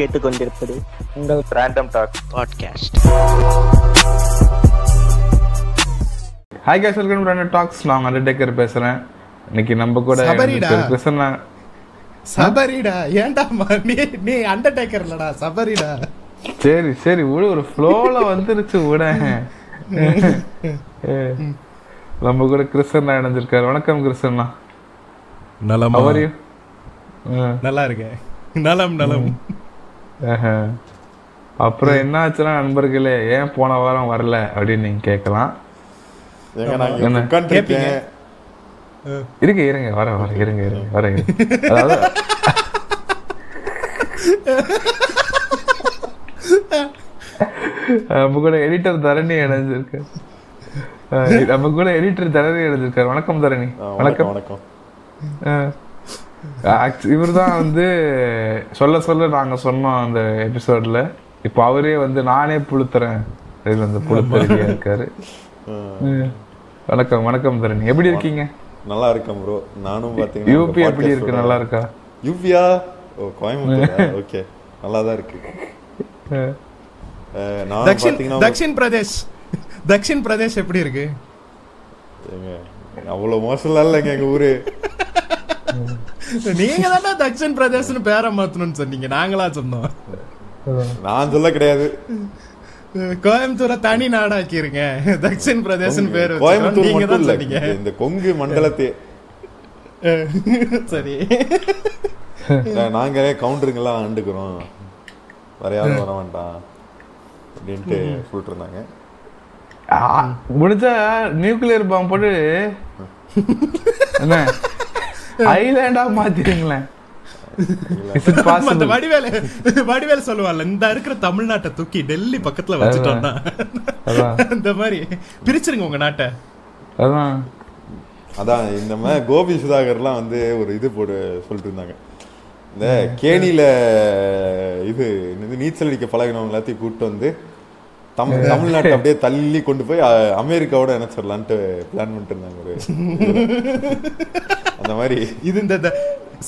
கேட்டுக்கொண்டிருப்பது உங்கள் random talk podcast hi guys welcome to talks நான் அண்டர்டேக்கர் பேசுறேன். இன்னைக்கு நம்ம கூட. கிருஷ்ணா சபரிடா. ஏன்டா நீ நீ அண்டர்டேக்கர் இல்லடா. சபரிடா. சரி சரி விடு. ஒரு ஃப்ளோல வந்துருச்சு விட. நம்ம கூட கிருஷ்ணா இணைஞ்சிருக்காரு. வணக்கம் கிருஷ்ணா நலம். நல்லா இருக்கேன். நலம் நலம். அப்புறம் என்ன ஆச்சுன்னா நண்பர்களே ஏன் போன வாரம் வரல அப்படின்னு நீங்க கேட்கலாம். இருங்க இருங்க வர வர இருங்க இருங்க வர இருங்க. அதாவது நம்ம கூட எடிட்டர் தரணி இணைஞ்சிருக்கு நம்ம கூட எடிட்டர் தரணி இணைஞ்சிருக்காரு. வணக்கம் தரணி. வணக்கம். வணக்கம் வணக்கம். இவர் தான் வந்து சொல்ல சொல்ல நாங்க சொன்னோம் அந்த எபிசோட்ல இப்போ அவரே வந்து நானே புழுத்துறேன். இதுல வந்து புழுத்தறியா இருக்காரு. வணக்கம் வணக்கம் தரணி. எப்படி இருக்கீங்க? நல்லா இருக்கேன் ப்ரோ நானும் பாத்தீங்கன்னா யூபி எப்படி இருக்கு? நல்லா இருக்கா? யூபியா? ஓ கோயம்புத்தூர்? ஓகே. நல்லா தான் இருக்கு நான் தக்ஷின் பிரதேஷ். தக்ஷின் பிரதேஷ் எப்படி இருக்கு? அவ்வளவு மோசம்லாம் இல்லைங்க எங்க ஊரு. நீங்க தானே தக்ஷின் பிரதேஷ்னு பேரை மாத்தணும்னு சொன்னீங்க. நாங்களா சொன்னோம். நான் சொல்ல கிடையாது. கோயம்புத்தூரை தனி நாடாக்கிருங்க. தக்ஷின் பிரதேஷ்னு பேர். கோயம்புத்தூர் நீங்க மட்டும் தான் இல்ல. சொன்னீங்க. இந்த கொங்கு மண்டலத்தை. சரி. நாங்களே கவுண்டருங்கெல்லாம் ஆண்டுக்கிறோம். வேற யாரும் வர வேண்டாம். அப்படின்ட்டு சொல்லிட்டு இருந்தாங்க ஆ, முடிஞ்சா நியூக்ளியர் பாம்பு போட்டு என்ன? ஐலாண்டா வடிவேலு வடிவேலு சொல்லுவாள்ல இந்த இருக்கிற தமிழ்நாட்டை தூக்கி டெல்லி பக்கத்துல வச்சுட்டோம்னா. அதான். இந்த மாதிரி. பிரிச்சிருங்க உங்க நாட்டை. அதான். அதான் இந்த மாதிரி கோபி சுதாகர்லாம் வந்து ஒரு இது போட்டு சொல்லிட்டு இருந்தாங்க. இந்த கேணியில இது நீச்சல் அடிக்க பழகினவங்க எல்லாத்தையும் கூப்பிட்டு வந்து தமிழ் தமிழ்நாட்டை அப்படியே தள்ளி கொண்டு போய் அமெரிக்காவோட இணைச்சிடலான்ட்டு பிளான் பண்ணிட்டு இருந்தாங்க ஒரு. அந்த மாதிரி. இது இந்த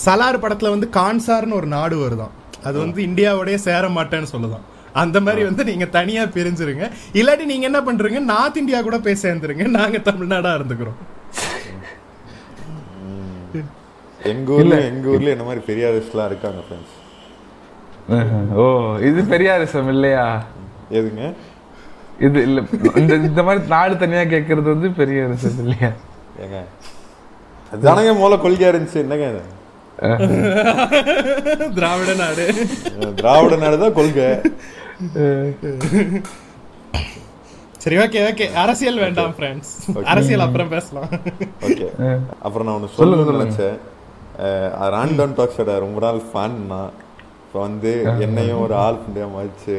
சலார் படத்துல வந்து கான்சார்னு ஒரு நாடு வருதாம் அது வந்து இந்தியாவோடய சேர மாட்டேன்னு சொல்லுதாம் அந்த மாதிரி வந்து நீங்க தனியா பிரிஞ்சிருங்க. இல்லாட்டி நீங்க என்ன பண்றீங்க? நார்த் இந்தியா கூட போய் சேர்ந்துருங்க. நாங்க தமிழ்நாடா இருந்துக்கிறோம். எங்க ஊர்ல எங்க ஊர்ல என்ன மாதிரி பெரியாரிஸ்ட்லாம் இருக்காங்க ஃப்ரெண்ட்ஸ் ஓ இது பெரியாரிசம் இல்லையா? எதுங்க? இது இல்ல இந்த இந்த மாதிரி நாடு தனியா கேட்கறது வந்து பெரியாரிசம் இல்லையா? ஏங்க. அதுதானங்க மூல கொள்கையா இருந்துச்சு என்னங்க இது? திராவிட நாடு. திராவிட நாடு தான் கொள்கை சரி ஓகே ஓகே அரசியல் வேண்டாம் ஃப்ரெண்ட்ஸ் அரசியல் அப்புறம் பேசலாம். ஓகே அப்புறம் நான் ஒன்று சொல்லணும்னு நினைச்சேன். ராண்டன் டாக்ஸோட ரொம்ப நாள் ஃபேன் நான். இப்போ வந்து என்னையும் ஒரு ஆள் ஃப்ரெண்டாக மதிச்சு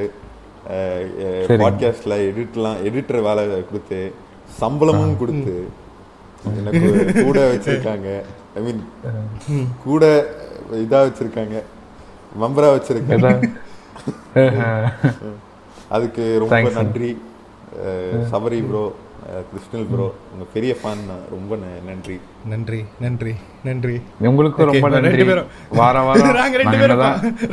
பாட்காஸ்ட்ல எடிட்லாம் எடிட்டர் வேலை கொடுத்து சம்பளமும் கொடுத்து எனக்கு கூட வச்சிருக்காங்க. ஐ மீன் கூட இதா வச்சிருக்காங்க. மெம்பரா வச்சிருக்காங்க. அதுக்கு ரொம்ப. நன்றி. சபரி ப்ரோ கிருஷ்ணல் ப்ரோ உங்க பெரிய ஃபேன் ரொம்ப ந- நன்றி. நன்றி நன்றி நன்றி. உங்களுக்கும் ரொம்ப நன்றி. ரெண்டு பேரும். வார வாரம் நாங்க ரெண்டு பேரும்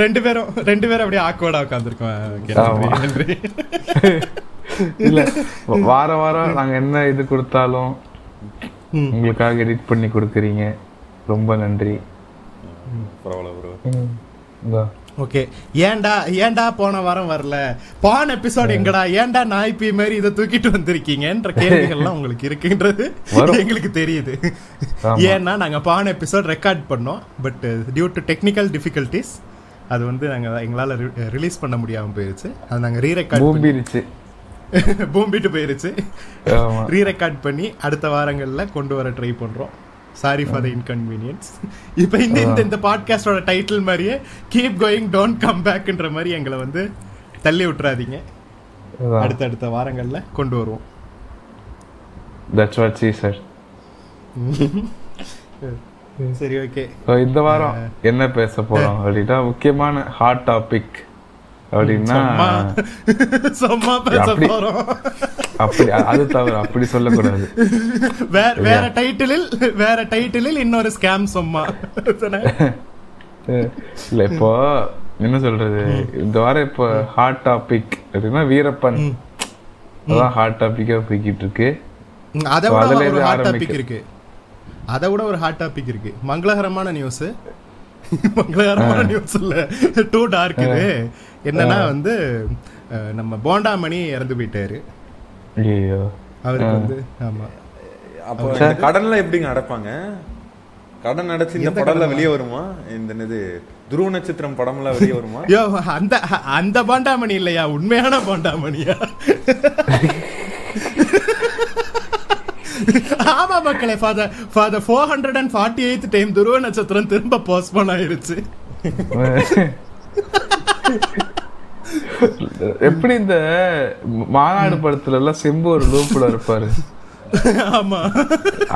ரெண்டு பேரும் ரெண்டு பேரும் அப்படியே ஆக்வர்டா உட்காந்துருக்கோம். நன்றி இல்ல வார வாரம் நாங்க என்ன இது கொடுத்தாலும் உங்களுக்காக எடிட் பண்ணி கொடுக்குறீங்க. ரொம்ப நன்றி. பரவாயில்ல ப்ரோ இந்தா. ஓகே ஏன்டா ஏன்டா போன வாரம் வரல? பான் எபிசோட் எங்கடா? ஏன்டா நாய்ப்பி மாதிரி இதை தூக்கிட்டு வந்திருக்கீங்கன்ற கேள்விகள்லாம் உங்களுக்கு இருக்குன்றது. எங்களுக்கு தெரியுது. ஏன்னா நாங்க பான் எபிசோட் ரெக்கார்ட் பண்ணோம். But due to technical difficulties அது வந்து நாங்க எங்களால ரிலீஸ் பண்ண முடியாம போயிருச்சு. அது நாங்க ரீ ரெக்கார்ட் பூம்பிருச்சு. பூம்பிட்டு போயிருச்சு. ரீ ரெக்கார்ட் பண்ணி அடுத்த வாரங்கள்ல கொண்டு வர ட்ரை பண்றோம். சாரி ஃபார் த இன்கன்வீனியன்ஸ் இப்போ இந்த இந்த இந்த பாட்காஸ்டோட டைட்டில் மாதிரியே கீப் கோயிங் டோன்ட் கம் பேக்ன்ற மாதிரி எங்களை வந்து தள்ளி விட்டுறாதீங்க. அடுத்தடுத்த வாரங்கள்ல கொண்டு வருவோம். That's what she said. சரி ஓகே இந்த வாரம் என்ன பேச போறோம்? அப்படின்னா முக்கியமான ஹாட் டாபிக் அப்படின்னா சும்மா. பேச போறோம். அப்படி அது தவிர அப்படி சொல்லக்கூடாது. வேற வேற டைட்டிலில் வேற டைட்டிலில் இன்னொரு ஸ்கேம் சும்மா. இல்ல இப்போ என்ன சொல்றது? இந்த வாரம் இப்ப ஹாட் டாபிக் அப்படின்னா வீரப்பன். அதான் ஹாட் டாபிக்கா போய்கிட்டு இருக்கு. அதை விட ஒரு ஹாட் டாபிக் இருக்கு. அதை விட ஒரு ஹாட் டாபிக் இருக்கு. மங்களகரமான நியூஸ் மங்களகரமான நியூஸ் இல்ல டூ டார்க் இது என்னன்னா வந்து நம்ம போண்டாமணி இறந்து போயிட்டாரு. ஐயோ அவருக்கு வந்து ஆமா. அப்போ கடன்லாம் எப்படிங்க அடைப்பாங்க கடன் அடைச்சு இந்த படம்லாம் வெளியே வருமா? இந்த என்னது துருவ நட்சத்திரம் படம்லாம் வெளியே வருமா? யோ அந்த அந்த பாண்டாமணி இல்லையா? உண்மையான பாண்டாமணியா? ஆமா மக்களே father father four hundred and forty eighth time Dhruva Natchathiram திரும்ப போஸ்ட்போன் ஆயிருச்சு. எப்படி இந்த மாநாடு படத்துல எல்லாம் செம்பு ஒரு லூப்ல இருப்பாரு? ஆமா.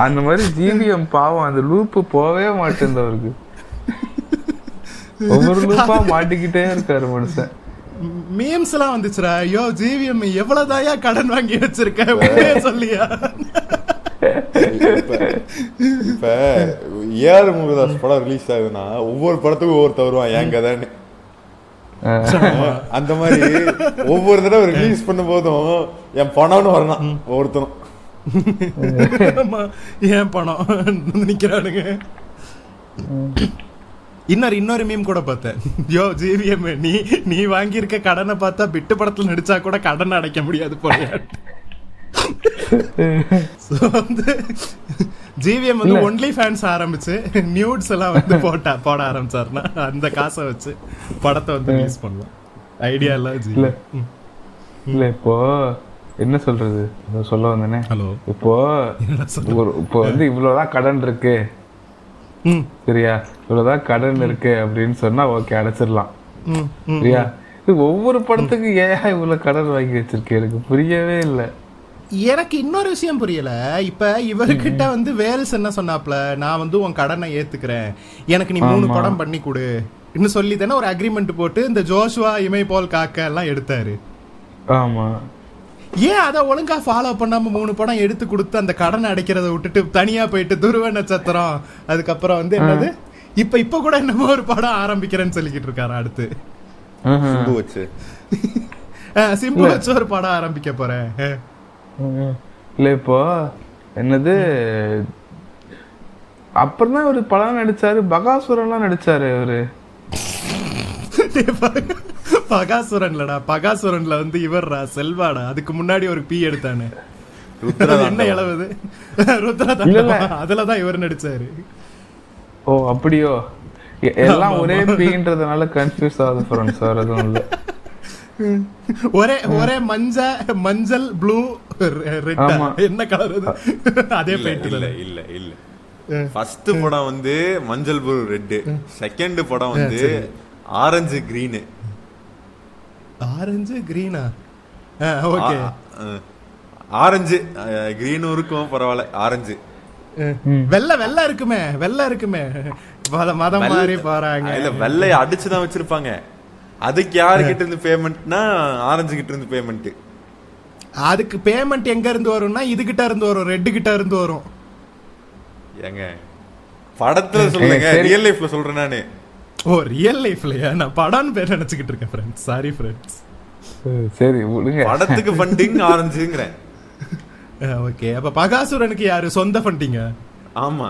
அந்த மாதிரி ஜிவிஎம் பாவம் அந்த லூப்பு போவே மாட்டேங்குது அவருக்கு ஒவ்வொரு லூப்பா மாட்டிக்கிட்டே இருக்காரு மனுஷன். மீம்ஸ் எல்லாம் வந்துச்சுடா. ஐயோ ஜிவிஎம் எவ்வளவுதாயா கடன் வாங்கி வச்சிருக்க? சொல்லியா? இப்ப ஏஆர் முருகதாஸ் படம் ரிலீஸ் ஆகுதுன்னா ஒவ்வொரு படத்துக்கும் ஒவ்வொருத்த வருவான் என் கதைன்னு. அந்த மாதிரி ஒவ்வொரு தடவை ரிலீஸ் பண்ணும் போதும் என் பணம்னு வரணும் ஒவ்வொருத்தரும் ஏன் பணம்? நிக்கிறானுங்க. இன்னொரு இன்னொரு மீம் கூட பார்த்தேன். யோ ஜிவிஎம் நீ நீ வாங்கியிருக்க கடனை பார்த்தா பிட்டு படத்துல நடிச்சா கூட கடன் அடைக்க முடியாது போல வந்து ஜிவிஎம் வந்து ஒன்லி ஃபேன்ஸ் ஆரம்பிச்சு நியூட்ஸ் எல்லாம் வந்து போட்டா போட ஆரம்பிச்சாருன்னா அந்த காசை வச்சு படத்தை வந்து ரிலீஸ் பண்ணலாம். ஐடியா இல்ல ஜி இல்ல. இல்ல இப்போ என்ன சொல்றது? சொல்ல வந்தேனே. ஹலோ இப்போ இப்போ வந்து இவ்வளவுதான் கடன் இருக்கு. சரியா? இவ்வளவுதான் கடன் இருக்கு அப்படின்னு சொன்னா ஓகே அடைச்சிடலாம். சரியா? இது ஒவ்வொரு படத்துக்கு ஏன் இவ்வளவு கடன் வாங்கி வச்சிருக்கேன் எனக்கு புரியவே இல்லை. எனக்கு இன்னொரு விஷயம் புரியல. இப்ப இவர்கிட்ட வந்து வேல்ஸ் என்ன சொன்னாப்ல? நான் வந்து உன் கடனை ஏத்துக்கிறேன். எனக்கு நீ மூணு. படம் பண்ணி கொடு. இன்னும் சொல்லி தானே ஒரு அக்ரிமெண்ட் போட்டு இந்த ஜோஷுவா இமை போல் காக்க எல்லாம் எடுத்தாரு. ஆமா. ஏன் அதை ஒழுங்கா ஃபாலோ பண்ணாம மூணு படம் எடுத்து கொடுத்து அந்த கடனை அடைக்கிறத விட்டுட்டு தனியா போயிட்டு துருவ நட்சத்திரம்? அதுக்கப்புறம் வந்து என்னது? இப்ப இப்ப கூட என்னமோ ஒரு படம் ஆரம்பிக்கிறேன்னு சொல்லிக்கிட்டு இருக்காரு அடுத்து. ஆஹா. சிம்பு வச்சு ஒரு படம் ஆரம்பிக்க போறேன். இல்ல இப்போ என்னது அப்புறம் தான் ஒரு படம் நடிச்சாரு பகாசுரன்லாம் நடிச்சாரு அவரு பகாசுரன்லடா பகாசுரன்ல வந்து இவர்ரா செல்வாடா? அதுக்கு முன்னாடி ஒரு பீ எடுத்தானே. ருத்ரதாண்டவம். என்ன இளவுது? ருத்ர இல்ல, இல்ல. அதுலதான் இவர் நடிச்சாரு. ஓ அப்படியோ? எல்லாம் ஒரே பீன்றதுனால கன்ஃபியூஸ் ஆகுது ஃப்ரெண்ட்ஸ் வேற எதுவும் இல்ல. ஒரே ஒரே மஞ்ச மஞ்சள் ப்ளூ ரெட். என்ன கலர் அது? அதே இல்ல பெயிண்ட் இல்ல இல்ல இல்ல. ஃபர்ஸ்ட் படம் வந்து மஞ்சள் ப்ளூ ரெட் செகண்ட் படம் வந்து ஆரஞ்சு கிரீனு ஆரஞ்சு கிரீனா ஓகே. ஆரஞ்சு கிரீனும் இருக்கும் பரவாயில்ல ஆரஞ்சு வெள்ளை வெள்ளை இருக்குமே வெள்ளை இருக்குமே. மத- மதம் மாதிரி போறாங்க. இல்ல வெள்ளைய அடிச்சுதான் வச்சிருப்பாங்க. அதுக்கு யாரு கிட்ட இருந்து பேமெண்ட்னா ஆரஞ்சு கிட்ட இருந்து பேமெண்ட் அதுக்கு பேமெண்ட் எங்க இருந்து வரும்னா இது கிட்ட இருந்து வரும் ரெட் கிட்ட இருந்து வரும். ஏங்க படத்துல சொல்லுங்க. ரியல் லைஃப்ல சொல்றேன் நானு. ஓ ரியல் லைஃப்லயா நான் படம்னு பேர் நினைச்சுக்கிட்டு இருக்கேன் ஃப்ரெண்ட்ஸ் சாரி ஃப்ரெண்ட்ஸ் சரி படத்துக்கு ஃபண்டிங் ஆரஞ்சுங்கிறேன் ஓகே அப்ப பகாசுரனுக்கு யாரு? சொந்த ஃபண்டிங்க ஆமா.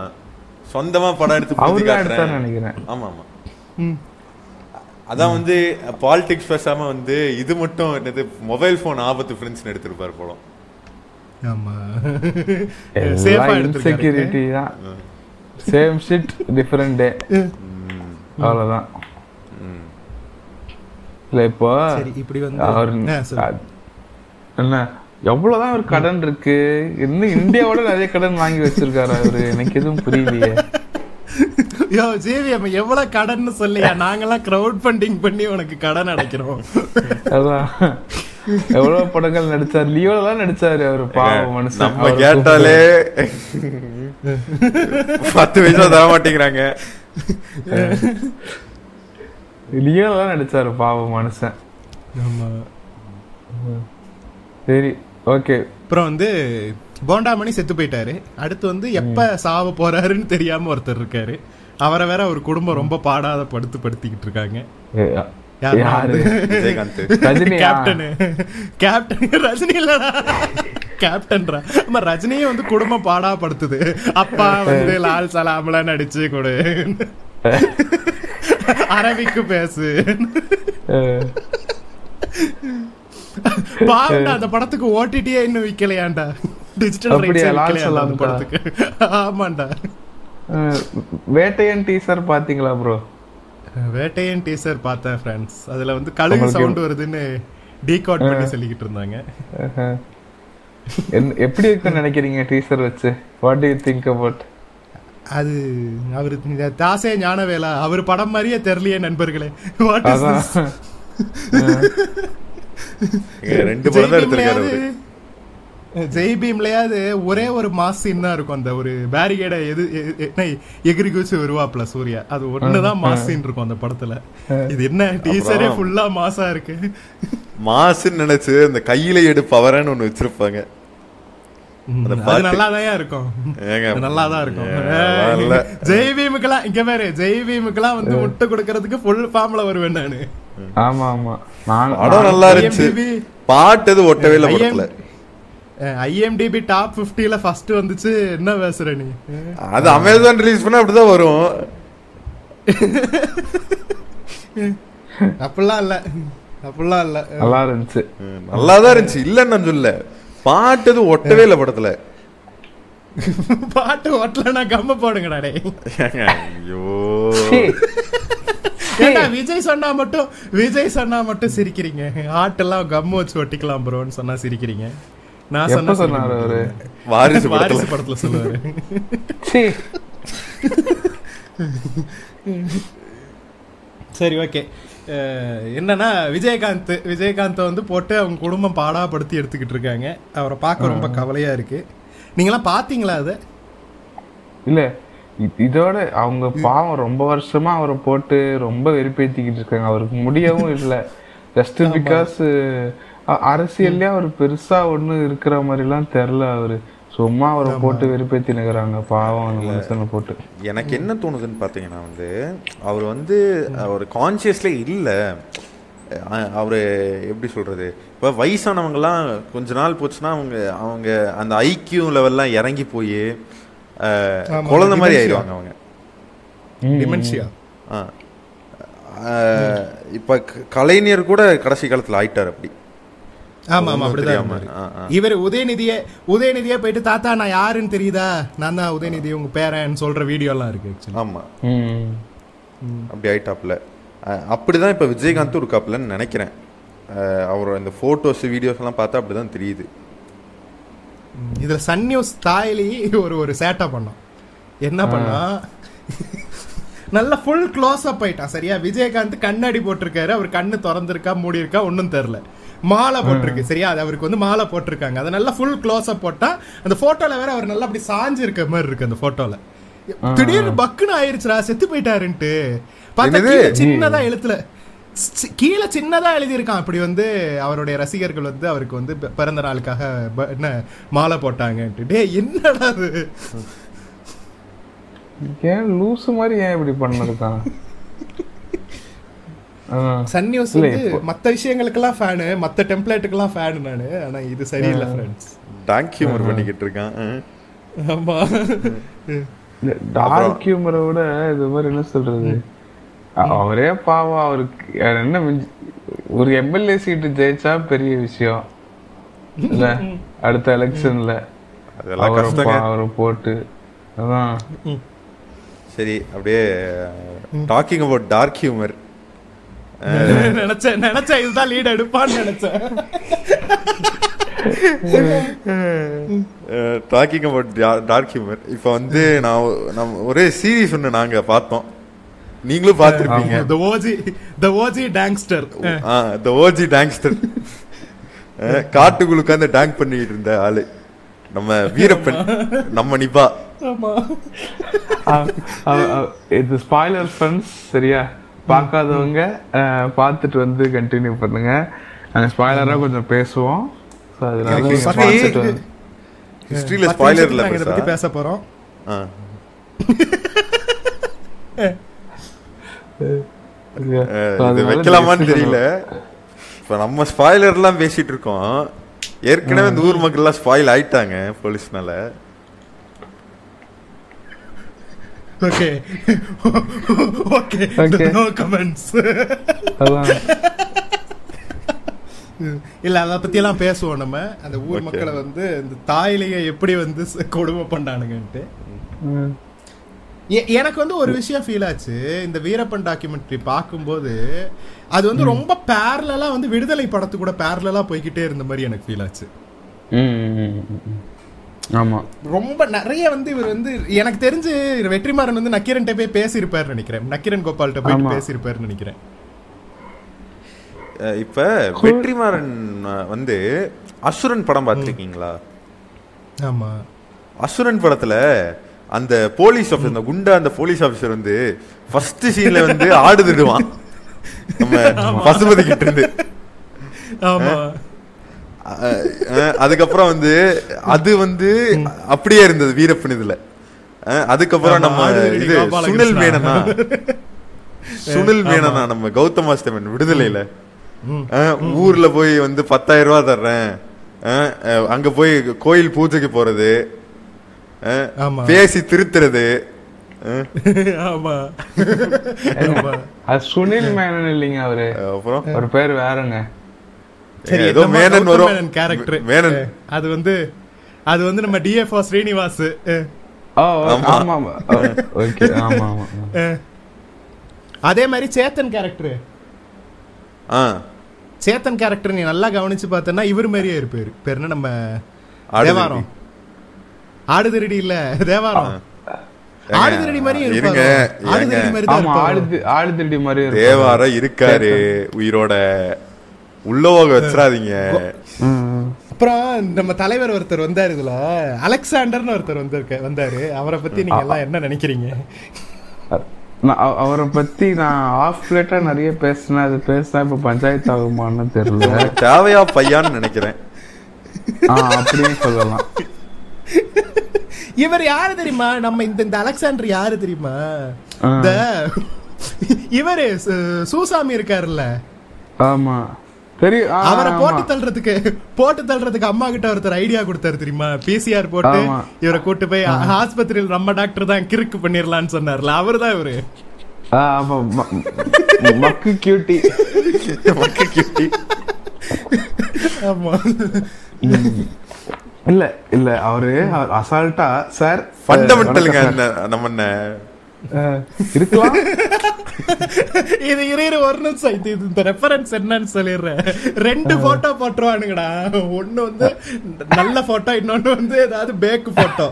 சொந்தமா படம் எடுத்து நினைக்கிறேன். ஆமா ஆமா. அதான் வந்து பாலிடிக்ஸ் பேசாம வந்து இது மட்டும் என்னது மொபைல் போன் ஆபத்து ஃப்ரெண்ட்ஸ் எடுத்திருப்பாரு சேஃபா இன்செக்யூரிட்டி தான். சேம் ஷிட் டிஃபரெண்ட் டே அவ்வளவுதான். ம். இல்ல இப்போ சரி இப்படி வந்து அவர். என்ன எவ்வளவுதான் ஒரு கடன் இருக்கு. இன்னும் இந்தியாவோட நிறைய கடன் வாங்கி வச்சிருக்காரு அவரு. எனக்கு எதுவும் புரியலையே. யோ ஜேவிஎம் எவ்வளவு கடன் சொல்லியா? நாங்கெல்லாம் கிரவுட் ஃபண்டிங் பண்ணி உனக்கு கடன் அடைக்கிறோம். அதான். எவ்வளவு படங்கள் நடிச்சாரு? லியோல தான் நடிச்சாரு அவரு பாவம் மனுஷன் நம்ம கேட்டாலே பத்து பைசா தர மாட்டேங்கிறாங்க. லியோல தான் நடிச்சாரு பாவம் மனுஷன். ஆமா. சரி ஓகே. அப்புறம் வந்து போண்டாமணி செத்து போயிட்டாரு. அடுத்து வந்து எப்ப சாவ போறாருன்னு தெரியாம ஒருத்தர் இருக்காரு. அவரை வேற ஒரு குடும்பம் ரொம்ப பாடாத படுத்து படுத்திக்கிட்டு இருக்காங்க. ரஜினி இல்லடா. கேப்டன்ரா ஆமா ரஜினியே வந்து குடும்பம் பாடாப்படுத்துது அப்பா வந்து லால் சலாம்ல நடிச்சு கொடு. அரபிக்கு பேசு. பாவண்டா அந்த படத்துக்கு ஓடிடியே இன்னும் விக்கலையாண்டா. டிஜிட்டல்? ரைட்ஸ் விக்கலையாண்டா அந்த? படத்துக்கு. ஆமாண்டா. வேட்டையன் டீசர் பாத்தீங்களா ப்ரோ வேட்டையன் டீசர் பார்த்தேன் ஃப்ரெண்ட்ஸ் அதுல வந்து கழுகு சவுண்ட் வருதுன்னு டீகோட் பண்ணி சொல்லிக்கிட்டு இருந்தாங்க. எப்படி இருக்குன்னு நினைக்கிறீங்க டீசர் வச்சு? What do you think about அது அவரு தாசே ஞானவேலா அவர் படம் மாதிரியே தெரியலையே நண்பர்களே. வாட் இஸ் ரெண்டு படம் தான் எடுத்திருக்காரு ஜெய் பீம்லயாவது ஒரே ஒரு மாஸ் சீன் தான் இருக்கும். அந்த ஒரு பேரிகேட எது எகிரி குச்சி வருவாப்ல சூர்யா. அது ஒண்ணுதான் மாஸ் சீன் இருக்கும் அந்த படத்துல. இது என்ன டீசரே? ஃபுல்லா மாசா இருக்கு? மாசுன்னு நினைச்சு அந்த கையில எடு பவரன்னு ஒண்ணு வச்சிருப்பாங்க. ம், அந்த அது பாட்டு. நல்லா இருக்கும். ஏங்க நல்லா தான் இருக்கும். ஜெய் பீமுக்கெல்லாம் இங்க பாரு ஜெய் பீமுக்கெல்லாம் வந்து முட்டை கொடுக்கறதுக்கு ஃபுல் ஃபார்ம்ல வருவேன் நானு. ஆமா ஆமா. நான் படம் நல்லா இருந்துச்சு. பாட்டு எது ஒட்டவே இல்ல படத்துல. ஐஎம்டிபி டாப் 50ல ஃபர்ஸ்ட் வந்துச்சு. என்ன பேசுற நீ? அது அமேசான் ரிலீஸ் பண்ணா அப்படிதான் வரும். அப்படிலாம் இல்ல. அப்படிலாம் இல்ல. நல்லா இருந்துச்சு. நல்லா தான் இருந்துச்சு. இல்லன்னு நான் சொல்ல பாட்டு எது ஒட்டவே இல்ல படத்துல. பாட்டு ஓட்டலனா கம்ம போடுங்கடா டேய். ஐயோ. ஏண்டா விஜய் சொன்னா மட்டும் விஜய் சொன்னா மட்டும் சிரிக்கிறீங்க? ஆட்டெல்லாம் கம்மு வச்சு ஒட்டிக்கலாம் ப்ரோன்னு சொன்னா சிரிக்கிறீங்க. நான் சொன்னா சொன்னாரு அவரு? வாரிசு வாரிசு படத்துல. சொல்லுவாரு. சரி ஓகே. என்னன்னா விஜயகாந்த் விஜயகாந்த் வந்து போட்டு அவங்க குடும்பம் பாடாப்படுத்தி எடுத்துக்கிட்டு இருக்காங்க. அவரை பார்க்க ரொம்ப கவலையா இருக்கு. நீங்களாம் பாத்தீங்களா அதை? இல்ல. இதோட அவங்க பாவம் ரொம்ப வருஷமா அவரை போட்டு ரொம்ப வெறுப்பேத்திக்கிட்டு இருக்காங்க. அவருக்கு முடியவும் இல்ல. ஜஸ்ட் பிகாஸ் அரசியல்லே அவர் பெருசா ஒண்ணு இருக்கிற மாதிரி எல்லாம் தெரியல அவரு. சும்மா அவரை போட்டு வெறுப்பேத்தி நிக்கிறாங்க பாவம் அந்த மனுஷனை போட்டு. எனக்கு என்ன தோணுதுன்னு பாத்தீங்கன்னா வந்து அவர் வந்து அவர் கான்சியஸ்ல இல்ல. அஹ் அவரு எப்படி சொல்றது? இப்ப வயசானவங்கலாம் கொஞ்ச நாள் போச்சுன்னா அவங்க அவங்க அந்த ஐக்கியூ லெவல்லாம் இறங்கி போய் குழந்தை மாதிரி. ஆயிடுவாங்க அவங்க. டிமென்ஷியா இப்ப கலைஞர் கூட கடைசி காலத்துல ஆயிட்டார் அப்படி. ஆமா ஆமா அப்படிதான். இவர் உதயநிதியே உதயநிதியே போயிட்டு தாத்தா நான் யாருன்னு தெரியுதா? நான் தான் உதயநிதி உங்க பேரன் சொல்ற வீடியோ எல்லாம் இருக்கு. ஆமா. ம். அப்படி ஆயிட்டாப்ல அப்படிதான் இப்ப விஜயகாந்த் இருக்காப்லன்னு நினைக்கிறேன். அவரோட இந்த போட்டோஸ் வீடியோஸ் எல்லாம் பார்த்தா அப்படிதான் தெரியுது. இதுல சன் நியூஸ் தாயிலி ஒரு ஒரு சேட்டை பண்ணோம். என்ன பண்ணா? நல்ல ஃபுல் க்ளோஸ் அப் ஆயிட்டான் சரியா? விஜயகாந்த் கண்ணாடி போட்டிருக்காரு அவர் கண்ணு திறந்திருக்கா மூடி இருக்கா ஒன்னும் தெரியல. மாலை போட்டிருக்கு சரியா? அது அவருக்கு வந்து மாலை போட்டிருக்காங்க. அதை நல்லா ஃபுல் க்ளோஸ் அப் போட்டா அந்த போட்டோல வேற அவர் நல்லா அப்படி சாஞ்சு இருக்க மாதிரி இருக்கு அந்த போட்டோல திடீர்னு பக்குன்னு ஆயிருச்சுடா செத்து போயிட்டாருன்ட்டு. பார்த்தா சின்னதா எழுத்துல கீழே சின்னதா எழுதியிருக்கான். அப்படி வந்து அவருடைய ரசிகர்கள் வந்து அவருக்கு வந்து பிறந்த நாளுக்காக என்ன மாலை போட்டாங்கன்ட்டு. டேய் என்னடா அது ஏன் லூசு மாதிரி ஏன் இப்படி பண்ணிருக்கான் சன் நியூஸ் வந்து விஷயங்களுக்கெல்லாம் ஃபேனு மத்த டெம்ப்ளேட்டுக்கெல்லாம் ஃபேன் நானு. ஆனா இது சரியில்லை ஃப்ரெண்ட்ஸ் டாங்க் ஹியூமர் பண்ணிக்கிட்டு இருக்கான். அஹ். ஆமா. டார்க் ஹியூமரை விட இது மாதிரி என்ன சொல்றது? அவரே பாவம் அவருக்கு என்ன மிஞ்சி- ஒரு எம்எல்ஏ சீட்டு ஜெயிச்சா பெரிய விஷயம். இல்ல அடுத்த எலெக்ஷன்ல அதெல்லாம் அவரை போட்டு அதான். சரி அப்படியே டாக்கிங் அபவுட் டார்க் ஹியூமர் நினைச்சேன் நினைச்சேன் இதுதான் லீட் எடுப்பான்னு நினைச்சேன். டாக்கிங் அபவுட் டார்க் ஹியூமர் இப்போ வந்து நான் நம்ம ஒரே சீரிஸ் ஒன்று நாங்க பார்த்தோம். நீங்களும் பார்த்துருப்பீங்க. The OG the OG gangster the OG gangster காட்டுக்குள்ள உட்காந்து டேங்க் பண்ணிட்டு இருந்த ஆளு. நம்ம வீரப்பன் நம்ம நிபா. இது ஸ்பாய்லர் ஃப்ரெண்ட்ஸ் சரியா? பார்க்காதவங்க பார்த்துட்டு வந்து கண்டினியூ பண்ணுங்க. நாங்க ஸ்பாய்லரா கொஞ்சம் பேசுவோம். ஹிஸ்டரியில இதை பத்தி பேச போறோம். இது வைக்கலாமான்னு தெரியல. இப்ப நம்ம ஸ்பாய்லர் எல்லாம் பேசிட்டு இருக்கோம் ஏற்கனவே இந்த ஊர் மக்கள் எல்லாம் ஸ்பாயில் ஆயிட்டாங்க போலீஸ்னால okay. Okay. Okay. No comments இல்ல அத பத்தி எல்லாம் பேசுவோம் நம்ம. அந்த ஊர். மக்களை வந்து இந்த தாயிலேயே எப்படி வந்து கொடுமை பண்ணானுங்கன்ட்டு. எனக்கு வந்து ஒரு விஷயம் ஃபீல் ஆச்சு. இந்த வீரப்பன் டாக்குமெண்ட்ரி பார்க்கும்போது அது வந்து ரொம்ப பேரலா வந்து விடுதலை படத்து கூட பேரலா போய்கிட்டே இருந்த மாதிரி எனக்கு ஃபீல் ஆச்சு. ஆமா. ரொம்ப நிறைய வந்து இவர் வந்து எனக்கு தெரிஞ்சு வெற்றிமாறன் வந்து நக்கீரன்ட்ட போய் பேசியிருப்பாரு நினைக்கிறேன். நக்கீரன் கோபால்கிட்ட போயிட்டு ஆமா. பேசியிருப்பாருன்னு நினைக்கிறேன். இப்ப வெற்றிமாறன் வந்து அசுரன் படம் பார்த்திருக்கீங்களா? ஆமா. அசுரன் படத்துல அந்த போலீஸ் ஆஃபீஸர் அந்த குண்டா அந்த போலீஸ் ஆபீசர் வந்து ஃபர்ஸ்ட் சீன்ல வந்து ஆடுதுடுவான் நம்ம பசுபதி கிட்ட இருந்து. அதுக்கப்புறம் வந்து அது வந்து அப்படியே இருந்தது வீரப்பன் இதுல. அதுக்கப்புறம் நம்ம இது. சுனில் மேனனா. சுனில் மேனனா நம்ம கௌதமாஸ்தமன் விடுதலையில. ம். அஹ், ஊர்ல போய் வந்து பத்தாயிரம் ரூபாய் தர்றேன். அங்க போய் கோயில் பூஜைக்கு போறது. பேசி திருத்துறது. அது சுனில் மேனன் இல்லைங்க அவரு. அப்புறம்? அவர் பேர் வேறங்க. சரி ஏதோ மேனன் வரும். மேனன் கேரக்டர் மேனன். அது வந்து அது வந்து நம்ம டிஎஃப்ஓ ஸ்ரீனிவாஸ் அஹ், ஓ ஆமா. ஆமா ஓகே ஆமா ஆமா அஹ். அதே மாதிரி சேத்தன் கேரக்டர் ஆ. சேத்தன் கேரக்டர் நீ நல்லா கவனிச்சு பார்த்தனா இவர் மாதிரியே இருப்பாரு. பேர் என்ன? நம்ம ஆடுதிருடி. தேவாரம் ஆடுதிரடி இல்ல. தேவாரம். ஏங்க, ஆடுதிரடி மாதிரியே இருங்க, ஆடுதிரடி ஏங்க. மாதிரி ஆமா ஆடு ஆடு திருடி மாதிரி இருக்கும். தேவார இருக்காரு உயிரோட. உள்ளவோக ம். அப்புறம் நம்ம தலைவர் ஒருத்தர் வந்தாரு இதுல. அலெக்சாண்டர்னு ஒருத்தர் வந்திருக்க வந்தாரு. அவரை பத்தி நீங்க எல்லாம் என்ன நினைக்கிறீங்க? நான் அவ- அவரை பத்தி நான் ஆஃப் பிளேட்டா நிறைய பேசினேன். அது பேசினா இப்ப பஞ்சாயத்து ஆகுமான்னு தெரியல. தேவையா பையான்னு நினைக்கிறேன். ஆ அப்படியும் சொல்லலாம். இவர் யாரு தெரியுமா? நம்ம இந்த இந்த அலெக்சாண்டர் யாரு தெரியுமா. இந்த இவரு சூசாமி இருக்காருல்ல. ஆமா. தெரியும் அவரை. போட்டு தள்ளுறதுக்கு போட்டு தள்ளுறதுக்கு அம்மா கிட்ட ஒருத்தர் ஐடியா கொடுத்தாரு தெரியுமா? பிசிஆர் போட்டு. இவரை கூட்டு போய் ஆஸ்பத்திரியில் நம்ம டாக்டர் தான் கிறுக்கு பண்ணிரலாம்னு சொன்னார்ல. இவரு. ஆமா. ம- ம- மக்கு கியூட்டி மக்கு கிட்டி. ஆமா. இல்ல இல்ல அவரு அசால்ட்டா சார் ஃபண்டமெண்டலுங்க என்ன- நம்ம என்ன இருக்கலாம். இது இரு ஒரு நிமிஷம். இது இந்த ரெஃபரன்ஸ் என்னன்னு சொல்லிடுறேன். ரெண்டு போட்டோ போட்டுருவானுங்கடா. ஒண்ணு வந்து நல்ல போட்டோ இன்னொன்னு வந்து ஏதாவது பேக் போட்டோ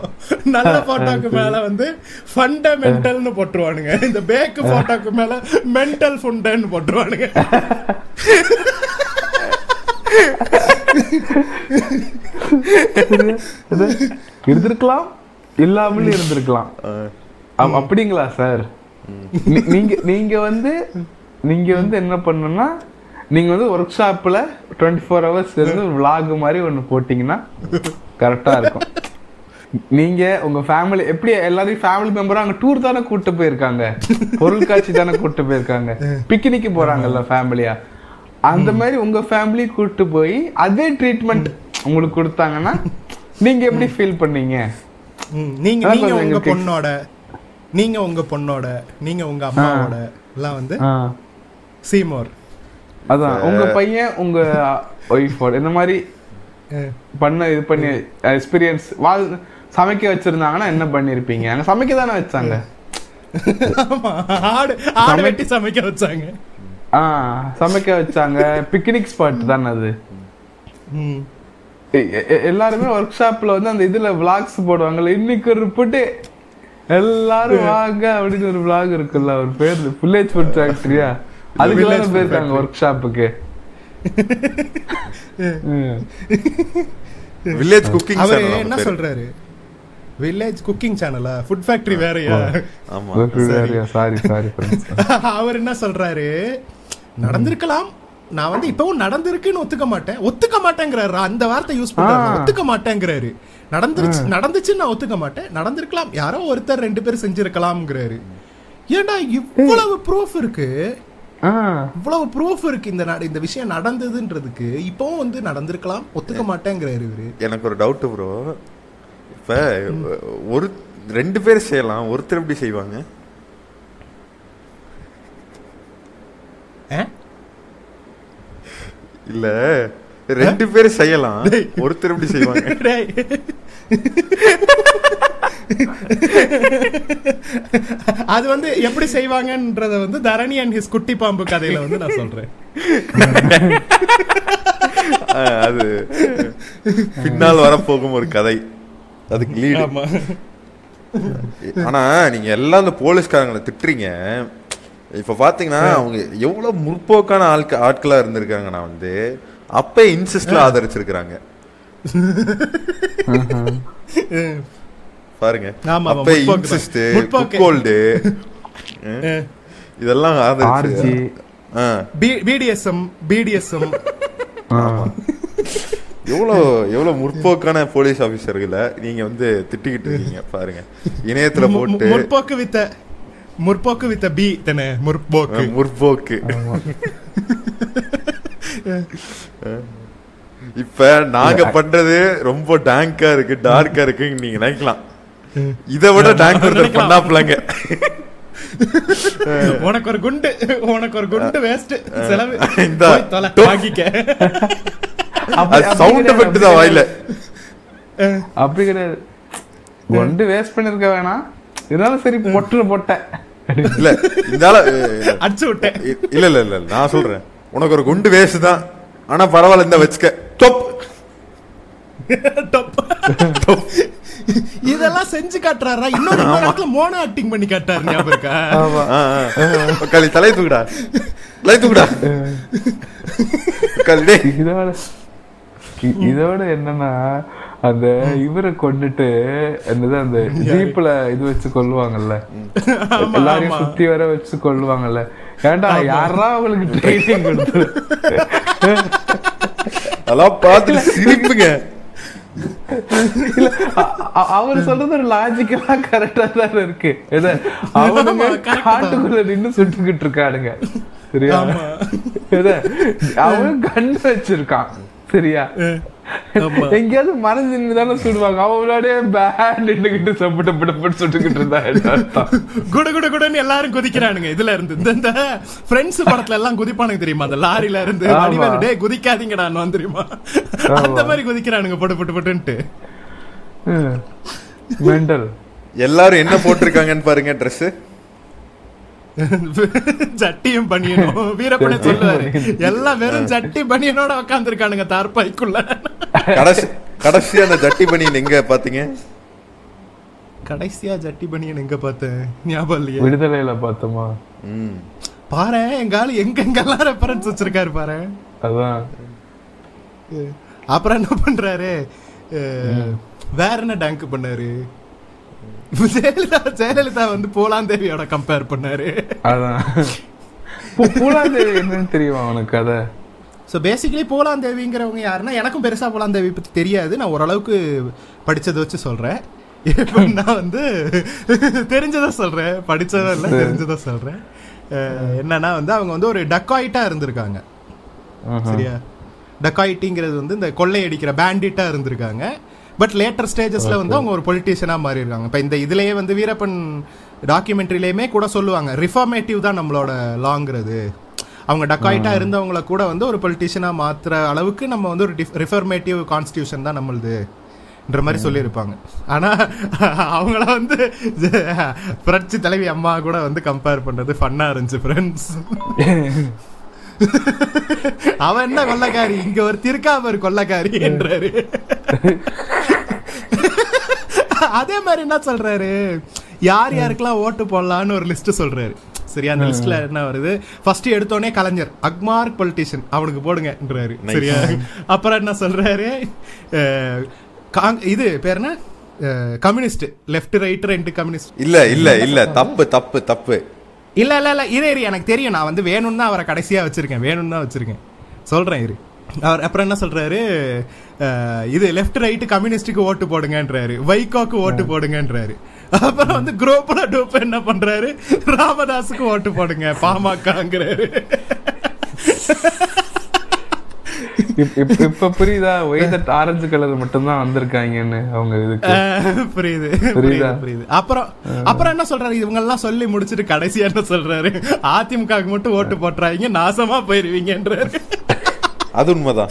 நல்ல போட்டோக்கு மேல வந்து ஃபண்டமெண்டல்னு போட்டுருவானுங்க. இந்த பேக் போட்டோக்கு மேல மென்டல் ஃபுண்டன்னு போட்டுருவானுங்க. இருந்திருக்கலாம் இல்லாமல் இருந்திருக்கலாம். அப்- அப்படிங்களா சார்? நீங்க நீங்க வந்து நீங்க வந்து என்ன பண்ணணும்னா நீங்க வந்து ஒர்க் ஷாப்ல டுவெண்ட்டி ஃபோர் ஹவர்ஸ் இருந்து vlog மாதிரி ஒண்ணு போட்டீங்கன்னா கரெக்டா இருக்கும். நீங்க உங்க ஃபேமிலி எப்படி எல்லாரையும் ஃபேமிலி மெம்பரா அங்க டூர் தானே கூட்டு போயிருக்காங்க? பொருள் காட்சி தானே கூட்டு போயிருக்காங்க? பிக்னிக்கு போறாங்கல்ல ஃபேமிலியா அந்த மாதிரி உங்க ஃபேமிலி கூட்டு போய் அதே ட்ரீட்மெண்ட் உங்களுக்கு கொடுத்தாங்கன்னா நீங்க எப்படி ஃபீல் பண்ணீங்க? நீங்க நீங்க உங்க பொண்ணோட நீங்க உங்க பொண்ணோட நீங்க உங்க அம்மாவோட எல்லாம் வந்து. சீமோர். அதான் உங்க பையன் உங்க ஒய்ஃபோட இந்த மாதிரி பண்ண இது பண்ணி எக்ஸ்பீரியன்ஸ் வாழ் சமைக்க வச்சிருந்தாங்கன்னா என்ன பண்ணிருப்பீங்க? அங்க சமைக்க தானே வச்சாங்க. ஆமா ஆடு ஆடு வெட்டி சமைக்க வச்சாங்க. சமைக்க வச்சாங்க. பிக்னிக் ஸ்பாட் தானே அது? எல்லாருமே ஒர்க் ஷாப்ல வந்து அந்த இதுல விளாக்ஸ் போடுவாங்கல்ல. இன்னைக்கு ஒரு புட்டு எல்லாரும் வாங்க அப்படின்னு ஒரு விளாக் இருக்குல்ல. ஒரு பேர் வில்லேஜ் ஃபுட் ஃபேக்டரியா அதுக்கு food போயிருக்காங்க ஒர்க் ஷாப்புக்கு வில்லேஜ் குக்கிங் அவரு என்ன சொல்றாரு? வில்லேஜ் குக்கிங் சேனலா ஃபுட் ஃபேக்டரி வேறயா? ஆமா. சாரி. சாரி அவர் என்ன சொல்றாரு? நடந்திருக்கலாம். நான் வந்து இப்பவும் நடந்திருக்குன்னு ஒத்துக்க மாட்டேன். ஒத்துக்க மாட்டேங்கிறாரு. அந்த வார்த்தை யூஸ் பண்றாரு. ஒத்துக்க மாட்டேங்கிறாரு. நடந்துருச்சு நடந்துச்சுன்னு நான் ஒத்துக்க மாட்டேன். நடந்திருக்கலாம். யாரோ ஒருத்தர் ரெண்டு பேர் செஞ்சிருக்கலாம்ங்கிறாரு. ஏன்டா இவ்வளவு ப்ரூஃப் இருக்கு. ஆ. இவ்வளவு ப்ரூஃப் இருக்கு. இந்த நட- இந்த விஷயம் நடந்ததுன்றதுக்கு இப்பவும் வந்து நடந்திருக்கலாம். ஒத்துக்க மாட்டேங்கிறாரு இவரு. எனக்கு ஒரு டவுட் ப்ரோ இப்ப ஒரு ரெண்டு பேர் செய்யலாம். ஒருத்தர் எப்படி செய்வாங்க? இல்ல ரெண்டு பேர் செய்யலாம். ஒருத்தர் எப்படி செய்வாங்க. அது வந்து எப்படி செய்வாங்கன்றத வந்து தரணி அண்ட் ஹிஸ் குட்டி பாம்பு கதையில வந்து நான் சொல்றேன். அது பின்னால் வரப்போகும் ஒரு கதை. அதுக்கு லீடு ஆனா நீங்க எல்லாம் இந்த போலீஸ்காரங்களை திட்டுறீங்க. இப்ப பாத்தீங்கன்னா அவங்க எவ்வளவு முற்போக்கான ஆட்க ஆட்களா இருந்திருக்காங்கன்னா வந்து அப்ப இன்சிஸ்ட்ல ஆதரிச்சிருக்கிறாங்க. பாருங்க. அப்ப. இன்சிஸ்ட். குக்கோல்டு இதெல்லாம் ஆதரிச்சு. பிடிஎஸ்எம் பிடிஎஸ்எம் எவ்வளோ எவ்வளவு முற்போக்கான போலீஸ் ஆபீசர்களை நீங்க வந்து திட்டிக்கிட்டு இருக்கீங்க பாருங்க. இணையத்துல போட்டு முற்போக்கு வித்த முற்போக்கு வித்த பி தானே? முற்போக்கு. முற்போக்கு. இப்ப நாங்க பண்றது ரொம்ப டேங்கா இருக்கு டார்க்கா இருக்கு நீங்க நினைக்கலாம். இதை விட டேங்க் ஒருத்தர் பண்ணாப்லங்க உனக்கு ஒரு குண்டு உனக்கு ஒரு குண்டு வேஸ்ட் செலவு. இந்தா, சவுண்ட் எஃபெக்ட் தான் வாயில. அப்படி கிடையாது. ஒன்று வேஸ்ட் பண்ணிருக்க வேணாம். இருந்தாலும் சரி பொட்டு. போட்டேன் இல்ல அஹ், அடிச்சு விட்டேன். இல்ல இல்ல இல்ல நான் சொல்றேன். உனக்கு ஒரு குண்டு வேஸ்ட் தான். ஆனா பரவாயில்ல இந்த வச்சுக்க. டொப் டப். இதெல்லாம் செஞ்சு காட்டுறாரா? இன்னொரு இடத்துல மோனோ ஆக்டிங் பண்ணி காட்டாரு ஞாபகம் இருக்கா. களி தலை தூக்குடா. தலை தூக்குடா. களி இதோட இதோட என்னன்னா அந்த இவரை கொண்டுட்டு என்னது அந்த ஜீப்ல இது வச்சு கொல்லுவாங்கல்ல? எல்லாரையும் சுத்தி வர வச்சு கொல்லுவாங்கல்ல? ஏன்டா யாரா அவங்களுக்கு ட்ரைனிங் கொடுத்து அதெல்லாம் பார்த்துட்டு சிரிப்புங்க. அவர் சொல்றது ஒரு லாஜிக்கலா கரெக்டா தான் இருக்கு. அவனுங்க. காட்டுக்குள்ள நின்னு சுட்டுக்கிட்டு இருக்கானுங்க. சரியா? அவன் கண் வச்சிருக்கான். சரியா. எங்கேயாவது நின்று தானே சுடுவாங்க அவன் முன்னாடியே பேண்ட் நின்னுகிட்டு சப்பட்டு பிடப்பட்டு சுட்டுக்கிட்டு இருந்தா குடு குடு குடுன்னு எல்லாரும் குதிக்கிறானுங்க. இதுல இருந்து இந்த- ஃப்ரெண்ட்ஸ் படத்துல எல்லாம் குதிப்பானுங்க தெரியுமா? அந்த லாரில இருந்து. வடிவேலு டேய் குதிக்காதீங்கடா தெரியுமா? அந்த மாதிரி குதிக்கிறானுங்க பொட்டு பொட்டு பொட்டுன்ட்டு. மெண்டல். எல்லாரும் என்ன போட்டிருக்காங்கன்னு பாருங்க ட்ரெஸ் ஜட்டியும் பனியனும் வீரப்பனே சொல்லுவாரு. எல்லாம் வெறும் ஜட்டி பனியனோட உட்காந்துருக்கானுங்க தார்பாய்க்குள்ள. கடைசி கடைசி அந்த ஜட்டி பனியன் எங்க பாத்தீங்க? கடைசியா ஜட்டி பனியன் எங்க பார்த்தேன்? ஞாபகம் இல்லையே. விடுதலையில பார்த்தோமா? பாரு எங்க ஆளு எங்க எங்கெல்லாம் ரெஃபரன்ஸ் வச்சிருக்காரு பாரு. அதான். அப்புறம் என்ன பண்றாரு? அஹ், வேற என்ன டேங்க் பண்ணாரு? ஜெயலலிதா ஜெயலலிதா வந்து போலாந்தேவியோட கம்பேர் பண்ணாரு. அதான். பூலாந்தேவி என்னன்னு தெரியுமா உனக்கு கதை ஸோ பேசிக்கலி போலாந்தேவிங்கிறவங்க யாருன்னா எனக்கும் பெருசா போலாந்தேவி பத்தி தெரியாது. நான் ஓரளவுக்கு படிச்சதை வச்சு சொல்றேன். இப்ப நான் வந்து தெரிஞ்சதை சொல்றேன். படிச்சதை இல்ல தெரிஞ்சதை சொல்றேன். அஹ், என்னன்னா வந்து அவங்க வந்து ஒரு டக்காயிட்டா இருந்திருக்காங்க. சரியா? டக்காயிட்டிங்கிறது வந்து இந்த கொள்ளையடிக்கிற பேண்டிட்டா இருந்திருக்காங்க. பட் லேட்டர் ஸ்டேஜஸ்ல வந்து அவங்க ஒரு பொலிட்டீஷியனா மாறி இருக்காங்க இப்ப இந்த இதுலயே வந்து வீரப்பன் டாக்குமெண்ட்ரிலேயுமே கூட சொல்லுவாங்க. ரிஃபார்மேட்டிவ் தான் நம்மளோட லாங்கிறது அவங்க டக்காயிட்டா இருந்தவங்கள கூட வந்து ஒரு பொலிட்டீஷியனா மாத்துற அளவுக்கு நம்ம வந்து ஒரு ரிஃபர்மேட்டிவ் கான்ஸ்டியூஷன் தான் நம்மளுது ன்ற மாதிரி சொல்லியிருப்பாங்க. ஆனா அவங்கள வந்து புரட்சி தலைவி அம்மா கூட வந்து கம்பேர் பண்றது ஃபன்னா இருந்துச்சு ஃப்ரெண்ட்ஸ் அவன் என்ன கொள்ளக்காரி? இங்க ஒரு திருக்காமர் கொள்ளக்காரி என்றாரு. அதே மாதிரி என்ன சொல்றாரு? யார் யாருக்கெல்லாம் ஓட்டு போடலான்னு ஒரு லிஸ்ட் சொல்றாரு. சரியா? அந்த லிஸ்ட்ல என்ன வருது? ஃபர்ஸ்ட் எடுத்தோடனே கலைஞர் அக்மார்க் பொலிட்டிஷியன் அவனுக்கு போடுங்கன்றாரு. சரியா? அப்புறம் என்ன சொல்றாரு? இது பேர் என்ன? கம்யூனிஸ்ட் லெஃப்ட் ரைட் ரெண்டு கம்யூனிஸ்ட். இல்ல இல்ல இல்ல. தப்பு தப்பு தப்பு. இல்ல இல்ல இல்ல. இரு இரு. எனக்கு தெரியும். நான் வந்து வேணும்னு தான் அவரை கடைசியா வச்சிருக்கேன். வேணும்னு தான் வச்சிருக்கேன். சொல்றேன் இரு. அவர் அப்புறம் என்ன சொல்றாரு? இது லெஃப்ட் ரைட் கம்யூனிஸ்டுக்கு ஓட்டு போடுங்கன்றாரு. வைகோக்கு ஓட்டு போடுங்கன்றாரு. அப்புறம் வந்து குரூப்ல டூப் என்ன பண்றாரு? ராமதாஸுக்கு ஓட்டு போடுங்க பாமகங்கிறாரு. இப்- இப்- இப்ப புரியுதா? ஒய்தட் ஆரஞ்சு கலர் மட்டும்தான் வந்திருக்காங்கன்னு அவங்க இதுக்கு. புரியுது புரியுது? புரியுதா? புரியுது. அப்புறம் அப்புறம் என்ன சொல்றாரு? இவங்க எல்லாம் சொல்லி முடிச்சிட்டு கடைசியா என்ன சொல்றாரு? அதிமுகவுக்கு மட்டும் ஓட்டு போட்டுறாங்க நாசமா போயிருவீங்கன்றாரு. அது உண்மைதான்.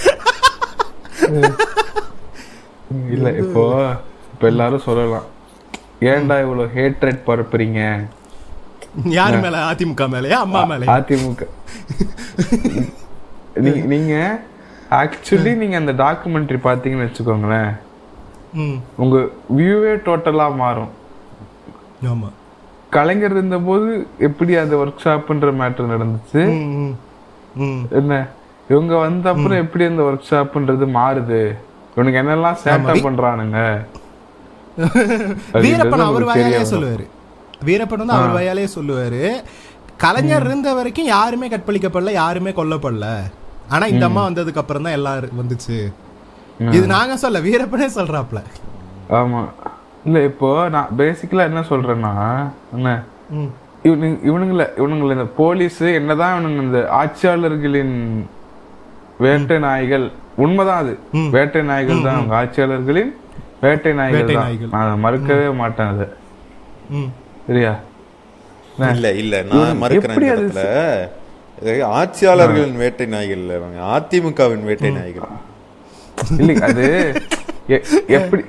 இல்ல இப்போ இப்ப எல்லாரும் சொல்லலாம். ஏன்டா இவ்வளவு ஹேட்ரேட் பரப்புறீங்க? யாரு மேல? அதிமுக மேலயா? அம்மா மேலயா? அதிமுக. நீங்க ஆக்சுவலி நீங்க அந்த டாக்குமெண்ட்ரி பாத்தீங்கன்னு வச்சுக்கோங்களேன். உங்க வியூவே டோட்டலா மாறும். ஆமா. கலைஞர் இருந்தபோது எப்படி அந்த ஒர்க் ஷாப்ன்ற மேட்டர் நடந்துச்சு. என்ன? இவங்க வந்த அப்புறம் எப்படி அந்த ஒர்க் ஷாப்ன்றது மாறுது? இவனுக்கு என்னெல்லாம் சேட்டை பண்றானுங்க? வீரப்பன் அவர் வாயாலே. சொல்லுவாரு. வீரப்பன் வந்து அவர் வாயாலே சொல்லுவாரு. கலைஞர் இருந்த வரைக்கும் யாருமே கற்பழிக்கப்படல யாருமே கொல்லப்படல. ஆனா இந்த அம்மா வந்ததுக்கு அப்புறம் தான் எல்லாம் வந்துச்சு. இது நாங்க சொல்ல வீரப்பனே சொல்றாப்ல. ஆமா. இல்ல இப்போ நான் பேசிக்கலா என்ன சொல்றேன்னா என்ன. இவனுங்க இவனுங்கள இவனுங்கள இந்த போலீஸ் என்னதான் இவனுங்க இந்த ஆட்சியாளர்களின் வேட்டை நாய்கள். உண்மைதான் அது. வேட்டை நாய்கள் தான் அவங்க ஆட்சியாளர்களின் வேட்டை நாய்கள் தான். நான் மறுக்கவே மாட்டேன் அது. ம். சரியா? இல்ல இல்ல. நான் மறுக்கிறேன் ஆட்சியாளர்களின் வேட்டை நாய்கள். இல்ல அதிமுகவின் வேட்டை நாய்கள். இல்லை அது எ- எப்படி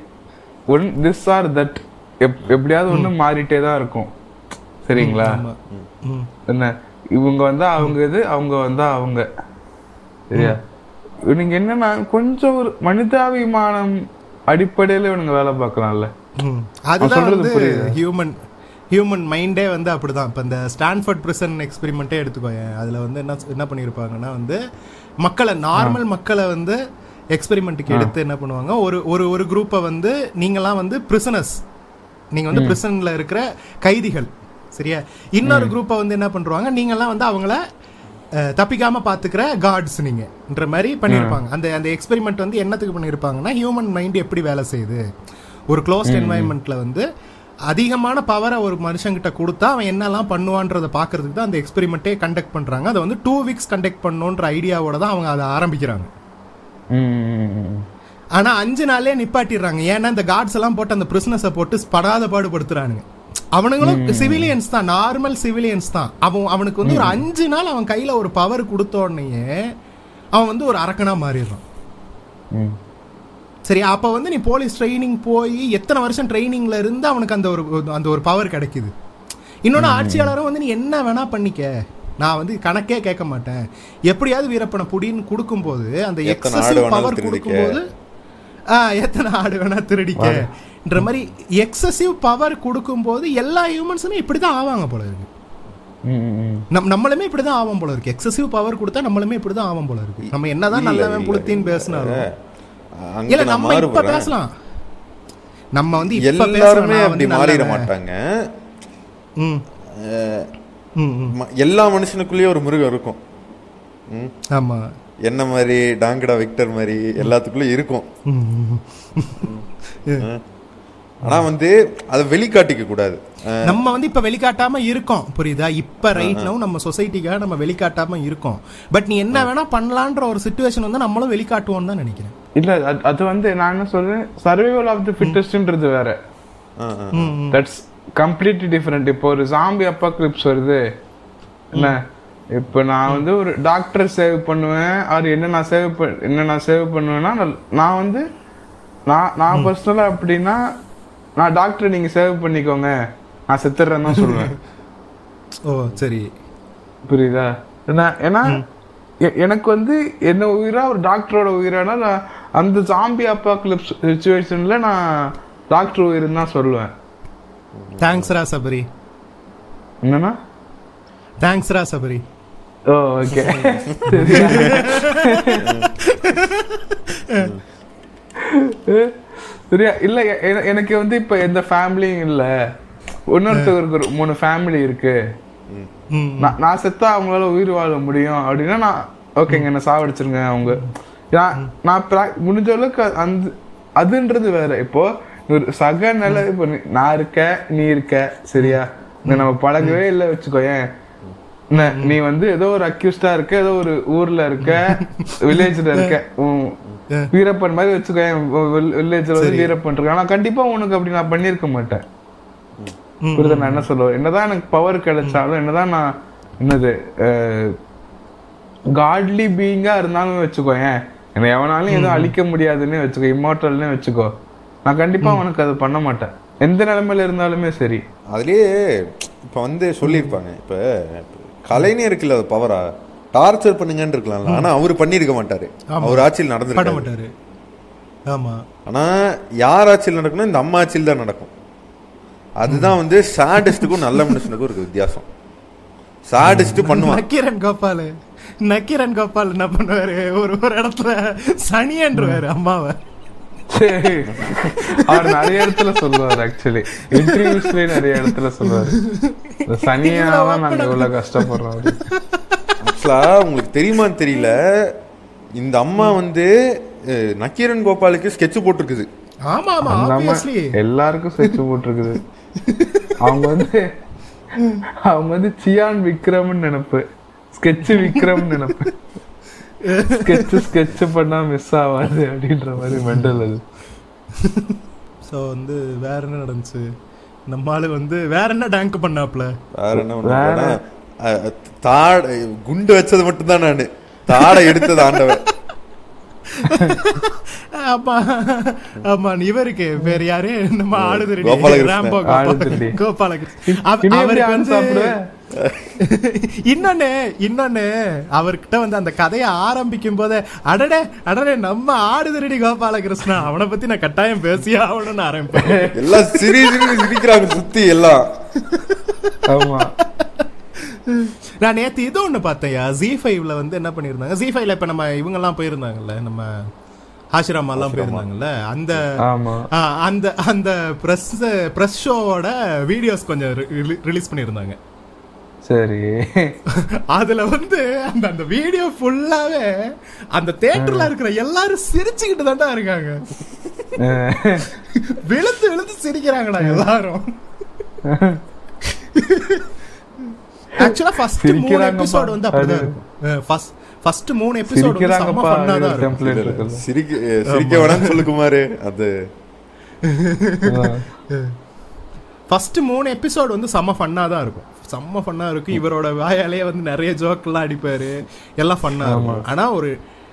ஒன் திஸ் ஆர் தட் எப்படியாவது ஒண்ணு மாறிட்டே தான் இருக்கும். சரிங்களா. என்ன? இவங்க வந்தா அவங்க இது அவங்க வந்தா அவங்க. சரியா? இவனுங்க என்னன்னா கொஞ்சம் ஒரு மனிதாபிமானம் அடிப்படையில இவனுங்க வேலை பார்க்கலாம்ல. அதுதான் வந்து. ஹியூமன் ஹியூமன் மைண்டே வந்து அப்படிதான். இப்போ இந்த ஸ்டான்ஃபோர்ட் பிரிசன் எக்ஸ்பெரிமெண்ட்டே எடுத்துக்கோயேன். அதுல வந்து என்ன என்ன பண்ணியிருப்பாங்கன்னா வந்து மக்களை நார்மல் மக்களை வந்து எக்ஸ்பெரிமெண்ட்டுக்கு எடுத்து என்ன பண்ணுவாங்க? ஒரு ஒரு ஒரு குரூப்பை வந்து நீங்களாம் வந்து பிரிசனஸ் நீங்க வந்து பிரிசன்ல இருக்கிற கைதிகள். சரியா? இன்னொரு குரூப்பை வந்து என்ன பண்றாங்க? நீங்கெல்லாம் வந்து அவங்கள தப்பிக்காம பாத்துக்கிற காட்ஸ் நீங்கன்ற மாதிரி பண்ணியிருப்பாங்க அந்த அந்த எக்ஸ்பெரிமெண்ட் வந்து என்னத்துக்கு பண்ணியிருப்பாங்கன்னா ஹியூமன் மைண்ட் எப்படி வேலை செய்யுது? ஒரு க்ளோஸ்ட் என்வாயன்மெண்ட்ல வந்து அதிகமான பவரை ஒரு மனுஷங்கிட்ட கொடுத்தா அவன் என்னெல்லாம் பண்ணுவான்றதை பார்க்கறதுக்கு தான் அந்த எக்ஸ்பெரிமெண்ட்டே கண்டக்ட் பண்றாங்க. அதை வந்து டூ வீக்ஸ் கண்டக்ட் பண்ணணுன்ற ஐடியாவோட தான் அவங்க அதை ஆரம்பிக்கிறாங்க. ஆனா அஞ்சு நாள்லயே நிப்பாட்டிடுறாங்க. ஏன்னா இந்த கார்ட்ஸ் எல்லாம் போட்டு அந்த பிரிசனஸை போட்டு படாத பாடுபடுத்துறானுங்க. அவனுங்களும் சிவிலியன்ஸ் தான் நார்மல் சிவிலியன்ஸ் தான். அவன் அவனுக்கு வந்து ஒரு அஞ்சு நாள் அவன் கையில ஒரு பவர் கொடுத்த உடனேயே அவன் வந்து ஒரு அரக்கனா மாறிடுறான். சரி அப்ப வந்து நீ போலீஸ் ட்ரைனிங் போய் எத்தனை வருஷம் ட்ரைனிங்ல இருந்து அவனுக்கு அந்த ஒரு அந்த ஒரு பவர் கிடைக்குது. இன்னொன்னு ஆட்சியாளரும் வந்து நீ என்ன வேணா பண்ணிக்க. நான் வந்து கணக்கே கேட்க மாட்டேன். எப்படியாவது வீரப்பனை புடின்னு கொடுக்கும்போது அந்த எக்ஸசிவ் பவர் திருடிக்க. கொடுக்கும்போது ஆ எத்தனை ஆடு வேணா திருடிக்கன்ற மாதிரி எக்ஸசிவ் பவர் கொடுக்கும்போது எல்லா ஹியூமன்ஸுமே இப்படிதான் ஆவாங்க போல இருக்கு. நம் நம்மளுமே இப்படிதான் ஆவோம் போல இருக்கு. எக்ஸசிவ் பவர் கொடுத்தா நம்மளுமே இப்படிதான் ஆவோம் போல இருக்கு. நம்ம என்னதான் நல்லவன் புளுத்தின்னு பேசினாலும். இல்ல நம்ம இப்ப பேசலாம். நம்ம வந்து இப்ப எல்லாருமே அப்படி மாறிட. மாட்டாங்க எல்லா மனுஷனுக்குள்ளேயும் ஒரு மிருகம் இருக்கும். ஆமா. என்ன மாதிரி டாங்கடா விக்டர் மாதிரி எல்லாத்துக்குள்ளயும் இருக்கும். ம், ம். அஹ். ஆனா வந்து அதை வெளிக்காட்டிக்க கூடாது. நம்ம வந்து இப்ப வெளிக்காட்டாம இருக்கோம் புரியுதா? இப்ப ரைட் நவ் நம்ம சொசைட்டிக்காக நம்ம வெளிக்காட்டாம இருக்கோம். பட் நீ என்ன வேணா பண்ணலான்ற ஒரு சுச்சுவேஷன் வந்து நம்மளும் வெளிக்காட்டுவோம் தான் நினைக்கிறேன். இல்ல அது- அது வந்து நான் என்ன சொல்றேன்? சர்வைவல் ஆஃப் தி ஃபிட்டஸ்ட்ன்றது வேற. தட்ஸ் கம்ப்ளீட்லி டிஃப்ரெண்ட் இப்போ ஒரு ஜாம்பி அப்பா கிளிப்ஸ் வருது. என்ன? இப்போ நான் வந்து ஒரு டாக்டர் சேவ் பண்ணுவேன். அவர் என்ன நான் சேவ் என்ன நான் சேவ் பண்ணுவேன்னா நான்- வந்து நான் நான் பர்சனலா அப்படின்னா நான் டாக்டர் நீங்க சேவ் பண்ணிக்கோங்க. நான் செத்துறேன்னு தான் சொல்லுவேன் ஓ சரி. புரியுதா? ஏன்னா ஏன்னா எ- எனக்கு வந்து என்ன உயிரா ஒரு டாக்டரோட உயிரானா நான் அந்த ஜாம்பி அப்பா கிளிப்ஸ் சுச்சுவேஷன்ல நான் டாக்டர் உயிர்னு தான் சொல்லுவேன் தேங்க்ஸ் ரா சபரி. என்னன்னா? தேங்க்ஸ் ரா சபரி. ஓ ஓகே சரியா? இல்ல எனக்கு வந்து இப்ப எந்த ஃபேமிலியும் இல்ல. இன்னொருத்தருக்கு ஒரு மூணு ஃபேமிலி இருக்கு. நான் நான் செத்தா அவங்களால உயிர் வாழ முடியும் அப்படின்னா நான் ஓகேங்க என்ன சாவடிச்சிருங்க அவங்க. நான் முடிஞ்ச அளவுக்கு அந்த அதுன்றது வேற. இப்போ ஒரு சக நிலை இப்ப நான் இருக்க நீ இருக்க சரியா? இந்த நம்ம பழகவே இல்லை வச்சுக்கோயேன். என்ன, நீ வந்து ஏதோ ஒரு அக்யூஸ்டா இருக்க ஏதோ ஒரு ஊர்ல இருக்க வில்லேஜ்ல இருக்க வீரப்பன் மாதிரி வச்சுக்கோயேன் வில்லேஜ்ல வந்து வீரப்பன் இருக்கு ஆனா கண்டிப்பா உனக்கு அப்படி நான் பண்ணிருக்க மாட்டேன். புரியுதா? நான் என்ன சொல்லுவேன் என்னதான் எனக்கு பவர் கிடைச்சாலும் என்னதான் நான் என்னது காட்லி பீயிங்கா இருந்தாலும் வச்சுக்கோயேன். என்னை எவனாலும் எதுவும் அழிக்க முடியாதுன்னு வச்சுக்கோ இம்மார்டல்னு வச்சுக்கோ. நான் கண்டிப்பா உனக்கு அது பண்ண மாட்டேன். எந்த நிலைமையில இருந்தாலுமே சரி. அதுலயே இப்ப வந்து சொல்லியிருப்பாங்க. இப்ப கலைஞர் இருக்குல்ல அது பவரா டார்ச்சர் பண்ணுங்கன்னு இருக்கலாம்ல ஆனா அவர் பண்ணியிருக்க மாட்டாரு. அவர் ஆட்சியில் பண்ண நடந்திருக்காரு மாட்டாரு. ஆமா. ஆனா யார் ஆட்சியில் நடக்கணும் இந்த அம்மா ஆட்சியில் தான் நடக்கும். அதுதான் வந்து சாடிஸ்டுக்கும் நல்ல மனுஷனுக்கும் இருக்கு வித்தியாசம். சாடிஸ்ட் பண்ணுவான். நக்கீரன் கோபால். நக்கீரன் கோபால் என்ன பண்ணுவாரு? ஒரு ஒரு இடத்துல சனியன்றுவாரு அம்மாவை. அவர் நிறைய இடத்துல சொல்லுவார் ஆக்சுவலி இன்டர்வியூஸ்லயே நிறைய இடத்துல சொல்லுவாரு. சனியாதான் நாங்க இவ்வளவு கஷ்டப்படுறோம் அப்படின்னு. ஆக்சுவலா உங்களுக்கு தெரியுமான்னு தெரியல. இந்த அம்மா வந்து நக்கீரன் கோபாலுக்கு ஸ்கெட்ச் போட்டிருக்குது. ஆமா ஆமா ஆப்வியஸ்லி எல்லாருக்கும் ஸ்வெட்ச் போட்டிருக்குது. அவங்க வந்து அவங்க வந்து சியான் விக்ரம்னு நினைப்பு. ஸ்கெட்ச் விக்ரம் நினைப்பு. ஸ்கெட்ச் ஸ்கெட்ச் பண்ணா மிஸ் ஆகாது அப்படின்ற மாதிரி மெண்டல் அது. சோ வந்து வேற என்ன நடந்துச்சு? நம்ம ஆளு வந்து வேற என்ன டேங்க் பண்ணாப்ல? வேற என்ன தாட குண்டு வச்சது மட்டும்தான் நானு. தாடை எடுத்தது ஆண்டவன் ஆமா ஆமா இவருக்கு வேற யாரு? நம்ம ஆடுதுரடி கோபாலகிருஷ்ணன். ராம்போ கோபாலகிருஷ்ணன். அவருக்கு வந்து? இன்னொன்னு இன்னொன்னு அவர்கிட்ட வந்து அந்த கதையை ஆரம்பிக்கும் போதே அடடே அடடே நம்ம ஆடுதுரடி கோபாலகிருஷ்ணா அவனை பத்தி நான் கட்டாயம் பேசியே ஆகணும்னு ஆரம்பிப்பேன். எல்லாம் சிரி சிரி சிரிக்கிறாங்க சுத்தி எல்லாம். ஆமா. நான் நேத்து இது ஒண்ணு பார்த்தேன்யா. ஜி ஃபைவ்ல வந்து என்ன பண்ணிருந்தாங்க ஜி ஃபைவ்ல இப்ப நம்ம இவங்க எல்லாம் போயிருந்தாங்கல்ல நம்ம ஆசிராமா எல்லாம் போயிருந்தாங்கல்ல அந்த அந்த அந்த பிரஸ் பிரஸ் ஷோவோட வீடியோஸ் கொஞ்சம் ரிலீஸ் பண்ணியிருந்தாங்க. சரி. அதுல வந்து அந்த அந்த வீடியோ ஃபுல்லாவே அந்த தியேட்டர்ல இருக்கிற எல்லாரும் சிரிச்சுக்கிட்டு தான்டா இருக்காங்க. விழுந்து விழுந்து சிரிக்கிறாங்கடா எல்லாரும். ஆக்சுவலா ஃபர்ஸ்ட் மூணு. எபிசோட் வந்து அப்படிதான் இருக்கும். ஃபர்ஸ்ட் ஃபர்ஸ்ட் மூணு எபிசோட் வந்து செம்ம ஃபன்னா தான் இருக்கும். சிரிக்க சிரிக்க வேணாம்னு சொல்லு குமாரு அது. ஃபர்ஸ்ட் மூணு எபிசோட் வந்து செம்ம ஃபன்னா தான் இருக்கும். செம்ம ஃபன்னா இருக்கும். இவரோட வாயாலேயே வந்து நிறைய ஜோக்கெல்லாம் அடிப்பாரு. எல்லாம் ஃபன்னா இருக்கும். ஆனா ஒரு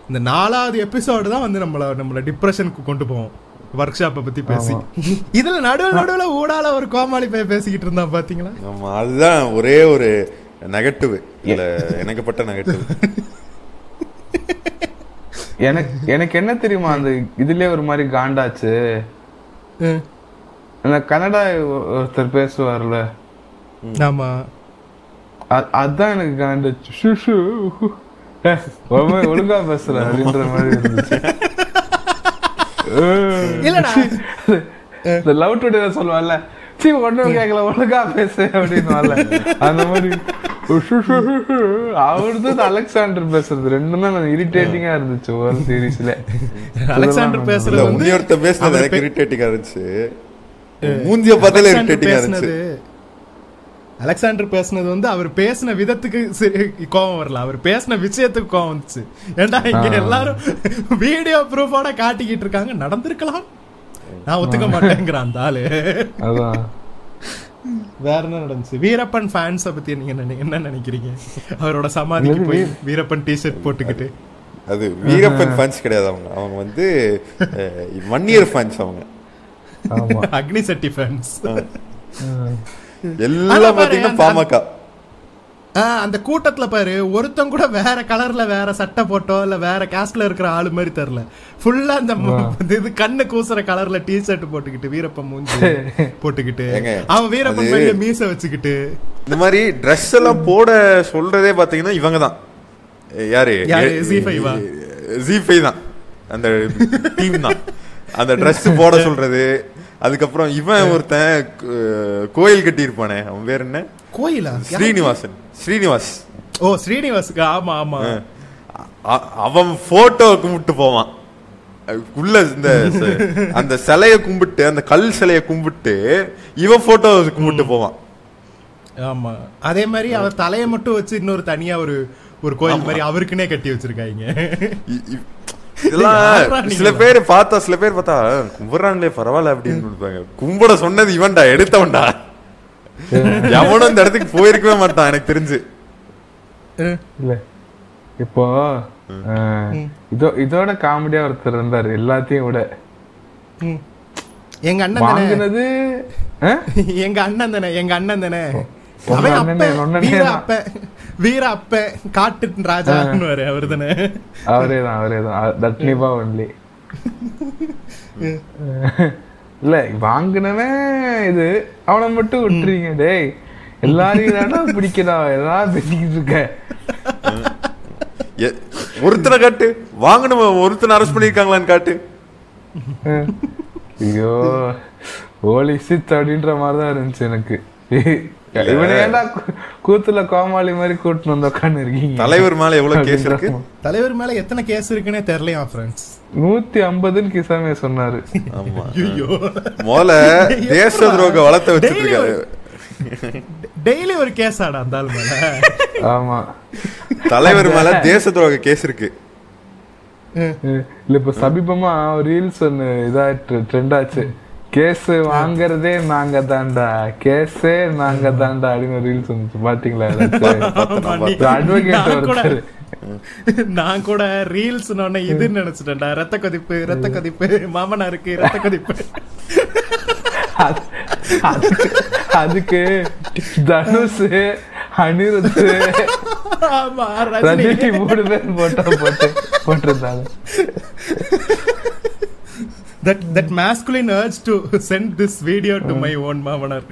இந்த நாலாவது எபிசோடு தான் வந்து நம்மள நம்மள டிப்ரெஷனுக்கு கொண்டு போவோம் ஒர்க் ஷாப்பை பத்தி பேசி. இதுல நடுவுல நடுவுல ஊடால ஒரு கோமாளி போய் பேசிக்கிட்டு இருந்தான் பாத்தீங்களா? ஆமா அதுதான் ஒரே ஒரு நெகட்டிவ். இல்ல எனக்குப்பட்ட நெகட்டிவ். எனக்கு எனக்கு என்ன தெரியுமா அந்த இதுலயே ஒரு மாதிரி காண்டாச்சு. அந்த கன்னடா ஒருத்தர் பேசுவார்ல. ஆமா. அதான் எனக்கு காண்டாச்சு. ஒழுங்கா பேசுற அப்படின்ற மாதிரி இருந்துச்சு. இல்லடா. இந்த லவ் டுடே சொல்லுவான்ல சீ ஒண்ணும் கேட்கல ஒழுங்கா பேசு அப்படின்னு அந்த மாதிரி அவர்தான் அலெக்சாண்டர் பேசுறது ரெண்டும் தான் இரிட்டேட்டிங்கா இருந்துச்சு ஒரு சீரீஸ்ல அலெக்சாண்டர் பேசுறது பேசுனது அவர் எனக்கு இரிட்டேட்டிங்கா இருந்துச்சு. மூஞ்சிய பார்த்தாலே இரிட்டேட்டிங்கா இருந்துச்சு. அலெக்சாண்டர் பேசுனது வந்து அவர் பேசின விதத்துக்கு சரி- கோவம் வரல. அவர் பேசின விஷயத்துக்கு கோவம் வந்துச்சு. ஏன்டா இங்க எல்லாரும் வீடியோ ப்ரூஃபோட காட்டிக்கிட்டு இருக்காங்க. நடந்திருக்கலாம். நான் ஒத்துக்க மாட்டேங்கிறான் அந்த ஆளு. வேற என்ன நடந்துச்சு? வீரப்பன் ஃபேன்ஸ பத்தி நீங்க என்ன நினைக்கிறீங்க? அவரோட சமாதிக்கு போய் வீரப்பன் டிஷர்ட் போட்டுக்கிட்டு. அது வீரப்பன் ஃபேன்ஸ் கிடையாது அவங்க. அவங்க வந்து அஹ், வன்னியர் ஃபேன்ஸ் அவங்க. ஆமா. அக்னி சட்டி ஃபேன்ஸ் எல்லாம் பாத்தீங்கன்னா பாமக. அந்த கூட்டத்துல பாரு ஒருத்தன் கூட வேற கலர்ல வேற சட்டை போட்டோ இல்ல வேற கேஸ்ட்ல இருக்கிற ஆளு மாதிரி தெரியல. ஃபுல்லா அந்த இது கண்ணு கூசுற கலர்ல டி ஷர்ட் போட்டுக்கிட்டு வீரப்பன் மூஞ்சி போட்டுக்கிட்டு அவன் வீரப்பன் மேல மீச வச்சுக்கிட்டு. இந்த மாதிரி ட்ரெஸ் எல்லாம் போட சொல்றதே பாத்தீங்கன்னா இவங்க தான் யாரு? யாரு? Z5 வா? ஜி ஃபைவ் தான். அந்த டீம் தான். அந்த Dress போட சொல்றது. அதுக்கப்புறம் இவன் ஒருத்தன் கோயில் கட்டி இருப்பானே அவன் பேர் என்ன? கோயிலா? ஸ்ரீனிவாசன். ஸ்ரீனிவாஸ். ஓ ஸ்ரீனிவாசுக்கு ஆமா ஆமா. அவன் போட்டோ கும்பிட்டு போவான். உள்ள இந்த அந்த சிலைய கும்பிட்டு அந்த கல் சிலைய கும்பிட்டு இவன் போட்டோ கும்பிட்டு போவான். ஆமா. அதே மாதிரி அவர் தலைய மட்டும் வச்சு இன்னொரு தனியா ஒரு ஒரு கோயில் மாதிரி அவருக்குன்னே கட்டி வச்சிருக்காங்க. இதெல்லாம்? சில பேர் பார்த்தா சில பேர் பார்த்தா கும்பிடுறாங்களே பரவாயில்ல அப்படின்னு கும்பிட சொன்னது இவன்டா எடுத்தவன்டா. எவனும் இந்த இடத்துக்கு போயிருக்கவே மாட்டான் எனக்கு தெரிஞ்சு. இல்ல. இப்போ இதோ இதோட காமெடியா ஒருத்தர் இருந்தாரு எல்லாத்தையும் விட. ம். எங்க அண்ணன் தானே? வாங்குனது? எங்க அண்ணன் தானே எங்க அண்ணன் தானே? உங்க வீர தான். அப்ப காட்டு ராஜான்னு அவர் தானே அவரேதான். அவரேதான் தட்னிபா ஒன்லி இல்ல வாங்குனவன் இது. அவனை மட்டும் விட்டுறீங்க டேய். எல்லாரையும் தானே பிடிக்கிறா. எல்லாரும் பேசிக்கிட்டு இருக்க? எ- ஒருத்தனை காட்டு. வாங்கினவன் ஒருத்தனை அரெஸ்ட் பண்ணிருக்காங்களான்னு காட்டு. ஐயோ ஓலி சித் அப்படின்ற மாதிரிதான் இருந்துச்சு எனக்கு. இவனை ஏன்டா கூ- கூத்துல கோமாளி மாதிரி கூட்டின்னு வந்து உட்காந்து இருக்கீங்க? தலைவர் மேல எவ்வளவு கேஸ் இருக்கு? தலைவர் மேல எத்தனை கேஸ் இருக்குன்னே தெரியலையா ஃப்ரெண்ட்ஸ் நூத்தி ஐம்பதுன்னு கிசாமே சொன்னாரு. ஆமா. ஐயோ முதல்ல தேச துரோக வளர்த்த வச்சிட்டு இருக்காரு டெய்லி ஒரு கேஸ் ஆடா அந்த ஆள் மேல. ஆமா. தலைவர் மேல தேச துரோக கேஸ் இருக்கு. இல்ல இப்ப சமீபமா ரீல்ஸ் ஒண்ணு இதாயிட்டு ட்ரெண்ட் ஆச்சு. கேஸ் வாங்குறதே நாங்க தாண்டா. கேஸே நாங்க தாண்டா அப்படின்னு ரீல்ஸ் வந்துச்சு. பாத்தீங்களா அட்வொகேட் நான் கூட- ஒருத்தர். நான் கூட ரீல்ஸ் இதுன்னு நினைச்சிட்டேன்டா. ரத்த கொதிப்பு ரத்த கொதிப்பு. மாமனாருக்கு ரத்த கொதிப்பு. அது- அதுக்கு தனுஷ் அனிருத் ரஜினி மூணு பேர் போட்டோ போட்டு போட்டிருந்தாங்க. That that masculine urge to send this video to my own மாமனார்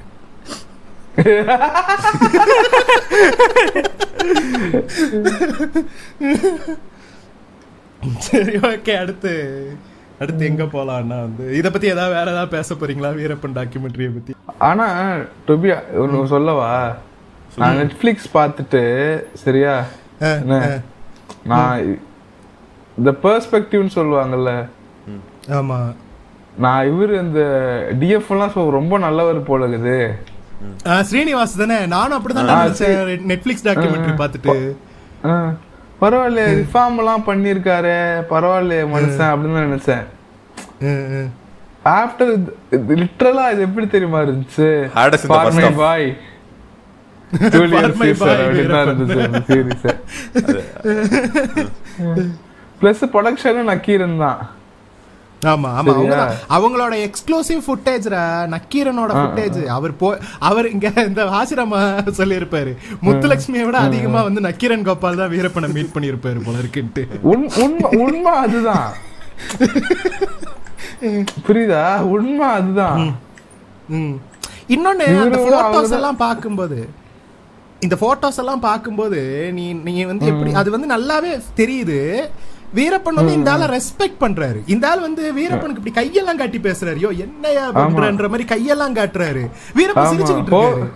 சரி ஓகே அடுத்து அடுத்து எங்க போலாம்னா வந்து? இத பத்தி ஏதாவது வேற ஏதாவது பேச போறீங்களா? வீரப்பன் டாக்குமெண்ட்ரிய பத்தி? ஆனா டொபி ஒன்னு சொல்லவா? நான் நெட்ஃபிளிக்ஸ் பார்த்துட்டு சரியா? நான் இந்த பெர்ஸ்பெக்டிவ்னு சொல்லுவாங்கல்ல ஆமா. நான் இவரு இந்த டிஎஃப் எல்லாம் சொ- ரொம்ப நல்லவர் போல இருக்குது. ஆஹ், ஸ்ரீனிவாஸ் தானே? நானும் அப்படிதான் நினைச்சேன் நெட்ஃபிளிக்ஸ் டாக்குமெண்ட்ரி பார்த்துட்டு. பரவாயில்ல ரிஃபார்ம் எல்லாம் பண்ணிருக்காரு பரவாயில்ல மனுஷன் அப்படின்னு நினைச்சேன். ஆஃப்டர் லிட்டரலா இது எப்படி தெரியுமா இருந்துச்சு. பாய் பிளஸ் ப்ரொடக்ஷனும் நக்கீரன் தான். ஆமா ஆமா? அவங்கதான். அவங்களோட எக்ஸ்க்ளூசிவ் ஃபுட்டேஜ்ரா நக்கீரனோட ஃபுட்டேஜ் அவர் போ அவர் இங்க இந்த ஆசிரமா சொல்லியிருப்பாரு. முத்துலட்சுமியை விட அதிகமா வந்து நக்கீரன் கோபால் தான் வீரப்பனை மீட் பண்ணியிருப்பாரு போல இருக்குன்ட்டு. உண்- உண்மை உண்மை அதுதான். புரியுதா? உண்மை அதுதான். இன்னொன்னு அந்த போட்டோஸ் எல்லாம் பார்க்கும்போது இந்த போட்டோஸ் எல்லாம் பார்க்கும்போது நீ நீ வந்து எப்படி அது வந்து நல்லாவே தெரியுது. வீரப்பன் வந்து இந்த ஆளை ரெஸ்பெக்ட் பண்றாரு. இந்த ஆள் வந்து வீரப்பனுக்கு இப்படி கையெல்லாம் காட்டி பேசுறாரு. யோ என்னையா பண்றன்ற மாதிரி கையெல்லாம் காட்டுறாரு. வீரப்பன். சிரிச்சுக்கிட்டு இருக்காரு.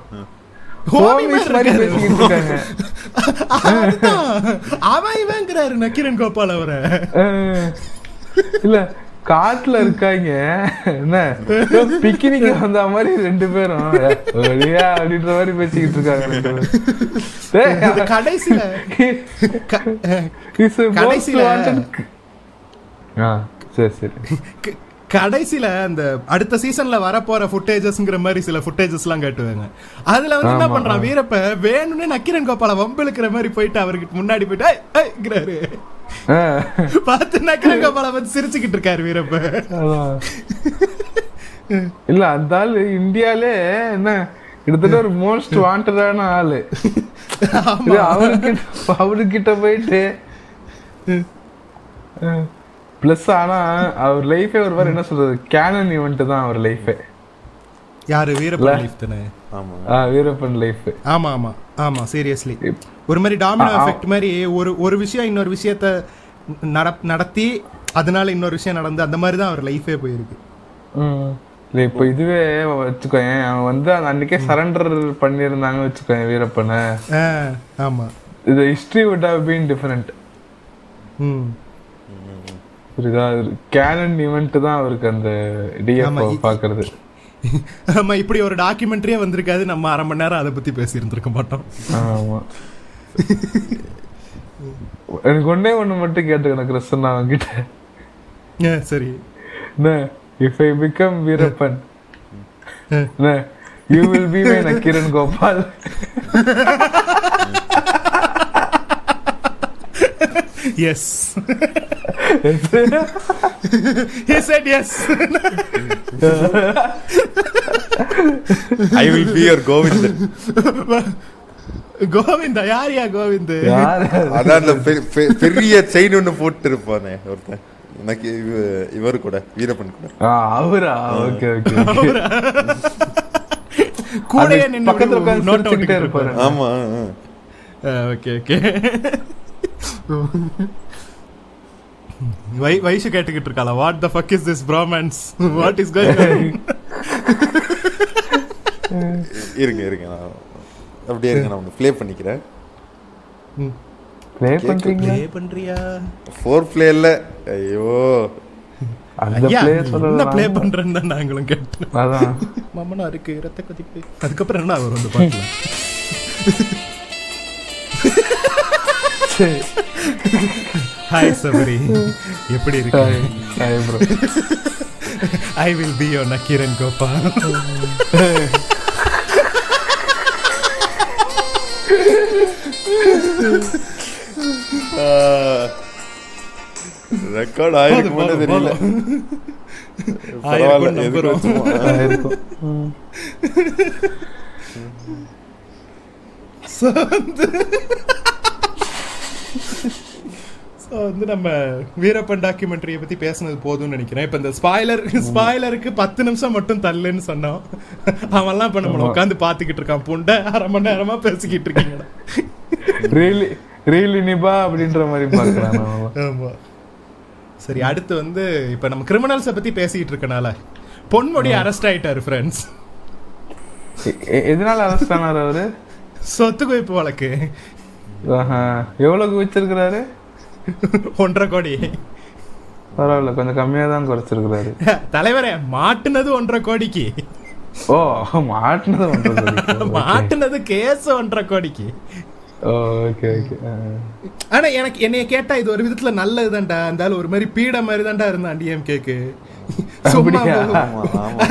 அவன் இவங்கிறாரு நக்கீரன் கோபால் அவரை. இல்ல காட்டுல இருக்காங்க. என்ன? பிக்னிக் வந்த மாதிரி ரெண்டு பேரும். ஒளியா அப்படின்ற மாதிரி பேசிக்கிட்டு இருக்காங்க கடைசியில சரி சரி. கடைசியில அந்த அடுத்த சீசன்ல வரப்போற ஃபுட்டேஜஸ்ங்கிற மாதிரி சில ஃபுட்டேஜஸ் எல்லாம் காட்டுவாங்க. அதுல வந்து என்ன பண்றான் வீரப்ப வேணும்னே நக்கீரன் கோபால வம்பிழுக்கிற மாதிரி போயிட்டு அவருக்கு முன்னாடி போயிட்டு "ஏய், ஏய்ங்கிறாரு ஆ, பார்த்து நக்கீரன் கோபால வந்து சிரிச்சுக்கிட்டு இருக்காரு வீரப்ப. இல்ல அந்த ஆளு இந்தியாலே என்ன கிட்டத்தட்ட ஒரு மோஸ்ட் வாண்டடான ஆளு. அவருக்கிட்ட அவருக்கிட்ட போயிட்டு பிளஸ் ஆனா அவர் லைஃபே ஒரு மாதிரி என்ன சொல்றது கேனன் ஈவெண்ட் தான் அவர் லைஃபே யாரு? வீரப்பன் life தானே? ஆமா. வீரப்பன் லைஃப் ஆமா ஆமா ஆமா சீரியஸ்லி ஒரு மாதிரி டாமினோ. எஃபெக்ட் மாதிரி ஒரு ஒரு விஷயம் இன்னொரு விஷயத்த நட- நடத்தி அதனால இன்னொரு விஷயம் நடந்து அந்த மாதிரி தான் அவர் லைஃபே போயிருக்கு. இல்ல இப்ப இதுவே வச்சுக்கோயேன். அவன் வந்து அந்த அன்னைக்கே சரண்டர் பண்ணியிருந்தாங்க வச்சுக்கோயேன் வீரப்பனை. ஆமா. இது history would have been different ம். புரியுதா? கேனன் ஈவெண்ட் தான் அவருக்கு அந்த டிஎஃப் பாக்குறது ஆமா இப்படி ஒரு டாக்குமெண்ட்ரியே வந்திருக்காது. நம்ம அரை மணி நேரம் அதை பத்தி பேசி இருந்திருக்க மாட்டோம் எனக்கு ஒண்ணே ஒண்ணு மட்டும் கேட்டுக்கணும் கிறிஸ்தன் அவன்கிட்ட ஆ, சரி. If I become Veerappan. You will be my Nakkeeran Gopal. Yes he said yes. I will be your Govindan Govinda யார் யா கோவிந்த் யார்? அதான் அந்த பெரிய செயின் ஒண்ணு போட்டு இருப்பானே ஒருத்தன். எனக்கு இவ- இவரு கூட வீரப்பன் கூட. அவரா? ஓகே ஓகே கூடயே நின்னு பக்கத்துல உட்கார்ந்து நோட் இருப்பாரு. ஆமா. Okay okay. வை வைஷு கேட்டுக்கிட்டு இருக்காளா? What the fuck is this Brahmins what is going இருங்க இருங்க. நான் அப்படியே இருங்க. நான் ஒன்று ப்ளே பண்ணிக்கிறேன். ப்ளே பண்றீங்களா? ப்ளே பண்றியா? ஃபோர் பிளேல ஐயோ. அந்த ஐயா ப்ளே ப்ளே பண்றேன்னு தான் நாங்களும் கேட்டோம். அதான். மாமனா இருக்கு. ரத்த கொதிப்பு. அதுக்கப்புறம் என்ன வரும் அந்த பாட்டுல சரி. ஹாய் சபரி எப்படி இருக்கு hi bro I will be your Nakkeeran Gopal record ஆயிருக்குமானே போதும், தெரியல. ஆயிருக்கும்னு பரவாயில்ல எதுக்கு நம்புறோம். வச்சுப்போம். இருக்கும் ம். ஸோ வந்து நம்ம வீரப்பன் டாக்குமெண்ட்ரியை பத்தி பேசுனது போதும்னு நினைக்கிறேன். இப்ப இந்த ஸ்பாய்லர் ஸ்பாய்லருக்கு பத்து நிமிஷம் மட்டும் தள்ளுன்னு சொன்னோம். அவன்லாம் இப்ப நம்மள உட்காந்து பாத்துக்கிட்டு இருக்கான். புண்டை அரை மணி நேரமா பேசிக்கிட்டு இருக்கீங்கடா. ரீலி நிபா அப்படின்ற மாதிரி. ஆமா. சரி அடுத்து வந்து இப்ப நம்ம கிரிமினல்ஸ பத்தி பேசிக்கிட்டு இருக்கனால பொன்முடி அரெஸ்ட் ஆயிட்டாரு ஃப்ரெண்ட்ஸ் எதனால அரெஸ்ட் ஆனார் அவரு? சொத்து குவிப்பு வழக்கு. ஆஹா. எவ்வளவுக்கு வச்சிருக்கிறாரு ஒன்றரை கோடி. பரவாயில்ல கொஞ்சம் கம்மியா தான் குறைச்சிருக்கிறாரு. தலைவரே மாட்டுனது ஒன்றரை கோடிக்கு. ஓ மாட்டினது ஒன்று மாட்டுனது கேஸ் ஒன்றரை கோடிக்கு. Okay okay. ஆனா எனக்கு என்னைய கேட்டா இது ஒரு விதத்துல நல்லதுதான்டா. இருந்தாலும் ஒரு மாதிரி பீட மாதிரி தான்டா இருந்தான் டிஎம்கேக்கு சும்மா?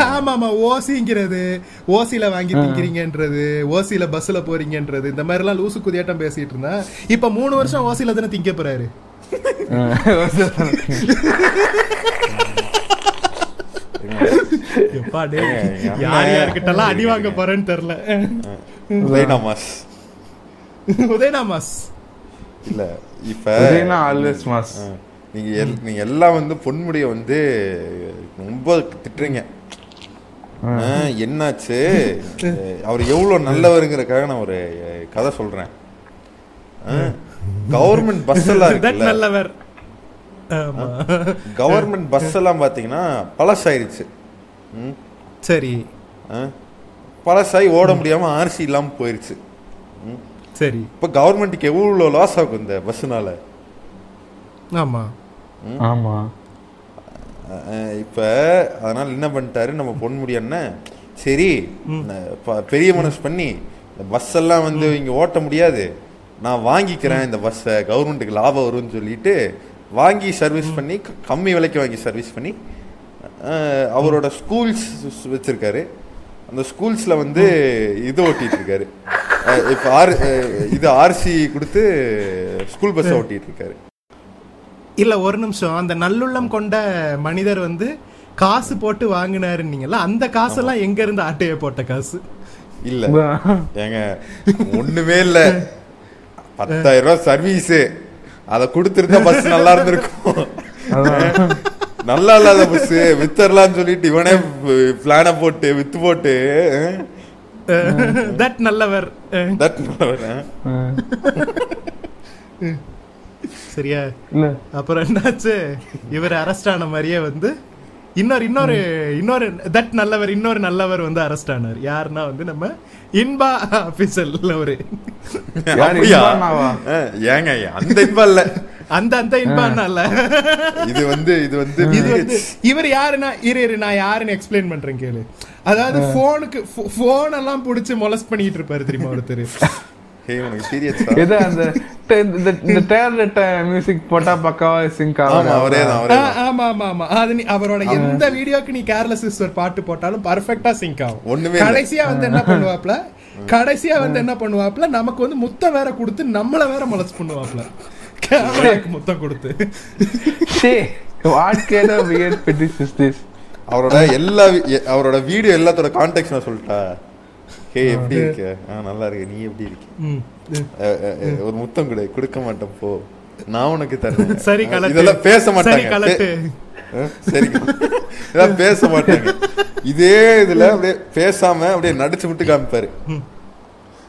ஆமா ஆமா. ஓசிங்கிறது ஓசில வாங்கி திங்கிறீங்கன்றது ஓசில பஸ்ல போறீங்கன்றது இந்த மாதிரி எல்லாம் லூசு குதியாட்டம் பேசிட்டு இருந்தா இப்ப மூணு வருஷம் ஓசில தானே திங்க போறாரு? எப்பா டேய், ஏங்க, யார் யாருக்கிட்டலாம் அடி வாங்க போறேன்னு தெரியல. உதயநாமாஸ். உதயநாமாஸ். இல்ல இப்ப ஆல்வேஸ் மாஸ் ஆ, நீங்க எல்- நீங்க எல்லாம் வந்து பொன்முடிய வந்து ரொம்ப திட்டுறீங்க. என்னாச்சு? அவர் எவ்வளவு நல்லவருங்கிறதுக்காக நான் ஒரு கதை சொல்றேன். கவர்மெண்ட் பஸ் எல்லாம் இருக்குல்ல. நல்லவர். கவர்மெண்ட் பஸ் எல்லாம் பாத்தீங்கன்னா பழசாயிருச்சு. சரி. ஆ, பழசாயி ஓட முடியாம ஆர்சி இல்லாம போயிருச்சு. சரி. இப்ப கவர்மெண்ட்டுக்கு எவ்வளவு லாஸ் ஆகும் இந்த பஸ்ஸுனால ஆமா. ஆமா. அஹ் இப்ப அதனால என்ன பண்ணிட்டாரு? நம்ம பொன்முடி அண்ணன் சரி பெரிய மனசு பண்ணி இந்த பஸ் எல்லாம் வந்து இங்க ஓட்ட முடியாது. நான் வாங்கிக்கிறேன் இந்த பஸ்ஸை கவர்மெண்ட்டுக்கு லாபம் வரும்னு சொல்லிட்டு வாங்கி சர்வீஸ் பண்ணி கம்மி விலைக்கு வாங்கி சர்வீஸ் பண்ணி அவரோட ஸ்கூல்ஸ் வச்சிருக்காரு. அந்த ஸ்கூல்ஸ்ல வந்து இது ஓட்டிட்டு இருக்காரு இப்ப ஆர் இது ஆர்சி கொடுத்து ஸ்கூல் பஸ் ஓட்டிட்டு இருக்காரு இல்ல ஒரு நிமிஷம். அந்த நல்லுள்ளம் கொண்ட மனிதர் வந்து காசு போட்டு வாங்கினாருன்னீங்கல்ல அந்த காசெல்லாம் எங்க இருந்து ஆட்டைய போட்ட காசு? இல்ல. ஏங்க ஒண்ணுமே இல்ல. பத்தாயிரம் ரூபாய் சர்வீஸ். அத கொடுத்திருந்தா பஸ் நல்லா இருந்திருக்கும். நல்லா இல்லாத பஸ் வித்தரலாம்னு சொல்லிட்டு இவனே பிளான போட்டு வித்து போட்டு தட் நல்லவர். அஹ், that சரியா? அப்புறம் என்னாச்சு? இவர் அரெஸ்ட் ஆன மாதிரியே வந்து இன்னொரு இன்னொரு இன்னொரு தட் நல்லவர் இன்னொரு நல்லவர் வந்து அரெஸ்ட் ஆனார். யாருன்னா வந்து நம்ம இன்பா ஆபீசல் ஒரு ஏங்க அந்த இன்பம் இல்ல. அந்த அந்த இன்பான்னா இல்ல. இது வந்து இது வந்து இது வந்து இவர் யாருன்னா இரு இரு நான் யாருன்னு எக்ஸ்பிளைன் பண்றேன் கேளு. அதாவது போனுக்கு போன் எல்லாம் புடிச்சு மொலஸ் பண்ணிட்டு இருப்பாரு தெரியுமா ஒருத்தர்? அந்த இந்த டேர்லெட் மியூசிக் போட்டா பக்காவா சிங்க் ஆமா ஆமா ஆமா அது அவரோட எந்த வீடியோக்கு நீ கேர்லெஸ் சிஸ்டர் பாட்டு போட்டாலும் பர்ஃபெக்ட்டா சிங்க் ஆகும். ஒண்ணுமே. கடைசியா வந்து என்ன பண்ணுவாப்ல? கடைசியா வந்து என்ன பண்ணுவாப்ல? நமக்கு வந்து முத்தம் வேற கொடுத்து நம்மள வேற மொலஸ் பண்ணுவாப்ல. கேமராக்கு முத்தம் கொடுத்து. சே. வாட் வியர்ட் இஸ் திஸ் அவரோட எல்லா அவரோட வீடியோ எல்லாத்தோட கான்டெக்ட் நான் சொல்லிட்டா ஹே எப்படி இருக்க? ஆ நல்லா இருக்க. நீ எப்படி இருக்க? ஒரு முத்தம் கொடு. கொடுக்க மாட்டேன் போ. நான் உனக்கு தரேன். சரி இதெல்லாம் பேச மாட்டாங்க. அஹ், சரி. இதெல்லாம் பேச மாட்டாங்க. இதே இதுல அப்படியே பேசாம அப்படியே நடிச்சு விட்டு காமிப்பாரு.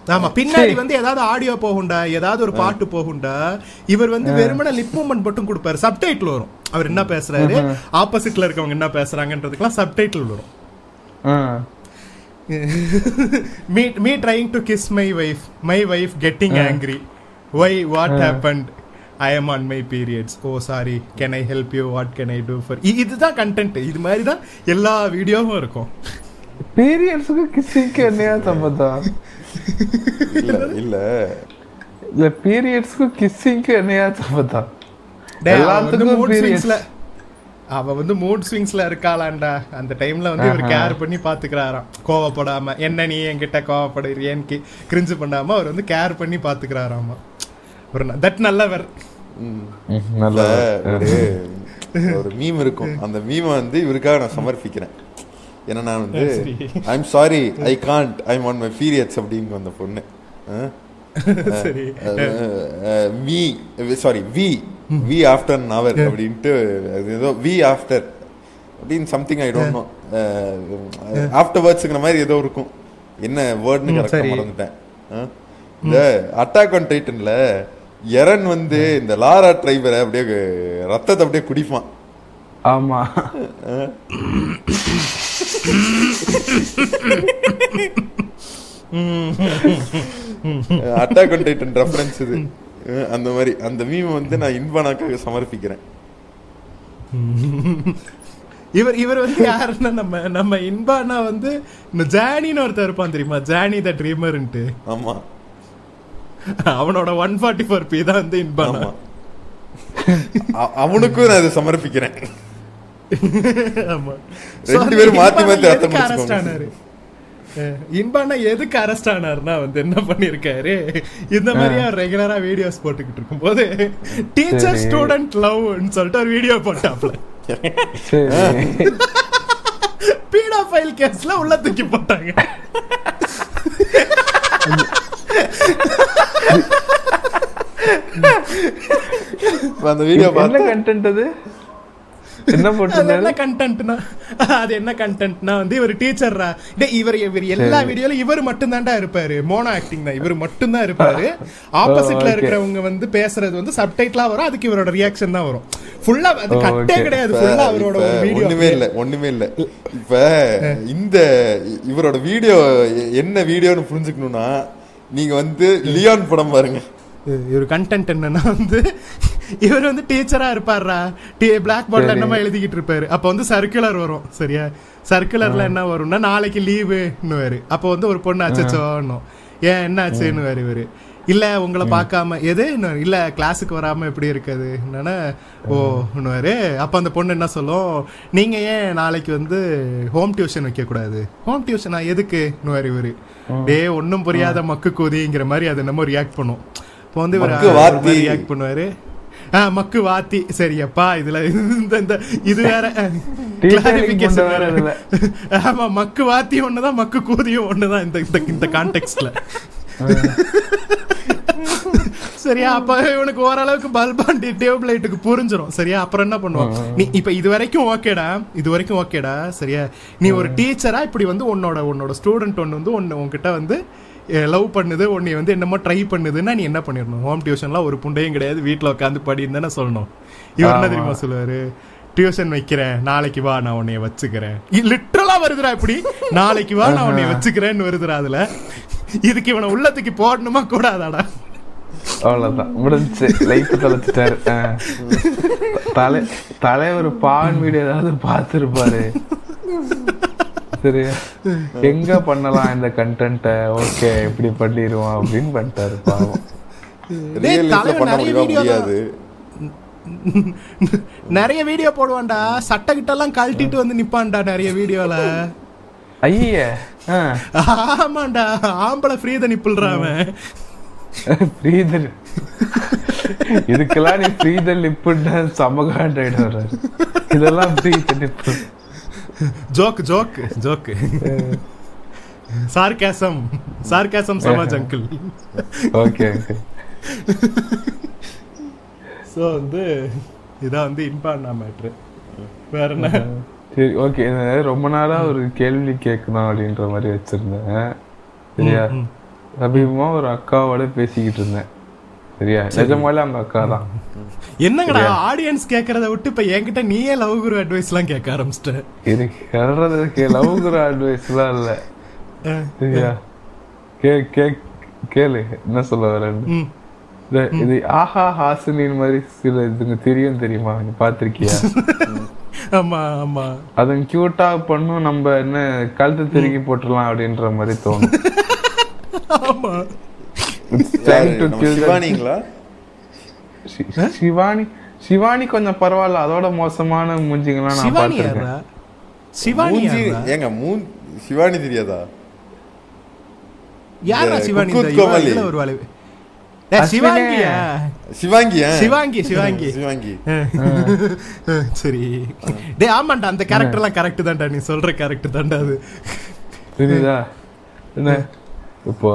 ஆமா பின்னாடி வந்து ஏதாவது ஆடியோ போகுண்டா ஏதாவது ஒரு பாட்டு போகுண்டா இவர் வந்து வெறுமனே லிப் மூமெண்ட் மட்டும் கொடுப்பாரு. சப்டைட்டில் வரும். அவர் என்ன பேசுறாரு? ஆப்போசிட்ல இருக்கவங்க என்ன பேசுறாங்கன்றதுக்கெல்லாம் சப்டைட்டில் வரும். Me me trying to kiss my wife my wife getting angry why what happened i am on my periods oh sorry can i help you what can i do for இ- இதுதான் content இது மாதிரி தான் எல்லா வீடியோவும் இருக்கும் பீரியட்ஸுக்கு கிஸ்ஸிங்க்கு என்னையா சம்பந்தம் இல்ல இல்ல இல்ல பீரியட்ஸ்க்கு கிஸ்ஸிங்க்கு என்னையா சம்பந்தம் எல்லாத்துக்கும் swingsல அவ வந்து மூட் ஸ்விங்ஸ்ல இருக்காளாண்டா. அந்த டைம்ல வந்து இவர் கேர் பண்ணி பாத்துக்கிறாராம். கோவப்படாம என்ன நீ என்கிட்ட கோவப்படுறியேன்னு கிரிஞ்சு பண்ணாம அவர் வந்து கேர் பண்ணி பாத்துக்கிறாராமா. ஒரு தட் நல்லவர் நல்லா ஒரு ஒரு மீம் இருக்கும். அந்த மீமை வந்து இவருக்காக நான் சமர்ப்பிக்கிறேன். ஏன்னா நான் வந்து சரி. I'm sorry I can't I'm on my periods அப்படின்னு அந்த பொண்ணு. சரி. We sorry we we after never அப்படின்ட்டு ஏதோ வி ஆஃப்டர் அப்படின்னு something I don't know after வேர்ட்ஸுங்கிற மாதிரி ஏதோ இருக்கும். என்ன வேர்ட்னு கரெக்டாக. மறந்துட்டேன். இந்த அட்டாக் ஆன் டைட்டன்ல எரன் வந்து இந்த லாரா டிரைவரை அப்படியே ரத்தத்தை அப்படியே குடிப்பான். ஆமா. அட்டாக் ஆன் டைட்டன் ரெஃபரன்ஸ் இது. அந்த மாதிரி. அந்த மீம் வந்து நான் இன்பானாக்காக சமர்ப்பிக்கிறேன். இவர் இவர் வந்து யாருன்னா நம்ம நம்ம இன்பானா வந்து இந்த ஜானின்னு ஒருத்தர் இருப்பான் தெரியுமா? ஜானி த ட்ரீமர்ன்ட்டு ஆமா. அவனோட ஒன் ஃபார்ட்டி ஃபோர் பி தான் வந்து இன்பானா அவனுக்கும் நான் இதை சமர்ப்பிக்கிறேன். ஆமா. ரெண்டு பேரும் மாத்தி மாத்தி ரத்தம் அரெஸ்ட் குடிச்சுக்கோங்க. ஆனாரு அஹ் இன்பானா எதுக்கு அரெஸ்ட் ஆனாருன்னா வந்து என்ன பண்ணிருக்காரு? இந்த மாதிரி அவர் ரெகுலரா வீடியோஸ் போட்டுக்கிட்டு இருக்கும்போது டீச்சர் சரி. ஸ்டூடெண்ட் லவ்னு சொல்லிட்டு ஒரு வீடியோ போட்டாப்ல. பீடா ஃபைல் கேஸ்ல உள்ள தூக்கி போட்டாங்க. அந்த வீடியோ என்ன பார்த்து கண்டென்ட் அது? என்ன என்ன கண்டென்ட்னா அது என்ன கண்டென்ட்னா வந்து இவர் டீச்சர்ரா டேய் இவர் இவர் எல்லா வீடியோல இவர் மட்டும் தான்டா இருப்பாரு. மோனோ ஆக்டிங் தான். இவர் மட்டும் தான் இருப்பாரு ஆப்போசிட்ல. இருக்கிறவங்க வந்து பேசுறது வந்து சப்டைட்டிலா வரும். அதுக்கு இவரோட ரியாக்ஷன் தான் வரும். ஃபுல்லா அது கட்டே. கிடையாது. ஃபுல்லா அவரோட வீடியோ ஒண்ணுமே இல்ல ஒண்ணுமே இல்ல. இப்ப இந்த இவரோட வீடியோ என்ன வீடியோன்னு புரிஞ்சுக்கணும்னா நீங்க வந்து லியான் படம் பாருங்க. இவர் கண்டென்ட் என்னன்னா வந்து இவர் வந்து டீச்சரா இருப்பாருடா டி பிளாக் போர்ட்ல. என்னமா எழுதிக்கிட்டு இருப்பாரு. அப்ப வந்து சர்க்குலர் வரும் சரியா? சர்க்குலர்ல என்ன வரும்னா நாளைக்கு லீவுன்னு அப்ப வந்து ஒரு பொண்ணு அச்சச்சோன்னும் ஏன் என்ன ஆச்சுன்னு வேறு இவரு. இல்ல உங்களை பார்க்காம எது? இன்னும் இல்ல கிளாஸுக்கு வராம எப்படி இருக்குது? என்னன்னா ஓ இன்னுவாரு அப்ப அந்த பொண்ணு என்ன சொல்லும்? நீங்க ஏன் நாளைக்கு வந்து ஹோம் டியூஷன் வைக்க கூடாது ஹோம் டியூஷனா எதுக்கு? இன்னுவாரு இவரு. டே ஒன்னும் புரியாத மக்கு கூதிங்கிற மாதிரி அது நம்ம ரியாக்ட் பண்ணும். இப்போ வந்து இவர். ரியாக்ட் பண்ணுவாரு. ஆ மக்கு வாத்தி. சரியப்பா இதுல இந்த இந்த இது வேற. வர வேற. ஆமா மக்கு வாத்தி ஒண்ணுதான் மக்கு கூதியும் ஒண்ணுதான் இந்த இந்த இந்த கான்டெக்ட்ல சரியா அப்ப இவனுக்கு ஓரளவுக்கு பல்பாண்டி டேபிள் லைட்டுக்கு புரிஞ்சிரும். சரியா அப்புறம் என்ன பண்ணுவான் நீ இப்ப இது வரைக்கும் ஓகேடா இது வரைக்கும் ஓகேடா சரியா? நீ ஒரு டீச்சரா இப்படி வந்து உன்னோட உன்னோட ஸ்டூடெண்ட் ஒன்னு வந்து ஒன்னு உன்கிட்ட வந்து லவ் பண்ணுது உன்னை வந்து என்னமோ ட்ரை பண்ணுதுன்னா நீ என்ன பண்ணிடணும்? ஹோம் டியூஷன்லாம் ஒரு புண்டையும் கிடையாது வீட்ல உட்காந்து படின்னு தானே சொல்லணும். இவர் என்ன. தெரியுமா சொல்லுவாரு? டியூஷன் வைக்கிறேன் நாளைக்கு வா நான் உன்னைய வச்சுக்கிறேன். லிட்டரலா வருதுடா இப்படி. நாளைக்கு வா நான் உன்னைய வச்சுக்கிறேன்னு வருதுடா அதுல. இதுக்கு இவனை உள்ளத்துக்கு போடணுமா கூடாதாடா? அவ்வளவுதான். முடிஞ்சுச்சு. லைஃப் தொலைச்சிட்டாரு. தலை தலைவர் பான் வீடியோ ஏதாவது பார்த்துருப்பாரு. சரியா எங்க பண்ணலாம் இந்த கண்டென்ட்டை ஓகே இப்படி பண்ணிடுவோம் அப்படின்னு பண்ணிட்டாரு பாவம். முடியாது. நிறைய வீடியோ போடுவான்டா. சட்டை கிட்ட எல்லாம் கழட்டிட்டு வந்து நிப்பான்டா நிறைய வீடியோல ஐய ஆமாண்டா. ஆம்பளை ஃப்ரீத அவன். ஃப்ரீதல் இதுக்கெல்லாம் நீ ஃப்ரீதல் நிப்புன்னா சமகாண்ட் ஆயிடும் வர்றாரு இதெல்லாம் ஃப்ரீதல் nib. Joke joke joke sarcasm sarcasm Samaj uncle okay so வந்து இதான் வந்து இன்பாண்டா மேட்ரு வேற என்ன? சரி ஓகே ரொம்ப நாளா ஒரு கேள்வி கேட்கணும் அப்படின்ற மாதிரி வச்சிருந்தேன். சரியா? சமீபமா ஒரு அக்காவோட பேசிக்கிட்டு இருந்தேன். சரியா? நிஜமாலே அவங்க அக்கா தான். என்னங்கடா ஆடியன்ஸ் கேக்குறத விட்டு இப்ப என்கிட்ட நீயே லவ் குரு அட்வைஸ் எல்லாம் கேட்க ஆரம்பிச்சிட்ட. இது சொல்றதுக்கு லவ்குற அட்வைஸ்லாம் இல்ல. சரியா? கே கே கேளு என்ன சொல்ல வரேன்னு. இது ஆஹா ஹாசினின் மாதிரி சில இதுங்க தெரியும் தெரியுமா? நீ பாத்திருக்கியா ஆமா ஆமா. அதுங்க கியூட்டா பண்ணும் நம்ம என்ன கழுத்து திருக்கி போட்டுடலாம் அப்படின்ற மாதிரி தோணும். ஆமா. யாரு? to நம்ம kill the- சிவானிங்களா சி- சிவானி சிவானி கொஞ்சம் பரவாயில்ல. அதோட மோசமான மூஞ்சிங்கெல்லாம் நான் பார்த்திருக்கேன். சிவானி ஏங்க மூ சிவானி தெரியாதா? யாரா சிவானி? ஒரு வாழை ஏ, அஸ்வினே. சிவாங்கியா? சிவாங்கியா? சிவாங்கி சிவாங்கி. சிவாங்கி. சரி. டேய் ஆமாண்டா அந்த கேரக்டர் எல்லாம் கரெக்ட் தான்டா. நீ சொல்ற கேரக்டர் தான்டா அது. புரியுதா என்ன? இப்போ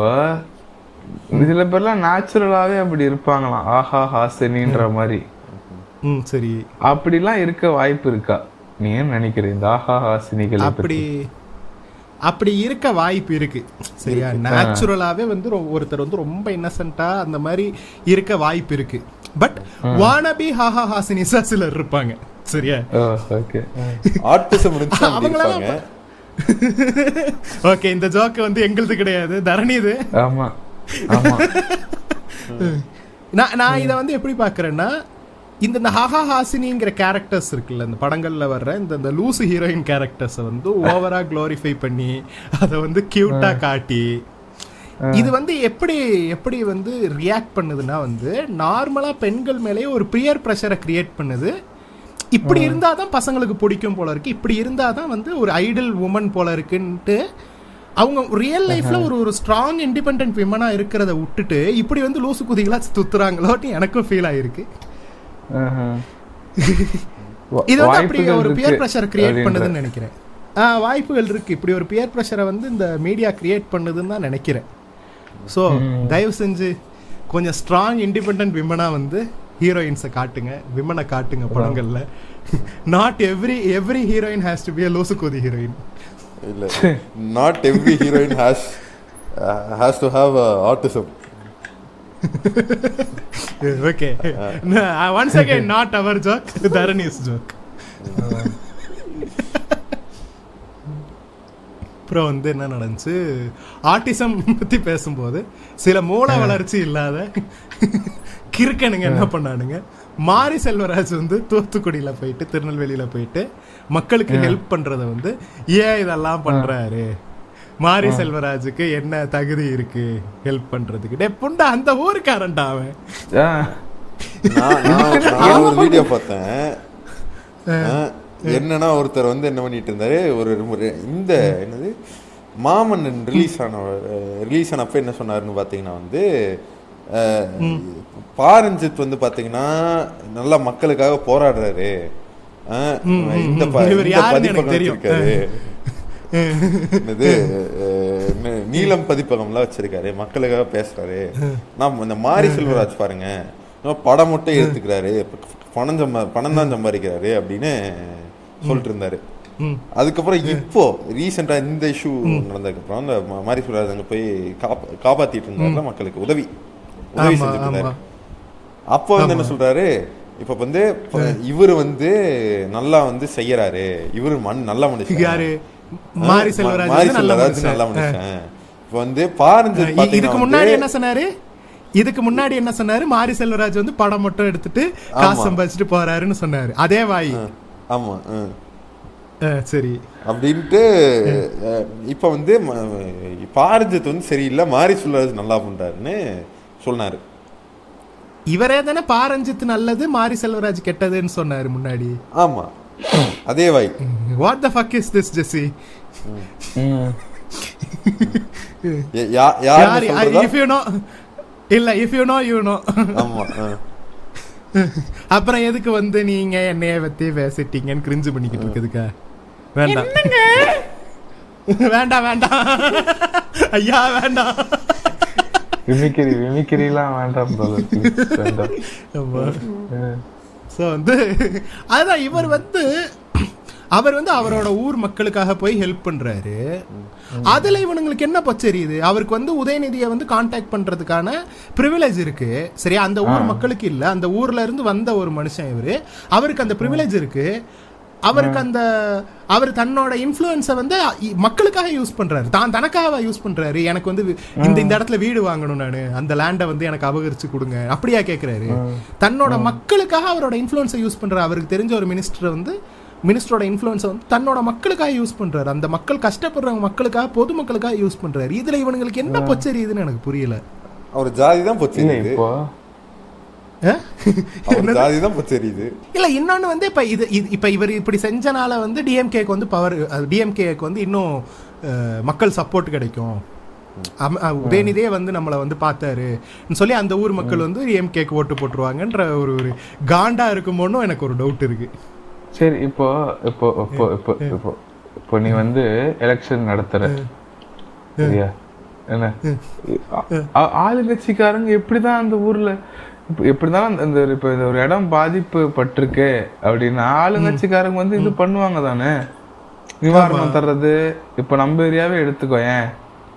சில பேர்லாம் நேச்சுரலாவே அப்படி இருப்பாங்களாம். ஆஹா ஹாசினின்ற மாதிரி. ம் சரி. அப்படிலாம் இருக்க வாய்ப்பு இருக்கா? நீ ஏன் நினைக்கிற இந்த ஆஹா ஹாசினிகள் அப்படி அப்படி இருக்க வாய்ப்பு இருக்கு. சரியா? நேச்சுரலாவே வந்து ஒருத்தர் வந்து ரொம்ப இன்னசென்ட்டா அந்த மாதிரி இருக்க வாய்ப்பு இருக்கு. பட் வானபி ஹாஹா ஹாசினிஸா சிலர் இருப்பாங்க. சரியா? ஓகே ஆர்டிசம் ஓகே இந்த ஜோக்கு வந்து எங்களுது கிடையாது. தரணி இது. ஆமா ஆமா. நான் நான் இதை வந்து எப்படி பார்க்கறேன்னா இந்த இந்த ஹஹா ஹாசினிங்கிற கேரக்டர்ஸ் இருக்குல்ல இந்த படங்கள்ல வர்ற இந்த இந்த லூசு ஹீரோயின் கேரக்டர்ஸை வந்து ஓவரா க்ளோரிஃபை பண்ணி அதை வந்து கியூட்டா காட்டி இது வந்து எப்படி எப்படி வந்து ரியாக்ட் பண்ணுதுன்னா வந்து நார்மலா பெண்கள் மேலேயே ஒரு பியர் ப்ரெஷரை கிரியேட் பண்ணுது. இப்படி இருந்தாதான் பசங்களுக்கு பிடிக்கும் போல இருக்கு. இப்படி இருந்தாதான் வந்து ஒரு ஐடல் உமன் போல இருக்குன்ட்டு அவங்க ரியல் லைஃப்ல ஒரு ஒரு ஸ்ட்ராங் இண்டிபெண்டன்ட் விமனா இருக்கிறத விட்டுட்டு இப்படி வந்து லூசு குதிகளா துத்துறாங்களோன்னு எனக்கும் ஃபீல் ஆயிருக்கு. இது வந்து அப்படி ஒரு பியர் ப்ரெஷர் கிரியேட். பண்ணுதுன்னு நினைக்கிறேன். வாய்ப்புகள் இருக்கு. இப்படி ஒரு பியர் ப்ரெஷரை வந்து இந்த மீடியா கிரியேட் பண்ணுதுன்னு தான் நினைக்கிறேன். ஸோ தயவு செஞ்சு கொஞ்சம் ஸ்ட்ராங் இண்டிபெண்டன்ட் விமனா வந்து ஹீரோயின்ஸை காட்டுங்க. விமனை காட்டுங்க படங்கள்ல. Not every every heroine has to be a லூசு கோதி ஹீரோயின் இல்ல. Not every heroine has has to have autism okay once again not our joke தரணிஸ் joke அப்புறம் வந்து என்ன நடந்துச்சு? ஆட்டிசம் பத்தி பேசும்போது சில மூல வளர்ச்சி இல்லாத கிறுக்கனுங்க என்ன பண்ணானுங்க? மாரி செல்வராஜ் வந்து தூத்துக்குடியில போயிட்டு திருநெல்வேலியில போயிட்டு மக்களுக்கு ஹெல்ப் பண்றத வந்து ஏன் இதெல்லாம் பண்றாரு? மாரி செல்வராஜுக்கு என்ன தகுதி இருக்கு ஹெல்ப் பண்றதுக்கு? டே புண்டா அந்த ஊருக்காரன்டா அவன். நான் ஒரு வீடியோ பார்த்தேன். என்னன்னா ஒருத்தர் வந்து என்ன பண்ணிட்டு இருந்தாரு? ஒரு இந்த என்னது? மாமன்னன் ரிலீஸ் ஆன ரிலீஸ் ஆனப்ப என்ன சொன்னாருன்னு பாத்தீங்கன்னா வந்து பாரஞ்சித் வந்து பாத்தீங்கன்னா நல்லா மக்களுக்காக போராடுறாரு. இந்த பதிப்பகம் அஹ், என்ன, நீலம் பதிப்பகம்லாம் வச்சிருக்காரு மக்களுக்காக பேசுறாரு. நான் இந்த மாரி செல்வராஜ் பாருங்க. படம் மட்டும் எடுத்துக்கிறாரு பணம் சம்பா பணம் தான் சம்பாதிக்கிறாரு அப்படின்னு சொல்லிட்டு இருந்தாரு. அதுக்கப்புறம் இப்போ ரீசெண்டா இந்த இஷ்யூ நடந்ததுக்கு அப்புறம் அந்த மாரி செல்வராஜ் அங்க போய் காப்பா- காப்பாத்திட்டு இருந்தாருல மக்களுக்கு உதவி. உதவி செஞ்சுட்டு இருந்தாரு. அப்போ வந்து என்ன சொல்றாரு இப்ப வந்து இவர் வந்து நல்லா வந்து செய்யறாரு. இவரு மண் நல்ல மனுஷன். யாரு? மாரி செல்வராஜ் மாரி செல்வராஜ் நல்ல மனுஷன். இப்ப வந்து பாரஞ்சு இதுக்கு முன்னாடி என்ன சொன்னாரு? இதுக்கு முன்னாடி என்ன சொன்னாரு? மாரி செல்வராஜ் வந்து படம் மட்டும் எடுத்துட்டு காசு. சம்பாதிச்சுட்டு போறாருன்னு சொன்னாரு. அதே வாய். ஆமா சரி. அப்படின்ட்டு இப்ப வந்து பாரஜித் வந்து சரியில்லை. மாரி சுல்லராஜ் நல்லா பண்றாருன்னு சொன்னாரு. இவரே தானே பாரஞ்சித் நல்லது மாரி செல்வராஜ் கெட்டதுன்னு சொன்னாரு முன்னாடி. ஆமா. அதே why what the fuck is this ஜெசி ம். யா- யா- யாருன்னு யார்? இஃப் யூ நோ இல்ல if you know you know ஆமா. அப்புறம் எதுக்கு வந்து நீங்க என்னைய பத்தி பேசிட்டீங்கன்னு கிரிஞ்சு பண்ணிக்கிட்டு இருக்குதுக்கா? வேண்டாம். வேண்டாம் வேண்டாம். ஐயா வேண்டாம். விமிக்கிரி விமிக்கிரிலாம் வேண்டாம் ம். ஸோ வந்து அதுதான் இவர் வந்து அவர் வந்து அவரோட ஊர் மக்களுக்காக போய் ஹெல்ப் பண்றாரு. அதுல இவனுங்களுக்கு என்ன பச்சரியுது அவருக்கு வந்து உதயநிதியை வந்து காண்டாக்ட் பண்றதுக்கான ப்ரிவிலேஜ் இருக்கு. சரியா? அந்த ஊர் மக்களுக்கு இல்ல. அந்த ஊர்ல இருந்து வந்த ஒரு மனுஷன் இவரு. அவருக்கு அந்த ப்ரிவிலேஜ் இருக்கு. அவருக்கு அந்த அவர் தன்னோட இன்ஃப்ளூயன்ஸை வந்து மக்களுக்காக யூஸ் பண்றாரு. தான் தனக்காக யூஸ் பண்றாரு. எனக்கு வந்து இந்த இந்த இடத்துல வீடு வாங்கணும் நானு. அந்த லேண்டை வந்து எனக்கு அபகரிச்சு கொடுங்க. அப்படியா கேக்குறாரு. தன்னோட மக்களுக்காக அவரோட இன்ஃப்ளூயன்ஸை யூஸ் பண்றாரு அவருக்கு தெரிஞ்ச ஒரு மினிஸ்டர் வந்து மினிஸ்டரோட இன்ஃப்ளூயன்ஸை வந்து தன்னோட மக்களுக்காக யூஸ் பண்றாரு. அந்த மக்கள் கஷ்டப்படுறவங்க மக்களுக்காக பொதுமக்களுக்காக யூஸ் பண்றாரு. இதுல இவனுங்களுக்கு என்ன பொச்சரியுதுன்னு எனக்கு புரியல. அவர் ஜாதி தான் போச்சு இல்ல இப்போ அஹ்? அவர் ஜாதி தான் போச்சு தெரியுது. இல்ல இன்னொன்னு வந்து இப்ப இது இப்ப இவர் இப்படி செஞ்சனால வந்து டிஎம்கேக்கு வந்து பவர் டிஎம்கேக்கு வந்து இன்னும் மக்கள் சப்போர்ட் கிடைக்கும். உதயநிதியே வந்து நம்மளை வந்து பார்த்தாரு. சொல்லி அந்த ஊர் மக்கள் வந்து டிஎம்கேக்கு ஓட்டு போட்டுருவாங்கன்ற ஒரு ஒரு காண்டா இருக்குமோன்னு எனக்கு ஒரு டவுட் இருக்கு. சரி இப்போ இப்போ இப்போ இப்போ இப்போ இப்போ நீ வந்து எலெக்ஷன் நடத்துற. சரியா? என்ன? ஆளுங்கட்சிக்காரங்க எப்படிதான் அந்த ஊர்ல அந்த- அந்த ஒரு- இப்ப இந்த ஒரு இடம் பாதிப்பு பட்டிருக்கு அப்படின்னா ஆளுங்கட்சிக்காரங்க வந்து இது பண்ணுவாங்க தானே? நிவாரணம் தர்றது. இப்ப நம்ம ஏரியாவே எடுத்துக்கோ ஏன்?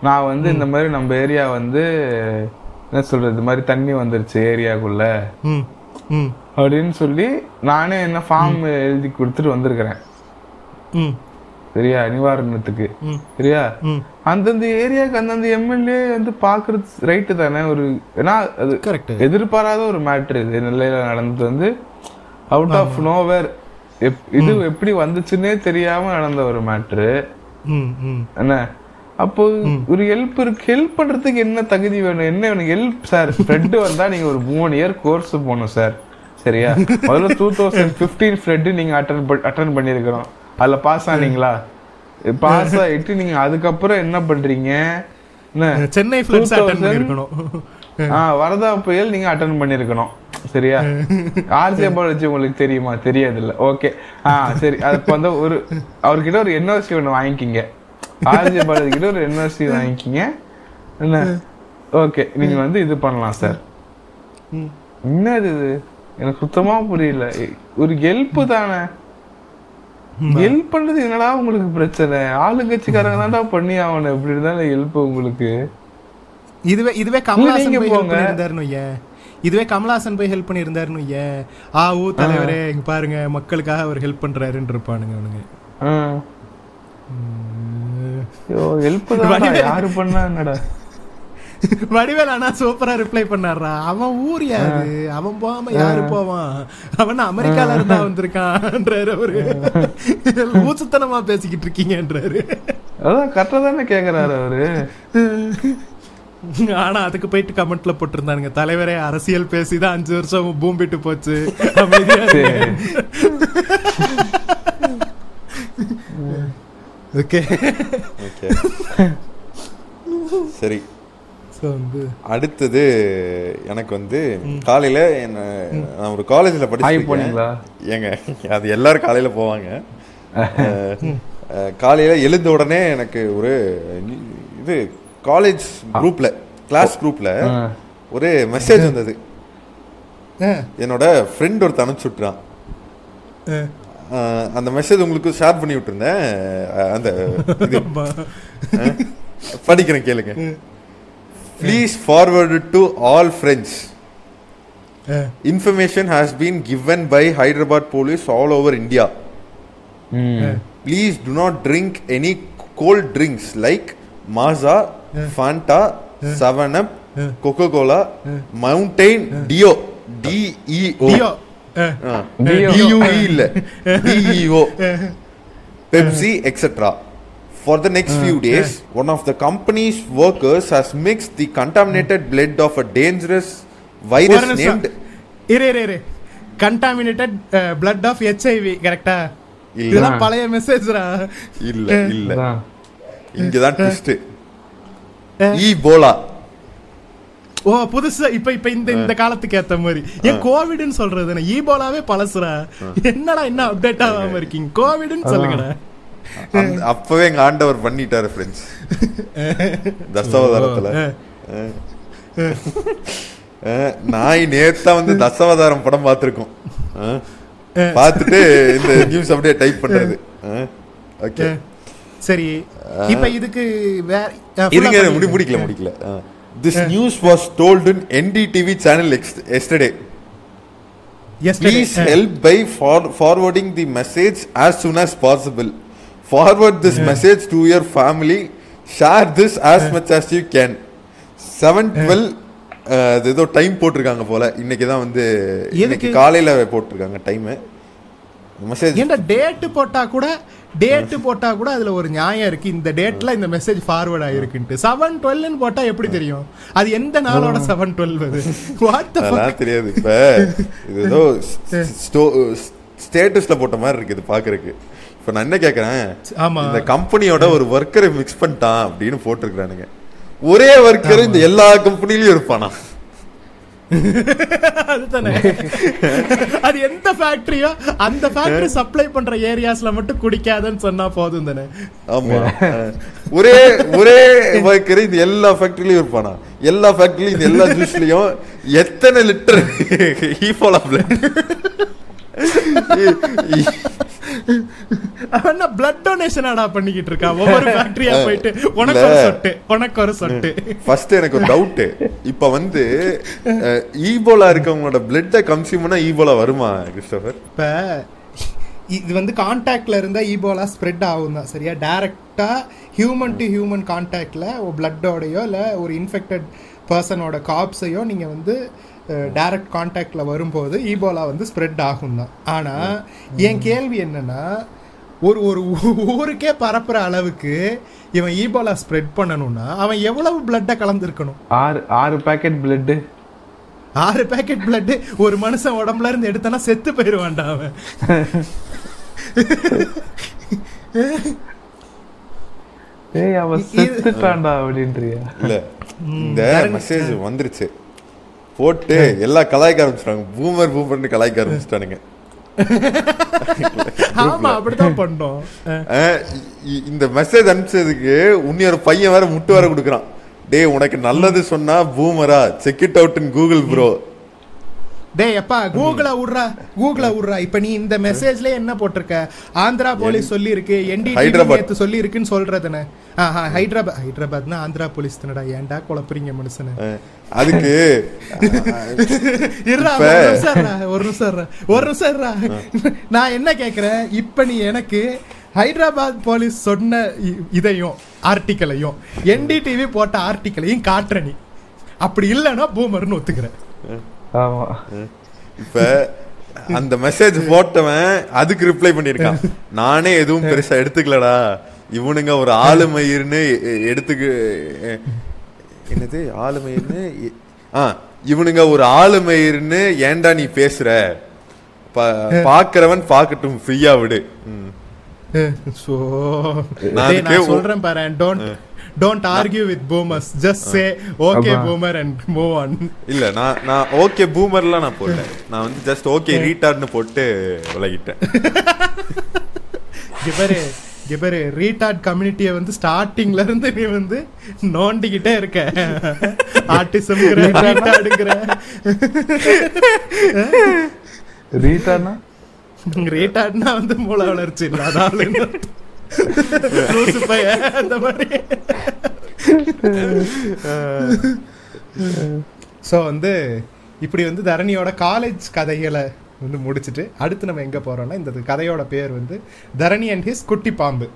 நான் வந்து இந்த மாதிரி நம்ம ஏரியா வந்து என்ன சொல்றது இந்த மாதிரி தண்ணி வந்துருச்சு ஏரியாக்குள்ள. அப்படின்னு சொல்லி நானே என்ன ஃபார்ம் எழுதி கொடுத்துட்டு வந்திருக்கிறேன். சரியா நிவாரணத்துக்கு. சரியா அந்தந்த ஏரியாக்கு அந்தந்த எம்எல்ஏ வந்து பாக்குறது ரைட்டு தானே? ஒரு ஏன்னா அது கரெக்ட் எதிர்பாராத ஒரு மேட்ரு இது. நெல்லையில நடந்தது வந்து அவுட் ஆஃப் நோவேர் இது எப்படி வந்துச்சுன்னே தெரியாம நடந்த ஒரு மேட்ரு என்ன? அப்போ ஒரு ஹெல்ப் இருக்கு. ஹெல்ப் பண்றதுக்கு என்ன தகுதி வேணும்? என்ன வேணும்? ஹெல்ப் சார் ஃப்ரெட் வந்தா நீங்க ஒரு மூணு இயர் கோர்ஸ் போகணும் சார் சரியா? முதல்ல டூ தௌசண்ட் பிப்டீன் ஃப்ரெட் நீங்க அட்டன் அட்டன் பண்ணிருக்கிறோம் அதுல பாஸ் ஆனீங்களா? பாஸ் ஆயிட்டு நீங்க அதுக்கப்புறம் என்ன பண்றீங்க? என்ன? சென்னை ஃபிளட்ஸ் அட்டன் 2000 பண்ணிருக்கணும் ஆ வரதா புயல் நீங்க அட்டன் பண்ணிருக்கணும் சரியா? ஆர்ஜே பாலாஜி உங்களுக்கு தெரியுமா? தெரியாது இல்ல ஓகே ஆ சரி. அது வந்து ஒரு அவர்கிட்ட ஒரு என்ஓசி ஒண்ணு வாங்கிக்கிங்க. ஆர்ஜே பாலாஜி கிட்ட ஒரு என்ஓசி வாங்கிக்கிங்க. என்ன? ஓகே நீங்க வந்து இது பண்ணலாம் சார் என்னது இது? எனக்கு சுத்தமா புரியல. ஒரு ஹெல்ப் தானே? ஹெல்ப் பண்றது என்னடா உங்களுக்கு பிரச்சனை? ஆளுங்கட்சிக்காரங்க தான்டா பண்ணி ஆகணும். எப்படி இருந்தாலும் ஹெல்ப் உங்களுக்கு. இதுவே இதுவே கமலஹாசன் நீங்க போய் ஹெல்ப். பண்ணியிருந்தாருன்னு ஏன் இதுவே கமலஹாசன் போய் ஹெல்ப் பண்ணியிருந்தாருன்னு ஏன் ஆ ஊ தலைவரே இங்க பாருங்க மக்களுக்காக அவர் ஹெல்ப் பண்றாருன்னு இருப்பானுங்க அவனுங்க. ஹெல்ப் யாரு பண்ணா என்னடா? வடிவேல் ஆனா சூப்பரா ரிப்ளை பண்ணாருடா அவன் ஊர் யாரு அவன் போகாம யாரு போவான்? அவன் அமெரிக்கால இருந்தா வந்திருக்கான்ன்றாரு அவரு. ஊசுத்தனமா பேசிக்கிட்டு இருக்கீங்கன்றாரு. அதான் கரெக்டா தானே கேக்குறாரு அவரு. ஆனா அதுக்கு போயிட்டு கமெண்ட்ல போட்டிருந்தானுங்க. தலைவரே அரசியல் பேசிதான் அஞ்சு வருஷம் பூம்பிட்டு போச்சு. ஓகே. சரி. ஸோ வந்து அடுத்தது எனக்கு வந்து காலையில என்ன நான் ஒரு காலேஜ்ல படிச்சு போனீங்களா? ஏங்க அது எல்லாரும் காலையில போவாங்க. காலையில எழுந்த உடனே எனக்கு ஒரு இது காலேஜ் குரூப்ல கிளாஸ் குரூப்ல ஆ. ஒரு மெசேஜ் வந்தது. என்னோட ஃப்ரெண்ட் ஒருத்த அனுப்பிச்சு அஹ், அந்த மெசேஜ் உங்களுக்கு ஷேர் பண்ணி விட்டுருந்தேன். அந்த படிக்கிறேன் கேளுங்க. Please forward to all friends ah, information has been given by hyderabad police all over india ம். please do not drink any cold drinks like maza fanta 7 up Coca Cola Mountain Dew DEO DUE இல்ல DEO Pepsi etcetera For the next few days, one of the company's workers has mixed the contaminated blood of a dangerous virus named இரு இரு இரு. Contaminated blood of HIV கரெக்டா இல்ல. இதெல்லாம் பழைய மெசேஜ்ரா இல்ல இல்ல. இங்கதான் ட்விஸ்ட் ஈபோலா ஓ புதுசா இப்ப இப்ப இந்த இந்த காலத்துக்கு ஏத்த மாதிரி. ஏன் கோவிட்னு சொல்றது ஈபோலாவே பழசுரா என்னடா என்ன அப்டேட் ஆகாம இருக்கீங்க? கோவிட்னு சொல்லுங்கடா. அப்பவே எங்க ஆண்டவர் பண்ணிட்டாரு ஃப்ரெண்ட்ஸ் தசாவதாரத்துல. நாய் நேத்தா வந்து தசாவதாரம் படம் பார்த்திருக்கோம் பார்த்துட்டு இந்த நியூஸ் அப்படியே டைப் பண்றது. ஓகே சரி. இப்ப இதுக்கு வேற படிங்க. முடி முடிக்கல முடிக்கல. This news was told in NDTV channel yesterday help by for forwarding the message as soon as possible. Forward this message to your family. Share this as much as you can. Seven twelve அது ஏதோ time போட்டிருக்காங்க போல. இன்னைக்கு தான் வந்து இன்னைக்கு? காலையில போட்டிருக்காங்க டைம் மெசேஜ் ஏன்டா டேட் போட்டா கூட டேட் போட்டா கூட அதுல ஒரு நியாயம் இருக்கு. இந்த டேட்ல இந்த மெசேஜ் ஃபார்வர்ட் ஆயிருக்குன்ட்டு. செவன் டுவெல்னு போட்டா எப்படி தெரியும்? அது எந்த நாளோட செவன் டுவெல் அது? அதெல்லாம் தெரியாது இப்ப. இது ஏதோ ஸ்டேட்டஸ்ல போட்ட மாதிரி இருக்கு இது பாக்குறதுக்கு. இப்ப நான் என்ன கேக்குறேன்? ஆமா. இந்த கம்பெனியோட ஒரு ஒர்க்கரை மிக்ஸ் பண்ணிட்டான் அப்படின்னு போட்டிருக்கிறானுங்க. ஒரே ஒர்க்கர் இந்த எல்லா கம்பெனிலயும் இருப்பானா? அதுதானே. அது எந்த ஃபேக்டரியோ அந்த ஃபேக்டரி சப்ளை பண்ற ஏரியாஸ்ல மட்டும் குடிக்காதன்னு சொன்னா போதும் தானே. ஆமா. ஒரே ஒரே ஒர்க்கர் இந்த எல்லா ஃபேக்டரிலயும் இருப்பானா? எல்லா ஃபேக்டரிலயும் இந்த எல்லா ஜூஸ்லயும் எத்தனை லிட்டர் ஈஃபோலா பிளட் அவன் பிளட் டொனேஷன் ஆடா பண்ணிக்கிட்டு இருக்கான் ஒவ்வொரு ஃபேக்டரியா போயிட்டு. உனக்கு ஒரு. சொட்டு உனக்கு ஒரு சொட்டு. ஃபர்ஸ்ட் எனக்கு ஒரு டவுட் இப்ப வந்து ஈபோலா இருக்கவங்களோட பிளட்டை கன்சியூம் பண்ணா ஈபோலா வருமா கிறிஸ்டோபர் இப்ப இது வந்து கான்டாக்ட்ல இருந்தா ஈபோலா ஸ்ப்ரெட் ஆகும் தான் சரியா டைரக்டா ஹியூமன் டு ஹியூமன் கான்டாக்ட்ல பிளட்டோடையோ இல்ல ஒரு இன்ஃபெக்டட் பர்சனோட காப்ஸையோ நீங்க வந்து டைரக்ட் கான்டாக்ட்ல வரும்போது ஈபோலா வந்து ஸ்ப்ரெட் ஆகும் தான். ஆனா என் கேள்வி என்னன்னா ஒரு ஒரு ஊருக்கே பரப்புற அளவுக்கு இவன் ஈபோலா ஸ்ப்ரெட் பண்ணணும்னா அவன் எவ்வளவு பிளட்டை கலந்துருக்கணும்? ஆறு ஆறு பேக்கெட் பிளட்டு ஆறு பேக்கெட் பிளட் ஒரு மனுஷன் உடம்புல இருந்து எடுத்தனா செத்து போயிருவான்டா அவன். ஏய் அவன் செத்துட்டான்டா அப்படின்றியா? இல்ல இந்த மெசேஜ் வந்துருச்சு. போட்டு எல்லா கலாய்க்க ஆரம்பிச்சிட்டாங்க. பூமர் பூமர்னு கலாய்க்க ஆரம்பிச்சிட்டானுங்க. ஆமா அப்படிதான் பண்ணோம். இந்த மெசேஜ் அனுப்பிச்சதுக்கு உன்னைய ஒரு பையன் வேற முட்டு வேற கொடுக்குறான். டேய் உனக்கு நல்லது சொன்னா பூமரா. Check it out in Google bro டேய் அப்பா கூகுள விடுறா கூகுள விடுறா இப்ப நீ இந்த மெசேஜ்ல என்ன போட்டிருக்க? ஆந்திரா போலீஸ் சொல்லி இருக்கு என்டி ஹைதராபாத். நேத்து சொல்லி இருக்குன்னு சொல்றதுனே ஆஹா ஹைதராபாத் ஹைதராபாத்னா ஆந்திரா போலீஸ் தானடா. ஏன்டா குழப்புறீங்க மனுஷனை? அதுக்கு இருடா ஒரு நிமிஷம் ஒரு நிமிஷம் ஒரு நிமிஷம். நான் என்ன கேக்குறேன்? இப்ப நீ எனக்கு ஹைதராபாத் போலீஸ் சொன்ன இதையும் ஆர்டிக்கலையும் என்டிடிவி போட்ட ஆர்டிக்கலையும் காட்டுற நீ. அப்படி இல்லைன்னா பூமர்னு ஒத்துக்கிறேன். ஆமா. இப்ப அந்த மெசேஜ் போட்டவன் அதுக்கு ரிப்ளை பண்ணிருக்கான் நானே எதுவும் பெருசா எடுத்துக்கலடா. இவனுங்க ஒரு ஆளுமயிர்னு எடுத்துக்கு என்னது? ஆளுமயிர்னு ஆ இவனுங்க ஒரு ஆளுமயிர்னு ஏன்டா நீ பேசுற? பா- பாக்குறவன் பாக்கட்டும் ஃப்ரீயா விடு. சோ நான் சொல்றேன் பாரு don't don't argue with boomers just say okay. Boomer and move on இல்ல நான் நான் ஓகே பூமர்லாம் நான் போடல நான் வந்து ஜஸ்ட் ஓகே ரீட்டார்ட்னு போட்டு விலகிட்டேன். கிபரு கிபரு ரீடார்ட் கம்யூனிட்டியை வந்து ஸ்டார்டிங்ல இருந்து நீ வந்து நோண்டிக்கிட்டே இருக்க. ஆர்டிசம்ங்கிற ரீடார்டுங்கிற ரீட்டானா ரீடார்ட்னா வந்து மூளை வளர்ச்சி இல்லாத அந்த மாதிரி ஸோ வந்து இப்படி வந்து தரணியோட காலேஜ் கதைகளை வந்து முடிச்சிட்டு அடுத்து நம்ம எங்க போறோம்னா இந்த கதையோட பேர் வந்து தரணி அண்ட் ஹிஸ் குட்டி பாம்பு.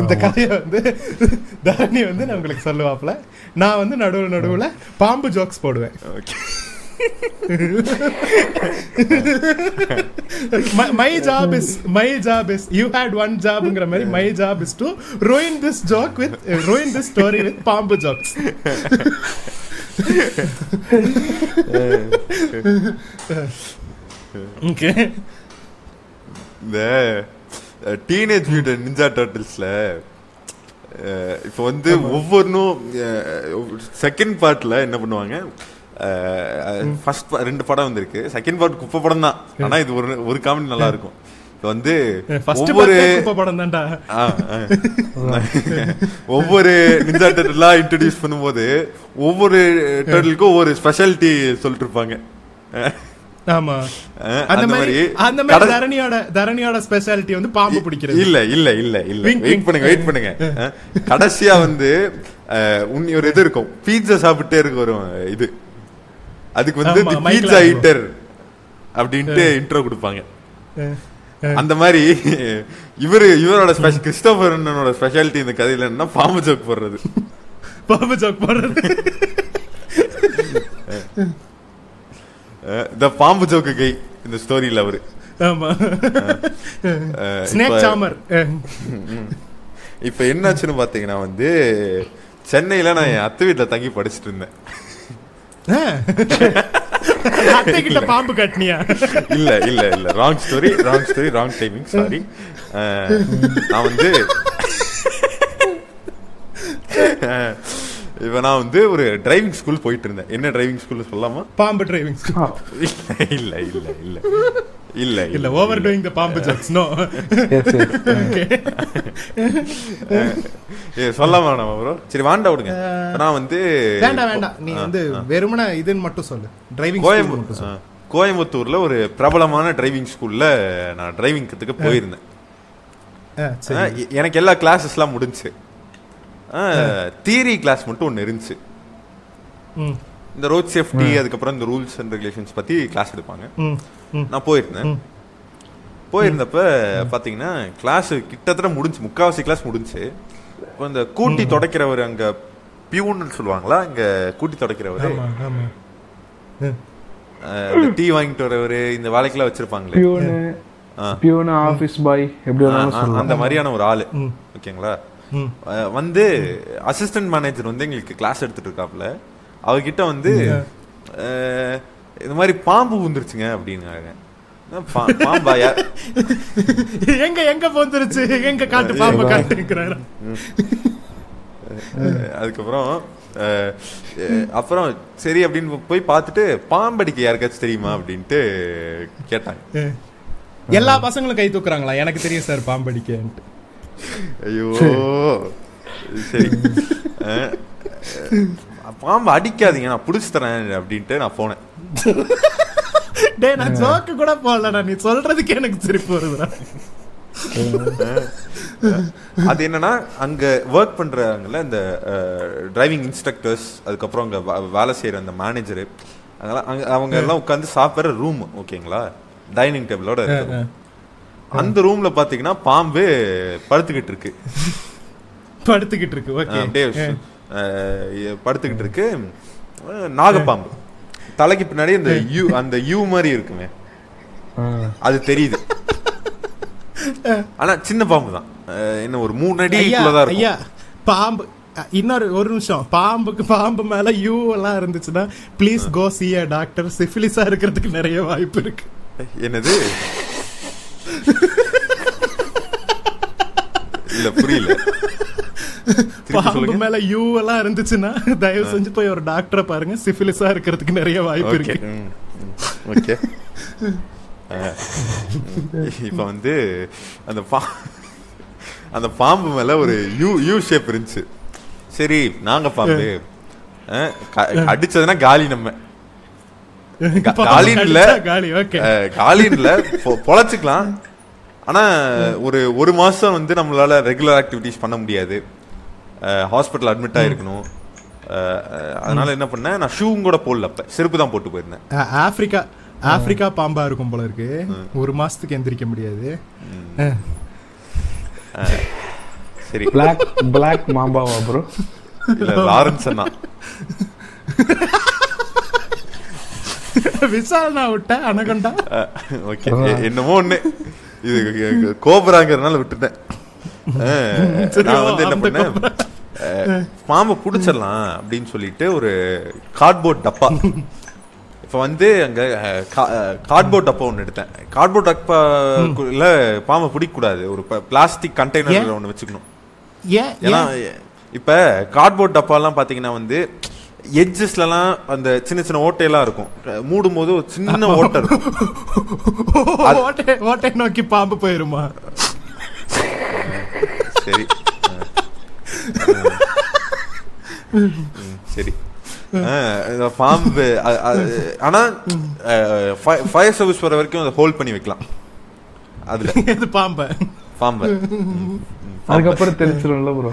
இந்த கதையை வந்து தரணி வந்து நான் உங்களுக்கு சொல்லுவாப்ல நான் வந்து நடுவுல நடுவுல பாம்பு ஜோக்ஸ் போடுவேன். Okay my job is my job is you hate one ஜாப்ங்கிற மாதிரி my job is to ruin this joke with ruin this story with பாம்பு ஜோக்ஸ் ஓகே இந்த டீனேஜ் மியூட்டன் நிஞ்சா டர்ட்டில்ஸ்ல இப்போ வந்து ஒவ்வொன்றும் செகண்ட் பார்ட்ல என்ன பண்ணுவாங்க? ஃபர்ஸ்ட் ரெண்டு படம் வந்திருக்கு. செகண்ட் பார்ட் குப்பை படம் தான் ஆனா இது ஒரு ஒரு காமெடி நல்லா இருக்கும் வந்து ஃபர்ஸ்ட் ஒவ்வொரு. ஒவ்வொரு நிஞ்சா டர்ட்டிலா இன்ட்ரடியூஸ் பண்ணும்போது ஒவ்வொரு டர்ட்டிலுக்கும் ஒவ்வொரு ஸ்பெஷாலிட்டி சொல்லிட்டு இருப்பாங்க ஆமா அந்த மாதிரி அந்த மாதிரி தரணியோட தரணியோட ஸ்பெஷாலிட்டி வந்து பாம்பு பிடிக்கிறது. இல்ல இல்ல இல்ல இல்ல. வெயிட். பண்ணுங்க வெயிட் பண்ணுங்க. கடைசியா வந்து உன்னி ஒரு இது இருக்கும். பீட்சா சாப்பிட்டே இருக்கு வரும் இது. அதுக்கு வந்து தி பீட்சா. ஈட்டர் அப்படின்ட்டு இன்ட்ரோ கொடுப்பாங்க. அந்த மாதிரி இவரு இவரோட ஸ்பெஷல் கிறிஸ்டோபரனோட ஸ்பெஷாலிட்டி இந்த கதையில என்ன பாம்பு ஜோக் போடுறது. பாம்பு ஜோக் போடுறது. த பாம்பு ஜோக்கு கை இந்த ஸ்டோரியில அவரு. இப்ப என்னாச்சுன்னு பாத்தீங்கன்னா வந்து சென்னையில நான் என் அத்தை வீட்டுல தங்கி படிச்சுட்டு இருந்தேன். அத்தை கிட்ட பாம்பு கட்டினியா? இல்ல இல்ல இல்ல. Wrong story wrong story wrong timing sorry நான் வந்து இப்ப நான் வந்து ஒரு டிரைவிங் ஸ்கூல் போயிட்டு இருந்தேன். என்ன டிரைவிங் ஸ்கூல் சொல்லலாமா? பாம்பு டிரைவிங் இல்ல இல்ல இல்ல இல்ல. இல்ல இல்ல ஓவர் டூயிங் த பாம்பு ஜோக்ஸ் நோ ஏ சொல்லாமா நம்ம ப்ரோ சரி வாண்டா விடுங்க. நான் வந்து வேண்டாம் வேண்டாம் நீ வந்து வெறுமனே இதுன்னு மட்டும் சொல்லு. டிரைவிங் கோயம்பு மட்டும் சொல்லு. கோயம்புத்தூர்ல ஒரு பிரபலமான டிரைவிங் ஸ்கூல்ல நான் டிரைவிங் கத்துக்க போயிருந்தேன். எனக்கு எல்லா கிளாஸஸ்லாம் முடிஞ்சுச்சு தியரி கிளாஸ் மட்டும் ஒன்று இருந்துச்சு. ம், இந்த ரோட் சேஃப்டி அதுக்கப்புறம் இந்த ரூல்ஸ் அண்ட் ரெகுலேஷன்ஸ் பத்தி கிளாஸ் எடுப்பாங்க. நான் போயிருந்தேன். போயிருந்தப்ப பாத்தீங்கன்னா கிளாஸ் கிட்டத்தட்ட முடிஞ்சு முக்காவாசி கிளாஸ் முடிஞ்சு இப்போ இந்த கூட்டி தொடக்கிறவர் அங்க பியூன்னு சொல்லுவாங்களா? இங்க கூட்டி தொடக்கிறவர். ஆமா ஆமா. ம். டீ வாங்கிட்டு வரவர் இந்த வேலைக்கெல்லாம் வச்சிருப்பாங்களே. பியூனு ஆ. பியூனு ஆபீஸ் பாய் எப்படி அந்த மாதிரியான ஒரு ஆளு. ஓகேங்களா? வந்து அசிஸ்டன்ட் மேனேஜர் வந்து எங்களுக்கு கிளாஸ் எடுத்துட்டு இருக்காப்ல அவர்கிட்ட வந்து இந்த மாதிரி பாம்பு வந்துருச்சுங்க அப்படின்னாங்க. பாம்பா எங்க எங்க போந்துருச்சு எங்க காட்டு பாம்பு காட்டுங்கிறாரு? அதுக்கப்புறம் அப்புறம் சரி அப்படின்னு போய் பார்த்துட்டு பாம்படிக்க யாருக்காச்சும் தெரியுமா அப்படின்ட்டு கேட்டாங்க. எல்லா பசங்களும் கை தூக்குறாங்களா? எனக்கு தெரியும் சார் பாம்படிக்கன்ட்டு. ஐயோ சரி. பாம்பு அடிக்காதீங்க நான் பிடிச்சி தரேன் அப்படின்ட்டு நான் போனேன். டேய் நான் ஜோக்கு கூட போடலடா நீ சொல்றதுக்கு எனக்கு சிரிப்பு வருதுடா. அது என்னன்னா அங்க ஒர்க் பண்றாங்கல்ல இந்த டிரைவிங் இன்ஸ்ட்ரக்டர்ஸ் அதுக்கப்புறம் அங்க வேலை செய்யற அந்த மேனேஜர் அதெல்லாம் அங்க அவங்க எல்லாம் உட்காந்து சாப்பிடுற ரூம் ஓகேங்களா? டைனிங் டேபிளோட அந்த ரூம்ல பாத்தீங்கன்னா பாம்பு படுத்துக்கிட்டு இருக்கு. படுத்துக்கிட்டு இருக்கு ஓகே. படுத்துக்கிட்டு இருக்கு நாகப்பாம்பு. தலைக்கு பின்னாடி அந்த யூ அந்த யூ மாதிரி இருக்குமே. அது தெரியுது. ஆனா சின்ன பாம்பு தான். என்ன ஒரு மூணு ஐயா அடிக்குள்ளதான் ஐயா பாம்பு இன்னொரு ஒரு நிமிஷம். பாம்புக்கு பாம்பு மேல யூ எல்லாம் இருந்துச்சுன்னா please go see a doctor சிஃபிலிஸா இருக்கிறதுக்கு நிறைய வாய்ப்பு இருக்கு. என்னது? இல்ல புரியல. பாம்பு மேல யூ எல்லாம் இருந்துச்சுன்னா தயவு செஞ்சு போய் ஒரு டாக்டரை பாருங்க. சிஃபிலிஸா இருக்கிறதுக்கு நிறைய வாய்ப்பு இருக்கு. ஓகே இப்ப வந்து அந்த பா அந்த பாம்பு மேல ஒரு யூ யூ ஷேப் இருந்துச்சு. சரி நாங்க பாம்பு. அடிச்சதுன்னா காலி நம்ம. கா- பாம்பு காலின்னு இல்ல. கடிச்சா காலி ஓகே அஹ், காலின்னு இல்ல. பொ- பொழைச்சுக்கலாம். ஆனா ஒரு ஒரு மாசம் வந்து நம்மளால ரெகுலர் ஆக்டிவிட்டிஸ் பண்ண முடியாது. ஹாஸ்பிட்டல் அட்மிட் அஹ், அதனால என்ன பண்ணேன்? நான் ஷூவும் கூட போடல அப்ப. செருப்பு தான் போட்டு போயிருந்தேன். ஆ- ஆப்பிரிக்கா ஆப்பிரிக்கா பாம்பா இருக்கும் போல இருக்கு. ஒரு மாசத்துக்கு எந்திரிக்க முடியாது. சரி. பிளாக் பிளாக் மாம்பாவா ப்ரோ இல்ல லாரன்ஸ் அண்ணா. விசால் நான் விட்டேன் அனகண்டா ஓகே. என்னமோ ஒண்ணு. இது கோபராங்கிறதுனால விட்டுட்டேன். நான் வந்து என்ன பண்ணேன்? பாம்பை புடிச்சிடலாம் அப்படின்னு சொல்லிட்டு ஒரு கார்ட்போர்ட் டப்பா. இப்ப வந்து அங்க கார்ட்போர்ட் டப்பா ஒண்ணு எடுத்தேன். கார்ட்போர்ட் டப்பாக்குள்ள பாம்பை பிடிக்க கூடாது ஒரு பிளாஸ்டிக் கண்டெய்னர் ஒண்ணு வச்சுக்கணும். ஏன்? ஏன்னா ஏன்? இப்ப கார்ட்போர்ட் டப்பாலாம் பாத்தீங்கன்னா வந்து எட்ஜஸ்லலாம் அந்த சின்ன சின்ன ஓட்டையெல்லாம் இருக்கும். மூடும் போது ஒரு சின்ன ஓட்டை இருக்கும். ஓட்டை ஓட்டை நோக்கி பாம்பு போயிருமா? சரி. சரி. பாம்பு ஆனா ஃபயர் சர்வீஸ் வர வரைக்கும் அதை ஹோல்ட் பண்ணி வைக்கலாம். அதுல. எது பாம்பை? பாம்பு. அதுக்கப்புறம் தெரிச்சிரும்ல ப்ரோ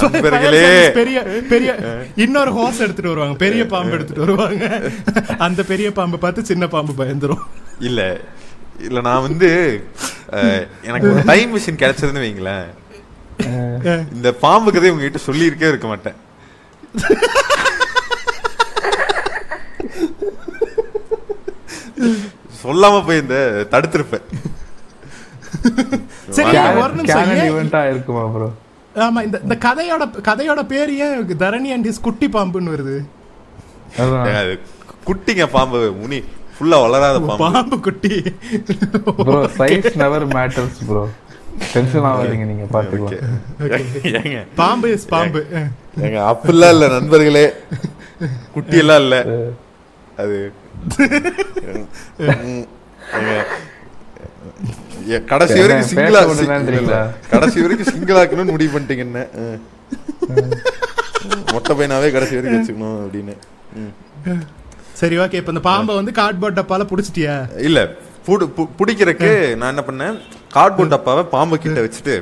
நண்பர்களே. பெரிய பெரிய இன்னொரு ஹோஸ் எடுத்துட்டு வருவாங்க. பெரிய பாம்பு எடுத்துட்டு வருவாங்க. அந்த பெரிய பாம்பை பார்த்து சின்ன பாம்பு பயந்துரும். இல்ல. இல்ல நான் வந்து எனக்கு ஒரு டைம் மிஷின் கிடைச்சதுன்னு வைங்களேன். இந்த பாம்பு கதை உங்ககிட்ட சொல்லியிருக்கே இருக்க மாட்டேன். சொல்லாம போய் இந்த தடுத்திருப்பேன். ஆமா இந்த இந்த கதையோட கதையோட பேர் ஏன் தரணி அண்ட் குட்டி பாம்புன்னு வருது. குட்டிங்க பாம்பு முனி. ஃபுல்லா வளராத பாம்பு. பாம்பு குட்டி. Bro size never matters bro tension ஆகாதீங்க நீங்க பாத்துக்கலாம் பாம்பு இஸ் பாம்பு. ஏங்க. அப்படிலாம் இல்ல நண்பர்களே. குட்டி எல்லாம் இல்ல அது கடைசி வரைக்கும் சிங்கிளா. கடைசி வரைக்கும் சிங்கிளாக்கணும்னு முடிவு பண்ணிட்டீங்க என்ன. மொட்டை பையனாவே கடைசி வரைக்கும் வச்சுக்கணும் அப்படின்னு. சரி ஓகே இப்ப இந்த பாம்பை வந்து கார்ட்போர்ட் டப்பால புடிச்சிட்டியா? இல்ல புடு- பு- பிடிக்கிறதுக்கு நான் என்ன பண்ணேன்? கார்ட்போர்ட் டப்பாவை பாம்பு கிட்ட வச்சுட்டு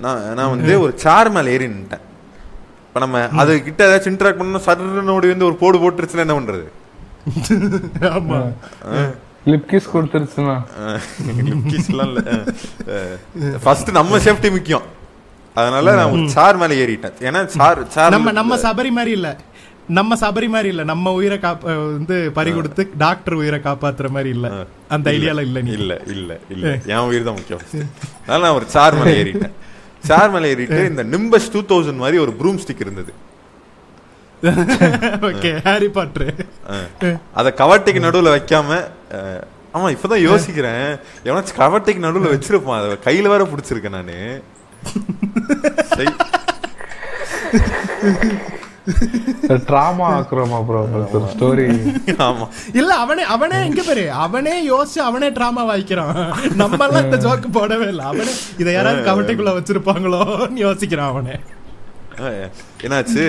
நான் நான் வந்து ஒரு சேர் மேல ஏறி நின்ட்டேன் இப்ப நம்ம அது கிட்ட ஏதாச்சும் இன்டராக்ட் பண்ணணும் சடன்னு ஓடி வந்து ஒரு போடு போட்டுருச்சுன்னா என்ன பண்றது? ஆமா. Lip kiss கொடுத்துருச்சுன்னா. கிஸ்லாம் இல்ல. ஃபர்ஸ்ட் நம்ம சேஃப்டி முக்கியம். அதனால நான் ஒரு சேர் மேல ஏறிட்டேன். ஏன்னா சேர் சேர் நம்ம நம்ம சபரி மாதிரி இல்ல. நம்ம சபரி மாதிரி இல்ல. நம்ம உயிரை காப்ப வந்து பறி கொடுத்து டாக்டர் உயிரை காப்பாத்துற மாதிரி இல்ல. அந்த ஐடியால இல்ல நீ. இல்ல இல்ல இல்ல. என் உயிர் தான் முக்கியம். அதனால நான் ஒரு சேர் மேல ஏறிட்டேன். சேர் மேல ஏறிட்டு இந்த நிம்பஸ் டூ தௌசண்ட் மாதிரி ஒரு ப்ரூம் ஸ்டிக் இருந்தது. ஓகே ஹாரி பாட்ரு அஹ். அத கவட்டைக்கு நடுவுல வைக்காம ஆமா இப்பதான் யோசிக்கிறேன். எவனாச்சும் கவட்டைக்கு நடுவுல வச்சிருப்பான். அத கையில வேற புடிச்சிருக்கேன் நானு. ட்ராமா ஆக்குறோமா ப்ரோ ஸ்டோரி ஆமா. இல்ல அவனே அவனே எங்க பேரு. அவனே யோசிச்சு அவனே டிராமா வாய்க்கிறான். நம்ம எல்லாம் இந்த ஜோக்கு போடவே இல்ல. அவனே இதை யாராவது கவட்டைக்குள்ள வச்சிருப்பாங்களோன்னு யோசிக்கிறான் அவனே. என்னாச்சு?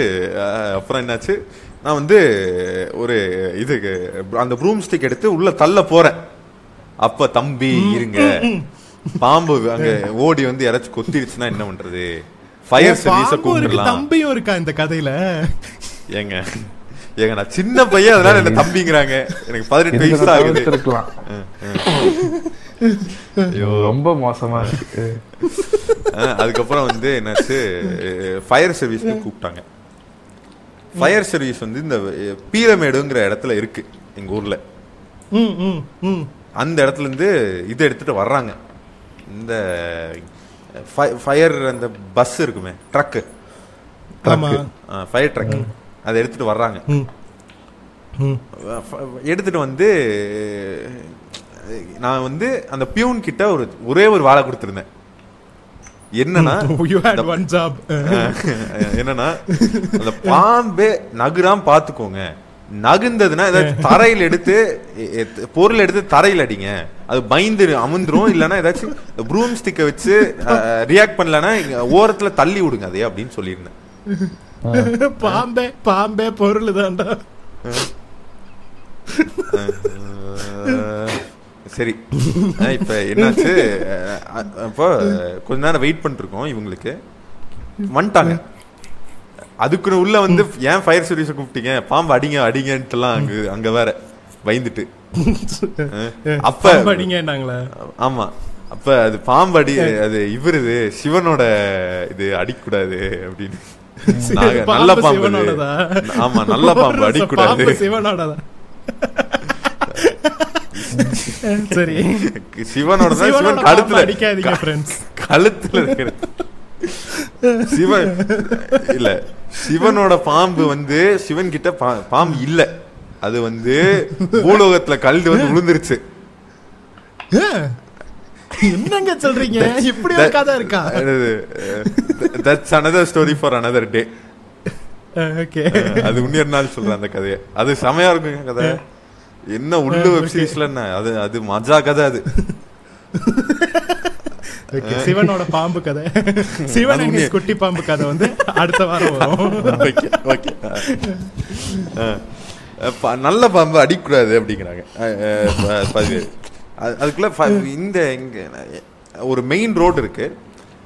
அப்புறம் என்னாச்சு? நான் வந்து ஒரு இதுக்கு அந்த ப்ரூம் ஸ்டிக் எடுத்து உள்ள தள்ள போறேன். அப்ப தம்பி இருங்க. பாம்பு அங்க ஓடி வந்து யாராச்சும் கொத்திருச்சுன்னா என்ன பண்றது? ஃபயர் சர்வீஸ கூப்பிடலாம் தம்பியும் இருக்கா இந்த கதையில? ஏங்க ஏங்க நான் சின்ன பையன் அதனால என்ன தம்பிங்கிறாங்க. எனக்கு பதினெட்டு வயசு தான் ஆகுது. ரொம்ப மோசமா இருக்கு. அதுக்கப்புறம் வந்து என்னாச்சு ஃபயர் சர்வீஸ்க்கு கூப்பிட்டாங்க. ஃபயர் சர்வீஸ் வந்து இந்த பீரமேடுங்கிற இடத்துல இருக்கு எங்க ஊர்ல. ம் ம் ம். அந்த இடத்துல இருந்து இது எடுத்துட்டு வர்றாங்க. இந்த ஃபயர் அந்த பஸ் இருக்குமே ட்ரக்கு ஃபயர் ட்ரக் அதை எடுத்துட்டு வர்றாங்க. எடுத்துட்டு வந்து நான் வந்து அந்த பியூன் கிட்ட ஒரு ஒரே ஒரு வாழை கொடுத்துருந்தேன். என்னன்னா என்னன்னா அந்த பாம்பே நகுராம் பாத்துக்கோங்க. நகுந்ததுன்னா ஏதாச்சும் தரையில் எடுத்து பொருள் எடுத்து தரையில் அடிங்க. அது பயந்து அமுந்துரும் இல்லைன்னா ஏதாச்சும் ப்ரூம் ஸ்டிக்கை வச்சு ரியாக்ட் பண்ணலன்னா ஓரத்துல தள்ளி விடுங்க அதே அப்படின்னு சொல்லியிருந்தேன். பாம்பே பாம்பே பொருள் தான்டா சரி. இப்ப என்னாச்சு? அப்போ கொஞ்ச நேரம் வெயிட் பண்ணிட்டு இருக்கோம் இவங்களுக்கு. வந்துட்டாங்க. அதுக்குன்னு உள்ள வந்து ஏன் ஃபயர் சர்வீஸை கூப்பிட்டீங்க? பாம்பு அடிங்க அடிங்கன்ட்டுலாம் அங்க அங்க வேற பயந்துட்டு. அப்ப அடிங்கன்னாங்களே. ஆமா. அப்ப அது பாம்பு அடி அது இவரு இது சிவனோட இது அடிக்கூடாது அப்படின்னு. நல்ல பாம்பு? ஆமா நல்ல பாம்பு அடிக்கூடாது சரி. சிவனோட சிவன் கழுத்துல அடிக்காதீங்க கழுத்துல இருக்கிறது. சிவன் இல்ல சிவனோட பாம்பு வந்து சிவன் கிட்ட பாம்பு இல்ல. அது வந்து பூலோகத்துல கல்டு வந்து விழுந்துருச்சு. என்னங்க சொல்றீங்க? இப்படி ஒரு கதை இருக்கா? That's another story for another day okay அது இன்னொரு நாள் சொல்றேன் அந்த கதையை. அது செமையா இருக்குங்க கதை. என்ன உள்ள வெப் சீரிஸ்ல என்ன? அது அது மஜா கதை அது. ஓகே சிவனோட பாம்பு கதை. சிவன் குட்டி பாம்பு கதை வந்து அடுத்த வாரம் வரும். ஓகே ஓகே நல்ல பாம்பு அடிக்கூடாது அப்படிங்கிறாங்க. அதுக்குள்ள ஃப- இந்த இங்க ஒரு மெயின் ரோடு இருக்கு.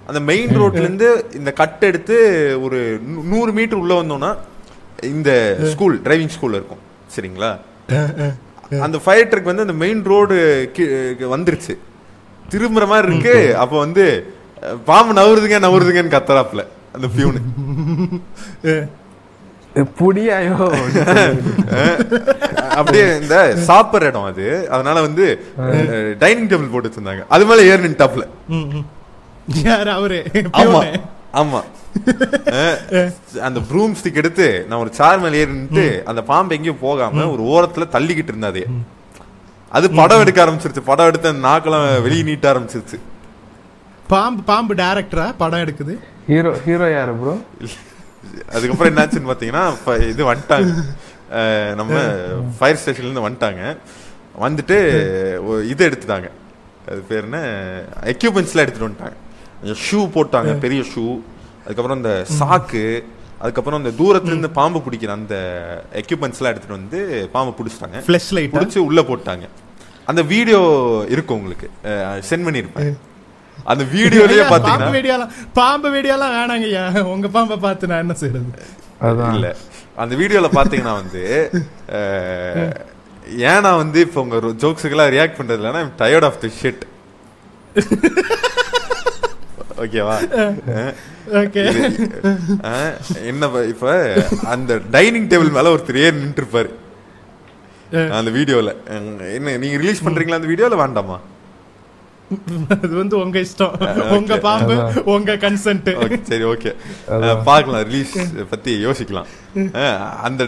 அந்த மெயின் ரோட்ல இருந்து இந்த கட் எடுத்து ஒரு நூறு மீட்டர் உள்ள வந்தோம்னா இந்த ஸ்கூல் டிரைவிங் ஸ்கூல் இருக்கும். சரிங்களா? அந்த ஃபயர் ட்ரக் வந்து அந்த மெயின் ரோடு வந்துருச்சு. திரும்புற மாதிரி இருக்கு. அப்ப வந்து பாம்பு நவருதுங்க நவருதுங்கன்னு கத்துறாப்ல அந்த பியூனு. புடியாயோ? அப்படியே இந்த சாப்பிடுற இடம் அது. அதனால வந்து டைனிங் டேபிள் போட்டு வச்சிருந்தாங்க. அது மேல ஏறி ம். யார் அவரு? ஆமா. ஆமா. அந்த ப்ரூம் ஸ்டிக் எடுத்து நான் ஒரு சார் மேல ஏறி நின்னுட்டு அந்த பாம்பு எங்கேயும் போகாம ஒரு ஓரத்துல தள்ளிக்கிட்டு இருந்தாதே அது படம் எடுக்க ஆரம்பிச்சிருச்சு. படம் எடுத்து அந்த நாக்கெல்லாம் வெளியே நீட்ட ஆரம்பிச்சிருச்சு. பாம்பு பாம்பு டைரக்டரா படம் எடுக்குது? ஹீரோ ஹீரோ யாரு ப்ரோ அதுக்கப்புறம் என்னாச்சுன்னு பாத்தீங்கன்னா ஃப- இது வந்துட்டாங்க. நம்ம ஃபயர் ஸ்டேஷன்ல இருந்து வந்துட்டாங்க. வந்துட்டு இது எடுத்துட்டாங்க. அது பேர் என்ன? எக்யூப்மெண்ட்ஸ்லாம் எடுத்துட்டு வந்துட்டாங்க. ஷூ போட்டாங்க பெரிய ஷூ அதுக்கப்புறம் இந்த சாக்கு அதுக்கப்புறம் இந்த தூரத்துல இருந்து பாம்பு பிடிக்கிற அந்த எக்யூப்மெண்ட்ஸ்லாம் எடுத்துட்டு வந்து பாம்பு பிடிச்சிட்டாங்க. ஃபிளஷ் லைட் பிடிச்சி உள்ள போட்டாங்க. அந்த வீடியோ இருக்கும் உங்களுக்கு. சென்ட் பண்ணிருப்பேன் அந்த வீடியோலயே பாம்பு பாத்தீங்கன்னா வீடியோலாம் பாம்பு வீடியோலாம் வேணாங்கய்யா உங்க பாம்பை பார்த்து நான் என்ன செய்யறது அதான். இல்ல. அந்த வீடியோல பாத்தீங்கன்னா வந்து அஹ், ஏன் நான் வந்து இப்ப உங்க ஜோக்ஸுக்கெல்லாம் ரியாக்ட் பண்றது இல்லைன்னா டயர்ட் ஆஃப் தி ஷிட் ஓகேவா ஓகே என்ன இப்ப அந்த டைனிங் டேபிள் மேல ஒருத்தர் ஏறி நின்று இருப்பாரு அந்த வீடியோல. என்ன நீங்க ரிலீஸ் பண்றீங்களா அந்த வீடியோல வேண்டாமா? அது வந்து உங்க இஷ்டம். உங்க பாம்பு உங்க கன்சென்ட் சரி ஓகே. பார்க்கலாம் ரிலீஸ் பத்தி யோசிக்கலாம். அந்த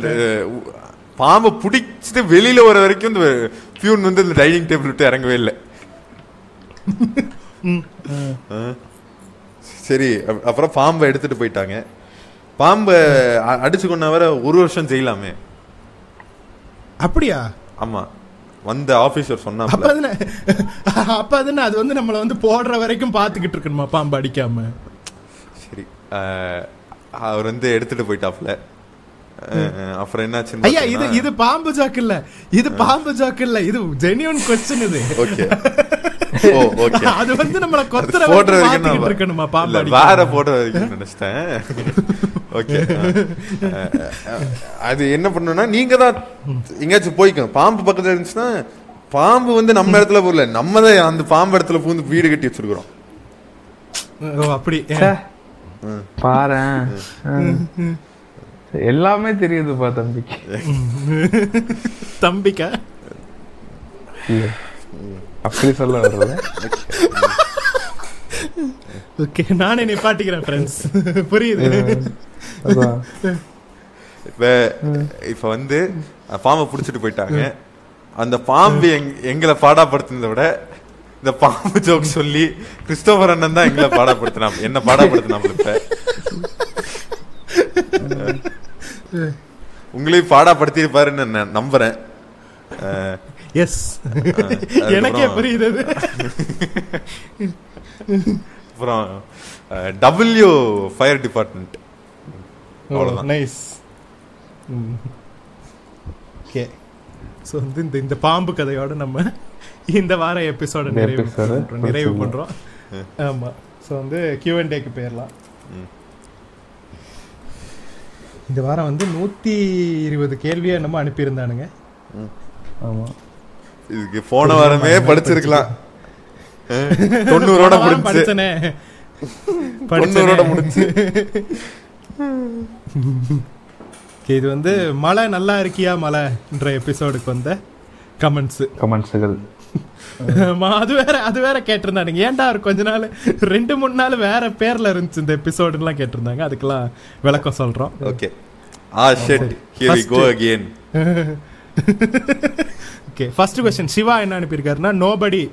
பாம்பை பிடிச்சிட்டு வெளியில வர வரைக்கும் இந்த பியூன் வந்து இந்த டைனிங் டேபிள் விட்டு இறங்கவே இல்லை. சரி அப்- அப்புறம் பாம்பை எடுத்துட்டு போயிட்டாங்க. பாம்பை அடிச்சு கொண்ட வர ஒரு வருஷம் செய்யலாமே அப்படியா? ஆமா. வந்த ஆபீசர் அப்ப சொன்னாப்ல அதுன அப்ப அதுன அது வந்து நம்மள வந்து போடுற வரைக்கும் பாத்துக்கிட்டு இருக்கணுமா பாம்பு அடிக்காம? சரி அவர் வந்து எடுத்துட்டு போயிட்டாப்ல. அப்புறம் என்னாச்சுன்னு ஐயா இது இது பாம்பு ஜாக்கு இல்ல. இது பாம்பு ஜாக்கு இல்ல. இது ஜெனியூன் கொஸ்டின் இது. ஓகே. ஓ ஓகே. அது வந்து நம்மள கொத்துற போடுற வரைக்கும் இருக்கணுமா பாம்பு? வேற போடுற வரைக்கும் நினைச்சிட்டேன். ஓகே. அது என்ன பண்ணணும்னா நீங்க தான் எங்கேயாச்சும் போய்க்கணும் பாம்பு பக்கத்துல இருந்துச்சுன்னா பாம்பு வந்து நம்ம இடத்துல போகல. நம்ம தான் அந்த பாம்பு இடத்துல பூந்து வீடு கட்டி வச்சிருக்கிறோம். ஓ அப்படி. பாரேன். எல்லாமே தெரியுதுப்பா தம்பிக்கு. தம்பிக்கா. அப்படி சொல்ல வரல ஓகே நானே நிப்பாட்டிக்கிறேன் ஃப்ரெண்ட்ஸ் புரியுது? இப்ப இப்ப வந்து பாம்பை புடிச்சிட்டு போயிட்டாங்க. அந்த பாம்பு எங்- எங்களை பாடாப்படுத்தினதை விட இந்த பாம்பு ஜோக் சொல்லி கிறிஸ்டோபர் அண்ணன் தான் எங்களை பாடப்படுத்தினா என்ன பாடப்படுத்தினாப்ல இப்ப? உங்களையும் பாடப்படுத்திருப்பாருன்னு நான் நம்புறேன். எஸ் எனக்கே புரியுது. அப்புறம் டபிள்யூ ஃபயர் டிபார்ட்மெண்ட் அவ்வளவுதான். நைஸ் ஓகே ஸோ வந்து இந்த இந்த பாம்பு கதையோட நம்ம இந்த வார எபிசோட நிறைவு. நிறைவு முடிச்சிடலாம். பண்றோம். ஆமா. ஸோ வந்து கியூ அண்ட் டேக்கு போயிடலாம் ம். இந்த வாரம் வந்து நூத்தி இருபது கேள்வியை நம்ம அனுப்பியிருந்தானுங்க. ஆமா. இதுக்கு போன வாரமே படிச்சிருக்கலாம். தொண்ணூறோட போன வாரம் முடிச்சு படிச்சனே. தொண்ணூறோட Okay, இது வந்து மழை நல்லா இருக்கியா மழைன்ற எபிசோடுக்கு வந்த கமெண்ட்ஸ் கமெண்ட்ஸுகள் அது வேற அது வேற கேட்டிருந்தானுங்க. ஏன்டா ஒரு கொஞ்ச நாள் ரெண்டு மூணு நாள் வேற பேர்ல இருந்துச்சு இந்த எபிசோடுலாம் கேட்டிருந்தாங்க. அதுக்கெல்லாம் விளக்கம் சொல்றோம். Okay ah shit here we go again okay first question Shiva என்ன அனுப்பியிருக்காருன்னா நோபடி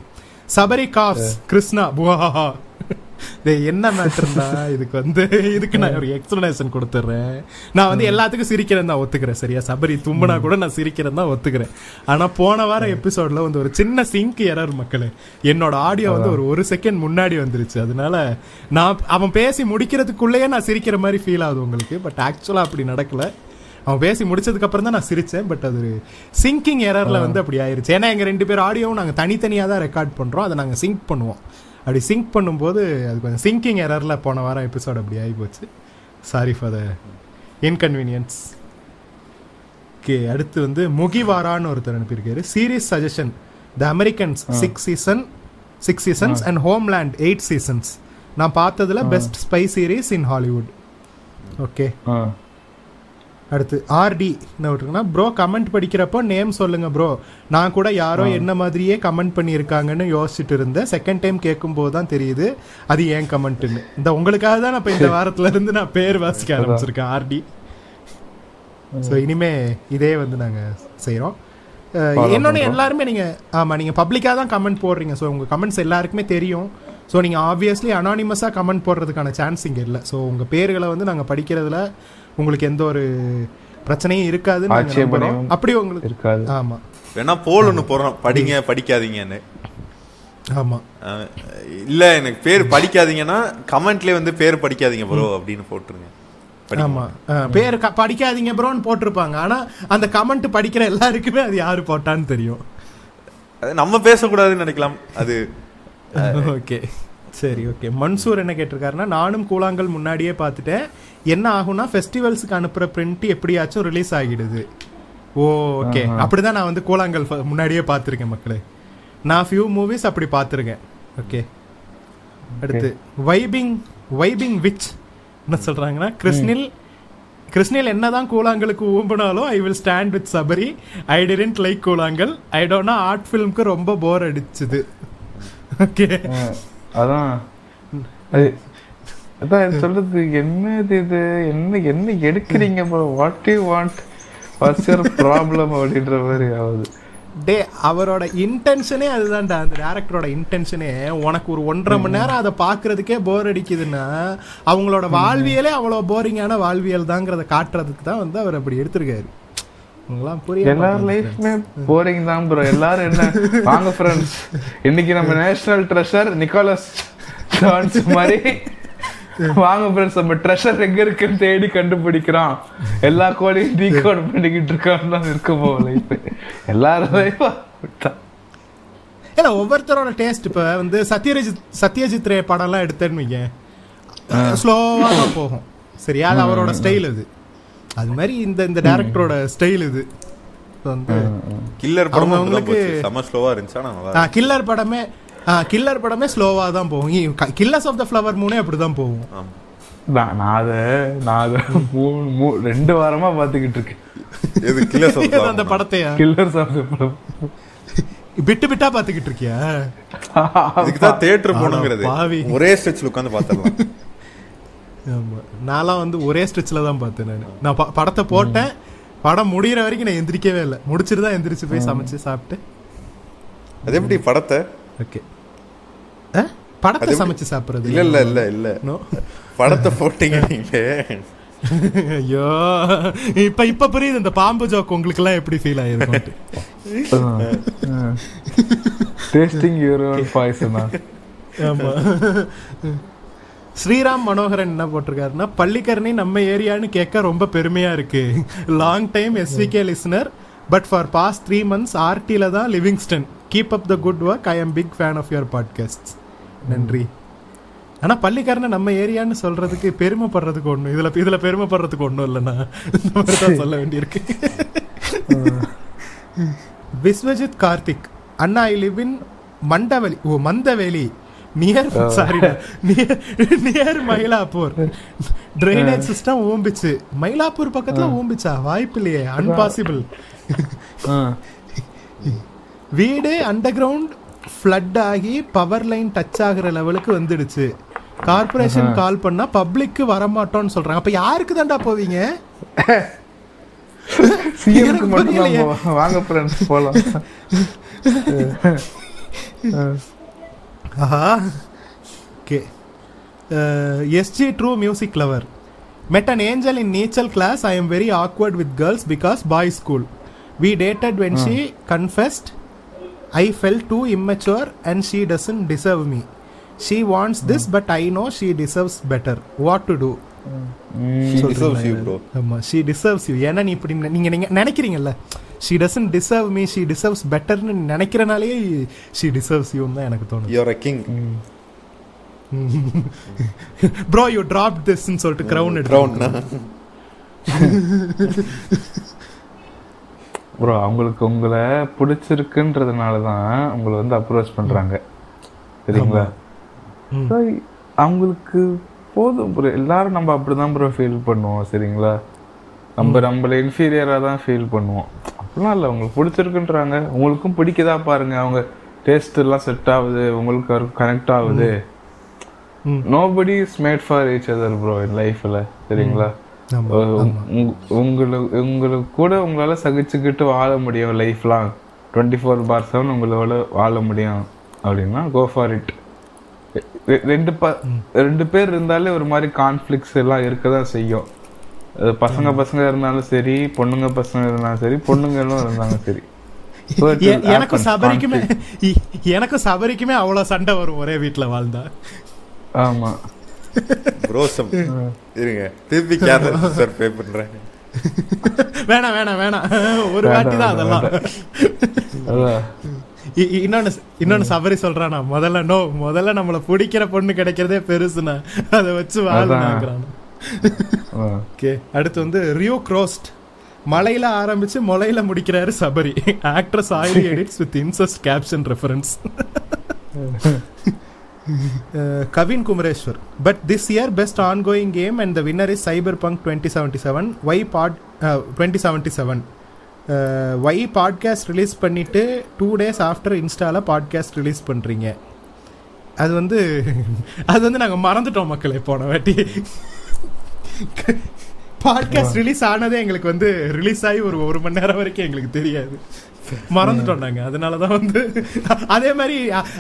சபரி காப்ஸ் கிருஷ்ணா டேய், என்ன மேட்டர்னா இதுக்கு வந்து இதுக்கு நான் ஒரு எக்ஸ்பிளனேஷன் கொடுத்துட்றேன் நான் வந்து எல்லாத்துக்கும் சிரிக்கிறேன் தான் ஒத்துக்கிறேன் சரியா? சபரி தும்புனா கூட நான் சிரிக்கிறேன் தான் ஒத்துக்கிறேன். ஆனா போன வாரம் எபிசோட்ல வந்து ஒரு சின்ன சிங்க் எரர் மக்களே. என்னோட ஆடியோ வந்து ஒரு ஒரு செகண்ட் முன்னாடி வந்துருச்சு. அதனால நான் அவன் பேசி முடிக்கிறதுக்குள்ளேயே நான் சிரிக்கிற மாதிரி ஃபீல் ஆகுது உங்களுக்கு. பட் ஆக்சுவலா அப்படி நடக்கல. அவன் பேசி முடிச்சதுக்கு அப்புறம் தான் நான் சிரிச்சேன். பட் அது சிங்கிங் எரர்ல வந்து அப்படி ஆயிருச்சு. ஏன்னா எங்க ரெண்டு பேர் ஆடியோவும் நாங்க தனித்தனியா தான் ரெக்கார்ட் பண்றோம். அதை நாங்க சிங்க் பண்ணுவோம். அப்படி சிங்க் பண்ணும்போது அது கொஞ்சம் சிங்கிங் எரர்ல போன வாரம் எபிசோட் அப்படி ஆகி போச்சு sorry for the inconvenience okay அடுத்து வந்து முகிவாரான்னு ஒருத்தர் அனுப்பியிருக்காரு. Serious suggestion the Americans six season six seasons and Homeland eight seasons நான் பார்த்ததுல best spy series in Hollywood okay. அடுத்து ஆர்டி என்ன விட்டுருக்குன்னா ப்ரோ கமெண்ட் படிக்கிறப்போ நேம் சொல்லுங்க ப்ரோ நான் கூட யாரோ என்ன மாதிரியே கமெண்ட் பண்ணியிருக்காங்கன்னு யோசிச்சுட்டு இருந்தேன். செகண்ட் டைம் கேட்கும்போது தான் தெரியுது அது ஏன் கமெண்ட்னு இந்த உங்களுக்காக தான் நான் இப்போ இந்த வாரத்துல இருந்து நான் பேர் வாசிக்க ஆரம்பிச்சிருக்கேன் ஆர்டி ஸோ இனிமே இதே வந்து நாங்க செய்கிறோம் இன்னொன்று எல்லாருமே நீங்க ஆமா நீங்க பப்ளிக்காக தான் கமெண்ட் போடுறீங்க. ஸோ உங்க கமெண்ட்ஸ் எல்லாருக்குமே தெரியும். ஸோ நீங்க ஆப்வியஸ்லி அனானிமஸாக கமெண்ட் போடுறதுக்கான சான்ஸ் இங்க இல்லை. ஸோ உங்க பேர்களை வந்து நாங்க படிக்கிறதுல உங்களுக்கு எந்த ஒரு பிரச்சனையும் இருக்காதுன்னு. அப்படி உங்களுக்கு இருக்காது. ஆமா. வேணா போல் ஒன்று போடுறோம் படிங்க படிக்காதீங்கன்னு. ஆமா. இல்ல எனக்கு பேர் படிக்காதீங்கன்னா கமெண்ட்லயே வந்து பேர் படிக்காதீங்க ப்ரோ அப்படின்னு போட்டுருங்க. படிங்க. ஆமா. அஹ், பேர் படிக்காதீங்க ப்ரோன்னு போட்டிருப்பாங்க. ஆனா அந்த கமெண்ட் படிக்கிற எல்லாருக்குமே அது யாரு போட்டான்னு தெரியும். அது நம்ம பேசக்கூடாதுன்னு நினைக்கலாம். அது ஓகே. சரி ஓகே மன்சூர் என்ன கேட்டிருக்காருன்னா நானும் கூழாங்கல் முன்னாடியே பார்த்துட்டேன். என்ன ஆகும்னா ஃபெஸ்டிவல்ஸுக்கு அனுப்புற பிரிண்ட் எப்படியாச்சும் ரிலீஸ் ஆகிடுது. ஓ ஓகே அப்படிதான் நான் வந்து கூழாங்கல் முன்னாடியே பார்த்துருக்கேன் மக்களே. நான் ஃபியூ மூவிஸ் அப்படி பார்த்துருக்கேன். ஓகே அடுத்து வைபிங் வைபிங் விச் என்ன சொல்றாங்கன்னா கிருஷ்ணில் கிருஷ்ணில் என்னதான் கூழாங்கலுக்கு ஊம்பினாலும் I will stand with Sabari I didn't like கூழாங்கல். ஐ டோன்ட் ஆர்ட் ஃபிலிம்க்கு ரொம்ப போர் அடிச்சுது. ஓகே அதான். அது அதான் சொல்றது என்னது இது? என்ன என்ன எடுக்கிறீங்க bro what you want what's your problem அப்படின்ற மாதிரி ஆகுது. டே அவரோட இன்டென்ஷனே அதுதான்டா. அந்த டேரக்டரோட இன்டென்ஷனே உனக்கு ஒரு ஒன்றரை மணி நேரம் அதை பார்க்கறதுக்கே போர் அடிக்குதுன்னா அவங்களோட வாழ்வியலே அவ்வளோ போரிங்கான வாழ்வியல் தாங்கிறத காட்டுறதுக்கு தான் வந்து அவர் அப்படி எடுத்திருக்காரு. எல்லார் லைஃப்மே போரிங் தான் ப்ரோ எல்லாரும் என்ன? வாங்க ஃப்ரெண்ட்ஸ் இன்னைக்கு நம்ம நேஷனல் ட்ரெஷர் நிக்கோலஸ் ஜான்ஸ் மாதிரி. வாங்க ஃப்ரெண்ட்ஸ் நம்ம ட்ரெஷர் எங்க இருக்குன்னு தேடி கண்டுபிடிக்கிறோம். எல்லா கோடையும் டீகோட் பண்ணிக்கிட்டு இருக்கான்னு தான் இருக்கும் லைஃப் எல்லாரும் அப்படித்தான். இல்ல ஒவ்வொருத்தரோட டேஸ்ட் இப்ப வந்து சத்யஜித் சத்யஜித் ரே படம்லாம் எடுத்தேன்னு வைங்க ஸ்லோவா தான் போகும். சரியா? அது அவரோட ஸ்டைல் அது. அது மாதிரி இந்த இந்த டேரக்டரோட ஸ்டைல் இது. கில்லர் படம் அவங்களுக்கு- செம ஸ்லோவா இருந்துச்சு ஆனா நல்லா கில்லர் படமே கில்லர் படமே ஸ்லோவா தான் போகும். கில்லர்ஸ் ஆஃப் த ஃப்ளவர் மூணே அப்படிதான் போகும். நான் அதை நான் அதை மூணு மூ- ரெண்டு வாரமா பாத்துக்கிட்டு இருக்கேன். எது கில்லர்ஸ் இது அந்த படத்தையா? கில்லர்ஸ் ஆஃப் படம் பிட்டு பிட்டா பாத்துக்கிட்டு இருக்கியா? இதுக்கு தான் தியேட்டர் போகணுங்கிறது பாவி. ஒரே ஸ்ட்ரெச்ல உட்காந்து பார்த்தரலாம் ஆமா. நான்லாம் வந்து ஒரே ஸ்ட்ரெச்சில் தான் பார்த்தேன் நான். நான் படத்தை போட்டேன். படம் முடியிற வரைக்கும் நான் எந்திரிக்கவே இல்லை. முடிச்சிட்டு தான் எந்திரிச்சு போய் சமைச்சு சாப்பிட்டு. அது எப்படி படத்தை? ஓகே. படத்தை சமைச்சு சாப்பிடுறது? இல்ல இல்ல இல்ல இல்ல. படத்தை போட்டீங்க நீங்களே ஐயோ. இப்ப இப்ப புரியுது இந்த பாம்பு ஜோக் உங்களுக்கு எல்லாம் எப்படி ஃபீல் ஆயிருக்கும் டேஸ்டிங் யுவர் ஓன் பாய்சனா ஆமா. ஸ்ரீராம் மனோகரன் என்ன போட்டிருக்காருன்னா பள்ளிக்கரணி நம்ம ஏரியான்னு கேட்க ரொம்ப பெருமையா இருக்கு. Long time SVK listener but for past three months ஆர்டில தான் Livingston keep up the good work I am big fan of your podcast நன்றி. ஆனா பள்ளிக்காரனை நம்ம ஏரியான்னு சொல்றதுக்கு பெருமைப்படுறதுக்கு ஒண்ணும் இதுல இதுல பெருமைப்படுறதுக்கு ஒண்ணும் இல்லைண்ணா. இந்த மாதிரி தான் சொல்ல வேண்டியிருக்கு. விஸ்வஜித் கார்த்திக் அண்ணா I live in Mandaveli. Oh Mandaveli. Near sorry near Mylapore drainage system ஊம்பிச்சு Mylapore பக்கத்துல ஊம்பிச்சா வாய்ப்பு இல்லையே அன்பாசிபிள். வீடு அண்டர் கிரவுண்ட் ஃப்ளட் ஆகி பவர் லைன் டச் ஆகுற லெவலுக்கு வந்துடுச்சு. கார்பரேஷன் கால் பண்ணா பப்ளிக்கு வரமாட்டோம்னு சொல்றாங்க. அப்ப யாருக்கு தான்டா போவீங்க? சிஎம்க்கு மட்டும். வாங்க போலாம். ஆஹா okay SG true music lover met an angel in நீச்சல் class i am very awkward with girls because boys school we dated when she confessed i felt too immature and she doesn't deserve me she wants this but i know she deserves better what to do She deserves you, bro. ஆமா she deserves you ஏன்னா நீ இப்படி நி- நீங்க நீங்க நினைக்கிறீங்கல்ல she doesn't deserve me she deserves பெட்டர்னு நினைக்கிறனாலே she deserves யூன்னு தான் எனக்கு தோணுது. You're a king. Bro you drop திஸ்ன்னு சொல்லிட்டு கிரவுன் Crown. எடுத்து ப்ரோ அவங்களுக்கு உங்களை பிடிச்சிருக்குன்றதுனால தான் உங்களை வந்து அப்ரோச் பண்றாங்க. சரிங்களா அவங்களுக்கு போதும் ப்ரோ எல்லாரும் நம்ம அப்படிதான் ப்ரோ ஃபீல் பண்ணுவோம் சரிங்களா? நம்ம நம்மள இன்ஃபீரியரா தான் ஃபீல் பண்ணுவோம். அப்படிலாம் இல்லை. உங்களுக்கு பிடிச்சிருக்குன்றாங்க. உங்களுக்கும் பிடிக்குதா பாருங்க. அவங்க டேஸ்ட் எல்லாம் செட் ஆகுது. உங்களுக்கு கனெக்ட் ஆகுது. Nobody is made for each other bro in லைஃப்ல சரிங்களா? உங்களுக்கு உங்களுக்கு கூட உங்களால சகிச்சுக்கிட்டு வாழ முடியும் லைஃப்லாம் டுவெண்ட்டி ஃபோர் பார் செவன் உங்களோட வாழ முடியும். அப்படின்னா கோ ஃபார் இட் ரெண்டு ப ரெண்டு பேர் இருந்தாலே ஒரு மாதிரி கான்ஃப்ளிக்ஸ் எல்லாம் இருக்க தான் செய்யும். பசங்க பசங்க இருந்தாலும் சரி பொண்ணுங்க பசங்க இருந்தாலும் சரி பொண்ணுங்களும் இருந்தாலும் சரி. எனக்கும் சபரிக்குமே எனக்கும் சபரிக்குமே அவ்வளவு சண்டை வரும் ஒரே வீட்ல வாழ்ந்தா. ஆமா. some- இருங்க. திருப்பி கேரளா சார் பே பண்றேன். வேணாம் வேணாம் வேணாம். ஒரு வாட்டி தான் அதெல்லாம். இன்னொன்னு இன்னொன்னு சபரி சொல்றானா முதல்ல நோ முதல்ல நம்மள பிடிக்கிற பொண்ணு கிடைக்கிறதே பெருசுண்ணா. அதை வச்சு ஆ. ஓகே. அடுத்து வந்து ரியோ க்ரோஸ்ட். மலையில ஆரம்பிச்சு மொளையில முடிக்கிறாரு Sabari. Actress oily edits with incest caption reference Kavin Kumareshwar. But this year best ongoing game and the winner is cyberpunk twenty seventy seven why pod twenty seventy seven why podcast release பண்ணிட்டு two days after இன்ஸ்டால podcast release பண்றீங்க. அது வந்து அது வந்து நாங்க மறந்துட்டோம் மக்களே போன வாட்டி. பாட்காஸ்ட் ரிலீஸ் ஆனதே எங்களுக்கு வந்து ரிலீஸ் ஆகி ஒரு ஒரு மணி நேரம் வரைக்கும் எங்களுக்கு தெரியாது. மறந்துட்டோம் நாங்க. அதனாலதான் வந்து அதே மாதிரி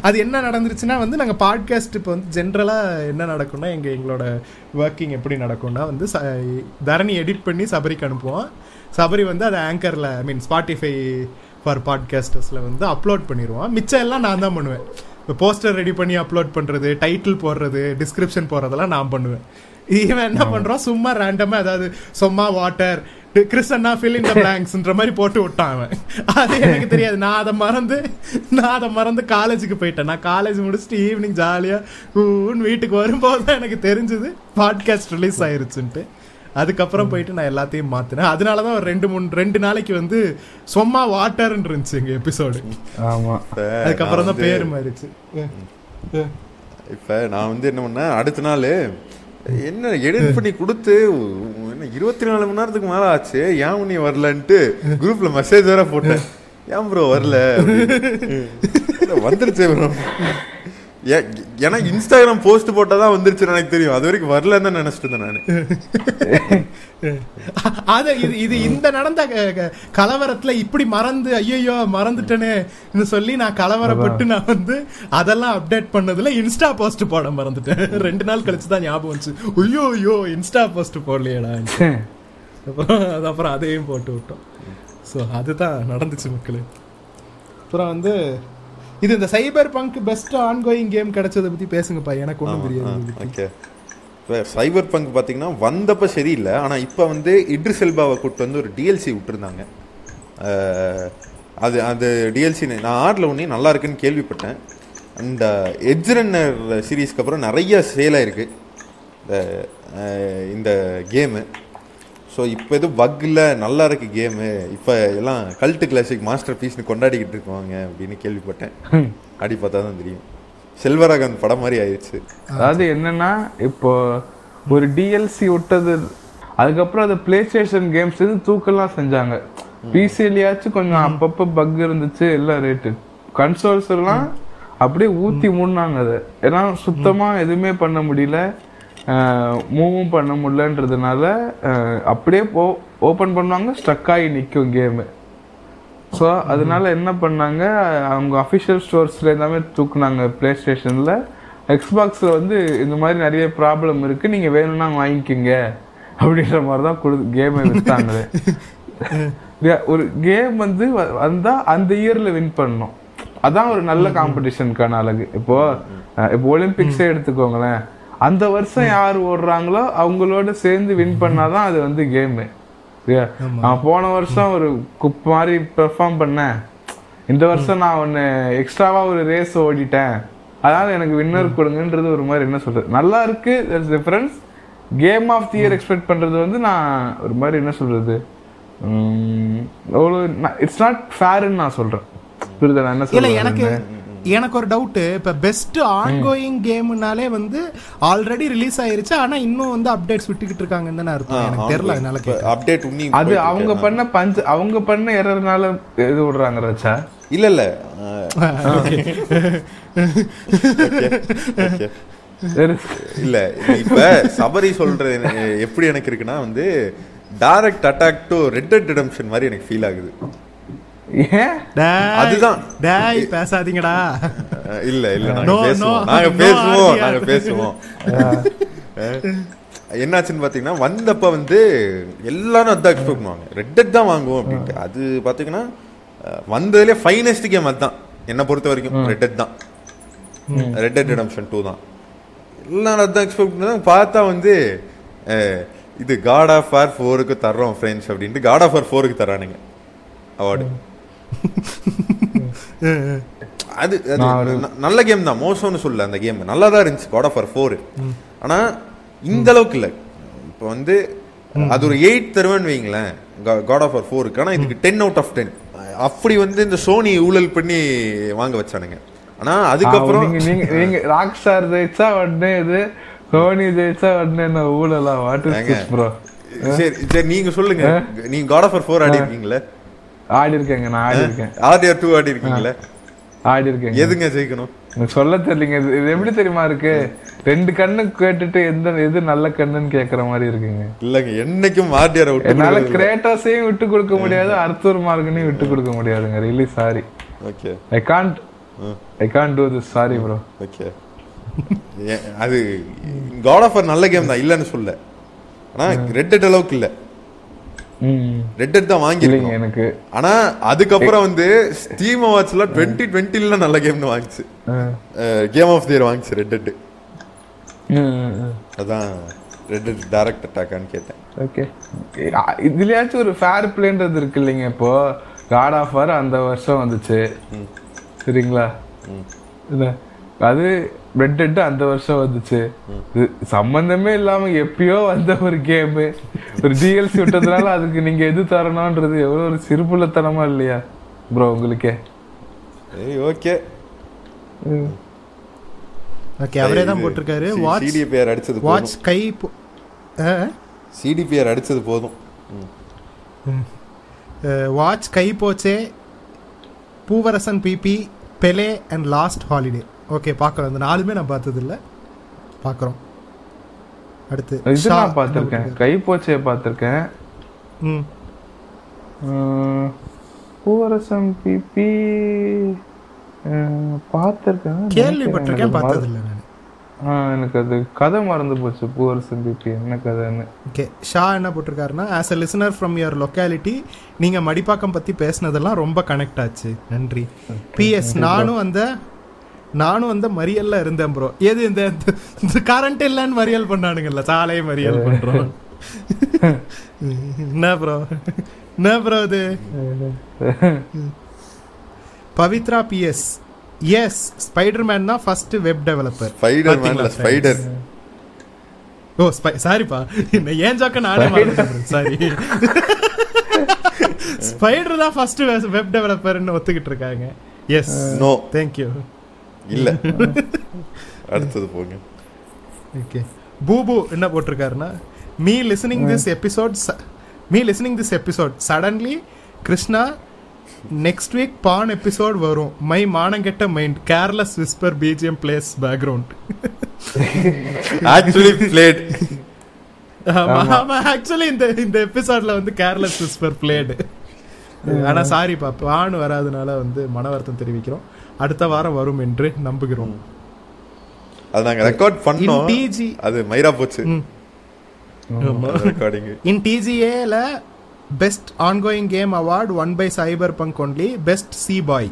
அது என்ன நடந்துருச்சுன்னா வந்து நாங்க பாட்காஸ்ட் இப்போ வந்து ஜென்ரலா என்ன நடக்கும்னா எங்க எங்களோட ஒர்க்கிங் எப்படி நடக்கும்னா வந்து தரணி எடிட் பண்ணி சபரிக்கு அனுப்புவோம். சபரி வந்து அதை ஆங்கர்ல ஐ மீன் ஸ்பாட்டிஃபை ஃபார் பாட்காஸ்டர்ஸ்ல வந்து அப்லோட் பண்ணிடுவோம். மிச்சம் எல்லாம் நான் தான் பண்ணுவேன். இப்போ போஸ்டர் ரெடி பண்ணி அப்லோட் பண்றது டைட்டில் போடுறது டிஸ்கிரிப்ஷன் போடுறதெல்லாம் நான் பண்ணுவேன். இவன் என்ன பண்றான்? சும்மா ரேண்டமா அதாவது சும்மா வாட்டர் கிறிஸ் அண்ணா ஃபில் இன் த பிளாங்க்ஸ்ன்ற மாதிரி போட்டு விட்டான் அவன். அது எனக்கு தெரியாது. நான் அதை மறந்து நான் அதை மறந்து காலேஜுக்கு போயிட்டேன். நான் காலேஜ் முடிச்சுட்டு ஈவினிங் ஜாலியா ஊன்னு வீட்டுக்கு வரும்போது தான் எனக்கு தெரிஞ்சது. பாட்காஸ்ட் ரிலீஸ் ஆயிருச்சுன்ட்டு. அதுக்கப்புறம் போயிட்டு நான் எல்லாத்தையும் மாத்தினேன். அதனால தான் ஒரு ரெண்டு மூணு ரெண்டு நாளைக்கு வந்து சும்மா வாட்டர்ன்னு இருந்துச்சு எங்க எபிசோடு ஆமா. அதுக்கப்புறம் தான் பேர் மாறிச்சு. இப்ப நான் வந்து என்ன பண்ணேன்? அடுத்த நாள் என்ன எடிட் பண்ணி கொடுத்து என்ன இருபத்தி நாலு மணி நேரத்துக்கு மேலே ஆச்சு ஏன் நீ வரலன்ட்டு குரூப்ல மெசேஜ் வேற போட்டேன். ஏன் ப்ரோ வரல? வந்துருச்சு ப்ரோ ஏன்னா இன்ஸ்டாகிராம் போஸ்ட் போட்டா தான் வந்துருச்சுன்னு எனக்கு தெரியும். அது வரைக்கும் வரலன்னு தான் நினைச்சிட்டு இருந்தேன் நானு. அது இது இது இந்த நடந்த க- க- கலவரத்துல இப்படி மறந்து ஐயோ மறந்துட்டேனே சொல்லி நான் கலவரப்பட்டு நான் வந்து அதெல்லாம் அப்டேட் பண்ணதுல இன்ஸ்டா போஸ்ட் போட மறந்துட்டேன். ரெண்டு நாள் கழிச்சு தான் ஞாபகம் வந்துச்சு. ஐயோ ஐயோ இன்ஸ்டா போஸ்ட் போடலையேடா. அப்புறம் அது அப்புறம் அதையும் போட்டு விட்டோம். ஸோ அதுதான் நடந்துச்சு மக்களே. அப்புறம் வந்து இது இந்த சைபர் பங்க் பெஸ்ட் ஆன்கோயிங் கேம் கிடைச்சதை பத்தி பேசுங்கப்பா. எனக்கு ஒன்றும் தெரியாது. ஓகே. இப்போ சைபர் பங்க் பார்த்தீங்கன்னா வந்தப்ப சரியில்லை. ஆனால் இப்போ வந்து இட்ரிஸ் எல்பாவை கூப்பிட்டு வந்து ஒரு டிஎல்சி விட்டுருந்தாங்க. அது அது டிஎல்சி நான் ஆறில் ஒன்றே நல்லா இருக்குன்னு கேள்விப்பட்டேன். அந்த எட்ஜ் ரன்னர் சீரீஸ்க்கு அப்புறம் நிறைய சேல் ஆயிருக்கு. இந்த அஹ், இந்த கேமு ஸோ இப்போ எதுவும் இல்லை நல்லா இருக்கு கேமு இப்போ எல்லாம் கல்ட்டு கிளாசிக் மாஸ்டர் பீஸ்னு கொண்டாடிக்கிட்டு இருக்காங்க அப்படின்னு கேள்விப்பட்டேன். அடி பார்த்தா தான் தெரியும். செல்வராகவன் படம் மாதிரி ஆயிடுச்சு. அதாவது என்னன்னா இப்போ ஒரு டிஎல்சி விட்டது அதுக்கப்புறம் அது பிளே ஸ்டேஷன் கேம்ஸ் தூக்கெல்லாம் செஞ்சாங்க. பிசிஎல்லையாச்சும் கொஞ்சம் அப்பப்போ பக் இருந்துச்சு எல்லாம் ரேட்டு கன்சோல்ஸ் எல்லாம் அப்படியே ஊத்தி மூடினாங்க அதை. ஏன்னா சுத்தமா எதுவுமே பண்ண முடியல. மூவும் பண்ண முடியலன்றதுனால அப்படியே ஓப்பன் பண்ணுவாங்க ஸ்ட்ரக் ஆகி நிற்கும் கேமு ஸோ அதனால என்ன பண்ணாங்க அவங்க அஃபிஷியல் ஸ்டோர்ஸ்ல எல்லாமே தூக்குனாங்க ப்ளே ஸ்டேஷனில் எக்ஸ்பாக்ஸில் வந்து இந்த மாதிரி நிறைய ப்ராப்ளம் இருக்கு நீங்க வேணும்னா வாங்கிக்கோங்க அப்படின்ற மாதிரி தான் கொடு கேமை Yeah, ஒரு கேம் வந்து வ- வந்தா அந்த இயர்ல வின் பண்ணணும். அதான் ஒரு நல்ல காம்படிஷனுக்கான அழகு. இப்போ அஹ், இப்போ ஒலிம்பிக்ஸே எடுத்துக்கோங்களேன். அந்த வருஷம் யார் ஓடுறாங்களோ அவங்களோட சேர்ந்து வின் பண்ணாதான் அது வந்து கேமு நான் போன வருஷம் ஒரு குப் மாதிரி பெர்ஃபார்ம் பண்ணேன். இந்த வருஷம் நான் ஒன்னு எக்ஸ்ட்ராவா ஒரு ரேஸ் ஓடிட்டேன். அதனால எனக்கு வின்னர் கொடுங்கன்றது ஒரு மாதிரி என்ன சொல்றது? நல்லா இருக்கு difference game of the year expect பண்றது வந்து நான் ஒரு மாதிரி என்ன சொல்றது? இட்ஸ் நாட் ஃபேர்னு நான் சொல்றேன். புரியுதா நான் என்ன எனக்கு எனக்கு ஒரு டவுட் இப்ப பெஸ்ட் ஆன்கோயிங் கேம்னாலே வந்து ஆல்ரெடி ரிலீஸ் ஆயிருச்சு. ஆனா இன்னும் வந்து அப்டேட்ஸ் விட்டுக்கிட்டு இருக்காங்கன்னு தானே அர்த்தம். எனக்கு தெரியல அதனால கேட்டேன். அப்டேட் உன்னி அது அவங்க பண்ண பஞ்ச அவங்க பண்ண எரர்னால இது விடுறாங்க ரச்சா இல்ல இல்ல. இல்ல இப்ப சபரி சொல்றது எப்படி எனக்கு இருக்குன்னா வந்து direct attack to red dead redemption மாதிரி எனக்கு ஃபீல் ஆகுது. அதுதான். டேய் பேசாதீங்கடா. இல்ல இல்ல நாங்க பேசுவோம். நாங்க பேசுவோம். நாங்க பேசுவோம். என்னாச்சுன்னு பாத்தீங்கன்னா வந்தப்ப வந்து எல்லாரும் அதான் எக்ஸ்பெக்ட் பண்ணுவாங்க ரெட் டெட் தான் வாங்குவோம் அப்படின்ட்டு. அது பாத்தீங்கன்னா அஹ், வந்ததுலயே ஃபைனஸ்ட் கேம் அதுதான். என்ன பொறுத்த வரைக்கும் ரெட் டெட் தான். ரெட் டெட் ரிடம்ஷன் டூ தான். எல்லாரும் அதான் எக்ஸ்பெக்ட் பண்ணாங்க பார்த்தா வந்து இது காட் ஆஃப் ஆர் ஃபோருக்கு தர்றோம் ஃப்ரெண்ட்ஸ் அப்படின்ட்டு. காட் ஆஃப் ஆர் ஃபோருக்கு தரானுங்க அவார்டு அது நல்ல கேம் தான். மோசம்னு சொல்லல அந்த கேம் நல்லா தான் இருந்துச்சு காட் ஆஃப் ஆர் ஃபோர் ஆனா இந்த அளவுக்கு இல்ல. இப்போ வந்து அது ஒரு எயிட் தருவேன்னு வைங்களேன். காட் ஆஃப் ஆர் ஃபோருக்கு ஆனா இதுக்கு டென் அவுட் ஆஃப் டென் அப்படி வந்து இந்த சோனி ஊழல் பண்ணி வாங்க வச்சானுங்க. ஆனா அதுக்கப்புறம் நீங்க நீங்க நீங்க ராக் ஸ்டார் ஜெயிச்சா உடனே இது தோனி ஜெயிச்சா உடனே என்ன ஊழலா? வாட் இஸ் ஏங்க. திஸ் ப்ரோ சரி சரி நீங்க சொல்லுங்க. நீங்க காட் ஆஃப் ஆர் ஃபோர் ஆடி இருக்கீங்களே ஆடி இருக்கேங்க நான் ஆடி இருக்கேன் ஆர்டிஆர் டூ ஆடி இருக்கீங்களே ஆடி இருக்கேங்க எதுங்க ஜெயிக்கணும்? எனக்கு சொல்ல தெரியலங்க இது எப்படி தெரியுமா இருக்கு? ரெண்டு கண்ணு கேட்டுட்டு எந்த எது நல்ல கண்ணுன்னு கேக்குற மாதிரி இருக்குங்க. இல்லங்க என்னைக்கும் ஆர்டிஆர் விட்டு என்னால கிரேட்டஸையும் விட்டு கொடுக்க முடியாது அர்த்தூர் மார்கனையும் விட்டு கொடுக்க முடியாதுங்க really sorry okay I can't I can't do this sorry bro okay அது காட் ஆஃப் நல்ல கேம் தான் இல்லைன்னு சொல்ல. ஆனா ரெட் அளவுக்கு இல்ல. ரெட் டெட் தான் வாங்கிருக்கோம் எனக்கு ஆனா அதுக்கப்புறம் வந்து ஸ்டீம் அவார்ட்ஸ்ல டுவெண்ட்டி டுவெண்ட்டில நல்ல கேம்னு வாங்கிச்சு. கேம் ஆஃப் தியர் வாங்கிச்சு ரெட் டெட் அதான் ரெட் டெட் டைரக்ட் அட்டாக்கான்னு கேட்டேன். ஓகே. இதுலயாச்சும் ஒரு ஃபேர் பிளேன்றது இருக்கு இல்லைங்க இப்போ. காட் ஆஃப் வார் அந்த வருஷம் வந்துச்சு. சரிங்களா? அது ரெட் டெட் அந்த வருஷம் வந்துச்சு. இது சம்பந்தமே இல்லாம எப்பயோ வந்த ஒரு கேம் ஒரு டிஎல்சி விட்டதுனால அதுக்கு நீங்க எது தரணும்ன்றது எவ்வளவு ஒரு சிறுபுள்ளத்தனமா இல்லையா? ப்ரோ உங்களுக்கே. ஏய் ஓகே ஓகே அவரே தான் போட்டிருக்காரு. வாட்ச் சிடிபிஆர் அடிச்சது வாட்ச் கை போ- ஆ? சிடிபிஆர் அடிச்சது போதும். வாட்ச் கை போச்சே. Poovarasan PB Pele and last holiday okay பார்க்குறோம் அந்த நாலுமே நான் பார்த்தது இல்ல பார்க்குறோம். அடுத்து இது நான் பார்த்திருக்கேன். கை போச்சைய பார்த்திருக்கேன். ம். பூவரசம் பிபி பார்த்திருக்கேன். கேள்விப்பட்டிருக்கேன் எனக்கு பார்த்தது இல்லை நான். எனக்கு அது கதை மறந்து போச்சு. பூவரசம் பிபி என்ன கதைன்னு. ஓகே ஷா என்ன போட்டிருக்காருன்னா as a listener from your locality நீங்க மடிப்பாக்கம் பத்தி பேசுனதெல்லாம் ரொம்ப கனெக்ட் ஆச்சு. நன்றி. பிஎஸ் நானும் அந்த நானும் அந்த மறியல்ல இருந்தேன் ப்ரோ எது இந்த கரண்ட் இல்லைன்னு மறியல் பண்ணானுங்கல்ல சாலை மறியல் பண்றோம். என்ன ப்ரோ என்ன ப்ரோ இது? பவித்ரா பிஎஸ் எஸ் ஸ்பைடர்மேன் தான் first web developer spider spider oh spy சாரிப்பா இந்த ஏன் ஜோக்க நானே மறந்துட்டேன் சாரி ஸ்பைடர் தான் ஃபர்ஸ்ட் வெப் டெவலப்பர்னு ஒத்துக்கிட்டு இருக்காங்க. எஸ் நோ தேங்க்யூ இல்ல. அடுத்தது போங்க. ஓகே பூபு என்ன போட்டிருக்காருன்னா me listening this episode me listening this episode suddenly Krishna next week porn episode வரும். My மானங்கெட்ட mind careless whisper BGM plays background actually played ஆமா ஆக்சுவலி இந்த இந்த எபிசோட்ல வந்து கேர்லெஸ் விஸ்பர் பிளேடு ஆனா சாரி பா பான் வராதனால வந்து மன வருத்தம் தெரிவிக்கிறோம். அடுத்த வாரம் வரும் என்று நம்புகிறோம். அது நாங்க ரெக்கார்ட் பண்ணோம். In TG அது மயிரா போச்சு. In டிஜிஏல best ongoing game award won by cyberpunk only best C boy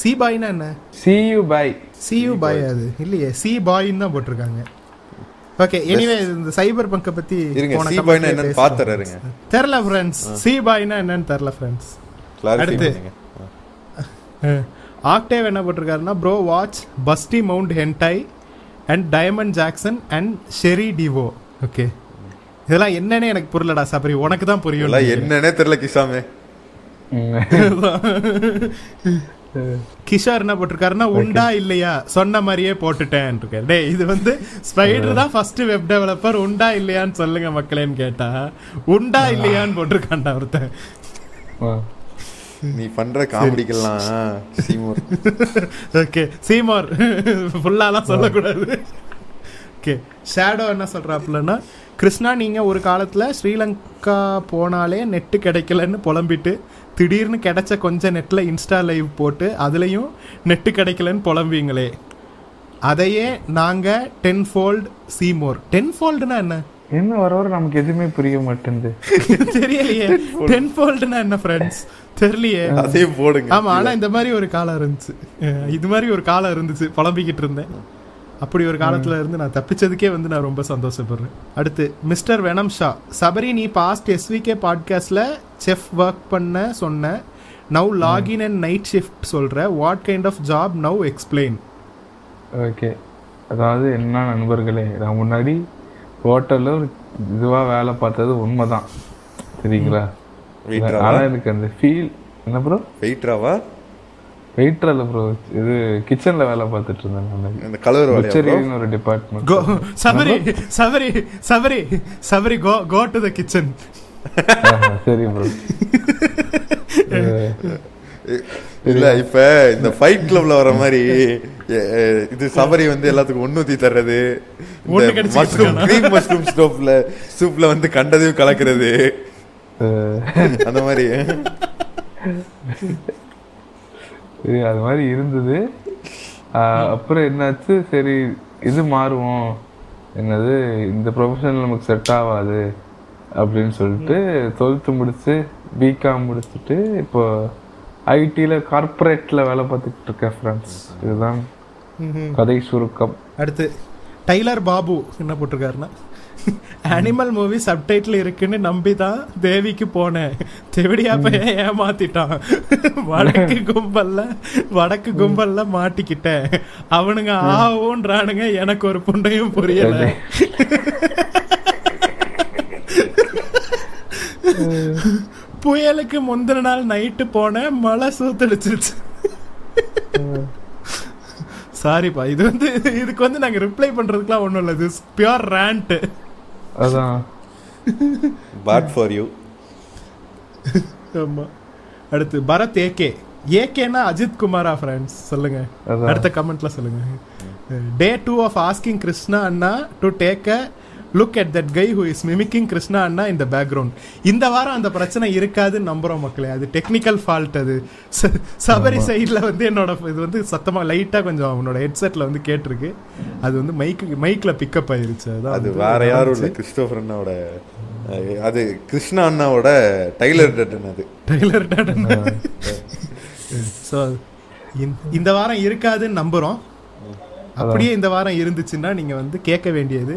C பாய்னா என்ன? C U by C U boy அது. இல்லையே சி பாய்ன்னு தான் போட்டிருக்காங்க. ஓகே எனிவே இந்த சைபர் பங்கை பத்தி போன சி பாய்னா என்னன்னு. பாத்துறாருங்க தெரில ஃப்ரெண்ட்ஸ் சி பாய்னா என்னன்னு தெரில ஃப்ரெண்ட்ஸ் கிளாரிஃபை அடுத்து. ஆக்டேவ் என்ன போட்டிருக்காருன்னா bro watch busty mount hentai and diamond Jackson and Sheri Divo okay இதெல்லாம் என்னன்னு எனக்கு புரியலடா சபரி உனக்கு தான் புரியும் என்னன்னே தெரியல கிஷாமே. கிஷோர் என்ன போட்டிருக்காருன்னா உண்டா இல்லையா? சொன்ன மாதிரியே போட்டுட்டேன் இருக்காரு டேய் இது வந்து ஸ்பைடர் தான் ஃபர்ஸ்ட் வெப் டெவலப்பர் உண்டா இல்லையான்னு சொல்லுங்க மக்களேன்னு கேட்டா. உண்டா இல்லையான்னு போட்டிருக்கான்டா ஒருத்தன். நீ பண்ற காமெடிக்கெல்லாம் சீமோர். ஓகே சீமார். ஃபுல்லாலாம் சொல்லக்கூடாது. ஓகே ஷேடோ என்ன சொல்றாப்புலன்னா கிருஷ்ணா நீங்க ஒரு காலத்துல ஸ்ரீலங்கா போனாலே நெட்டு கிடைக்கலன்னு புலம்பிட்டு திடீர்னு கிடைச்ச கொஞ்ச நெட்ல இன்ஸ்டா லைவ் போட்டு அதுலயும் நெட்டு கிடைக்கலன்னு புலம்புவீங்களே. அதையே நாங்க ten fold see more ten ஃபோல்டுனா என்ன? என்ன வர வர நமக்கு எதுவுமே புரிய மாட்டேங்குது தெரியலையே. டென் ஃபோல்டுனா என்ன ஃப்ரெண்ட்ஸ் தெரியலையே. அதையும் போடுங்க. ஆமா ஆனா இந்த மாதிரி ஒரு காலம் இருந்துச்சு. இது மாதிரி ஒரு காலம் இருந்துச்சு. புலம்பிக்கிட்டு இருந்தேன். அப்படி ஒரு காலத்துல இருந்து நான் தப்பிச்சதுக்கே வந்து நான் ரொம்ப சந்தோஷப்படுறேன். அடுத்து மிஸ்டர் வெனம் ஷா. சபரி நீ பாஸ்ட் எஸ்விகே பாட்காஸ்ட்ல செஃப் ஒர்க் பண்ண சொன்ன now login and night shift சொல்ற what kind of job now explain okay அதாவது என்ன நண்பர்களே நான் முன்னாடி ஹோட்டல்ல ஒரு இதுவா வேலை பார்த்தது உண்மைதான். சரிங்களா? வெயிட்ராவா ஆனா எனக்கு அந்த ஃபீல் என்ன ப்ரோ வெயிட்ராவா வெயிட்டர் இல்ல ப்ரோ இது கிச்சன்ல வேலை பார்த்துட்டு இருந்தேன் நான். இந்த கலர்? புச்சரின்னு ஒரு department go Sabari Sabari Sabari Sabari go go to the kitchen சரி ப்ரோ இல்ல இப்ப இந்த ஃபைட் கிளப்ல வர மாதிரி இது சபரி வந்து எல்லாத்துக்கும் ஒண்ணூத்தி தர்றது மஷ்ரூம்? கிரீம் மஷ்ரூம் ஸ்டோப்ல சூப்ல வந்து கண்டதையும் கலக்குறது. அந்த மாதிரி. சரி அது மாதிரி இருந்தது. அப்புறம் என்னாச்சு? சரி இது மாறுவோம். என்னது இந்த ப்ரொஃபஷன் நமக்கு செட் ஆகாது அப்படின்னு சொல்லிட்டு டுவெல்த்து முடிச்சு பிகாம் முடிச்சுட்டு இப்போ ஐடியில் கார்ப்பரேட்டில் வேலை பார்த்துக்கிட்டு இருக்கேன் ஃப்ரெண்ட்ஸ் இதுதான் கதை சுருக்கம். அடுத்து டைலர் பாபு என்ன போட்டிருக்காருன்னா? அனிமல் மூவி சப்டைட்டில் இருக்குன்னு நம்பி தான் தேவிக்கு போனேன். தெவிடியா பையன் ஏமாத்திட்டான். வடக்கு கும்பல்ல வடக்கு கும்பல்ல மாட்டிக்கிட்டேன். அவனுங்க ஆவோன்றானுங்க எனக்கு ஒரு புண்டையும் புரியல. புயலுக்கு முந்தின நாள் நைட்டு போனேன் மழை சூத்தடிச்சிருச்சு. சாரிப்பா இது வந்து இதுக்கு வந்து நாங்க ரிப்ளை பண்றதுக்குலாம் ஒண்ணும் இல்ல இது பியூர் ரேண்ட் அதான். பேட் ஃபார் யூ ஆமா. அடுத்து பரத் ஏகே. ஏகேனா அஜித் குமாரா ஃப்ரெண்ட்ஸ் சொல்லுங்க. அடுத்த கமெண்ட்ல சொல்லுங்க. Day two of asking Krishna Anna to take a look at that guy who is mimicking Krishna அண்ணா இந்த பேக்ரவுண்ட் இந்த வாரம் அந்த பிரச்சனை இருக்காதுன்னு நம்புறோம் மக்களே. அது டெக்னிக்கல் ஃபால்ட் அது. சபரி சைடில் வந்து என்னோட இது வந்து சத்தமா லைட்டா கொஞ்சம் அவனோட ஹெட்செட்ல வந்து கேட்டிருக்கு. அது வந்து மைக்கு மைக்ல பிக்கப் ஆயிருச்சு. அதான் அது வேற யாரும் இல்ல. கிறிஸ்டோபர் அண்ணாவோட அது கிருஷ்ணா அண்ணாவோட டைலர் டட்டன் அது. டெய்லர் டாடன் ஸோ இந்த வாரம் இருக்காதுன்னு நம்புறோம். அப்படியே இந்த வாரம் இருந்துச்சுன்னா நீங்க வந்து கேட்க வேண்டியது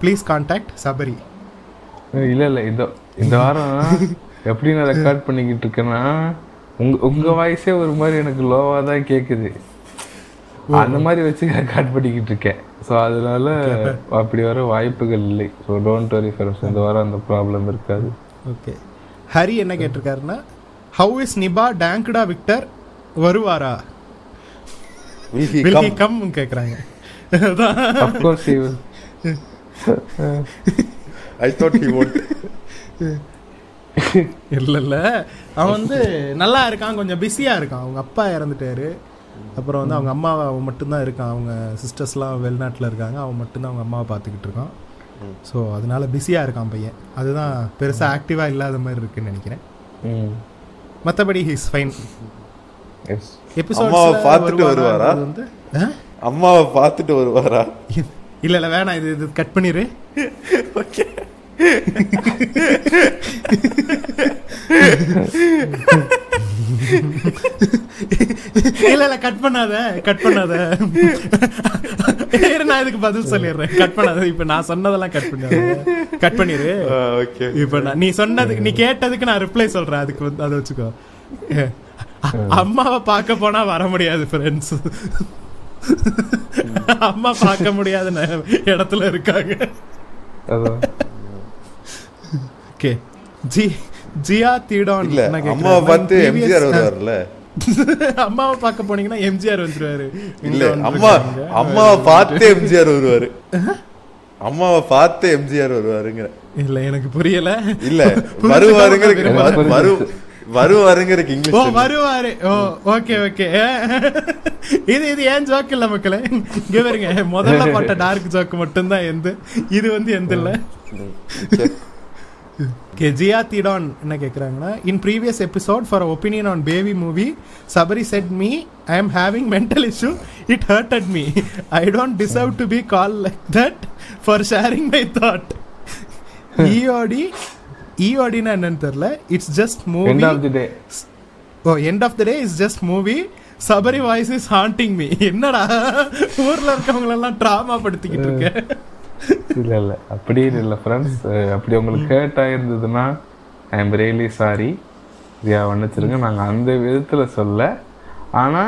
ப்ளீஸ் கான்டாக்ட் சபரி இல்ல இல்ல இந்த இந்த வாரம் எப்படி நான் ரெக்கார்ட் பண்ணிக்கிட்டு இருக்கேன்னா உங்க உங்க வாய்ஸே ஒரு மாதிரி எனக்கு லோவா தான் கேக்குது. அந்த மாதிரி வச்சு ரெக்கார்ட் பண்ணிக்கிட்டு இருக்கேன். ஸோ அதனால அப்படி வர வாய்ப்புகள் இல்லை. ஸோ டோன்ட் வரி ஃப்ரெண்ட்ஸ் இந்த வாரம் அந்த ப்ராப்ளம் இருக்காது. ஓகே ஹரி என்ன கேட்டிருக்காருன்னா ஹவு இஸ் நிபா டேங்க்டா விக்டர் வருவாரா? கம் கேக்குறாங்க. அதான். I thought he won't. இல்ல இல்ல. அவன் வந்து நல்லா இருக்கான் கொஞ்சம் பிஸியா இருக்கான். அவங்க அப்பா இறந்துட்டாரு. அப்புறம் வந்து அவங்க அம்மா அவன் மட்டும்தான் இருக்கான். அவங்க சிஸ்டர்ஸ்லாம் வெளிநாட்டில் இருக்காங்க. அவன் மட்டும்தான் அவங்க அம்மாவை பார்த்துக்கிட்டு இருக்கான். ஸோ அதனால பிஸியாக இருக்கான் பையன். அதுதான் பெருசாக ஆக்டிவாக இல்லாத மாதிரி இருக்குன்னு நினைக்கிறேன். மற்றபடி ஹீஸ் ஃபைன் எஸ் அம்மாவை பார்த்துட்டு வருவாரா? வந்து? அம்மாவை பார்த்துட்டு வருவாரா? இல்ல இல்ல வேணாம் இது இது கட் பண்ணிரு. இல்ல இல்ல கட் பண்ணாத கட் பண்ணாத. நான் இதுக்கு பதில் சொல்லிடுறேன். கட் பண்ணாத இப்ப நான் சொன்னதெல்லாம் கட் பண்ணாத. கட் பண்ணிரு. ஓகே இப்ப நான் நீ சொன்னதுக்கு நீ கேட்டதுக்கு நான் ரிப்ளை சொல்றேன். அதுக்கு வந்து அதை வச்சுக்கோ. அம்மாவை பார்க்க போனா வர முடியாது ஃப்ரெண்ட்ஸ் அம்மா பார்க்க முடியாத இடத்துல இருக்காங்க. ஓகே. ஜி ஜியா தீடான் அம்மாவை பார்த்து எம்ஜிஆர் வருவார்ல. அம்மாவை பார்க்க போனீங்கன்னா எம்ஜிஆர் வந்துருவாரு. இல்ல அம்மா. அம்மாவை பார்த்து எம்ஜிஆர் வருவாரு. அம்மாவை பார்த்து எம்ஜிஆர் வருவாருங்கிற. இல்ல எனக்கு புரியல. இல்ல வருவாருங்கிற விரும்பல. வரு- வரு வருவாருங்கிறதுக்கு ஓ இங்கிலீஷ் வருவாரு. ஓ ஓகே ஓகே இது இது ஏன் ஜோக் இல்ல மக்களே? இங்க பாருங்க. முதல்ல போட்ட டார்க் ஜோக் மட்டும்தான் எந்த இது வந்து எந்த இல்ல. Okay, ஜியா தீடான் என்ன கேக்குறாங்கன்னா in previous episode for opinion on baby movie Sabari said me I am having mental issue it hurted me I don't deserve to be call like that for sharing my thought EOD இஓடினா என்னன்னு தெரியல. It's just movie of the day oh end of the day is just movie Sabari voice is haunting me என்னடா? ஊர்ல இருக்கவங்க எல்லாம் drama படுத்திக்கிட்டு இருக்க இல்ல இல்ல. அப்படி இல்ல ஃப்ரெண்ட்ஸ் அப்படி உங்களுக்கு hurt ஆயிருந்ததுன்னா I am really sorry Riya மன்னிச்சிருங்க நாங்க அந்த விதத்துல சொல்ல. ஆனா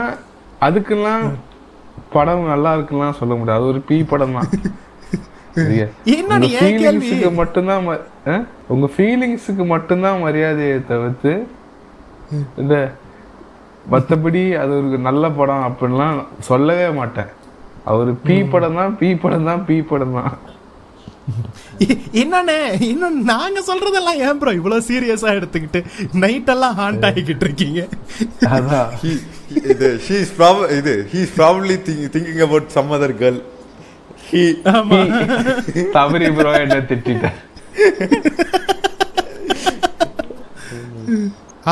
அதுக்கெல்லாம் படம் நல்லா இருக்குலாம் சொல்ல முடியாது. ஒரு பி படம் தான் மட்டும்தான் உங்க ஃபீலிங்ஸுக்கு மட்டும்தான் மரியாதையை தவிர்த்து இந்த மத்தபடி அது ஒரு நல்ல படம் அப்படின்லாம் சொல்லவே மாட்டேன். அவர் பி படம் தான் பி படம் தான் பி படம் தான். என்னண்ணே இன்னும் நாங்க சொல்றதெல்லாம் ஏன் ப்ரோ இவ்வளவு சீரியஸா எடுத்துக்கிட்டு நைட் எல்லாம் ஹாண்ட் ஆகிக்கிட்டு இருக்கீங்க. இது she is prob- இது probably think, thinking about some other girl. He, ஆமா. தவறி ப்ரோ என்ன திட்டிட்டேன்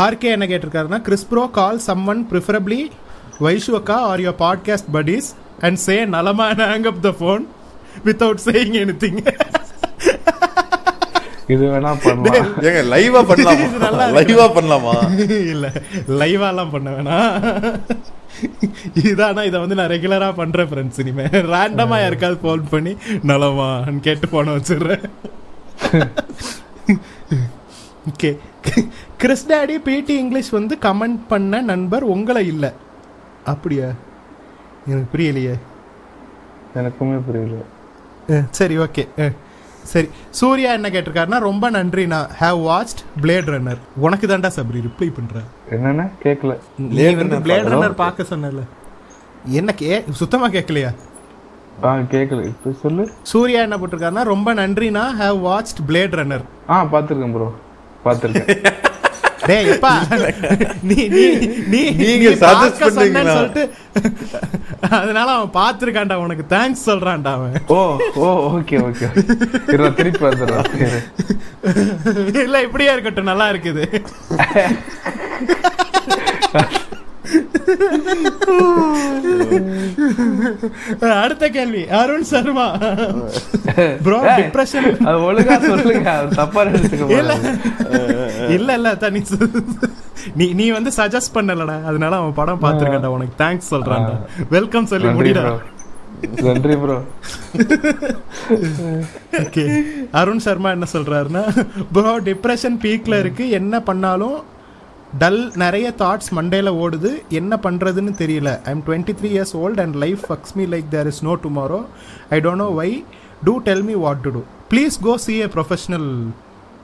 ஆர்கே என்ன கேட்டிருக்காருன்னா Chris bro call summon preferably Vaishu அக்கா are your podcast buddies? And say நலமா hang up the phone without saying anything இது வேணா பண்ணலாம். ஏங்க லைவா பண்ணலாமா. லைவா பண்ணலாமா? இல்ல லைவாலாம் பண்ண வேணாம் இதானா இதை வந்து நான் ரெகுலரா பண்றேன் ஃப்ரெண்ட்ஸ் இனிமே ரேண்டமா யாருக்காவது ஃபோன் பண்ணி நலமான்னு கேட்டு போன வச்சிடுறேன். ஓகே. கிறிஸ் டேடி பிடி இங்கிலீஷ் வந்து கமெண்ட் பண்ண நண்பர் உங்களை இல்ல. அப்படியா? எனக்கு புரியலையே. எனக்குமே புரியல. சரி ஓகே. சரி. சூர்யா என்ன கேட்டிருக்காருன்னா ரொம்ப நன்றி நான் ஹேவ் வாட்ச்ட் பிளேட் ரன்னர் உனக்கு தான்டா சப்ரி ரிப்ளை பண்றேன் என்னன்னா? கேட்கல பிளேட். ரன்னர் பார்க்க சொன்னல என்ன கே சுத்தமா கேட்கலையா ஆ கேட்கல இப்போ சொல்லு. சூர்யா என்ன போட்டிருக்காருன்னா ரொம்ப நன்றினா ஹேவ் வாட்ச்ட் பிளேட் ரன்னர் ஆ பார்த்துருக்கேன் ப்ரோ பார்த்துருக்கேன் டேய் எப்பா? நீ நீ நீ நீங்க சொன்னேன்னு பண்ணீங்களா? சொல்லிட்டு. அதனால அவன் பார்த்திருக்கான்டா உனக்கு தேங்க்ஸ் சொல்றான்டா அவன். ஓ ஓ ஓகே ஓகே இரு திருப்பி வந்துடுறேன் இரு. இல்ல இப்படியே இருக்கட்டும் நல்லா இருக்குது. அடுத்த கேள்வி. அருண் சர்மா. ப்ரோ டிப்ரெஷன் அது ஒழுங்கா சொல்லுங்க. தப்பா இல்ல. இல்ல இல்ல தனி நீ நீ வந்து சஜஸ்ட் பண்ணலடா. அதனால அவன் படம் பாத்துருக்கான்டா உனக்கு தேங்க்ஸ் சொல்றான்டா. வெல்கம் சொல்லி முடிடா. நன்றி ப்ரோ ஓகே அருண் சர்மா என்ன சொல்றாருன்னா ப்ரோ டிப்ரெஷன் பீக்ல இருக்கு. என்ன பண்ணாலும் டல் நிறைய தாட்ஸ் மண்டேல ஓடுது. என்ன பண்ணுறதுன்னு தெரியல. I am twenty three years old and life fucks me like there is no tomorrow I don't know why do tell me what to do please go see a professional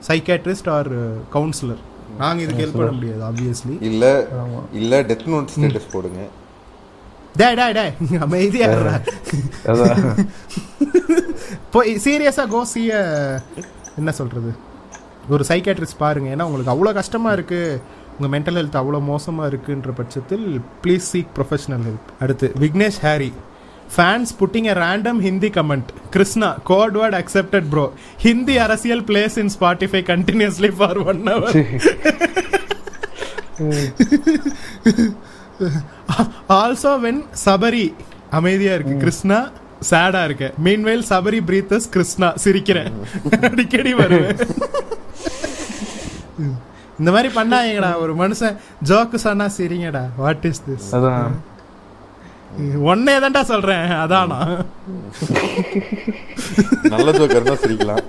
psychiatrist or counsellor நாங்கள் இதுக்கு help பண்ண முடியாது obviously இல்ல இல்ல death note status போடுங்க. டே டே டே அமைதியா போய் சீரியஸா கோ சிய என்ன சொல்றது? ஒரு சைக்காட்ரிஸ்ட் பாருங்க. ஏன்னா உங்களுக்கு அவ்வளோ கஷ்டமா இருக்கு. உங்க மென்டல் ஹெல்த் அவ்வளோ மோசமா இருக்குன்ற பட்சத்தில் ப்ளீஸ் சீக் ப்ரொஃபஷனல் ஹெல்ப் அடுத்து Vignesh Harry fans putting a random Hindi comment Krishna code word accepted bro Hindi அரசியல் plays in Spotify continuously for one hour also when Sabari அமைதியா இருக்கு. கிருஷ்ணா சேடா இருக்கு. மீன்வேல் சபரி பிரீத்தஸ் கிருஷ்ணா சிரிக்கிறேன். அடிக்கடி வருவேன். இந்த மாதிரி பண்ணாங்கடா ஒரு மனுஷன் ஜோக்கு சொன்னா சிரிங்கடா. வாட் இஸ் திஸ் அதான். ஒன்னே தான்டா சொல்றேன். அதானா? நல்ல ஜோக்கர் இருந்தா சிரிக்கலாம்.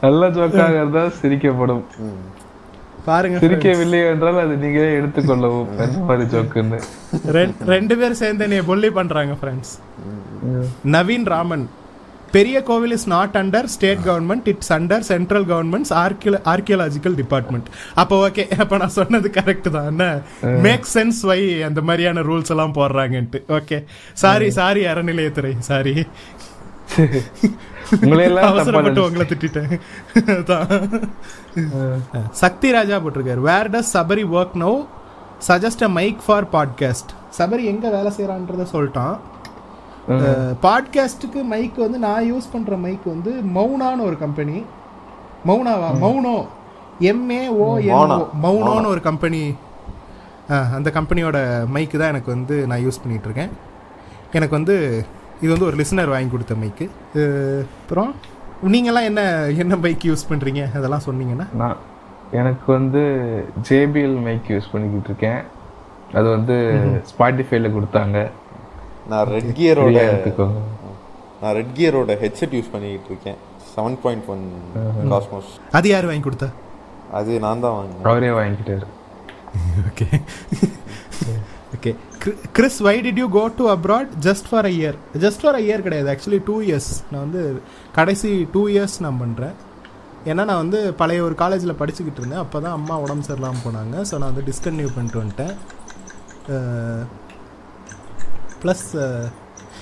நல்ல ஜோக்காக இருந்தால் சிரிக்கப்படும். பாருங்க சிரிக்கவில்லை என்றால் அது நீங்களே எடுத்துக்கொள்ளவும் எந்த மாதிரி ஜோக்குன்னு ரெண்டு- ரெண்டு பேர் சேர்ந்து என்னைய பொல்லி பண்றாங்க ஃப்ரெண்ட்ஸ் நவீன் ராமன். பெரிய கோவில் is not under state government it's under central government's archaeological department அப்போ ஓகே அப்ப நான் சொன்னது கரெக்ட் தான். என்ன? மேக் சென்ஸ் வை அந்த மாதிரியான ரூல்ஸ் எல்லாம் போடுறாங்கன்ட்டு. ஓகே சாரி சாரி அறநிலையத்துறை. சாரி அவசரப்பட்டு உங்களை அதான். சக்தி ராஜா போட்டிருக்காரு. Where does Sabari work no suggest a mic for podcast Sabari எங்க வேலை செய்யறான்றத சொல்லிட்டான். பாட்காஸ்ட்டுக்கு மைக் வந்து நான் யூஸ் பண்ற மைக் வந்து மௌனான்னு ஒரு கம்பெனி மௌனாவா? மௌனோ. எம்ஏ ஓ மௌனா. மௌனோன்னு ஒரு கம்பெனி அந்த கம்பெனியோட மைக்கு தான் எனக்கு வந்து நான் யூஸ் பண்ணிட்டு இருக்கேன். எனக்கு வந்து இது வந்து ஒரு லிசனர் வாங்கி கொடுத்த மைக்கு அப்புறம் நீங்கெல்லாம் என்ன என்ன பைக் யூஸ் பண்றீங்க? அதெல்லாம் சொன்னீங்கன்னா. நான் எனக்கு வந்து ஜேபிஎல் மைக் யூஸ் பண்ணிக்கிட்டு இருக்கேன். அது வந்து ஸ்பாட்டிஃபைல கொடுத்தாங்க. நான் ரெட் கியரோட நான் ரெட் கியரோட ஹெட்செட் யூஸ் பண்ணிக்கிட்டு இருக்கேன் செவன் பாயிண்ட் ஒன் காஸ்மோஸ் அது யார் வாங்கி கொடுத்தா? அது நான் தான் வாங்கினேன். அவரே வாங்கிக்கிட்டாரு okay okay Chris why did you go to abroad just for a year just for a year கிடையாது. ஆக்சுவலி டூ இயர்ஸ் நான் வந்து கடைசி டூ இயர்ஸ் நான் பண்ணுறேன் ஏன்னா நான் வந்து பழைய ஒரு காலேஜில் படிச்சுக்கிட்டு இருந்தேன். அப்போ தான் அம்மா உடம்பு சரியில்லாமல் போனாங்க. ஸோ நான் வந்து டிஸ்கன்டினியூ பண்ணிட்டு வந்துட்டேன். ப்ளஸ்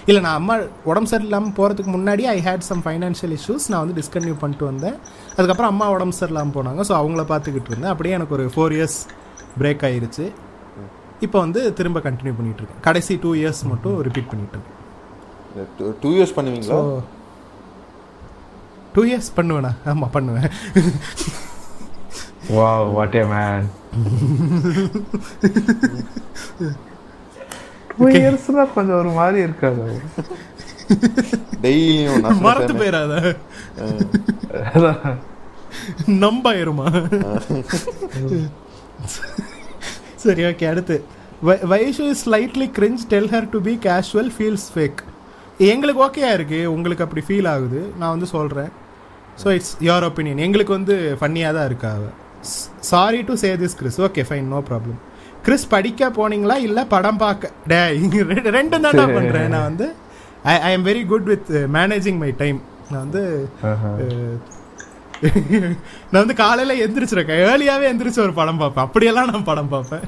இல்லை நான் அம்மா உடம்பு சரியில்லாமல் போகிறதுக்கு முன்னாடி I had some financial issues நான் வந்து டிஸ்கன்டினியூ பண்ணிட்டு வந்தேன். அதுக்கப்புறம் அம்மா உடம்பு சரியில்லாமல் போனாங்க. ஸோ அவங்கள பார்த்துக்கிட்டு இருந்தேன். அப்படியே எனக்கு ஒரு ஃபோர் இயர்ஸ் பிரேக் ஆயிருச்சு. இப்போ வந்து திரும்ப கண்டினியூ பண்ணிட்டு இருக்கேன். கடைசி டூ இயர்ஸ் மட்டும் ரிப்பீட் பண்ணிட்டு இருக்கேன். டூ இயர்ஸ் பண்ணுவீங்களா? ஸோ டூ இயர்ஸ் பண்ணுவேண்ணா ஆமாம் பண்ணுவேன். Wow what a man two இயர்ஸ்னா கொஞ்சம் ஒரு மாதிரி இருக்காது டெய்லியும் மறந்து போயிடாத. நம்பாயிருமா? சரி ஓகே அடுத்து. Vaishu is slightly cringe tell her to be casual feels fake எங்களுக்கு ஓகேயா இருக்கு. உங்களுக்கு அப்படி ஃபீல் ஆகுது. நான் வந்து சொல்கிறேன் ஸோ இட்ஸ் யோர் ஒப்பீனியன் எங்களுக்கு வந்து ஃபன்னியாக தான் இருக்கா அவ. Sorry to say this Chris okay fine no problem Chris படிக்க போனீங்களா இல்லை படம் பார்க்க? டே ரெண்டும் தான் நான் பண்ணுறேன் நான் வந்து I I am very good with managing my time நான் வந்து. அஹ், நான் வந்து காலையில எந்திரிச்சிருக்கேன். ஏர்லியாவே எந்திரிச்சு ஒரு படம் பார்ப்பேன். அப்படியெல்லாம் நான் படம் பார்ப்பேன்.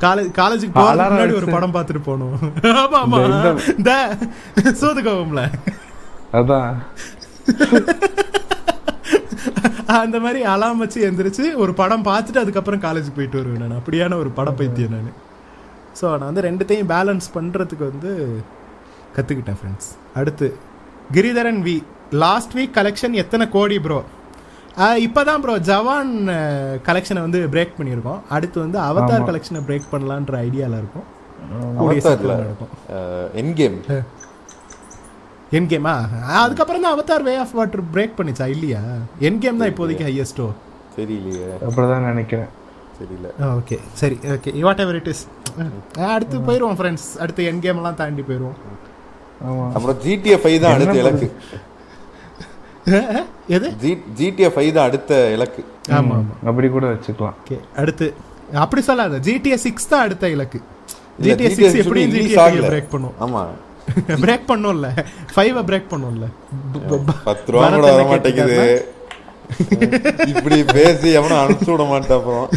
காலேஜ் காலேஜுக்கு Alarm முன்னாடி ஒரு படம் பார்த்துட்டு போகணும். ஆமா ஆமா. இந்த- சூதுகோவம்ல அதான். அந்த மாதிரி அலாம் வச்சு எந்திரிச்சு ஒரு படம் பார்த்துட்டு அதுக்கப்புறம் காலேஜுக்கு போயிட்டு வருவேன் நான். அப்படியான ஒரு படம் பைத்தியம் நான். ஸோ நான் வந்து ரெண்டுத்தையும் பேலன்ஸ் பண்ணுறதுக்கு வந்து கற்றுக்கிட்டேன் ஃப்ரெண்ட்ஸ் அடுத்து Giridharan we last week collection எத்தனை கோடி ப்ரோ இப்போ தான் ப்ரோ ஜவான் கலெக்ஷனை வந்து பிரேக் பண்ணியிருக்கோம். அடுத்து வந்து அவதார். கலெக்ஷனை பிரேக் பண்ணலான்ற ஐடியாவில் இருக்கும். நடக்கும். என் கேம் என் கேமா அதுக்கப்புறம் தான் Avatar Way of Water break பண்ணிச்சா? இல்லையா? என் கேம் தான் இப்போதைக்கு ஹையஸ்டோ தெரியலையே. அப்படிதான் நினைக்கிறேன். தெரியல. ஓகே சரி okay whatever it is அடுத்து போயிடுவோம் ஃப்ரெண்ட்ஸ் அடுத்து என் கேம் எல்லாம் தாண்டி போயிடுவோம் ஆமா. அப்புறம் ஜிடிஏ ஃபைவ் தான் அடுத்த இலக்கு. எது? ஜிடிஎஃப் ஃபைவ் தான் அடுத்த இலக்கு. ஆமா ஆமா. அப்படி கூட வச்சுக்கலாம். ஓகே அடுத்து. அப்படி சொல்லாத. ஜிடிஏ சிக்ஸ் தான் அடுத்த இலக்கு. ஜிடிஏ GTA சிக்ஸ் எப்படியும் ஜிடிஏ. பிரேக் பண்ணும். ஆமா. பிரேக் பண்ணும்ல. ஃபைவ் பிரேக் பண்ணும்ல. பத்து ரூபா கூட வர மாட்டேங்குது. இப்படி பேசி எவனும் அனுப்பிச்சு விட மாட்டேன் அப்புறம்.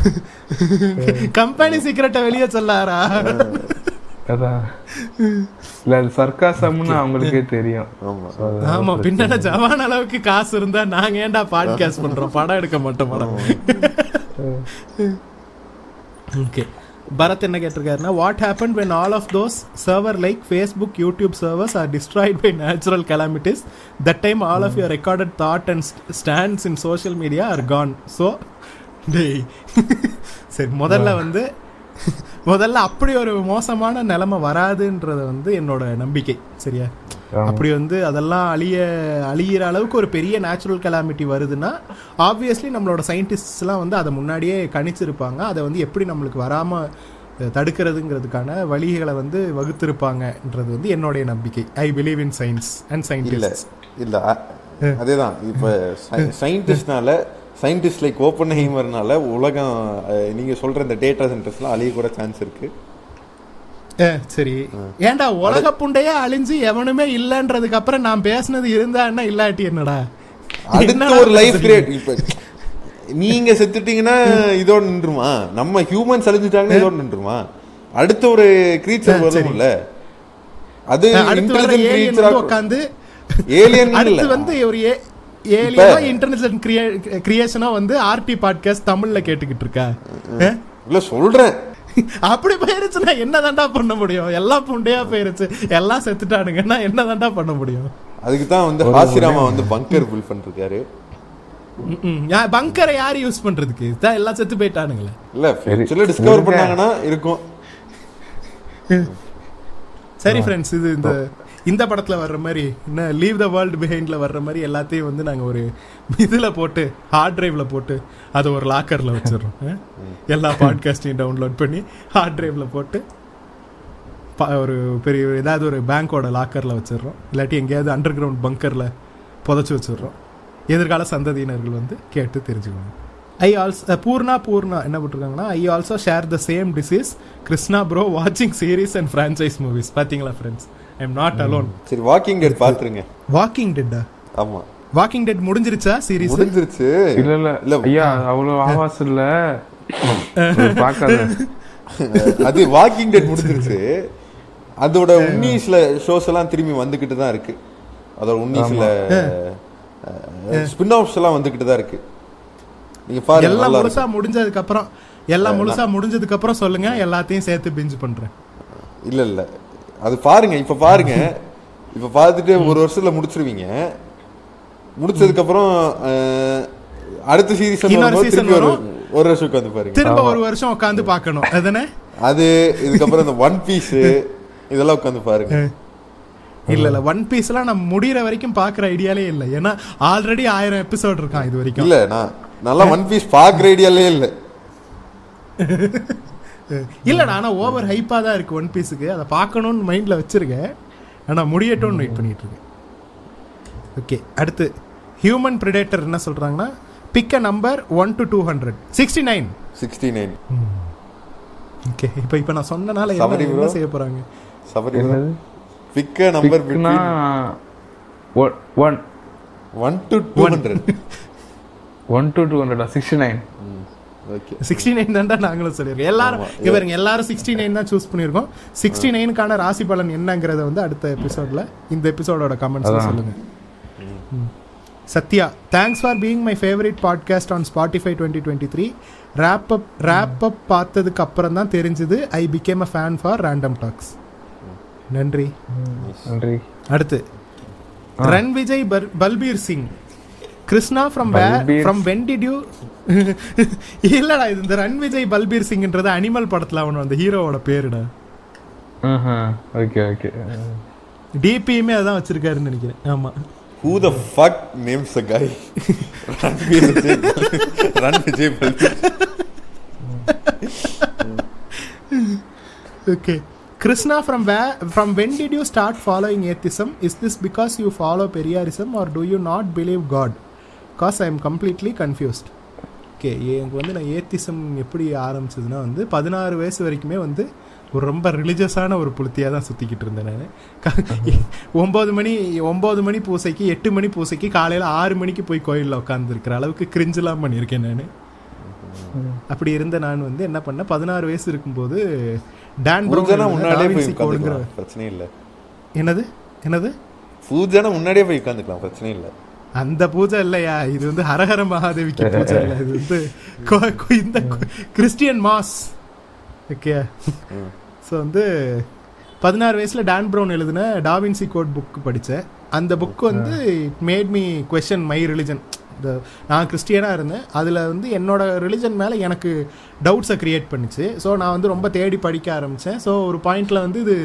கம்பெனி சீக்கிரட்டை வெளியே சொல்லாரா? அதான். இல்ல சர்க்காசம்னு அவங்களுக்கே தெரியும். ஆமா. பின்னாடி ஜவான் அளவுக்கு காசு இருந்தா நாங்க ஏன்டா பாட்காஸ்ட் பண்றோம்? படம் எடுக்க மாட்டோம் படம். ஓகே பரத் என்ன கேட்டிருக்காருன்னா what happen when all of those server like Facebook YouTube servers are destroyed by natural calamities? That time all of your recorded thought and stands in social media are gone so டேய். சரி முதல்ல வந்து முதல்ல அப்படி ஒரு மோசமான நிலைமை வராதுன்றத வந்து என்னோட நம்பிக்கை சரியா. அப்படி வந்து அதெல்லாம் அழிய அழியிற அளவுக்கு ஒரு பெரிய நேச்சுரல் கலாமிட்டி வருதுன்னா ஆப்வியஸ்லி நம்மளோட சயின்டிஸ்ட்ஸ்லாம் வந்து அதை முன்னாடியே கணிச்சிருப்பாங்க. அதை வந்து எப்படி நம்மளுக்கு வராம அஹ், தடுக்கிறதுங்கிறதுக்கான வழிகளை வந்து வகுத்திருப்பாங்கன்றது வந்து என்னுடைய நம்பிக்கை. I believe in science and இல்ல சயின்டிஸ்ட் இல்ல அதேதான். இப்ப சயின்டிஸ்ட்னால சயின்டிஸ்ட் லைக் ஓப்பன் ஹைமர்னால உலகம் அஹ், நீங்க சொல்ற இந்த டேட்டா சென்டர்ஸ்லாம் அழிய கூட சான்ஸ் இருக்கு. சரி. ஏன்டா உலக புண்டையே அழிஞ்சு எவனுமே இல்லன்றதுக்கு அப்புறம் நான் பேசுனது இருந்தா இல்லாட்டி என்னடா? அடுத்த ஒரு லைஃப்? கிரியேட் இப்ப நீங்க செத்துட்டீங்கன்னா இதோட நின்றுமா? நம்ம ஹியூமன்ஸ் அழிஞ்சிட்டாங்கன்னா இதோட நின்றுமா? அடுத்த ஒரு கிரீச்சர். வரும்ல அது இன்டெலிஜென்ட் கிரீச்சரா வந்து உட்காந்து ஏலியன் வந்து ஒரு ஏலியனோ இன்டர்நெட் கிரியேஷனோ வந்து ஆர்டி பாட்காஸ்ட் தமிழ்ல கேட்டுக்கிட்டு இருக்கா? இல்ல சொல்றேன். அப்படி போயிருச்சுன்னா என்னதான்டா பண்ண முடியும்? எல்லாம் புண்டையா போயிருச்சு. எல்லாம் செத்துட்டானுங்கன்னா என்னதான்டா பண்ண முடியும்? அதுக்கு தான் வந்து ஹாசிராமா வந்து பங்கர் பில் பண்ணிருக்காரு பங்கரை யாரு யூஸ் பண்றதுக்கு? இதான் எல்லாம் செத்து போயிட்டானுங்களே. இல்ல சரி. ஃபியூச்சர்ல டிஸ்கவர். பண்ணாங்கன்னா இருக்கும். சரி ஃப்ரெண்ட்ஸ் இது இந்த இந்த படத்தில் வர்ற மாதிரி என்ன லீவ் த வேர்ல்டு பிஹைண்டில் வர்ற மாதிரி எல்லாத்தையும் வந்து நாங்கள் ஒரு இதில் போட்டு ஹார்ட் ட்ரைவில் போட்டு அதை ஒரு லாக்கரில் வச்சிடுறோம். எல்லா பாட்காஸ்டையும் டவுன்லோட் பண்ணி ஹார்ட் ட்ரைவில் போட்டு ஒரு பெரிய ஏதாவது ஒரு பேங்க்கோட லாக்கரில் வச்சிடுறோம். இல்லாட்டி எங்கேயாவது அண்டர் கிரவுண்ட் பங்கரில் புதைச்சி வச்சிடுறோம். எதிர்கால சந்ததியினர்கள் வந்து கேட்டு தெரிஞ்சுக்கணும். ஐ ஆல்சோ பூர்ணா பூர்ணா என்ன போட்டிருக்காங்கன்னா I also share the same disease Krishna bro வாட்சிங் சீரீஸ் அண்ட் ஃப்ரான்ச்சைஸ் மூவிஸ் பார்த்தீங்களா friends I am not alone சரி வாக்கிங் டெட் பாத்துருங்க. வாக்கிங் டெட்டா ஆமா. வாக்கிங் டெட் முடிஞ்சிருச்சா சீரிஸ் முடிஞ்சிருச்சு. இல்ல இல்ல இல்ல. ஐயா அவ்வளவு ஆவாஸ் இல்ல. பாக்காத. அது வாக்கிங் டெட் முடிஞ்சிருச்சு. அதோட உன்னீஸ்ல ஷோஸ் எல்லாம் திரும்பி வந்துகிட்டு தான் இருக்கு. அதோட உன்னீஸ்ல ஸ்பின் ஆஃப்ஸ் எல்லாம் வந்துகிட்டு தான் இருக்கு. நீங்க பாருங்க எல்லாம் முழுசா. முடிஞ்சதுக்கு அப்புறம் எல்லாம் முழுசா முடிஞ்சதுக்கு அப்புறம் சொல்லுங்க எல்லாத்தையும் சேர்த்து பிஞ்சு பண்றேன். இல்ல இல்ல. அது பாருங்க இப்ப பாருங்க. இப்ப பார்த்துட்டு ஒரு வருஷத்துல முடிச்சிருவீங்க. முடிச்சதுக்கு அப்புறம் அடுத்த ஒரு வரும். ஒரு வருஷம் வந்து பாருங்க. திரும்ப ஒரு வருஷம் உட்காந்து பார்க்கணும். அதுதானே? அது இதுக்கப்புறம் இந்த ஒன் பீஸ் இதெல்லாம் உட்காந்து பாருங்க. இல்ல இல்ல. ஒன் பீஸ் எல்லாம் நம்ம முடியற வரைக்கும் பாக்குற ஐடியாலே இல்ல. ஏன்னா ஆல்ரெடி ஆயிரம் எபிசோட் இருக்கான் இது வரைக்கும்? இல்ல நான் நல்லா ஒன் பீஸ் பாக்குற ஐடியாலே இல்ல. இல்லடா ஆனா ஓவர் ஹைப்பா தான் இருக்கு ஒன் பீஸுக்கு அதை பார்க்கணும்னு மைண்ட்ல வச்சிருக்கேன். ஆனா முடியட்டும்னு வெயிட் பண்ணிட்டு இருக்கேன். ஓகே அடுத்து ஹியூமன் பிரிடேட்டர் என்ன சொல்றாங்கன்னா pick a number one to two hundred sixty nine sixty nine okay இப்போ இப்போ நான் சொன்னனால என்ன செய்ய போறாங்க? Sabari number பிக்னா one one one to two hundred one to two ஹண்ட்ரடா sixty nine okay sixty nine நாங்களும் சொல்லியிருக்கோம். எல்லாரும். இவருங்க எல்லாரும் சிக்ஸ்டி நைன் தான் சூஸ் பண்ணியிருக்கோம். சிக்ஸ்டி நைனுக்கான ராசி பலன் என்னங்கிறத வந்து அடுத்த எபிசோட்ல இந்த எபிசோடோட கமெண்ட்ஸ்ல அதான். சொல்லுங்க. ம். Sathya thanks for being my favourite podcast on Spotify twenty twenty three wrap up wrap up பார்த்ததுக்கு அப்புறம் தான் தெரிஞ்சது I became a fan for random talks நன்றி. நன்றி. அடுத்து. Ranvijay per- Balbir Singh Krishna from Balbir. From when did you இல்லடா இது இந்த ரன் விஜய் பல்பீர் சிங்ன்றது அனிமல் படத்துல அவன் அந்த ஹீரோவோட பேருடா. ஓகே ஓகே டிபியுமே அதான் வச்சிருக்காருன்னு நினைக்கிறேன். ஆமா. Who the fuck names a guy Ranvijay Ranvijay Balbir okay Krishna, from where, from when did you start following atheism? Is this because you follow Periyarism or do you not believe God? Because I am completely confused. Okay எனக்கு வந்து நான் atheism எப்படி ஆரம்பிச்சதுன்னா வந்து பதினாறு வயசு வரைக்குமே வந்து ஒரு ரொம்ப ரிலிஜியஸான ஒரு புளுத்தியாக தான் சுற்றிக்கிட்டு இருந்தேன் நான். ஒம்பது மணி ஒம்பது மணி பூசைக்கு எட்டு மணி பூசைக்கு காலையில் ஆறு மணிக்கு போய் கோயிலில் உட்காந்துருக்கிற அளவுக்கு கிரிஞ்செலாம் பண்ணியிருக்கேன் நான். அப்படி இருந்த நான் வந்து என்ன பண்ணேன் பதினாறு வயசு இருக்கும்போது டான் பிரச்சனை இல்லை. என்னது? என்னது? பூஜைனா முன்னாடியே போய் உட்காந்துக்கலாம் பிரச்சனை இல்லை. அந்த பூஜை இல்லையா? இது வந்து ஹரஹர மகாதேவிக்கு பூஜை இல்லை. இது வந்து இந்த கிறிஸ்டியன் மாஸ். ஓகே ஸோ வந்து பதினாறு வயசுல டான் ப்ரௌன் எழுதின டாவின்சி கோட் புக் படித்தேன் அந்த புக் வந்து made me question my religion இந்த நான் கிறிஸ்டியனாக இருந்தேன். அதில் வந்து என்னோட ரிலிஜன் மேலே எனக்கு டவுட்ஸை க்ரியேட் பண்ணுச்சு. ஸோ நான் வந்து ரொம்ப தேடி படிக்க ஆரம்பித்தேன் ஸோ ஒரு பாயிண்டில் வந்து இது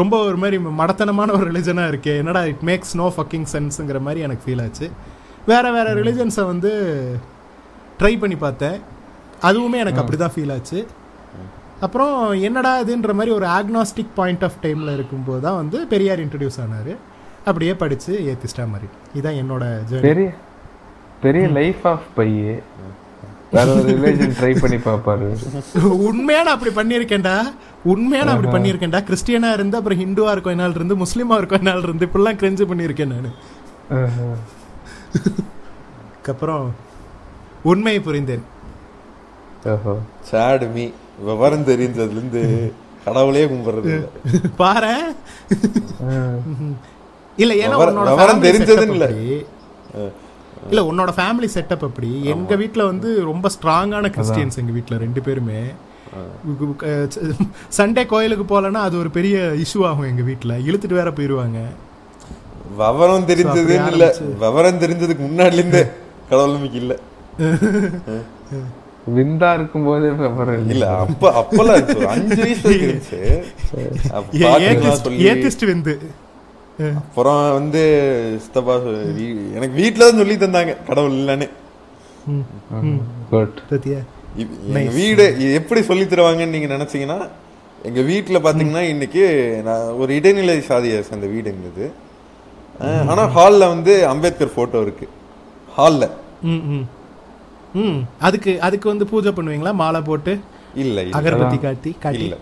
ரொம்ப ஒரு மாதிரி மடத்தனமான ஒரு ரிலிஜனாக இருக்கே. என்னடா இட் மேக்ஸ் நோ ஃபக்கிங் சென்ஸுங்கிற மாதிரி எனக்கு ஃபீல் ஆச்சு. வேறு வேறு ரிலிஜன்ஸை வந்து ட்ரை பண்ணி பார்த்தேன். அதுவுமே எனக்கு அப்படி தான் ஃபீல் ஆச்சு. அப்புறம் என்னடா இதுன்ற மாதிரி ஒரு ஆக்னாஸ்டிக் பாயிண்ட் ஆஃப் டைமில் இருக்கும்போது தான் வந்து பெரியார் இன்ட்ரடியூஸ் ஆனார். அப்படியே படித்து ஏத்திஸ்டா மாதிரி. இதான் என்னோட journey. பெரிய லைஃப் ஆஃப் பையே வேற ஒரு ரிலேஷன் ட்ரை பண்ணி பாப்பாரு உண்மையா நான் அப்படி பண்ணியிருக்கேன்டா. உண்மையா நான் அப்படி பண்ணியிருக்கேன்டா. கிறிஸ்டியனா இருந்து அப்புறம் ஹிந்துவா இருக்கும் என்னால் இருந்து முஸ்லீமா இருக்கும் என்னால் இருந்து இப்படிலாம் கிரெஞ்சு பண்ணியிருக்கேன் நான். அதுக்கப்புறம் உண்மையை புரிந்தேன். ஓஹோ. சேடு மீ விவரம் தெரிஞ்சதுல இருந்து கடவுளே கும்பிடுறது இல்ல. பாரு. இல்ல ஏன்னா விவரம் தெரிஞ்சதுன்னு இல்ல. இல்ல உன்னோட ஃபேமிலி செட்டப் அப்படி எங்க வீட்ல வந்து ரொம்ப ஸ்ட்ராங்கான கிறிஸ்டியன்ஸ் எங்க வீட்ல ரெண்டு பேருமே. சண்டே கோயிலுக்கு போலன்னா அது ஒரு பெரிய இஷ்யூ ஆகும் எங்க வீட்ல. இழுத்துட்டு வேற போயிருவாங்க. விவரம் அப்படி இல்ல. விவரம் தெரிஞ்சதுக்கு முன்னாடில இருந்தே கடவுள் நம்பிக்கை இல்ல. விந்தா இருக்கும் போதே விவரம் இல்ல. அப்ப. ஒரு அஞ்சு வயசு இருந்துச்சு ஏத்திஸ்ட் வந்து. அப்புறம் வந்து சித்தப்பா எனக்கு வீட்டுல தான் சொல்லி தந்தாங்க கடவுள் இல்லைன்னு. வீடு எப்படி சொல்லி தருவாங்கன்னு நீங்க நினைச்சீங்கன்னா எங்க வீட்டுல பாத்தீங்கன்னா இன்னைக்கு நான் ஒரு இடைநிலை சாதியை சேர்ந்த வீடு இருந்தது அஹ், ஆனா ஹால்ல வந்து அம்பேத்கர் போட்டோ இருக்கு. ஹால்ல ம் ம். ம். அதுக்கு அதுக்கு வந்து பூஜை பண்ணுவீங்களா? மாலை போட்டு? இல்ல அகர்பத்தி காட்டி காட்டி. இல்ல.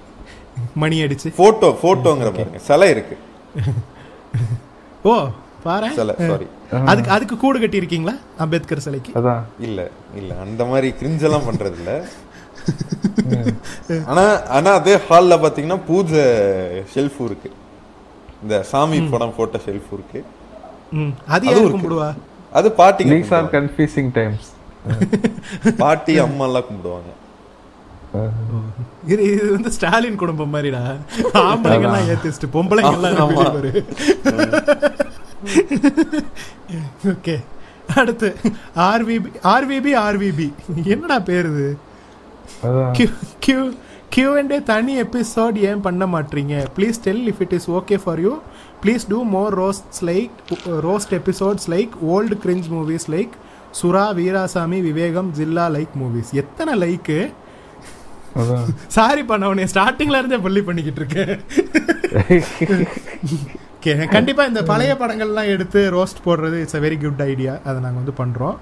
மணி அடிச்சு. போட்டோ போட்டோங்கிற பாருங்க. சிலை இருக்கு. ஓ பாரு சிலை சாரி அதுக்கு அதுக்கு கூடு கட்டி இருக்கீங்களா அம்பேத்கர் சிலைக்கு? அதான். இல்ல இல்ல அந்த மாதிரி கிரிஞ்செல்லாம் பண்றது இல்ல ஆனா ஆனா அதே ஹால்ல பாத்தீங்கன்னா பூஜை ஷெல்ஃப் இருக்கு. இந்த சாமி படம் போட்ட ஷெல்ஃப் இருக்கு. அது யார். கும்பிடுவா? அது பாட்டிங்க தீஸ் ஆர். கன்ஃபியூசிங் டைம்ஸ் பாட்டி அம்மா எல்லாம் கும்பிடுவாங்க. இது இது வந்து ஸ்டாலின் குடும்பம் மாதிரிடா. ஆம்பளைங்க எல்லாம் ஏத்திஸ்ட் பொம்பளைங்க எல்லாம் ஆமா. வெளிய வரு. ஓகே. அடுத்து ஆர்விபி ஆர்விபி ஆர்விபி என்னடா பேர் இது கியூ கியூ அண்ட் தனி எபிசோட் ஏன் பண்ண மாட்டீங்க please tell if it is okay for you please do more roast like roast episodes like old cringe movies like Sura Veerasamy Vivegam Jilla like movies எத்தனை like sorry பண்ண உன்னை ஸ்டார்டிங்ல இருந்தே பள்ளி பண்ணிக்கிட்டு இருக்கேன். கண்டிப்பா இந்த பழைய படங்கள்லாம் எடுத்து ரோஸ்ட் போடுறது it's a very good idea அதை நாங்க வந்து பண்றோம்.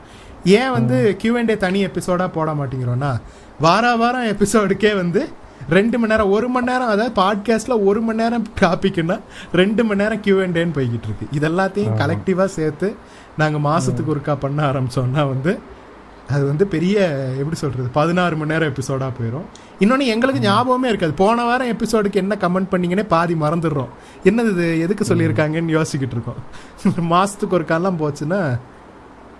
ஏன் வந்து Q&A தனி எபிசோடா போட மாட்டேங்கிறோம்னா வார வாரம் எபிசோடுக்கே வந்து ரெண்டு மணி நேரம் ஒரு மணி நேரம் அதாவது பாட்காஸ்ட்ல ஒரு மணி நேரம் டாபிக்னா ரெண்டு மணி நேரம் Q&Aன்னு போய்கிட்டு இருக்கு. இது எல்லாத்தையும் கலெக்டிவா சேர்த்து நாங்க மாசத்துக்கு ஒருக்கா பண்ண ஆரம்பிச்சோம்னா வந்து அது வந்து பெரிய எப்படி சொல்றது பதினாறு மணி நேரம் எபிசோடா போயிடும் இன்னொன்னு எங்களுக்கு ஞாபகமே இருக்காது. போன வாரம் எபிசோடுக்கு என்ன கமெண்ட் பண்ணீங்கன்னே பாதி மறந்துடுறோம். என்னது இது? எதுக்கு சொல்லியிருக்காங்கன்னு யோசிக்கிட்டு இருக்கோம். மாசத்துக்கு ஒரு காலம் போச்சுன்னா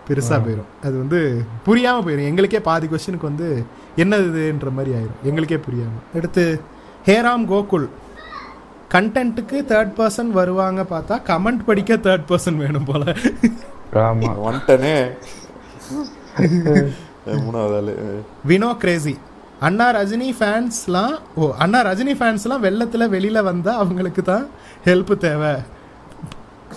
பெருசா போயிடும் அது வந்து புரியாம போயிடும் எங்களுக்கே பாதி கொஸ்டினுக்கு வந்து என்னது இதுன்ற மாதிரி ஆயிரும். எங்களுக்கே புரியாம. அடுத்து ஹேராம் கோகுல். கண்டென்ட்டுக்கு தேர்ட் பர்சன் வருவாங்க பார்த்தா கமெண்ட் படிக்க தேர்ட் பர்சன் வேணும் போல. ஆமா வந்துட்டனே மூணாவது ஆளு வினோ கிரேசி. அண்ணா ரஜினி ஃபேன்ஸ்லாம் ஓ அண்ணா ரஜினி ஃபேன்ஸ்லாம் வெள்ளத்துல வெளியில வந்தா அவங்களுக்கு தான் ஹெல்ப் தேவை.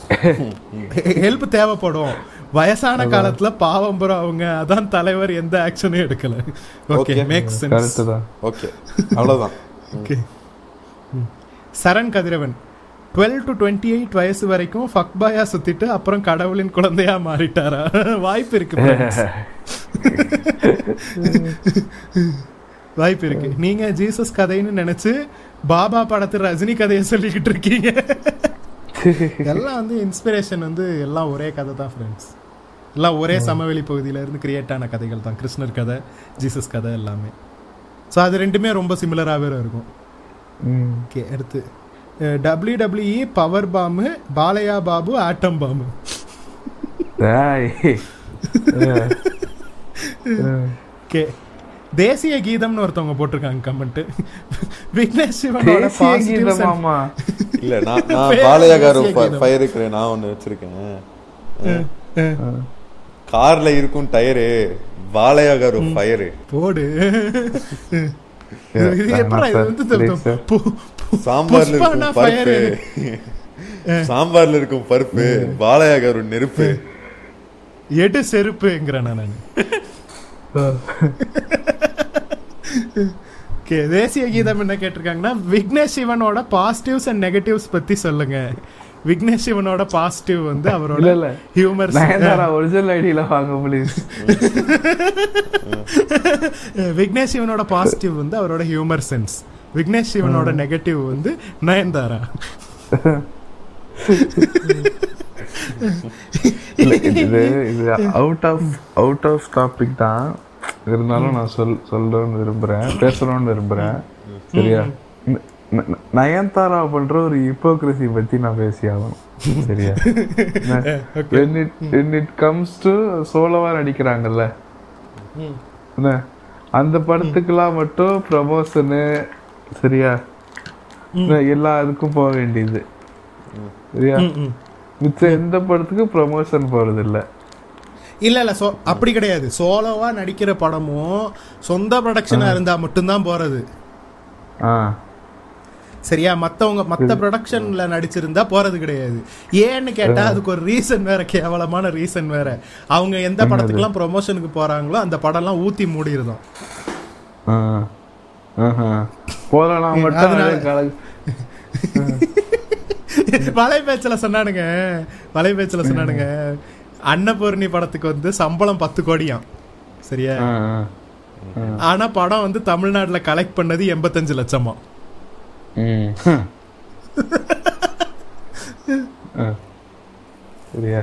ஹெல்ப் தேவைப்படும். வயசான காலத்துல பாவம் புறம் அவங்க அதான் தலைவர் எந்த ஆக்ஷனும் எடுக்கல. Okay Okay. Make sense correct தான் ஓகே அவ்வளவுதான். Okay Saran Kathiravan. Twelve to twenty eight வயசு வரைக்கும் ஃபக் பாயா சுத்திட்டு அப்புறம் கடவுளின் குழந்தையா மாறிட்டாரா? வாய்ப்பு இருக்கு. வாய்ப்பு இருக்கு. நீங்க ஜீசஸ் கதைன்னு நினைச்சு பாபா படத்து ரஜினி கதையை சொல்லிக்கிட்டு இருக்கீங்க. எல்லாம் வந்து இன்ஸ்பிரேஷன் வந்து எல்லாம் ஒரே கதை தான் ஃப்ரெண்ட்ஸ் எல்லாம் ஒரே சமவெளி பகுதியில இருந்து கிரியேட் ஆன கதைகள் தான். கிருஷ்ணர் கதை ஜீசஸ் கதை எல்லாமே. ஸோ அது ரெண்டுமே ரொம்ப சிமிலராகவே இருக்கும். ஓகே அடுத்து. டபிள்யூ டபிள்யூஇ பவர் பாம்பு பாலையா பாபு ஆட்டம் பாம்பு. ஓகே தேசிய கீதம்னு ஒருத்தவங்க போட்டிருக்காங்க கமெண்ட் விக்னேஷ் சிவனோட and- கீதமாமா இல்ல நான் நான் பேர் பாலையா காரு தேசிய கீதம். ஃபயர் இருக்கிறேன் நான் ஒண்ணு வச்சிருக்கேன். கார்ல இருக்கும் டயரு பாலையா காரு ஃபயரு போடு. சாம்பார்ல இருக்கும் பருப்பு. சாம்பார்ல இருக்கும் பருப்பு பாலையா காரு நெருப்பு எடு செருப்புங்கிறேன் நான். தேசிய கீதம் என்ன கேட்டிருக்காங்கன்னா விக்னேஷ் சிவனோட பாசிட்டிவ்ஸ் அண்ட் நெகட்டிவ்ஸ் பத்தி சொல்லுங்க. விக்னேஷ் சிவனோட பாசிட்டிவ் வந்து அவரோட ஹியூமர் ஒரிஜினல் ஐடியில வாங்க ப்ளீஸ் விக்னேஷ் சிவனோட பாசிட்டிவ் வந்து அவரோட ஹியூமர் சென்ஸ் விக்னேஷ் சிவனோட நெகட்டிவ் வந்து நயன்தாரா. இது இது out of out of topic தான். இருந்தாலும் நான் சொல் சொல்லணும்னு விரும்புறேன் பேசணும்னு விரும்புறேன். சரியா? நயன்தாரா பண்ற ஒரு ஹிப்போக்ரசி பத்தி நான் பேசி ஆகணும். சரியா? when it when it comes to சோலவா நடிக்கிறாங்கல்ல அந்த படத்துக்கெல்லாம் மட்டும் ப்ரமோஷனு சரியா? என்ன, எல்லா இதுக்கும் போக வேண்டியது. சரியா? மிச்ச எந்த படத்துக்கும் ப்ரமோஷன் போறது இல்ல இல்ல இல்ல சோ அப்படி கிடையாது. சோலோவா நடிக்கிற படமும் சொந்த ப்ரொடக்ஷனா இருந்தா மட்டும்தான் போறது. ஆ. சரியா? மத்தவங்க மத்த ப்ரொடக்ஷன்ல நடிச்சிருந்தா போறது கிடையாது. ஏன்னு கேட்டா அதுக்கு ஒரு ரீசன் வேற கேவலமான ரீசன் வேற. அவங்க எந்த படத்துக்குலாம் ப்ரொமோஷனுக்கு போறாங்களோ அந்த படம்லாம் ஊத்தி மூடிருந்தோம் வலை பேச்சுல சொன்னானுங்க. வலை பேச்சுல சொன்னானுங்க. அன்னபூர்ணி படத்துக்கு வந்து சம்பளம் பத்து கோடியாம். சரியா. ஆனா படம் வந்து தமிழ்நாட்டுல கலெக்ட் பண்ணது எண்பத்தஞ்சு லட்சமா. சரியா?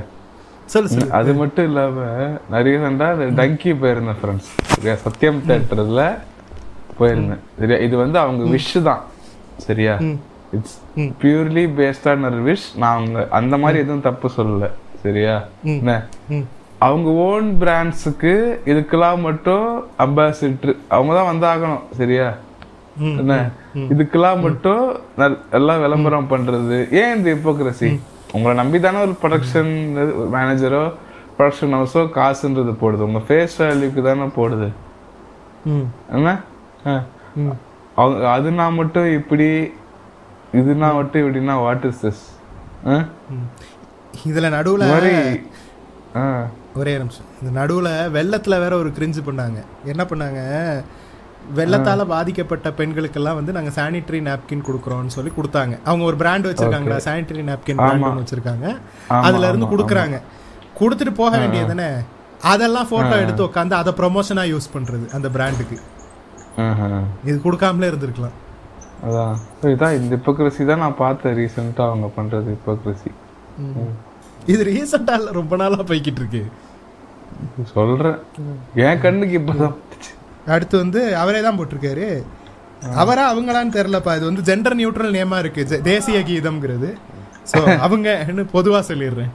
சொல்லு சொல்லு. அது மட்டும் இல்லாம நிறைய சண்டா டங்கி போயிருந்தேன் ஃப்ரெண்ட்ஸ் சரியா? சத்யம் தேட்டர்ல போயிருந்தேன். சரியா? இது வந்து அவங்க விஷ் தான். சரியா? It's purely based on wish நான் அவங்க அந்த மாதிரி எதுவும் தப்பு சொல்லல. சரியா? என்ன. அவங்க ஓன் பிராண்ட்ஸுக்கு இதுக்கெல்லாம் மட்டும் அம்பாசிடர் அவங்க தான் வந்தாகணும். சரியா? என்ன? இதுக்கெல்லாம் மட்டும் எல்லாம் விளம்பரம் பண்றது. ஏன் இந்த ஹிப்போக்ரசி உங்களை நம்பி தானே ஒரு ப்ரொடக்ஷன் மேனேஜரோ ப்ரொடக்ஷன் ஹவுஸோ காசுன்றது போடுது. உங்க ஃபேஸ் வேல்யூக்கு தானே போடுது. ம், என்ன. அவங்க அதுனா மட்டும் இப்படி இதுனா மட்டும் இப்படின்னா வாட் இஸ் திஸ் இதுல நடுவுல ஒரே நிமிஷம். இந்த நடுவுல வெள்ளத்துல வேற ஒரு கிரிஞ்சு பண்ணாங்க. என்ன பண்ணாங்க? வெள்ளத்தால பாதிக்கப்பட்ட பெண்களுக்கெல்லாம் வந்து நாங்க சானிட்டரி நாப்கின் கொடுக்குறோம்னு சொல்லி கொடுத்தாங்க. அவங்க ஒரு பிராண்ட் வச்சிருக்காங்களா? சானிட்டரி நாப்கின் பிராண்ட் வச்சிருக்காங்க. அதுல இருந்து கொடுக்குறாங்க. கொடுத்துட்டு போக வேண்டியது தானே அதெல்லாம் போட்டோ எடுத்து உட்காந்து அதை ப்ரொமோஷனா யூஸ் பண்றது அந்த பிராண்டுக்கு. இது கொடுக்காமலே இருந்திருக்கலாம். அதான் இதான் இந்த ஹிப்போக்ரசி தான் நான் பார்த்தேன் ரீசெண்டா அவங்க பண்றது ஹிப்போக்ரசி இது ரீசெண்டா ரொம்ப நாளா போய்கிட்டு இருக்கு. சொல்றேன். என் கண்ணுக்கு இப்பதான். அடுத்து வந்து அவரே தான் போட்டிருக்காரு. அவரா அவங்களான்னு தெரியலப்பா. இது வந்து ஜெண்டர் நியூட்ரல் நேமா இருக்கு. தேசிய கீதம்ங்கிறது. ஸோ அவங்க பொதுவா சொல்லிடுறேன்.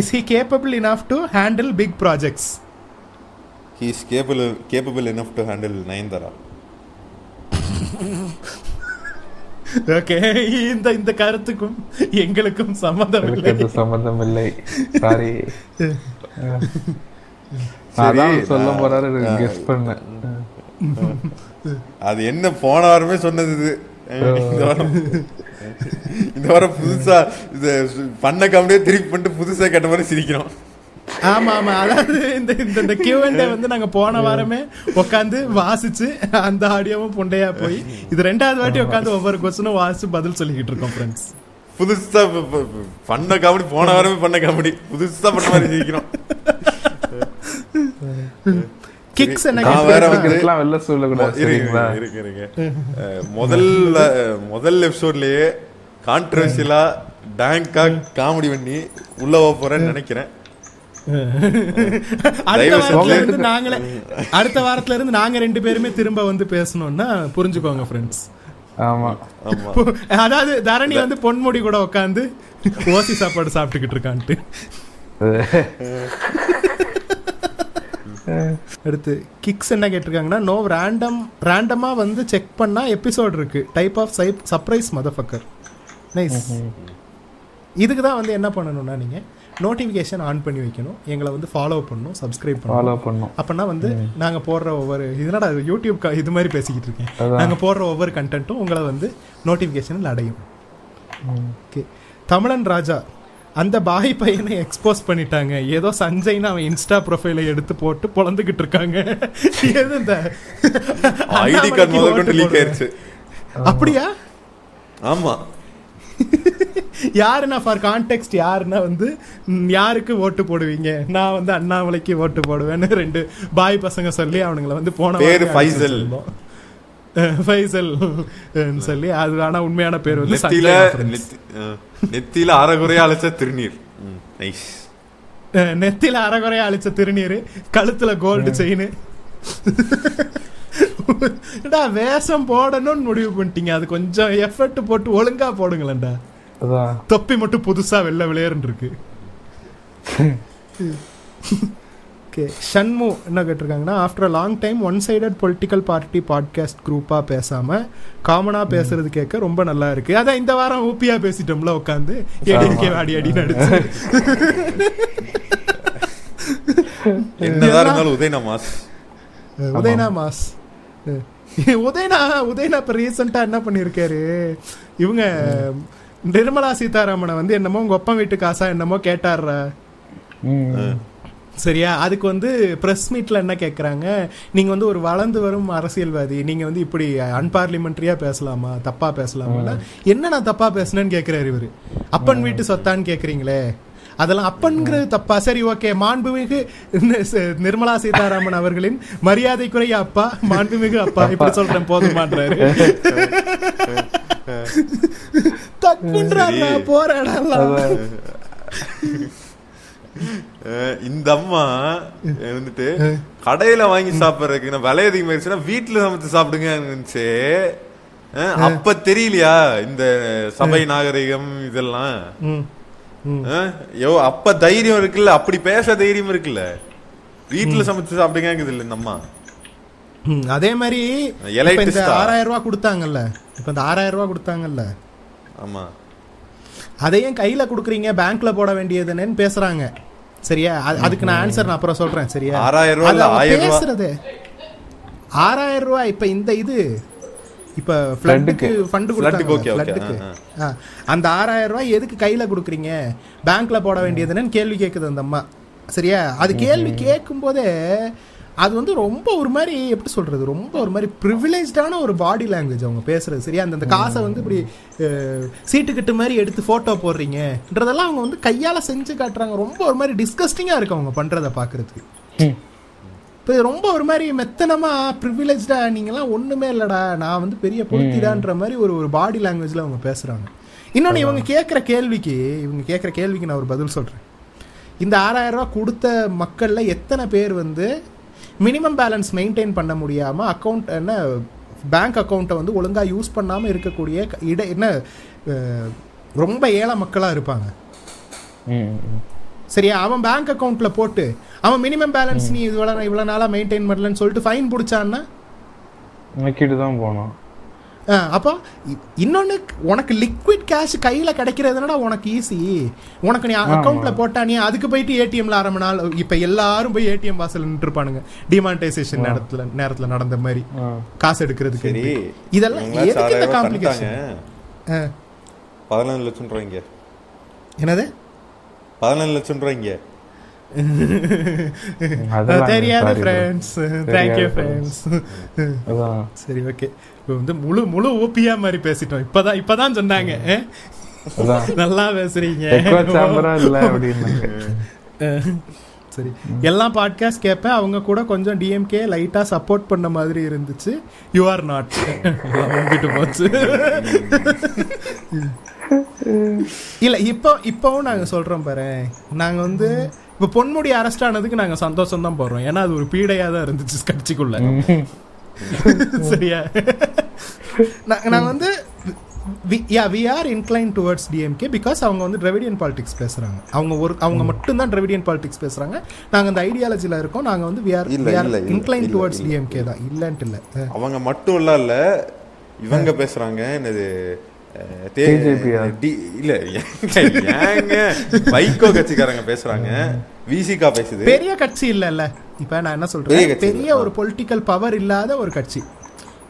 Is he capable enough to handle big projects he is cable capable enough to handle Nayanthara okay இந்த இந்த கருத்துக்கும் எங்களுக்கும் சம்மந்தம் இல்லை சம்பந்தம் இல்லை சரி, அதான் சொல்ல நான்- போறாரு கெஸ் பண்ணேன் அது என்ன போன வாரமே சொன்னது இது. இந்த வாரம். இந்த வாரம் புதுசா இது பண்ண காமெடியே திருப்பி பண்ணிட்டு புதுசா கேட்ட மாதிரி சிரிக்கிறோம். ஆமா ஆமா. அதாவது இந்த இந்த இந்த Q&A வந்து நாங்க போன வாரமே உட்காந்து வாசிச்சு அந்த ஆடியோவும் புண்டையா போய் இது ரெண்டாவது வாட்டி உட்காந்து ஒவ்வொரு கொஸ்டினும் வாசிச்சு பதில் சொல்லிக்கிட்டு இருக்கோம் ஃப்ரெண்ட்ஸ் புதுசா பண்ண காமெடி போன வாரமே பண்ண காமெடி புதுசா பண்ண மாதிரி ஜெயிக்கிறோம் கிக்ஸ் வெளில சொல்லக்கூடாது இருங்க அஹ், முதல்ல முதல் எபிசோட்லயே கான்ட்ரவர்சியலா டேங்கா காமெடி பண்ணி உள்ள போக போறேன்னு நினைக்கிறேன். அடுத்த வாரத்துல இருந்து நாங்களே அடுத்த வாரத்துல இருந்து நாங்க ரெண்டு பேருமே திரும்ப வந்து பேசணும்னா புரிஞ்சுக்கோங்க ஃப்ரெண்ட்ஸ் ஆமா. ஆமா. அதாவது தரணி வந்து பொன்முடி கூட உட்காந்து ஓசி சாப்பாடு சாப்பிட்டுக்கிட்டு இருக்கான்ட்டு. அடுத்து கிக்ஸ் என்ன கேட்டிருக்காங்கன்னா நோ ரேண்டம் ரேண்டமா வந்து செக் பண்ணா எபிசோட் இருக்கு. Type of surprise motherfucker nice இதுக்கு தான் வந்து என்ன பண்ணணும்னா நீங்க நோட்டிஃபிகேஷன் ஆன் பண்ணி வைக்கணும். எங்களை வந்து ஃபாலோ பண்ணணும் சப்ஸ்கிரைப் பண்ணணும். ஃபாலோ பண்ணும் அப்பனா வந்து நாங்க போடுற ஒவ்வொரு இதனடா இது யூடியூப் இது மாதிரி பேசிக்கிட்டு இருக்கேன். அதான். நாங்க போடுற ஒவ்வொரு கண்டென்ட்டும் உங்களை வந்து நோட்டிஃபிகேஷனில் அடையும். ஓகே தமிழன் ராஜா அந்த பாய் பையனை எக்ஸ்போஸ் பண்ணிட்டாங்க. ஏதோ சஞ்சய்னு அவன் இன்ஸ்டா ப்ரொஃபைலை எடுத்து போட்டு பொழந்துகிட்டு இருக்காங்க. எது இந்த ஐடி கார்டு முதல் கொண்டு லீக் ஆயிருச்சு அப்படியா? ஆமா. யாருன்னா ஃபார் கான்டெக்ட் யாருன்னா வந்து யாருக்கு ஓட்டு போடுவீங்க? நான் வந்து அண்ணாமலைக்கு ஓட்டு போடுவேன்னு ரெண்டு பாய் பசங்க சொல்லி அவனுங்களை வந்து போன பேரு ஃபைசல். ஃபைசல் சொல்லி அது ஆனா உண்மையான பேர் வந்து நெத்தியில நெத்தியில அறகுறையா அழைச்ச திருநீர். நைஸ் நெத்தியில அறகுறையா அழிச்ச திருநீர் கழுத்துல கோல்டு செயின் வேஷம் போடணும்னு முடிவு பண்ணிட்டீங்க. அது கொஞ்சம் எஃபர்ட் போட்டு ஒழுங்கா போடுங்களேன்டா. தொப்பி மட்டும் புதுசா வெள்ளை விளையாருன்னு இருக்கு ஓகே. ஷண்மு என்ன கேட்டிருக்காங்கன்னா after long time one sided political party podcast குரூப்பா பேசாம காமனா பேசுறது கேட்க ரொம்ப நல்லா இருக்கு. அதான் இந்த வாரம் ஊப்பியா பேசிட்டோம்ல உட்காந்து ஏடிஎம்கே அடி அடி நடிச்சு என்னதான் இருந்தாலும் உதயனா மாஸ். உதயனா மாஸ். உதயனா உதயனா இப்ப ரீசெண்டா என்ன பண்ணிருக்காரு இவங்க நிர்மலா சீதாராமனை வந்து என்னமோ உங்க ஒப்பம் வீட்டு காசா என்னமோ கேட்டார்ற. ம். சரியா? அதுக்கு வந்து பிரஸ் மீட்ல என்ன கேக்குறாங்க? நீங்க வந்து ஒரு வளர்ந்து வரும் அரசியல்வாதி நீங்க வந்து இப்படி அன்பார்லிமெண்ட்ரியா பேசலாமா? தப்பா பேசலாமா என்ன நான் தப்பா பேசுனேன்னு கேக்குறாரு இவரு. அப்பன் வீட்டு சொத்தான்னு கேக்குறீங்களே? அதெல்லாம் அப்பன்கிறது தப்பா? சரி ஓகே. மாண்புமிகு நிர்மலா சீதாராமன் அவர்களின் மரியாதைக்குரிய அப்பா மாண்புமிகு அப்பா. இப்படி சொல்றேன் போதுமான்றாரு. தப்புன்றாரா போராடலாம் இந்த அம்மா வந்துட்டு கடையில வாங்கி சாப்பிடுறதுக்கு நான் விலை அதிகமாயிருச்சுன்னா வீட்டுல சமைச்சு சாப்பிடுங்க இருந்துச்சு அப்ப தெரியலையா இந்த சபை நாகரிகம் இதெல்லாம்? யோ அப்ப தைரியம் இருக்குல்ல? அப்படி பேச தைரியம் இருக்குல்ல? வீட்டுல சமைச்சு சாப்பிடுங்க இல்ல இந்த அம்மா. அதே மாதிரி இந்த? ஆறாயிரம் ரூபாய் கொடுத்தாங்கல்ல. இப்ப இந்த ஆறாயிரம் ரூபாய் கொடுத்தாங்கல்ல. ஆமா. அதையும் கையில குடுக்குறீங்க பேங்க்ல போட வேண்டியதுன்னு பேசுறாங்க. சரியா? அது- அதுக்கு நான் ஆன்சர் நான் அப்புறம் சொல்றேன் சரியா? ஆறாயிரம் ரூபாய். பேசுறது. ஆறாயிரம் ரூபாய் இப்ப இந்த இது இப்ப ஃப்ளட்டுக்கு ஃபண்டு கொடுத்தாங்க அந்த ஆறாயிரம் ரூபாய் எதுக்கு கையில குடுக்குறீங்க? பேங்க்ல போட வேண்டியதுன்னு கேள்வி கேக்குது அந்த அம்மா. சரியா? அது கேள்வி கேட்கும் போதே அது வந்து ரொம்ப ஒரு மாதிரி எப்படி சொல்றது ரொம்ப ஒரு மாதிரி ப்ரிவிலேஜ்டான ஒரு பாடி லாங்குவேஜ் அவங்க பேசுறது. சரியா? அந்த காசை வந்து இப்படி அஹ், சீட்டுக்கட்டு மாதிரி எடுத்து போட்டோ போடுறீங்கன்றதெல்லாம் அவங்க வந்து கையால செஞ்சு காட்டுறாங்க. ரொம்ப ஒரு மாதிரி டிஸ்கஸ்டிங்கா இருக்கு அவங்க பண்றத பாக்குறதுக்கு. ம். இப்போ ரொம்ப ஒரு மாதிரி மெத்தனமா ப்ரிவிலேஜ்டா நீங்களாம் ஒண்ணுமே இல்லடா நான் வந்து பெரிய பொருத்திடான்ற மாதிரி ஒரு ஒரு பாடி லாங்குவேஜ்ல அவங்க பேசுறாங்க. இன்னொன்னு இவங்க கேட்குற கேள்விக்கு இவங்க கேட்குற கேள்விக்கு நான் ஒரு பதில் சொல்றேன். இந்த ஆறாயிரம் ரூபாய் கொடுத்த மக்கள்ல எத்தனை பேர் வந்து மினிமம் பேலன்ஸ் மெயின்டைன் பண்ண முடியாம அக்கௌண்ட் என்ன பேங்க் அக்கௌண்ட்டை வந்து ஒழுங்கா யூஸ் பண்ணாம இருக்கக்கூடிய இட என்ன ரொம்ப ஏழை மக்களா இருப்பாங்க. சரியா? அவன் பேங்க் அக்கவுண்ட்ல போட்டு அவன் மினிமம் பேலன்ஸ் நீ இவ்வளவு இவ்வளவு நாளா மெயின்டைன் பண்ணலன்னு சொல்லிட்டு ஃபைன் பிடிச்சான்னா? தான் போனோம் ஆ, அப்போ இ- இன்னொன்னு உனக்கு லிக்விட் கேஷ் கையில கிடைக்கிறதுனா உனக்கு ஈஸி உனக்கு நீ அக்கவுண்ட்ல போட்டா நீ அதுக்கு போயிட்டு ஏடிஎம்ல அரை மணி நாள் இப்ப எல்லாரும் போய் ஏடிஎம் வாசல் நின்று இருப்பானுங்க டிமானிட்டைசேஷன் நேரத்துல நேரத்துல நடந்த மாதிரி. காசு எடுக்கிறதுக்கு சரி. இதெல்லாம் எதுக்கு இந்த காம்ப்ளிகேஷன். பதினஞ்சு லட்சம் ரூபாய்ங்க. என்னது? பதினஞ்சு லட்சம் ரூபாய்ங்க. தெரியாது. ஃப்ரெண்ட்ஸ் தேங்க்யூ ஃப்ரெண்ட்ஸ் சரி ஓகே வந்து முழு முழு ஓபியா மாதிரி பேசிட்டோம். இப்பதான் இப்பதான் சொன்னாங்க. நல்லா பேசுறீங்க. சரி. எல்லா பாட்காஸ்ட் கேட்பேன் அவங்க கூட கொஞ்சம் டிஎம்கே லைட்டா சப்போர்ட் பண்ண மாதிரி இருந்துச்சு. யூ ஆர் நாட் வந்துட்டு போச்சு. இல்ல இப்போ இப்பவும் நாங்க சொல்றோம் பாரு. நாங்க வந்து இப்ப பொன்முடி அரெஸ்ட் ஆனதுக்கு நாங்க சந்தோஷம் தான் போடுறோம். ஏன்னா அது ஒரு பீடையா தான் இருந்துச்சு கட்சிக்குள்ள. சரியா நா- நாங்க வந்து yeah we are incline towards DMK because அவங்க வந்து டிரெவிடியன் பாலிடிக்ஸ் பேசுறாங்க. அவங்க ஒரு அவங்க மட்டும்தான் டிரெவிடியன் பாலிடிக்ஸ் பேசுறாங்க. நாங்க அந்த ஐடியாலஜில இருக்கோம். நாங்க வந்து we are incline towards. DMK தான். இல்லன்ட்டு இல்ல. அவங்க மட்டும் இல்ல இல்ல இவங்க பேசுறாங்க. என்னது இல்ல ஏங்க, வைகோ கட்சிக்காரங்க பேசுறாங்க. விசிகா பேசுது. பெரிய கட்சி இல்லல்ல. இப்ப நான் என்ன சொல்றேன்? பெரிய இல்ல. ஒரு பொலிட்டிக்கல் பவர் இல்லாத ஒரு கட்சி.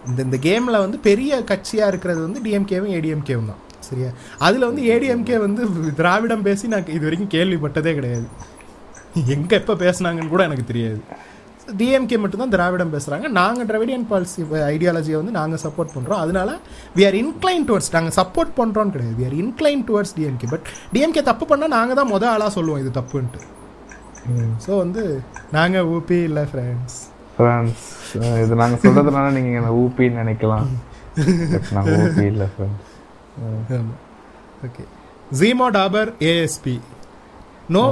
இந்த இந்த கேம்ல வந்து பெரிய கட்சியா இருக்கிறது வந்து டிஎம்கேவும் ஏடிஎம்கேவும் தான். சரியா? அதுல வந்து ஏடிஎம்கே வந்து திராவிடம் பேசி நான் இது வரைக்கும் கேள்விப்பட்டதே கிடையாது. எங்க எப்ப பேசுனாங்கன்னு கூட எனக்கு தெரியாது. டிஎம்கே மட்டும் தான் திராவிடம் பேசுறாங்க. நாங்க திராவிடியன் பாலிசி ஐடியாலஜியை வந்து நாங்க சப்போர்ட் பண்றோம். அதனால வி ஆர் இன்க்ளைன் டுவர்ட்ஸ் நாங்க சப்போர்ட் பண்றோம்னு கிடையாது. We are incline towards DMK but DMK தப்பு பண்ணா நாங்க தான் முத ஆளா சொல்லுவோம் இது தப்புன்ட்டு. ஸோ வந்து நாங்க ஊபி இல்லை ஃப்ரெண்ட்ஸ் ஃப்ரெண்ட்ஸ் இது நாங்க சொல்றதுனால நீங்க என்ன ஊபின்னு நினைக்கலாம். But நாங்க ஊபி இல்ல ஃப்ரெண்ட்ஸ் ஓகே ஜீமோ டாபர் ஏஎஸ்பி நோ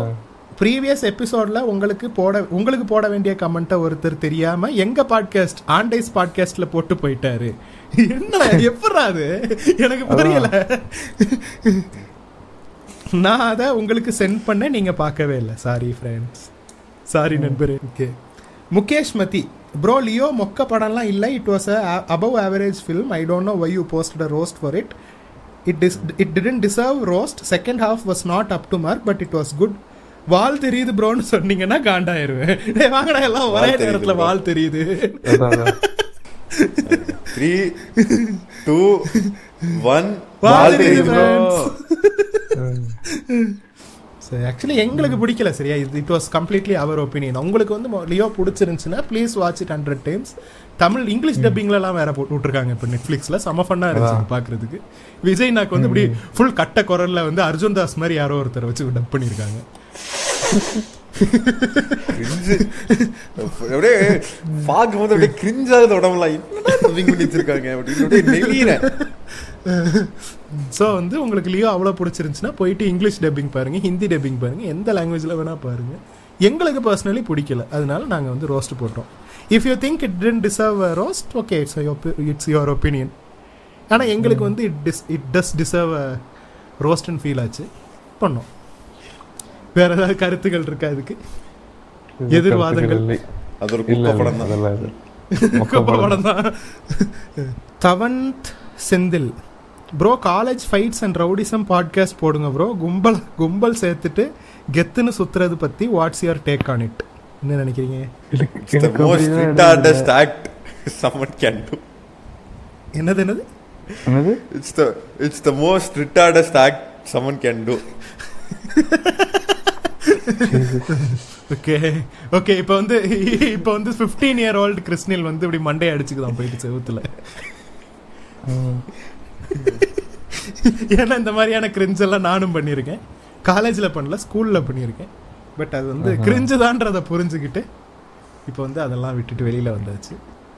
ப்ரீவியஸ் எபிசோட்ல உங்களுக்கு போட உங்களுக்கு போட வேண்டிய கமெண்ட்டை ஒருத்தர் தெரியாம எங்க பாட்காஸ்ட் ஆண்டைஸ் பாட்காஸ்ட்ல போட்டு போயிட்டாரு. என்ன? எப்படா அது? எனக்கு புரியல. நான் அதை உங்களுக்கு சென்ட் பண்ண நீங்க பார்க்கவே இல்லை. சாரி ஃப்ரெண்ட்ஸ் சாரி நண்பரே. Okay. Mukesh Mathi bro Leo மொக்க படம்லாம் இல்லை. It was a above average film I don't know why you post a roast for it it dis it didn't deserve roast second half was not up to mark but it was good வால் தெரியுது ப்ரோன்னு சொன்னீங்கன்னா காண்டாயிருவேன். டேய், வாங்கடா எல்லாம் ஒரே நேரத்துல. வால் தெரியுது. த்ரீ டூ ஒன் வால் தெரியுது. சரி ஆக்சுவலி எங்களுக்கு பிடிக்கல சரியா? இது it was completely our opinion உங்களுக்கு வந்து லியோ பிடிச்சிருந்துச்சுன்னா please watch it hundred times Tamil English டப்பிங்லலாம் வேற போட்டு விட்டுருக்காங்க இப்போ நெட்ஃப்ளிக்ஸில் செம ஃபன்னாக இருந்துச்சு பார்க்கறதுக்கு விஜய் நாக்கு வந்து இப்படி ஃபுல் கட்ட குரல்ல வந்து அர்ஜுன் தாஸ் மாதிரி யாரோ ஒருத்தர் வச்சு டப் பண்ணியிருக்காங்க. கிரிஞ்சு. அப்படியே பார்க்கும்போது அப்படியே கிரிஞ்சாகுது உடம்புலாம் பண்ணி வச்சிருக்காங்க? அப்படின்னு நெளியிறேன் ஸோ வந்து உங்களுக்கு லியோ அவ்வளோ பிடிச்சிருந்துச்சுன்னா போயிட்டு இங்கிலீஷ் டப்பிங் பாருங்க ஹிந்தி டப்பிங் பாருங்க எந்த லாங்குவேஜில் வேணா பாருங்க. எங்களுக்கு பர்சனலி பிடிக்கல. அதனால நாங்கள் வந்து ரோஸ்ட் போட்டோம். If you think it didn't deserve roast okay it's it's your opinion ஆனால் எங்களுக்கு வந்து it dis it does deserve ரோஸ்ட்னு feel ஆச்சு. பண்ணோம். வேற ஏதாவது கருத்துக்கள் இருக்கா அதுக்கு எதிர்வாதங்கள். இல்லை. அது ஒரு குப்பை படம் தான் படம். படம் தான் Thavanth Senthil bro college fights and rowdyism podcast போடுங்க ப்ரோ கும்பல் கும்பல் சேர்த்துட்டு கெத்துன்னு சுத்துறது பத்தி what's your take on it என்ன நினைக்கிறீங்க It's the எனக்கு most அப்படிதான் retardest act someone can do. என்னது என்னது It's the it's the most retardest act someone can do. Okay okay இப்போ வந்து இப்போ வந்து 15 இயர் ஓல்டு கிறிஸ்னில் வந்து இப்படி மண்டை அடிச்சுக்குதான் போயிட்டு செவுத்துல. ஏன்னா இந்த மாதிரியான கிரிஞ்ச் எல்லாம் நானும் பண்ணியிருக்கேன். காலேஜில் பண்ணல ஸ்கூலில் பண்ணியிருக்கேன். பட் அது வந்து கிரிஞ்சு தான்றதை புரிஞ்சுக்கிட்டு இப்போ வந்து அதெல்லாம் விட்டுட்டு வெளியில் வந்தாச்சு.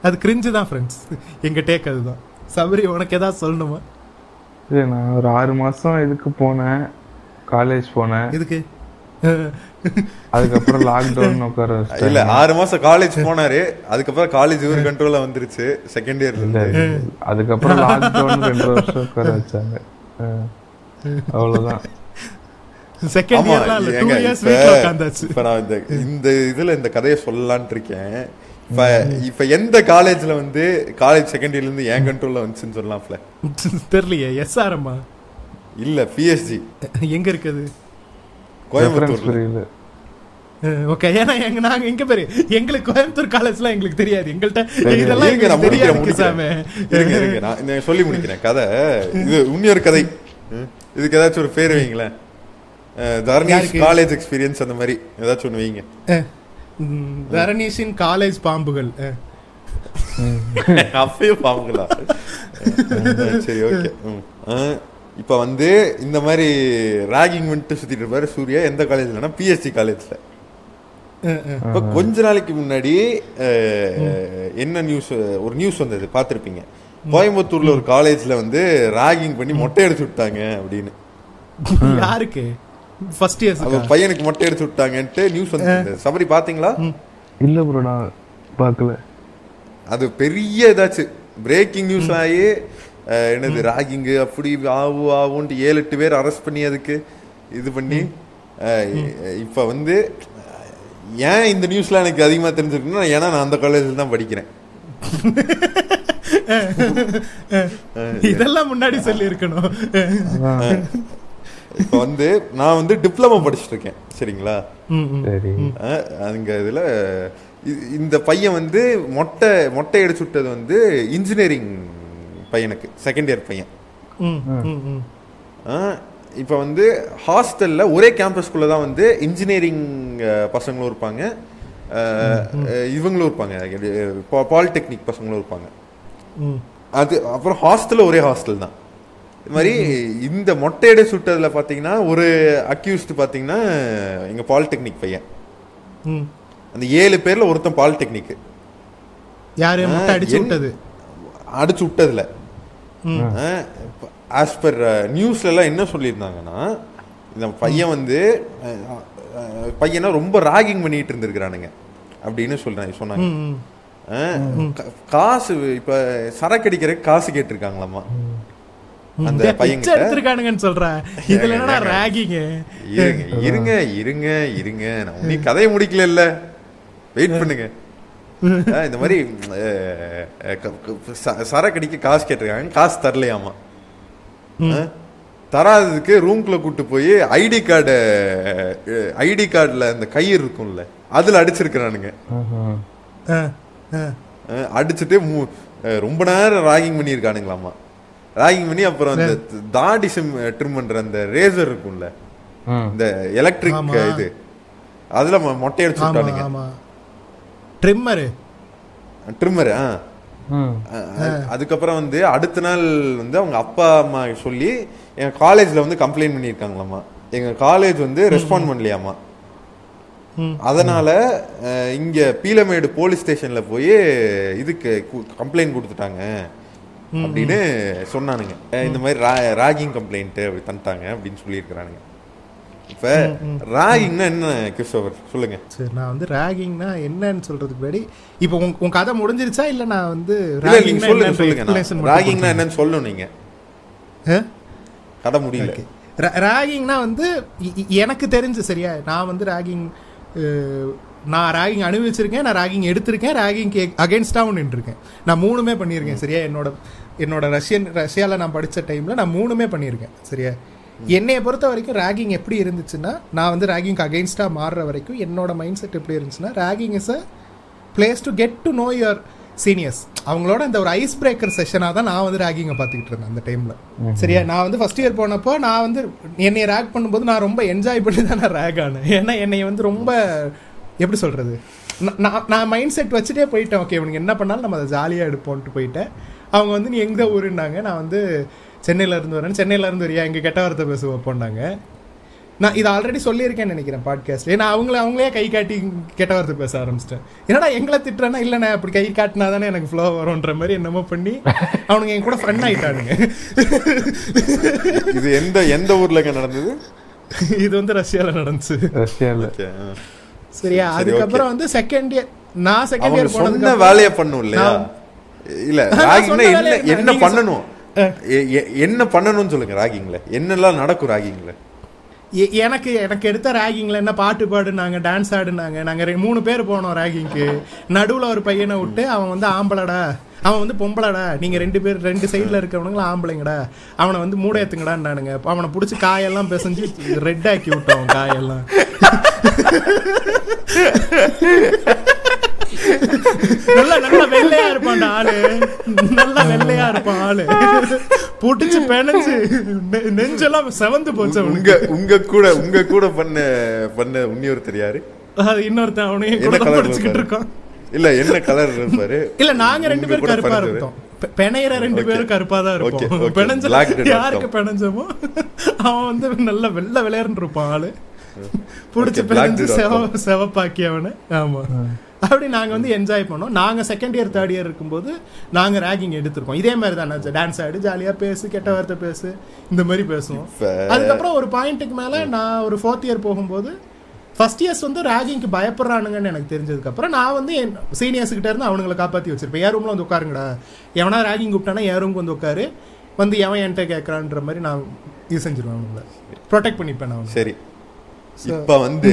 அது கிரிஞ்சு தான் ஃப்ரெண்ட்ஸ் எங்கள் டேக் அதுதான். சபரி உனக்கு ஏதாவது சொல்லணுமா? இது நான் ஒரு ஆறு மாசம் இதுக்கு போனேன். காலேஜ் போனேன். இதுக்கு அதுக்கப்புறம் லாக்டவுன் உட்கார இல்ல. ஆறு மாசம் காலேஜ் போனாரு. அதுக்கப்புறம் காலேஜ் இவர் கண்ட்ரோல்ல வந்துருச்சு செகண்ட் இயர்ல இல்ல. அதுக்கப்புறம் லாக்டவுன் ரெண்டு வருஷம் உட்கார வச்சாங்க. அவ்வளவுதான். செகண்ட் இல்லை இயர்ஸ் இப்ப நான் இந்த இந்த இதுல இந்த கதையை சொல்லலாம்னு இருக்கேன். இப்ப இப்ப எந்த காலேஜ்ல வந்து காலேஜ் செகண்ட் இயர்ல இருந்து என் கண்ட்ரோல்ல வந்துச்சுன்னு சொல்லலாம்ல? தெரியலையே எஸ்ஆர்எம்மா இல்ல பிஎஸ்ஜி எங்க இருக்குது? புரியல ஓகே ஏன்னா எங்க நாங்க எங்க பேரு? எங்களுக்கு கோயம்புத்தூர் காலேஜ்லாம் எங்களுக்கு தெரியாது. எங்கள்கிட்ட. இதெல்லாம் தெரியாது இருங்க நான் சொல்லி முடிக்கிறேன். கதை இது இன்னொரு கதை. இதுக்கு ஏதாச்சும் ஒரு பேர் வைங்களேன். யாருக்கு? காலேஜ் எக்ஸ்பீரியன்ஸ் அந்த மாதிரி. ஏதாச்சும் ஒன்று வைங்க. தரணீஷின் காலேஜ் பாம்புகள். அப்பயும் பாவங்களா சரி ஓகே. இப்போ வந்து இந்த மாதிரி ராகிங் வந்துட்டு சுத்திட்டு இருப்பாரு சூர்யா எந்த காலேஜ்லனா பிஎஸ்சி காலேஜ்ல. இப்போ கொஞ்ச நாளைக்கு முன்னாடி என்ன நியூஸ் ஒரு நியூஸ் வந்தது பார்த்துருப்பீங்க. கோயம்புத்தூர்ல ஒரு காலேஜ்ல வந்து ராகிங் பண்ணி மொட்டை அடிச்சு விட்டாங்க அப்படின்னு. யாருக்கு? ஃபர்ஸ்ட் இயர்ஸ் அவ பையனுக்கு மொட்டை அடிச்சு விட்டாங்கன்ட்டு நியூஸ் வந்து சபரி பாத்தீங்களா? இல்ல ப்ரோ நான் பார்க்கல. அது பெரிய இதாச்சு. பிரேக்கிங் நியூஸ் ஆகி என்னது ராகிங்கு அப்படி ஆவு ஆவுன்ட்டு ஏழு எட்டு பேர் அரெஸ்ட் பண்ணி அதுக்கு இது பண்ணி இப்ப வந்து ஏன் இந்த நியூஸ்ல எனக்கு அதிகமா தெரிஞ்சிருக்குன்னா ஏன்னா நான் அந்த காலேஜில் தான் படிக்கிறேன். இதெல்லாம் முன்னாடி சொல்லி இருக்கணும் இப்ப வந்து நான் வந்து டிப்ளமோ படிச்சுட்டு இருக்கேன் சரிங்களா அங்க இதுல இ- இந்த பையன் வந்து மொட்டை மொட்டை அடிச்சு விட்டது வந்து இன்ஜினியரிங் பையனுக்கு செகண்ட் இயர் பையன். இப்போ வந்து ஹாஸ்டல்ல ஒரே கேம்பஸ்குள்ள தான் வந்து இன்ஜினியரிங் பசங்களும் இருப்பாங்க. இவங்களும் இருப்பாங்க. பாலிடெக்னிக் பசங்களும் இருப்பாங்க. அது அப்புறம் ஹாஸ்டல் ஒரே ஹாஸ்டல் தான். இது மாதிரி இந்த மொட்டையடை சுட்டதுல பாத்தீங்கன்னா ஒரு அக்யூஸ்ட் பாத்தீங்கன்னா எங்க பாலிடெக்னிக் பையன். அந்த ஏழு பேர்ல ஒருத்தன் பாலிடெக்னிக் யாரு? முட்டை அடிச்சு விட்டது. அடிச்சு விட்டதுல. ஆஸ் பர் நியூஸ்ல எல்லாம் என்ன சொல்லியிருந்தாங்கன்னா இந்த பையன் வந்து பையனை ரொம்ப ராகிங் பண்ணிட்டு இருந்திருக்கிறானுங்க அப்படின்னு சொல்றாங்க சொன்னாங்க. காசு இப்ப சரக்கு அடிக்கிறதுக்கு காசு கேட்டிருக்காங்களாமா? அந்த பையன்கிட்ட? எடுத்திருக்கானுங்கன்னு சொல்ற இதுல என்னடா ராகிங்க இருங்க இருங்க இருங்க இருங்க. நான் நீ கதையை முடிக்கல இல்ல வெயிட் பண்ணுங்க. இந்த மாதிரி சரக்கு அடிக்க காசு கேட்டிருக்காங்க. காசு தரலையாமா? தராததுக்கு ரூம்குள்ள கூட்டு போய் ஐடி கார்டு ஐடி கார்டுல அந்த கயிறு இருக்கும்ல அதுல அடிச்சிருக்கிறானுங்க. அடிச்சுட்டு மூ- ரொம்ப நேரம் ராகிங் பண்ணியிருக்கானுங்களாமா? ராகிங் பண்ணி அப்புறம் அந்த தாடி சிம் ட்ரிம் பண்ற அந்த ரேசர் இருக்கும்ல இந்த எலக்ட்ரிக். இது அதுல மொட்டை அடிச்சு விட்டானுங்க. ட்ரிம்மரு ட்ரிம்மர் அதுக்கப்புறம் வந்து அடுத்த நாள் வந்து அவங்க அப்பா அம்மா சொல்லி எங்க காலேஜ்ல வந்து கம்ப்ளைண்ட் பண்ணியிருக்காங்களாமா எங்க காலேஜ் வந்து ரெஸ்பாண்ட் பண்ணலையாமா ம். அதனால இங்க பீலமேடு போலீஸ் ஸ்டேஷன்ல போய் இதுக்கு கம்ப்ளைண்ட் கொடுத்துட்டாங்க. அப்படின்னு சொன்னானுங்க. இந்த மாதிரி ராகிங் கம்ப்ளைண்ட் அப்படி தந்துட்டாங்க அப்படின்னு சொல்லியிருக்கிறானுங்க. இப்ப ராகிங்னா என்ன கிறிஸ்டோபர்? சொல்லுங்க. சரி நான் வந்து ராகிங்னா என்னன்னு சொல்றதுக்கு முன்னாடி இப்போ உன் உன் கதை முடிஞ்சிருச்சா? இல்ல நான் வந்து raggingனா சொல்லுங்க சொல்லுங்க ராகிங்னா என்னன்னு சொல்லணும் நீங்க? கதை முடியல. ராகிங்னா வந்து எனக்கு தெரிஞ்சு சரியா நான் வந்து ராகிங் நான் ராகிங் அனுபவிச்சிருக்கேன் நான் ராகிங் எடுத்திருக்கேன் ராகிங்க்கு அகேன்ஸ்டாகவும் நின்றுருக்கேன். நான் மூணுமே பண்ணியிருக்கேன் சரியா? என்னோட என்னோட ரஷ்யன் ரஷ்யாவில் நான் படித்த டைமில் நான் மூணுமே பண்ணியிருக்கேன் சரியா? என்னைய பொறுத்த வரைக்கும் ராகிங் எப்படி இருந்துச்சுன்னா நான் வந்து ராகிங்க்கு அகேன்ஸ்டாக மாறுற வரைக்கும் என்னோட மைண்ட் செட் எப்படி இருந்துச்சுன்னா ragging is a place to get to know your seniors அவங்களோட அந்த ஒரு ஐஸ் பிரேக்கர் செஷனாக தான் நான் வந்து ராகிங்கை பார்த்துக்கிட்டு இருந்தேன் அந்த டைமில் சரியா? நான் வந்து ஃபர்ஸ்ட் இயர் போனப்போ நான் வந்து என்னை ரேக் பண்ணும்போது நான் ரொம்ப என்ஜாய் பண்ணி தான் நான் ரேக் ஆனேன். ஏன்னா என்னை வந்து ரொம்ப எப்படி சொல்கிறது நான் நான் மைண்ட் செட் வச்சுட்டே போயிட்டேன். ஓகே இவனுக்கு என்ன பண்ணாலும் நம்ம அதை ஜாலியாக எடுப்போன்ட்டு போயிட்டேன். அவங்க வந்து நீ எங்கே ஊருன்னாங்க? நான் வந்து சென்னையில இருந்து வரேன் சென்னையில இருந்து வரியா? இங்கே கெட்ட வார்த்தை பேச வைப்போண்டாங்க நான் இதை ஆல்ரெடி சொல்லியிருக்கேன்னு நினைக்கிறேன் பாட்காஸ்ட் ஏன்னா அவங்கள அவங்களே கை காட்டி கெட்ட வார்த்தை பேச ஆரம்பிச்சிட்டேன். என்னடா எங்களை திட்டுறேன்னா இல்லைண்ணே அப்படி கை காட்டினா தானே எனக்கு ஃப்ளோ வரும்ன்ற மாதிரி என்னமோ பண்ணி அவனுங்க என் கூட ஃப்ரெண்ட் ஆயிட்டானுங்க. இது எந்த எந்த ஊர்லங்க நடந்தது? இது வந்து ரஷ்யால நடந்துச்சு. ரஷ்யால. சரியா? சரி, அதுக்கப்புறம் வந்து செகண்ட் இயர் நான் செகண்ட் இயர் போனதுக்கு வேலையை பண்ணும் இல்லையா? இல்ல என்ன பண்ணணும்? என்ன பண்ணணும்னு சொல்லுங்க ராகிங்ல என்னெல்லாம் நடக்கும் ராகிங்ல எனக்கு எனக்கு எடுத்த ராகிங்ல என்ன பாட்டு பாடுனாங்க டான்ஸ் ஆடுனாங்க. நாங்க ரெ- மூணு பேர் போனோம் ராகிங்க்கு. நடுவுல ஒரு பையனை விட்டு அவன் வந்து ஆம்பளடா. அவன் வந்து பொம்பளடா. நீங்க ரெண்டு பேர் ரெண்டு சைடுல இருக்கவனுங்களும் ஆம்பளைங்கடா. அவனை வந்து மூட ஏத்துங்கடான்னானுங்க. அவனை பிடிச்சி காயெல்லாம் பிசைஞ்சு ரெட் ஆக்கி விட்டோம் காயெல்லாம். நல்லா நல்லா வெள்ளையா இருப்பான்டா ஆளு. நல்லா வெள்ளையா இருப்பான் ஆளு. புடிச்சு பிணைஞ்சு நெஞ்செல்லாம் செவந்து போச்சு உங்க உங்க கூட உங்க கூட பண்ண பண்ண உன்னியொருத்தர் யாரு? அது இன்னொருத்தன் அவனையும் என்ன கூட படிச்சுக்கிட்டு இருக்கான். இல்ல என்ன கலர் இருப்பாரு? இல்ல நாங்க ரெண்டு பேரும் கருப்பா. இருப்போம். பெ- பெணையிற ரெண்டு. பேரும் கருப்பா தான் இருப்போம். பிணைஞ்ச யாருக்கு. பிணைஞ்சமோ? அவன் வந்து நல்ல வெள்ளை விளையாண்டு இருப்பான் ஆளு புடிச்சு பிணைஞ்சு செவ. செவப்பாக்கி அவனை. ஆமா. அப்படி நாங்க வந்து என்ஜாய் பண்ணோம். நாங்க செகண்ட் இயர் தேர்ட் இயர் இருக்கும்போது நாங்க ரேகிங் எடுத்திருக்கோம். இதே மாதிரி தான் டான்ஸ் ஆடு ஜாலியா பேசு கெட்ட வார்த்தை பேசு இந்த மாதிரி பேசுவோம். அதுக்கப்புறம் ஒரு பாயிண்ட்டுக்கு மேல நான் ஒரு ஃபோர்த் இயர் போகும்போது ஃபர்ஸ்ட் இயர்ஸ் வந்து ரேகிங்க்கு பயப்படுறானுங்கன்னு எனக்கு தெரிஞ்சதுக்கு அப்புறம் நான் வந்து என் சீனியர்ஸ் கிட்ட இருந்து அவனுங்களை காப்பாத்தி வச்சிருப்பேன். என் ரூம்ல வந்து உட்காருங்கடா. எவனா ரேகிங் கூப்பிட்டானா என் ரூமுக்கு வந்து உட்காரு. வந்து எவன் என்கிட்ட கேட்கறான்ற மாதிரி நான் இது செஞ்சிருவேன் அவனுங்களை ப்ரொடெக்ட் பண்ணிப்பேன் நான். சரி. இப்ப வந்து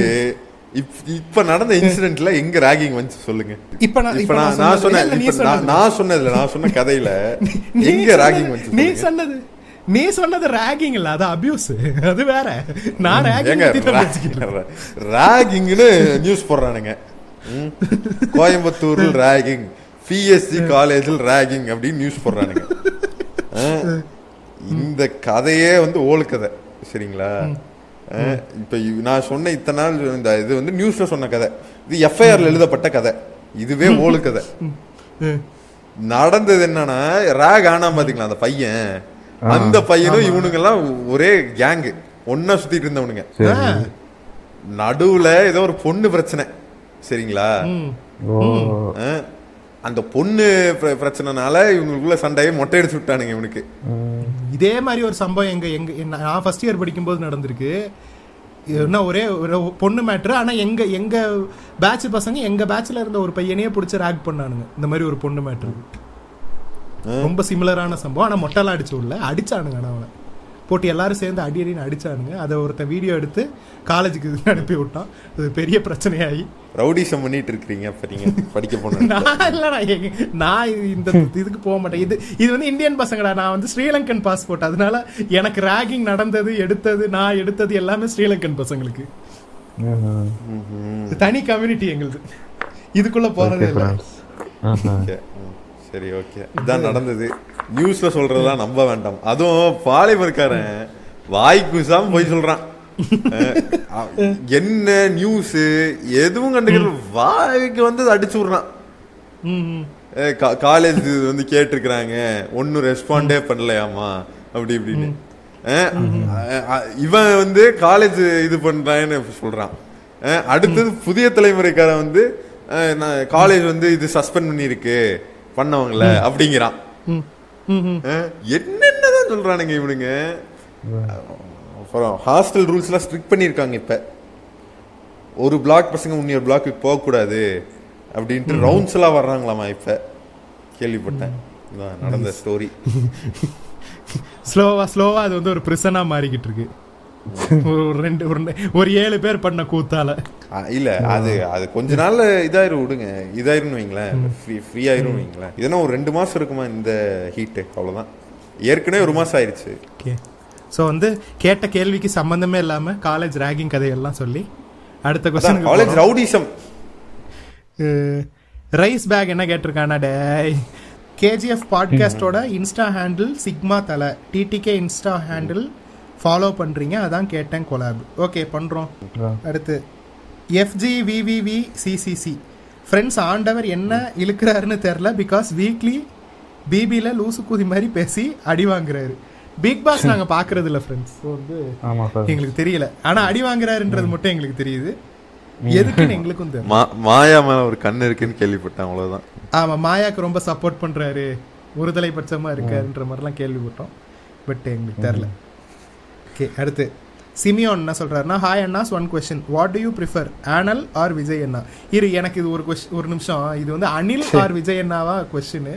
இப்ப நடந்த இன்சிடென்ட்ல எங்க ராகிங் வந்து சொல்லுங்க. இப்ப நான் இப்ப நான் சொன்னேன். நான் சொன்னது. நான் சொன்னதுல நான் சொன்ன கதையில எங்க ராகிங் வந்து நீ. சொன்னது. நீ சொன்னது ரேகிங் இல்ல. அது அபியூஸ் அது வேற. நான். ராகிங்னு நியூஸ் போடுறானுங்க. ம். கோயம்புத்தூரில் ராகிங் பிஎஸ்சி காலேஜில் ராகிங் அப்படின்னு நியூஸ் போடுறானுங்க. இந்த கதையே வந்து ஓல் கதை. சரிங்களா? இப்ப நான் சொன்ன இத்தனை நாள் இந்த இது வந்து நியூஸ்ல சொன்ன கதை. இது எஃப்ஐஆர்ல எழுதப்பட்ட கதை. இதுவே ஓலு கதை. ம். நடந்தது என்னன்னா ராக் ஆனா பாத்தீங்களா அந்த பையன்? அந்த பையனும் இவனுங்கெல்லாம் ஒரே கேங்கு ஒன்னா சுத்திட்டு இருந்தவனுங்க. நடுவுல ஏதோ ஒரு பொண்ணு பிரச்சனை. சரிங்களா? அந்த பொண்ணு பிர- பிரச்சனைனால இவங்களுக்குள்ள சண்டையை மொட்டை அடிச்சு விட்டானுங்க இவனுக்கு. இதே மாதிரி ஒரு சம்பவம் எங்க எங்க நான் ஃபர்ஸ்ட் இயர் படிக்கும்போது நடந்திருக்கு. என்ன ஒரே ஒரு பொண்ணு மேட்ரு ஆனா எங்க எங்க பேட்ச் பசங்க எங்க பேட்ச்ல இருந்த ஒரு பையனையே பிடிச்சி ரேக் பண்ணானுங்க. இந்த மாதிரி ஒரு பொண்ணு மேட்ரு ரொம்ப சிமிலரான சம்பவம். ஆனா மொட்டைலாம் அடிச்சு உள்ள அடிச்சானுங்க ஆனா அவனை. போட்டு எல்லாரும் சேர்ந்து அடி அடின்னு அடிச்சானுங்க. அதை ஒருத்தன் வீடியோ எடுத்து காலேஜுக்கு அனுப்பி விட்டான். அது பெரிய பிரச்சனையாகி ரவுடிசம் பண்ணிட்டு இருக்கிறீங்க அப்ப நீங்க படிக்க போன நான் இல்லடா நான் இந்த இதுக்கு போக மாட்டேன். இது இது வந்து இந்தியன் பசங்கடா. நான் வந்து ஸ்ரீலங்கன் பாஸ்போர்ட் அதனால எனக்கு ராகிங் நடந்தது எடுத்தது நான் எடுத்தது எல்லாமே ஸ்ரீலங்கன் பசங்களுக்கு. தனி கம்யூனிட்டி எங்களுது. இதுக்குள்ள போறதே இல்ல. சரி ஓகே. இதான் நடந்தது. நியூஸ்ல சொல்றதெல்லாம் நம்ப வேண்டாம். அதுவும் பாலிமர்காரன் வாய் குசாம போய் சொல்றான். என்ன நியூஸ் எதுவும் கண்டுக்கல. வாய்க்கு வந்து அடிச்சு விடுறான். காலேஜ் வந்து கேட்டிருக்கிறாங்க. ஒன்னும் ரெஸ்பாண்டே பண்ணலையாமா? அப்படி இப்படின்னு. இவன் வந்து காலேஜ் இது பண்றான்னு சொல்றான். அடுத்தது புதிய தலைமுறைக்காரன் வந்து காலேஜ் வந்து இது சஸ்பெண்ட் பண்ணிருக்கு பண்ணவங்கள அப்படிங்கிறான். என்னென்னதான் சொல்றானுங்க இவனுங்க? அப்புறம் ஹாஸ்டல் ரூல்ஸ்லாம் ஸ்ட்ரிக்ட் பண்ணியிருக்காங்க இப்ப. ஒரு பிளாக் பசங்க இன்னொரு பிளாக்குக்கு போகக்கூடாது அப்படின்ட்டு ரவுண்ட்ஸ் எல்லாம் வர்றாங்களாமா இப்ப? கேள்விப்பட்டேன். நடந்த ஸ்டோரி ஸ்லோவா ஸ்லோவா அது வந்து ஒரு பிரிசனா மாறிக்கிட்டு இருக்கு. ஒரு ரெண்டு ஒரு ஏழு பேர் பண்ண கூத்தால. இல்ல அது அது கொஞ்ச நாள்ல இதாயிரும் விடுங்க. இதாயிரும் வைங்களேன். ஃப்ரீ ஃப்ரீ ஆயிரும் வைங்களேன். இதெல்லாம் ஒரு ரெண்டு மாசம் இருக்குமா இந்த ஹீட்டு அவ்வளவுதான். ஏற்கனவே ஒரு மாசம் ஆயிருச்சு. ஓகே ஸோ வந்து கேட்ட கேள்விக்கு சம்பந்தமே இல்லாம காலேஜ் ரேகிங் கதையெல்லாம் சொல்லி அடுத்த அதான் college question rowdyism rise back என்ன கேட்டிருக்கானா டேய்? கேஜிஎஃப் பாட்காஸ்டோட இன்ஸ்டா ஹேண்டில் சிக்மா தலை. டிடிகே இன்ஸ்டா ஹேண்டில் ஃபாலோ பண்றீங்க அதான் கேட்டேன் கொலாப் ஓகே பண்றோம். அடுத்து எஃப்ஜி விவிவி சிசிசி ஃப்ரெண்ட்ஸ் ஆண்டவர் என்ன இழுக்கிறாருன்னு தெரில பிகாஸ் வீக்லி பிபியில் லூசு கூதி மாதிரி பேசி அடி வாங்குறாரு. பிக் பாஸ் நாங்க பாக்குறது இல்ல ஃப்ரெண்ட்ஸ் வந்து எங்களுக்கு தெரியல. ஆனா அடி வாங்குறாருன்றது மட்டும் எங்களுக்கு தெரியுது. எதுக்குன்னு எங்களுக்கும் தெரியும் மா- மாயா மேல ஒரு கண்ணு இருக்குன்னு கேள்விப்பட்டேன் அவ்வளவுதான். ஆமா மாயாக்கு ரொம்ப சப்போர்ட் பண்றாரு. ஒருதலை பட்சமா இருக்காருன்ற மாதிரிலாம் கேள்விப்பட்டோம். பட் எங்களுக்கு தெரில ஓகே அடுத்து. சிமியோன் என்ன சொல்றாருன்னா hi அண்ணாஸ் one question what do you prefer Anil or Vijay அண்ணா? இரு எனக்கு இது ஒரு கொஸ்டின் ஒரு நிமிஷம். இது வந்து அனில் ஆர் விஜய் அண்ணாவா? கொஸ்டின்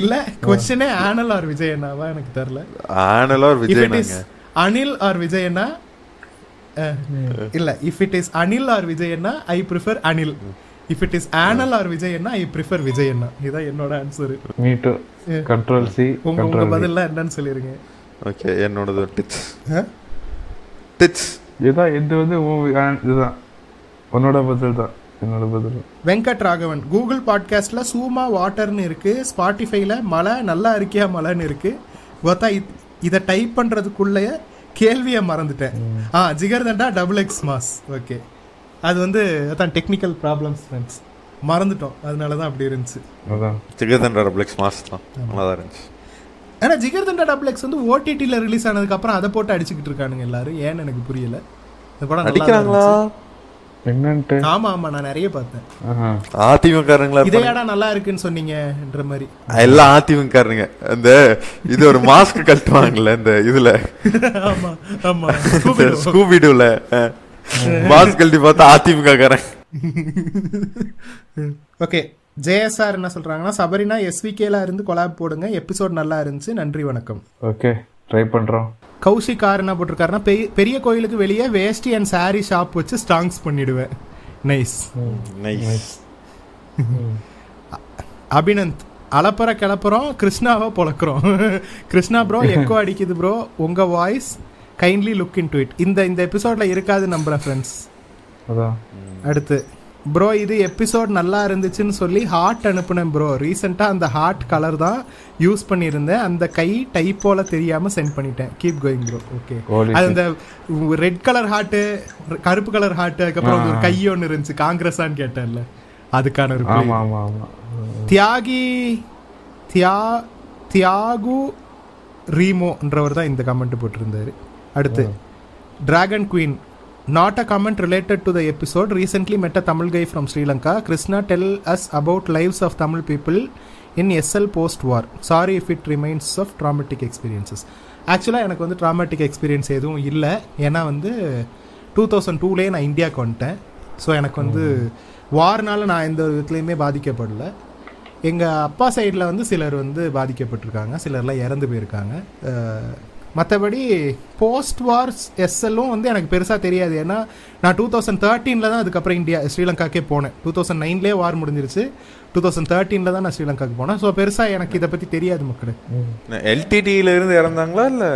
இல்ல கொஸ்டினே ஆனல் ஆர் விஜய் அண்ணாவா? எனக்கு தெரில ஆனலா இஃப் விஜய் அனில் ஆர் விஜய் அண்ணா? இல்ல if it is Anil or Vijay Anna I prefer Anil if it is Anil or Vijay Anna I prefer Vijay அண்ணா. இதான் என்னோட ஆன்சர் மீ கண்ட்ரோல் சி உங்க பதில்ல என்னன்னு சொல்லிருங்க. ஓகே என்னோடது? டிச் அஹ்? டிச் இதுதான் இது வந்து இதுதான். உன்னோட பதில் தான். என்னோட பதில். வெங்கட் ராகவன் கூகுள் பாட்காஸ்ட்ல சூமா வாட்டர்னு இருக்கு ஸ்பாட்டிஃபைல மழை நல்லா இருக்கியா மழைன்னு இருக்கு. பார்த்தா இத்- டைப் பண்றதுக்குள்ளே கேள்வியை மறந்துட்டேன். ஆ Jigarthanda double X mass okay அது வந்து அதான் டெக்னிக்கல் ப்ராப்ளம்ஸ் ஃப்ரெண்ட்ஸ் மறந்துட்டோம். அதனால தான் அப்படி இருந்துச்சு. அதான். ஜெகதண்டா பிளெக்ஸ் மாஸ் தான். நல்லா தான் இருந்துச்சு. ஆனா ஜிகர்தண்டா டபுள் எக்ஸ் வந்து ஓடிடியில் ரிலீஸ் ஆனதுக்கு அப்புறம் அதை போட்டு அடிச்சுக்கிட்டு இருக்கானுங்க எல்லாரும். ஏன்னு எனக்கு புரியல. இந்த படம் அடிக்கிறாங்களா. என்னன்ட்டு? ஆமா ஆமா நான் நிறைய பார்த்தேன். ஆஹா. அதிமுகக்காரங்களா இதையாடா நல்லா இருக்குன்னு சொன்னீங்கன்ற மாதிரி. எல்லாம் அதிமுகக்காரங்க அந்த இது ஒரு மாஸ்க் கட்டுவாங்கல்ல இந்த இதுல. ஆமா ஆமா. ஸ்கூபிடுல மாஸ்க் கழட்டி பார்த்தா அதிமுக ஓகே ஜேஎஸ்ஆர் என்ன சொல்றாங்கன்னா சபரினா எஸ்விகேல இருந்து கொலாப் போடுங்க எபிசோட் நல்லா இருந்துச்சு நன்றி வணக்கம். ஓகே ட்ரை பண்றோம். கௌஷிக் ஆர் என்ன போட்டிருக்காருன்னா பெரிய- பெரிய கோயிலுக்கு வெளியே வேஷ்டி அண்ட் saree ஷாப் வச்சு ஸ்டாங்ஸ் பண்ணிடுவேன். நைஸ் நைஸ் அபினந்த் அலப்பற கிளப்புறோம் கிருஷ்ணாவை பொழக்கிறோம். கிருஷ்ணா ப்ரோ எக்கோ அடிக்குது ப்ரோ உங்க voice kindly look into it இந்த இந்த எபிசோட்ல இருக்காது நம்புறேன் ஃப்ரெண்ட்ஸ் அடுத்து. ப்ரோ இது எபிசோட் நல்லா இருந்துச்சுன்னு சொல்லி ஹார்ட் அனுப்புனேன் ப்ரோ ரீசெண்டாக அந்த ஹார்ட் கலர் தான் யூஸ் பண்ணியிருந்தேன். அந்த கை டைப்போல தெரியாம சென்ட் பண்ணிட்டேன். கீப் கோயிங் ப்ரோ ஓகே அது அந்த ரெட் கலர் ஹார்ட் கருப்பு கலர் ஹார்ட் அதுக்கப்புறம் ஒரு கை ஒன்று இருந்துச்சு. காங்கிரஸான்னு கேட்டேன்ல. அதுக்கான ஒரு தியாகி தியா தியாகு ரீமோன்றவர் தான் இந்த கமெண்ட் போட்டிருந்தாரு. அடுத்து dragon queen not a comment related to the episode recently met a Tamil guy from Sri Lanka Krishna tell us about lives of Tamil people in SL post war sorry if it remains of traumatic experiences ஆக்சுவலாக எனக்கு வந்து traumatic experience எதுவும் இல்லை. ஏன்னா வந்து two thousand டூலேயே நான் இந்தியாவுக்கு வந்துட்டேன். ஸோ எனக்கு வந்து வார்னால் நான் எந்த விதத்துலேயுமே பாதிக்கப்படல. எங்கள் அப்பா சைடில் வந்து சிலர் வந்து பாதிக்கப்பட்டிருக்காங்க. சிலர்லாம் இறந்து போயிருக்காங்க. மற்றபடி போஸ்ட் வார்ஸ் எஸ்எல்லும் வந்து எனக்கு பெருசாக தெரியாது. ஏன்னா நான் டூ தௌசண்ட் தேர்ட்டீனில் தான் அதுக்கப்புறம் இந்தியா ஸ்ரீலங்காக்கே போனேன். டூ தௌசண்ட் நைன்லேயே வார் முடிஞ்சிருச்சு. டூ தௌசண்ட் தேர்ட்டீனில் தான் நான் ஸ்ரீலங்காக்கு போனேன். ஸோ பெருசாக எனக்கு இதை பற்றி தெரியாது மக்களே. எல்டிடியில இருந்து இறந்தாங்களா இல்ல?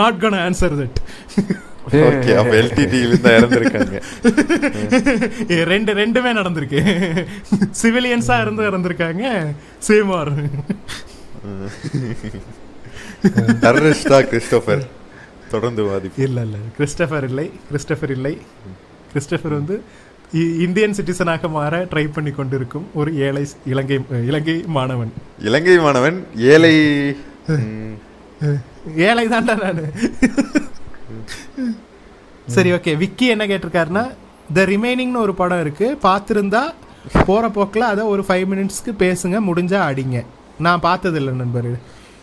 Not gonna answer that okay அப்ப எல்டிடியில இறந்திருக்காங்க. ரெண்டு ரெண்டுமே நடந்திருக்கு. சிவிலியன்ஸா இருந்து இறந்திருக்காங்க. சேமார் டெரரிஸ்டா கிறிஸ்டோபர் தொடர்ந்து வாதிப்பு இல்ல இல்ல. கிறிஸ்டபர் இல்லை. கிறிஸ்டபர் இல்லை. கிறிஸ்டபர் வந்து இந்தியன் சிட்டிசனாக மாற ட்ரை பண்ணி கொண்டிருக்கும் ஒரு ஏழை இலங்கை இலங்கை மாணவன். இலங்கை மாணவன் ஏழை ஏழை தான்டா நானு. சரி ஓகே. விக்கி என்ன கேட்டிருக்காருன்னா த ரிமைனிங்னு ஒரு படம் இருக்கு. பார்த்துருந்தா போற போக்கில் அதை ஒரு ஃபைவ் மினிட்ஸ்க்கு பேசுங்க. முடிஞ்சா அடிங்க. நான் பார்த்தது இல்லை நண்பர்.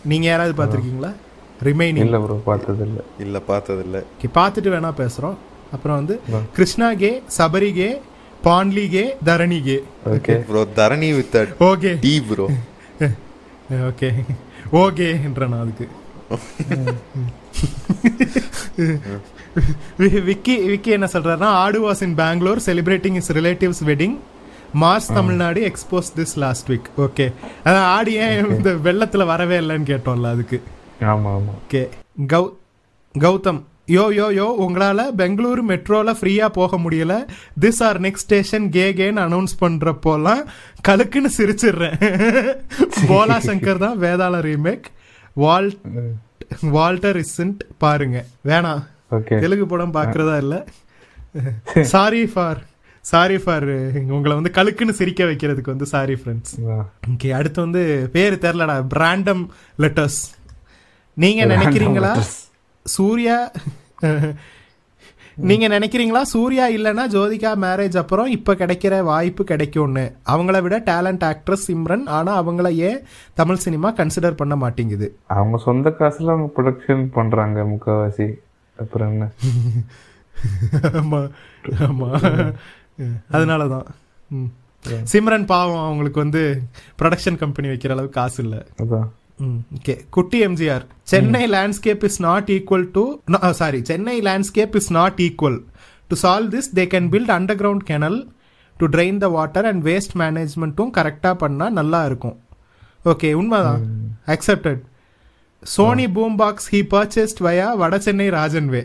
நீங்க யாராவது பார்த்துருக்கீங்களா? ரிமைனிங் இல்ல ப்ரோ பார்த்தது இல்ல இல்ல பார்த்ததில்ல. ஓகே பார்த்துட்டு வேணா பேசுறோம். அப்புறம் வந்து Krishna K Sabari K பாண்லி K Dharani K. Okay. Bro Dharani with okay. D bro okay. ஓகேன்ற நான் அதுக்கு. விக்கி விக்கி என்ன சொல்றாருன்னா ஆடு was in Bangalore celebrating his relatives wedding Mars Tamil Nadu expose this last week okay அதான் ஆடி ஏன் இந்த வெள்ளத்துல வரவே இல்லைன்னு கேட்டோம்ல அதுக்கு. ஆமா ஆமா. ஓகே கௌ கௌதம் யோ யோ யோ உங்களால பெங்களூரு மெட்ரோல ஃப்ரீயா போக முடியல. This R next station K கேன்னு அனௌன்ஸ் பண்றப்போலாம் கலுக்குன்னு சிரிச்சிடுறேன். போலா சங்கர் தான் வேதாள ரீமேக் வால் வால்டர் இசன்ட் பாருங்க. வேணாம். தெலுங்கு படம் பாக்குறதா இல்ல. சாரி ஃபார் சாரி ஃபார் உங்களை வந்து கலுக்குன்னு சிரிக்க வைக்கிறதுக்கு வந்து சாரி ஃப்ரெண்ட்ஸ் ஓகே அடுத்து வந்து பேரு தெரிலடா பிராண்டம் லெட்டர்ஸ் நீங்க Random நினைக்கிறீங்களா. சூர்யா நீங்க நினைக்கிறீங்களா? சூர்யா இல்லனா ஜோதிகா மேரேஜ் அப்புறம் இப்ப கிடைக்கிற வாய்ப்பு கிடைக்கும்னு. அவங்கள விட டேலண்ட் ஆக்ட்ரஸ் சிம்ரன் ஆனா அவங்கள ஏன் தமிழ் சினிமா கன்சிடர் பண்ண மாட்டேங்குது? அவங்க சொந்த காசுல அவங்க ப்ரொடக்ஷன் பண்றாங்க முக்காவாசி. அப்புறம் என்ன? ஆமா ஆமா. அதனாலதான். ம். சிம்ரன் பாவம் அவங்களுக்கு வந்து ப்ரொடக்ஷன் கம்பெனி வைக்கிற அளவுக்கு காசு இல்ல. ஓகே குட்டி MGR Chennai landscape is not equal to sorry Chennai landscape is not equal to solve this they can build underground canal to drain the water and waste மேனேஜ்மெண்ட்டும் கரெக்டாக பண்ணால் நல்லா இருக்கும். ஓகே உண்மைதான். Accepted Sony boom box he purchased via Vada Chennai ராஜன்வே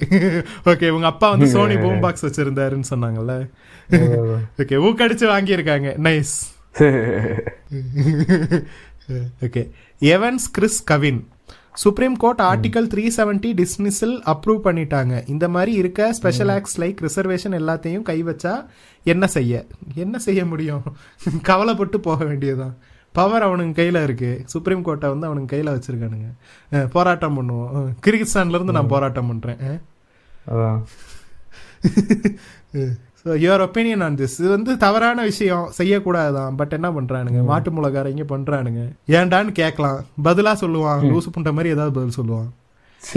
okay உங்க அப்பா வந்து Sony boom box வச்சிருந்தாருன்னு சொன்னாங்கல்ல? Okay ஊக்கடிச்சு வாங்கியிருக்காங்க. Nice okay Evans Chris Kavin supreme court article three seventy dismissal approve பண்ணிட்டாங்க. இந்த மாதிரி இருக்க ஸ்பெஷல் ஆக்ட்ஸ் லைக் ரிசர்வேஷன் எல்லாத்தையும் கை வச்சா என்ன செய்ய? என்ன செய்ய முடியும்? கவலைப்பட்டு போக வேண்டியதுதான். பவர் அவனுங்க கையில இருக்கு. சுப்ரீம் கோர்ட்டை வந்து அவனுங்க கையில வச்சிருக்கானுங்க. போராட்டம் பண்ணுவோம். அஹ், கிர்கிஸ்தான்ல இருந்து நான் போராட்டம். அதான். So your opinion on this இது வந்து தவறான விஷயம். செய்யக்கூடாதுதான். பட் என்ன பண்றானுங்க? மாட்டு முளகாரங்க பண்றானுங்க. ஏன்டான்னு கேட்கலாம். பதிலா சொல்லுவான். லூசு புண்ட மாதிரி ஏதாவது பதில் சொல்லுவான்.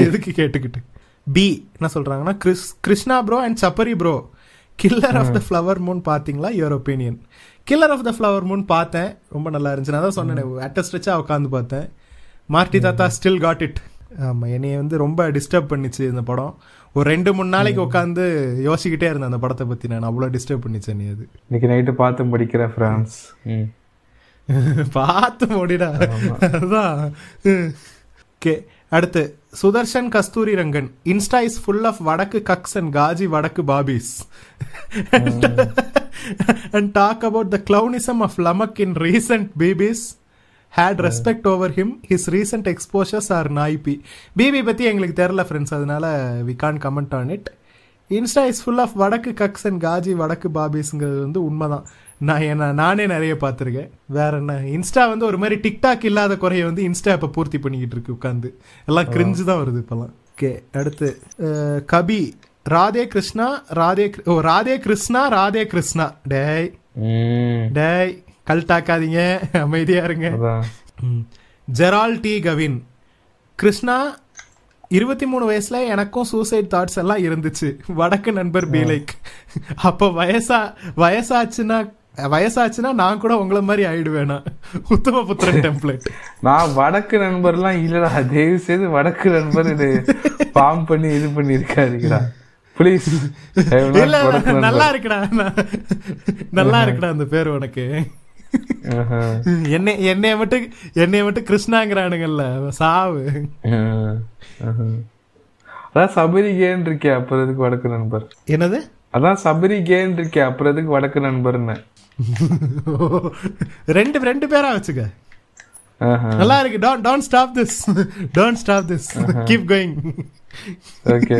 எதுக்கு கேட்டுக்கிட்டு? பி என்ன சொல்றாங்கன்னா Chris Krishna bro and Sabari bro killer of the flower moon பாத்தீங்களா your opinion killer of the flower moon பார்த்தேன். ரொம்ப நல்லா இருந்துச்சு. நான் தான் சொன்னேன் அட்டஸ்ட்ரெச்சா உட்காந்து பார்த்தேன். மார்டி தாத்தா ஸ்டில் காட் இட் ஆமா என்னைய வந்து ரொம்ப டிஸ்டர்ப் பண்ணிச்சு இந்த படம். ஒரு ரெண்டு மூணு நாளைக்கு உட்காந்து யோசிக்கிட்டே இருந்தேன் அந்த படத்தை பத்தி நான். அவ்வளோ டிஸ்டர்ப் பண்ணிச்சு நீ அது. இன்னைக்கு நைட்டு பார்த்து படிக்கிற ஃப்ரான்ஸ் ம். பார்த்து முடிடா. அதான். ஓகே அடுத்து Sudarshan Kasturi Rangan. Insta is full of வடக்கு கக்ஸ் அண்ட் காஜி வடக்கு பாபிஸ். And talk about the clownism of லமக் in recent babies had respect over him his recent exposures are நாய்பி பிபி பத்தி எங்களுக்கு தெரியல ஃப்ரெண்ட்ஸ் அதனால we can comment on it insta is full of வடக்கு cucks and காஜி வடக்கு பாபிஸ்ங்கிறது வந்து உண்மைதான். நான் என்ன நானே நிறைய பார்த்துருக்கேன். வேற என்ன இன்ஸ்டா வந்து ஒரு மாதிரி டிக்டாக் இல்லாத குறைய வந்து இன்ஸ்டா இப்போ பூர்த்தி பண்ணிக்கிட்டு இருக்கு உட்காந்து எல்லாம் கிரிஞ்சு தான் வருது இப்பெல்லாம். ஓகே அடுத்து கபி ராதே கிருஷ்ணா ராதே ஓ ராதே கிருஷ்ணா ராதே கிருஷ்ணா. டேய். ம். டேய் கல்ட்டாக்காதீங்க அமைதியா இருங்க. ஜெரால் டி. கவின். கிருஷ்ணா இருபத்தி மூணு வயசுல எனக்கும் சூசைட் தாட்ஸ் எல்லாம் இருந்துச்சு. வடக்கு நண்பர் பி லைக் அப்ப வயசா வயசாச்சுன்னா வயசாச்சுன்னா நான் கூட உங்களை மாதிரி ஆயிடுவேனா? உத்தம புத்திரன் டெம்ப்ளேட் நான் வடக்கு நண்பர்லாம் இல்லடா. தயவு செய்து வடக்கு நண்பர் இது ஃபார்ம் பண்ணி இது பண்ணி இருக்காதீங்கடா ப்ளீஸ் நல்லா இருக்குடா. நல்லா இருக்குடா அந்த பேர் உனக்கு. என்னை என்னைய மட்டும் என்னைய மட்டும் கிருஷ்ணாங்கிறானுங்கல்ல சாவு. அதான் சபரி கேன் இருக்கே அப்புறம் வடக்கு நண்பர்? என்னது? அதான் சபரி கேன் இருக்கே அப்புறம் வடக்கு நண்பர்னு? ரெண்டு ரெண்டு பேரா வச்சுக்க. நல்லா இருக்கு. Don't don't stop this don't stop this keep going okay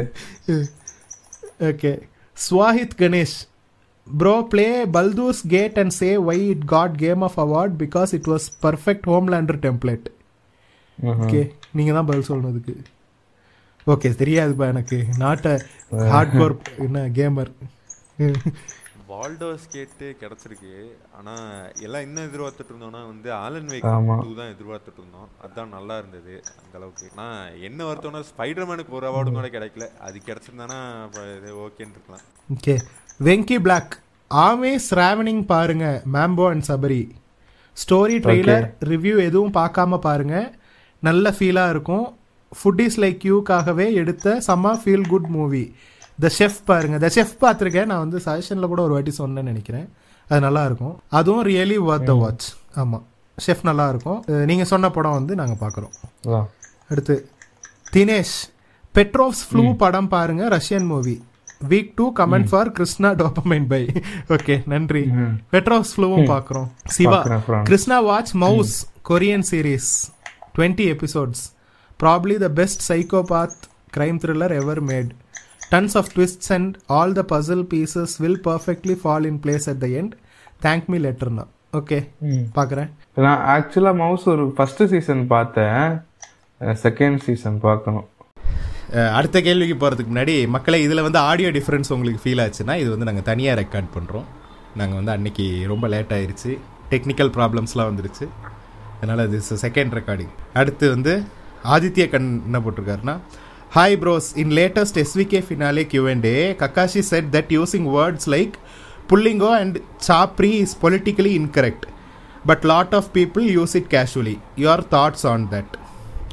okay Swahith Ganesh bro play Baldur's gate and say why it got game of award because it was perfect Homelander template okay நீங்க தான் பதில் சொல்லணுதுக்கு okay தெரியாதுப்பா எனக்கு. Not a hard core என்ன gamer வால்டோஸ் கேட்டு கிடைச்சிருக்கு. ஆனா எல்லாம் இன்னும் எதிர்பார்த்துட்டு இருந்தோம்னா வந்து ஆலன் வேக். டூ தான் எதிர்பார்த்துட்டு இருந்தோம். அதுதான் நல்லா இருந்தது அந்த அளவுக்கு. ஆனா என்ன வருத்தம்னா ஸ்பைடர்மேனுக்கு ஒரு அவார்டும் கூட கிடைக்கல. அது கிடைச்சிருந்தானா இது ஓகேன்னு இருக்கலாம். ஓகே. வெங்கி பிளாக் ஆமே ஸ்ராவனிங் பாருங்க mambo and Sabari story trailer review எதுவும் பார்க்காம பாருங்க. நல்ல ஃபீலாக இருக்கும். ஃபுட்டிஸ் லைக் யூக்காகவே எடுத்த செம்ம feel good movie the chef பாருங்க. த ஷெஃப் பார்த்துருக்கேன். நான் வந்து சஜஷனில் கூட ஒரு வாட்டி சொன்னேன்னு நினைக்கிறேன். அது நல்லா இருக்கும். அதுவும் ரியலி ஒர்த் த வாட்ச் ஆமாம் ஷெஃப் நல்லா இருக்கும். அஹ் நீங்க சொன்ன படம் வந்து நாங்கள் பார்க்குறோம். அடுத்து தினேஷ். பெட்ரோவ்ஸ் ஃப்ளூ படம் பாருங்க. Russian movie week to comment for Krishna dopamine by okay நன்றி. பெட்ரோவ்ஸ் ஃப்ளூவும் பார்க்குறோம். Siva. Krishna watch mouse Korean series twenty episodes probably the best psychopath crime thriller ever made tons of twists and all the puzzle pieces will perfectly fall in place at the end thank me லெட்டர்னா okay பார்க்குறேன் நான் ஆக்சுவலா mouse ஒரு first season பார்த்தேன். Second season பார்க்கணும். அடுத்த கேள்விக்கு போகிறதுக்கு முன்னாடி மக்களை இதில் வந்து ஆடியோ டிஃப்ரென்ஸ் உங்களுக்கு ஃபீல் ஆச்சுன்னா இது வந்து நாங்கள் தனியாக ரெக்கார்ட் பண்ணுறோம் நாங்கள் வந்து அன்னைக்கு ரொம்ப லேட் ஆயிருச்சு. டெக்னிக்கல் ப்ராப்ளம்ஸ்லாம் வந்துருச்சு. அதனால் இது செகண்ட் ரெக்கார்டிங் அடுத்து வந்து ஆதித்ய கண் என்ன போட்டிருக்காருன்னா hi bros in latest SVK finale Q and A Kakashi said that using words like புல்லிங்கோ and Sabri is politically incorrect but lot of people use it casually your thoughts on that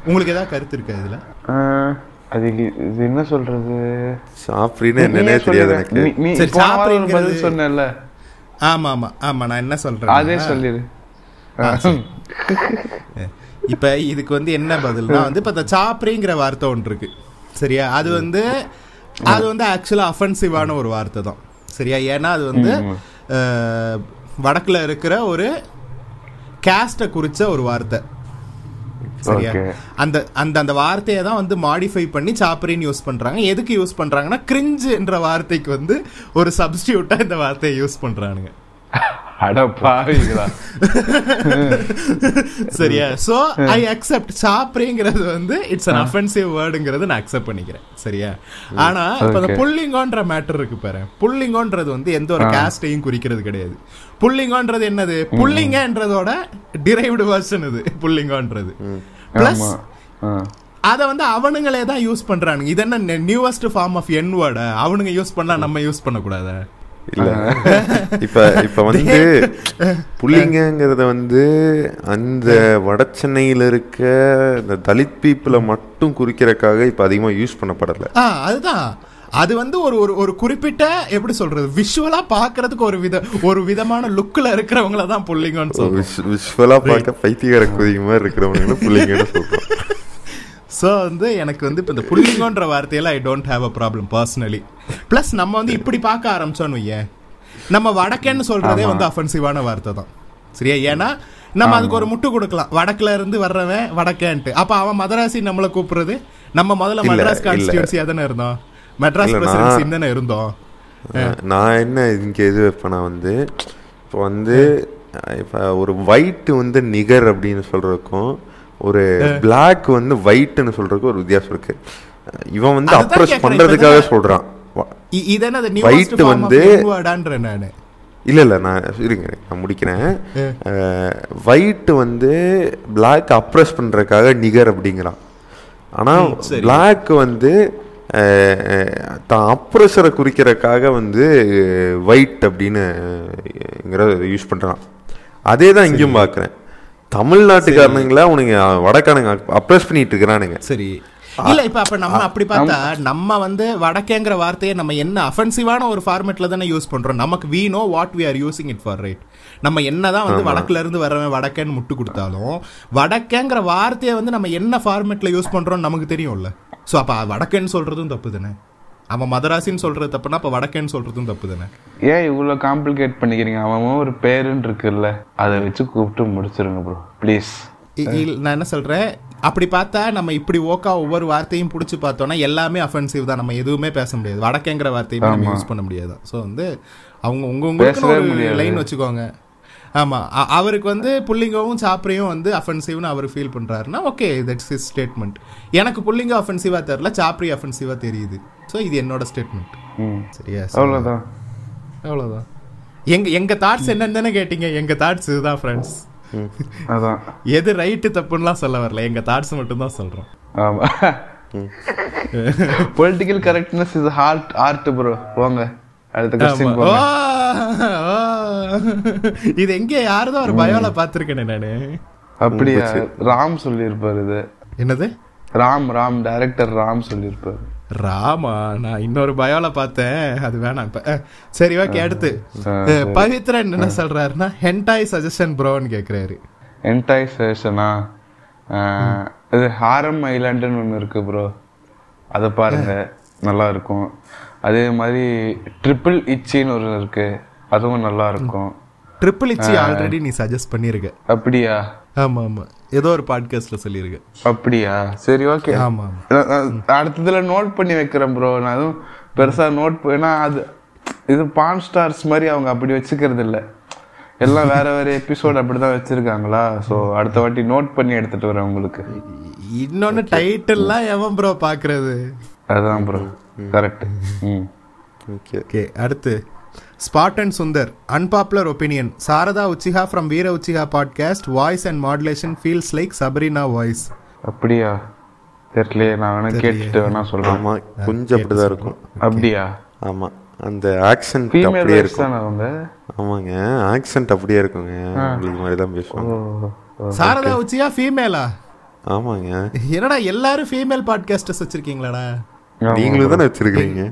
உங்களுக்கு ஏதாவது கருத்து இருக்கா இதில்? அது இது என்ன சொல்றது? சாப்பிட்றீன்னு என்னன்னே தெரியாது. எனக்கு. பதில் சொன்னேன்ல. ஆமா ஆமா ஆமா நான் என்ன சொல்றேன் அதே சொல்லிடு. இப்ப இதுக்கு வந்து என்ன பதில்னா வந்து இப்ப இந்த சாப்ரிங்கிற வார்த்தை ஒன்று இருக்கு. சரியா? அது வந்து அது வந்து ஆக்சுவலா அஃபென்சிவான ஒரு வார்த்தை தான். சரியா? ஏன்னா அது வந்து வடக்குல இருக்கிற ஒரு கேஸ்ட குறிச்ச ஒரு வார்த்தை. சரியா. அந்த அந்த அந்த வார்த்தையை தான் வந்து மாடிஃபை பண்ணி சாப்பரின்னு யூஸ் பண்றாங்க. எதுக்கு யூஸ் பண்றாங்கன்னா கிரிஞ்சு என்ற வார்த்தைக்கு வந்து ஒரு சப்ஸ்டியூட்டா இந்த வார்த்தையை யூஸ் பாவிங்களா சரியா? சோ ஐ அக்செப்ட் சாப்பிடுங்கிறது வந்து இட்ஸ் அன் அஃபென்சிவ் வேர்டுங்கிறது நான் அக்செப்ட் பண்ணிக்கிறேன். சரியா? ஆனா இப்ப இந்த Okay. புல்லிங்கோன்ற மேட்டர் இருக்கு பாரு. புல்லிங்கோன்றது வந்து எந்த ஒரு காஸ்டையும் குறிக்கிறது கிடையாது. புல்லிங்கோன்றது என்னது? புல்லிங்கன்றதோட டிரைவ்டு வெர்ஷன் இது புல்லிங்கோன்றது. பிளஸ். அத வந்து அவனுங்களே தான் யூஸ் பண்றானுங்க. இது என்ன newest form of N word அவனுங்க யூஸ் பண்ணா நம்ம யூஸ் பண்ணக்கூடாதா? இல்ல. இப்ப இப்ப வந்து புள்ளிங்கங்கிறத வந்து அந்த வட சென்னையில இருக்க இந்த தலித் பீப்புளை மட்டும் குறிக்கிறதுக்காக இப்ப அதிகமா யூஸ் பண்ணப்படல. அதுதான். அது வந்து ஒரு ஒரு ஒரு குறிப்பிட்ட எப்படி சொல்றது? விஷுவலா பாக்குறதுக்கு ஒரு வித ஒரு விதமான லுக்ல இருக்கிறவங்கள தான் புள்ளிங்கன்னு சொல்றோம். விஷுவலா பார்க்க பைத்தியகார குதிங்க மாதிரி இருக்கிறவங்களும் புள்ளிங்கன்னு சொல்றோம். சோ வந்து எனக்கு வந்து இப்ப இந்த புள்ளிங்கன்ற வார்த்தையில I don't have a problem personally plus நம்ம வந்து இப்படி பார்க்க ஆரம்பிச்சோன்னு வையேன். நம்ம வடக்கேன்னு சொல்றதே வந்து அஃபென்சிவான வார்த்தை தான். சரியா? ஏன்னா நம்ம அதுக்கு ஒரு முட்டு கொடுக்கலாம். வடக்குல இருந்து வர்றவன் வடக்கேன்ட்டு. அப்ப அவன் மதராசி நம்மள கூப்பிடுறது? நம்ம முதல்ல இல்ல. கான்ஸ்டியூன்சியா தானே இருந்தோம்? மெட்ராஸ் பிரசிடென்சி தானே இருந்தோம். நான் என்ன இங்க இது வைப்பேனா வந்து இப்போ வந்து இப்போ ஒரு ஒயிட் வந்து நிகர் அப்படின்னு சொல்றதுக்கும் ஒரு பிளாக் வந்து ஒயிட்னு சொல்றதுக்கும் ஒரு வித்தியாசம் இருக்கு. இவன் வந்து அப்ரஸ் பண்றதுக்காக சொல்றான். ஆஃப் வந்து- இல்ல இல்ல நான் இருங்க நான் முடிக்கிறேன். ஒயிட் வந்து பிளாக் அப்ரஸ் பண்றதுக்காக நிகர் அப்படிங்கிறான். ஆனா. பிளாக் வந்து தான் அப்ரஸரை குறிக்கிறதுக்காக வந்து ஒயிட் அப்படின்னு யூஸ் பண்றான். அதே தான் இங்கேயும் பார்க்குறேன் தமிழ்நாட்டுக்காரனுங்களா உனக்கு வடக்கானுங்க அப்ரஸ் பண்ணிட்டு இருக்கிறானுங்க. சரி. இல்ல இப்ப அப்ப நம்ம அப்படி பார்த்தா நம்ம வந்து வடக்கேங்கிற வார்த்தையை நம்ம என்ன அஃபென்சிவான ஒரு ஃபார்மேட்ல தானே யூஸ் பண்றோம். நமக்கு we know what we are using it for right நம்ம என்னதான் வந்து வடக்குல இருந்து வரவன் வடக்கேன்னு முட்டு கொடுத்தாலும் வடக்கேங்கிற வார்த்தையை வந்து நம்ம என்ன ஃபார்மேட்ல யூஸ் பண்றோம் நமக்கு தெரியும்ல. சோ அப்ப வடக்கேன்னு சொல்றதும் தப்பு தானே அவன் மதராசின்னு சொல்றது தப்புனா அப்ப வடக்கேன்னு சொல்றதும் தப்பு தானே ஏன் இவ்வளவு காம்ப்ளிகேட் பண்ணிக்கிறீங்க? அவன் ஒரு பேருன்னு இருக்குல்ல. அதை வச்சு கூப்பிட்டு முடிச்சிருங்க ப்ரோ ப்ளீஸ் நான் என்ன சொல்றேன்? அப்படி பார்த்தா நம்ம இப்படி ஓக்கா ஒவ்வொரு வார்த்தையும் புடிச்சு பார்த்தோம்னா எல்லாமே அஃபென்சிவ் தான். நம்ம எதுவுமே பேச முடியாது. வடக்கேங்கிற வார்த்தையுமே நம்ம யூஸ் பண்ண முடியாது. ஸோ வந்து அவங்க உங்க உங்களுக்கு முடியாது. லைன் வச்சுக்கோங்க. ஆமா. அ- அவருக்கு வந்து புள்ளிங்கவும் சாப்பிரையும் வந்து அஃபென்சிவ்னு அவர் ஃபீல் பண்றாருன்னா ஓகே தட்ஸ் இஸ் ஸ்டேட்மெண்ட் எனக்கு புள்ளிங்க அஃபென்சிவா தெரியல சாப்ரி அஃபென்சிவா தெரியுது. ஸோ இது என்னோட ஸ்டேட்மெண்ட் சரியா? அவ்வளோதான். அவ்வளவுதான் எங்க எங்க தாட்ஸ் என்னன்னு கேட்டீங்க? எங்க தாட்ஸ் இதுதான் ஃப்ரெண்ட்ஸ் அதான். எது ரைட்டு தப்புன்னுலாம் சொல்ல வரல. எங்க தாட்ஸ் மட்டும் தான் சொல்றோம். ஆமா. Political correctness is hard art bro போங்க. அடுத்த ஆமா. போங்க. இது எங்க? யாரதோ ஒரு பயோல பாத்திருக்கேனே நானு. அப்படியா? ராம் சொல்லியிருப்பாரு இது. என்னது? ராம் ராம். டைரக்டர் ராம் சொல்லியிருப்பாரு. ராமா நான் இன்னொரு பயோல பார்த்தேன். அது வேணாம் இப்ப. சரி ஓகே அடுத்து. பவித்ரன் என்ன சொல்றாருன்னா ஹென்டாய் சஜஷன் ப்ரோன்னு கேக்குறாரு. என்டைஸ் வேர்ஷனா இது ஹாரம் ஐலாண்டுன்னு ஒன்று இருக்கு ப்ரோ அதை பாருங்க. நல்லா இருக்கும் அதே மாதிரி ட்ரிபிள் இச்சின்னு ஒரு இருக்கு. அதுவும் நல்லா இருக்கும் ட்ரிபிள் இச்சி ஆல்ரெடி நீ சஜஸ்ட் பண்ணிருக்க. அப்படியா? ஆமா ஆமா. ஏதோ ஒரு பாட்காஸ்ட்ல சொல்லிருக்க அப்படியா? சரி ஓகே ஆமா ஆமா. அடுத்ததுல நோட் பண்ணி வைக்கிறேன் ப்ரோ நான் எதுவும் பெருசா நோட் ஏன்னா அது இது பான் ஸ்டார்ஸ் மாதிரி அவங்க அப்படி வச்சுக்கிறது இல்ல. எல்லாம் வேற வேற எபிசோட் அப்படிதான் வச்சிருக்காங்களா? சோ அடுத்த வாட்டி நோட் பண்ணி எடுத்துட்டு வரேன் உங்களுக்கு. இன்னொன்னு டைட்டில்லாம் எவன் ப்ரோ பாக்குறது? அதான் ப்ரோ கரெக்ட் ஓகே ஓகே அடுத்து. Spot and Sundar unpopular opinion Sarada Uchiha from Veera Uchiha podcast voice and modulation feels like Sabrina voice அப்படியா? தெரியலையே நான் வேணா கேட்டுட்டு வேணா சொல்றேன். ஆமா கொஞ்சம் அப்படிதான் இருக்கும். அப்படியா? ஆமா அந்த ஆக்சென்ட் அப்படியே இருக்கும். அவங்க? ஆமாங்க ஆக்சென்ட் அப்படியே இருக்குங்க. உங்களுக்கு மாதிரி தான் பேசுவாங்க. சாரதா உச்சியா ஃபீமேலா ஆமாங்க. என்னடா எல்லாரும் ஃபீமேல் பாட்காஸ்டர்ஸ் வச்சிருக்கீங்களாடா. நீங்களும் தானே வச்சிருக்கீங்க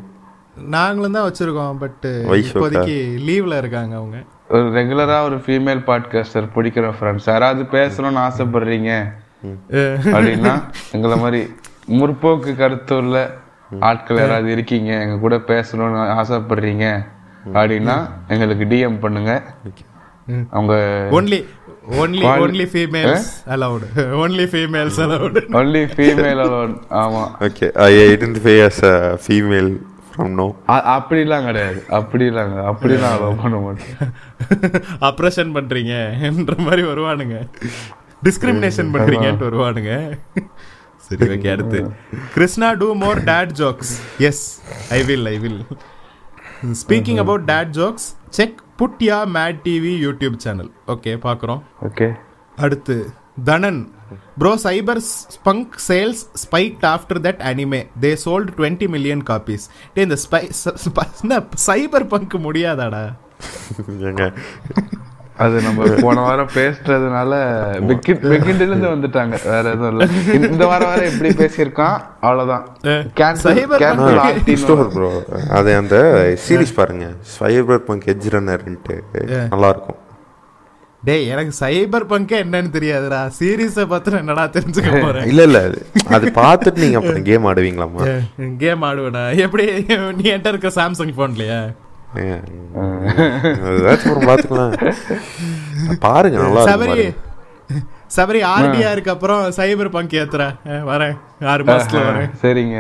நாங்களும் தான் வச்சிருக்கோம் பட்? இப்போதைக்கு லீவ்ல இருக்காங்க அவங்க. ஒரு ரெகுலரா ஒரு ஃபீமேல் பாட்காஸ்டர் பிடிக்கிற ஃப்ரெண்ட்ஸ் யாராவது பேசணும்னு ஆசைப்படுறீங்க அப்படின்னா எங்களை மாதிரி முற்போக்கு கருத்து உள்ள ஆட்கள் யாராவது இருக்கீங்க எங்க கூட பேசணும்னு ஆசைப்படுறீங்க அப்படின்னா எங்களுக்கு டிஎம் பண்ணுங்க. அவங்க only only only females allowed only females allowed only female alone ஆமா. Okay I identify as a female from no அப்படிலாம் கிடையாது. அப்படிலாம். அப்படிலாம் அலோவ் பண்ண மாட்டேன் அப்ரஷன் பண்றீங்க என்ற மாதிரி வருவானுங்க. டிஸ்கிரிமினேஷன் பண்றீங்கன்ட்டு வருவானுங்க. சரி ஓகே அடுத்து. Krishna do more dad jokes yes I will I will speaking about dad jokes check புட்யா mad TV YouTube channel okay பார்க்குறோம். ஓகே அடுத்து தனன் bro cyberpunk sales spiked after that anime they sold twenty million copies டே இந்த spy cyberpunk முடியாதாடா? அது நம்ம போன வாரம் பேசுறதுனால பெக்கிண்ட்ல இருந்து வந்துட்டாங்க. வேற எதுவும் இல்ல. இந்த- வாரம் வர எப்படி பேசியிருக்கான். அவ்வளவுதான். அது அந்த சீரிஸ் பாருங்க. சைபர் பங்க் எஜ் ரன்னர்ன்ட்டு நல்லா இருக்கும். டேய் எனக்கு சைபர் பங்கே என்னன்னு தெரியாதுடா. சீரியஸை பார்த்து என்னடா தெரிஞ்சுக்க போறேன்? இல்ல இல்ல அது அது பார்த்துட்டு நீங்க அப்புறம் கேம் ஆடுவீங்களாமா கேம் ஆடுவேடா. எப்படி நீ என்கிட்ட இருக்க சாம்சங் போன்லயா பாத்துக்கலாம் பாருங்க நல்லா சபரி. சபரி ஆர்டிஆருக்கு அப்புறம் சைபர் பங்க் ஏத்துறா வரேன். ஆறு மாசத்துல வரேன். சரிங்க.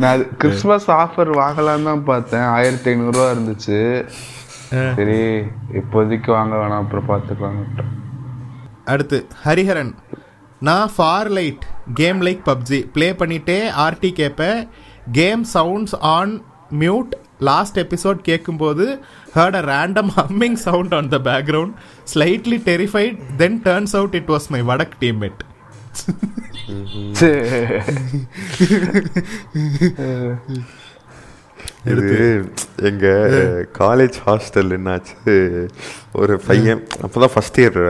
நான் அது கிறிஸ்மஸ் ஆஃபர் வாங்கலாம்னு தான் பார்த்தேன். ஆயிரத்தி ஐநூறு ரூபா இருந்துச்சு. சரி இப்போதைக்கு வாங்க வேணாம் அப்புறம் பார்த்துக்கலாம் அடுத்து ஹரிஹரன். நான் for light game like PUBG play பண்ணிட்டே ஆர்டி கேட்பேன் game sounds on mute last episode கேட்கும்போது heard a random humming sound on the background slightly terrified then turns out it was my வடக் teammate இது எங்க காலேஜ் ஹாஸ்டல் என்னாச்சு? ஒரு பையன் அப்பதான் first year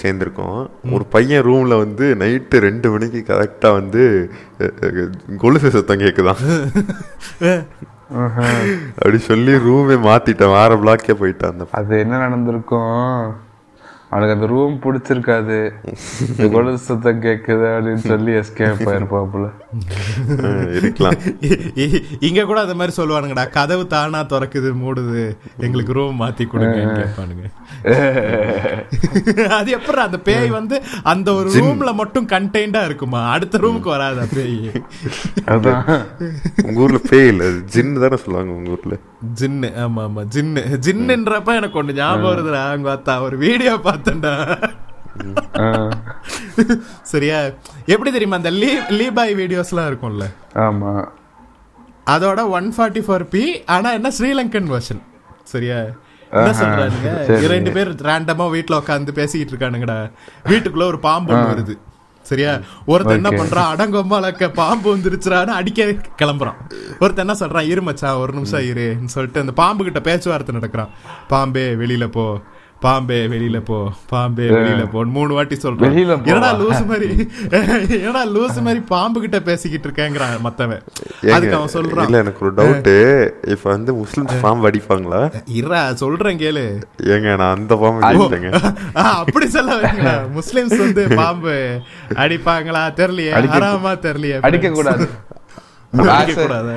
சேர்ந்திருக்கோம். ஒரு பையன் ரூம்ல வந்து நைட்டு ரெண்டு மணிக்கு கரெக்டா வந்து கொலுசு சத்தம் கேக்குதான். அப்படி சொல்லி ரூமே மாத்திட்டேன். வேற பிளாக்கே போயிட்டான் அந்த அது என்ன நடந்திருக்கும்? அவனுக்கு அந்த ரூம் பிடிச்சிருக்காது. கொலுசு சத்தம் கேக்குது அப்படின்னு சொல்லி எஸ்கேப் ஆயிருப்பாப்புல. இருக்கலாம். இங்க கூட அந்த மாதிரி சொல்லுவானுங்கடா கதவு தானா திறக்குது மூடுது எங்களுக்கு ரூம் மாத்தி கொடுங்கன்னு கேட்பானுங்க. அது எப்படி அந்த பேய் வந்து அந்த ஒரு ரூம்ல மட்டும் கண்டெய்ன்டா இருக்குமா? அடுத்த ரூமுக்கு வராதா பேய்? அதான். உங்க ஊர்ல பேய் இல்ல ஜின்னு தானே சொல்லுவாங்க உங்க ஊர்ல. ஜின்னு ஆமா ஆமா ஜின்னு. ஜின்னுன்றப்ப எனக்கு ஒண்ணு ஞாபகம் வருதுடா அங்க பார்த்தா ஒரு வீடியோ பார்த்தேன்டா. சரியா? எப்படி தெரியுமா அந்த லீ லீபாய் வீடியோஸ்லாம் இருக்கும்ல? ஆமா. அதோட ஒன் ஃபார்ட்டி ஃபோர் பி ஆனா என்ன ஸ்ரீலங்கன் வெர்ஷன் சரியா? என்ன சொல்றானுங்க? இரண்டு பேர் ரேண்டமா வீட்ல உட்காந்து பேசிக்கிட்டு இருக்கானுங்கடா. வீட்டுக்குள்ள ஒரு பாம்பு வருது. சரியா? ஒருத்தன் என்ன பண்றான்? அடங்கொம்மாலக்க பாம்பு வந்துருச்சுறான்னு அடிக்க கிளம்புறான். ஒருத்தன் என்ன சொல்றான்? இரு மச்சான் ஒரு நிமிஷம் இருன்னு சொல்லிட்டு அந்த பாம்பு கிட்ட பேச்சுவார்த்தை நடக்கிறான். பாம்பே வெளியில போ. பாம்பே வெளியில போ பாம்பே வெளியில போ. மூணு வாட்டி சொல்றான்? என்னடா லூசு மாதிரி என்னடா லூசு மாதிரி பாம்பு கிட்ட பேசிக்கிட்டு இருக்கேங்கிறான் மத்தவன். அதுக்கு அவன் சொல்றான். இல்ல எனக்கு ஒரு டவுட் இப்ப வந்து முஸ்லிம்ஸ் பாம்பு அடிப்பாங்களா? இருடா சொல்றேன் கேளு. ஏங்க நான் அந்த பாம்பு அடிப்பேங்க ஆ, அப்படி சொல்ல வரீங்களா? முஸ்லிம்ஸ் வந்து பாம்பு அடிப்பாங்களா? தெரியலையே. ஹராமா தெரியலையே. அடிக்க கூடாது அடிக்க கூடாதா?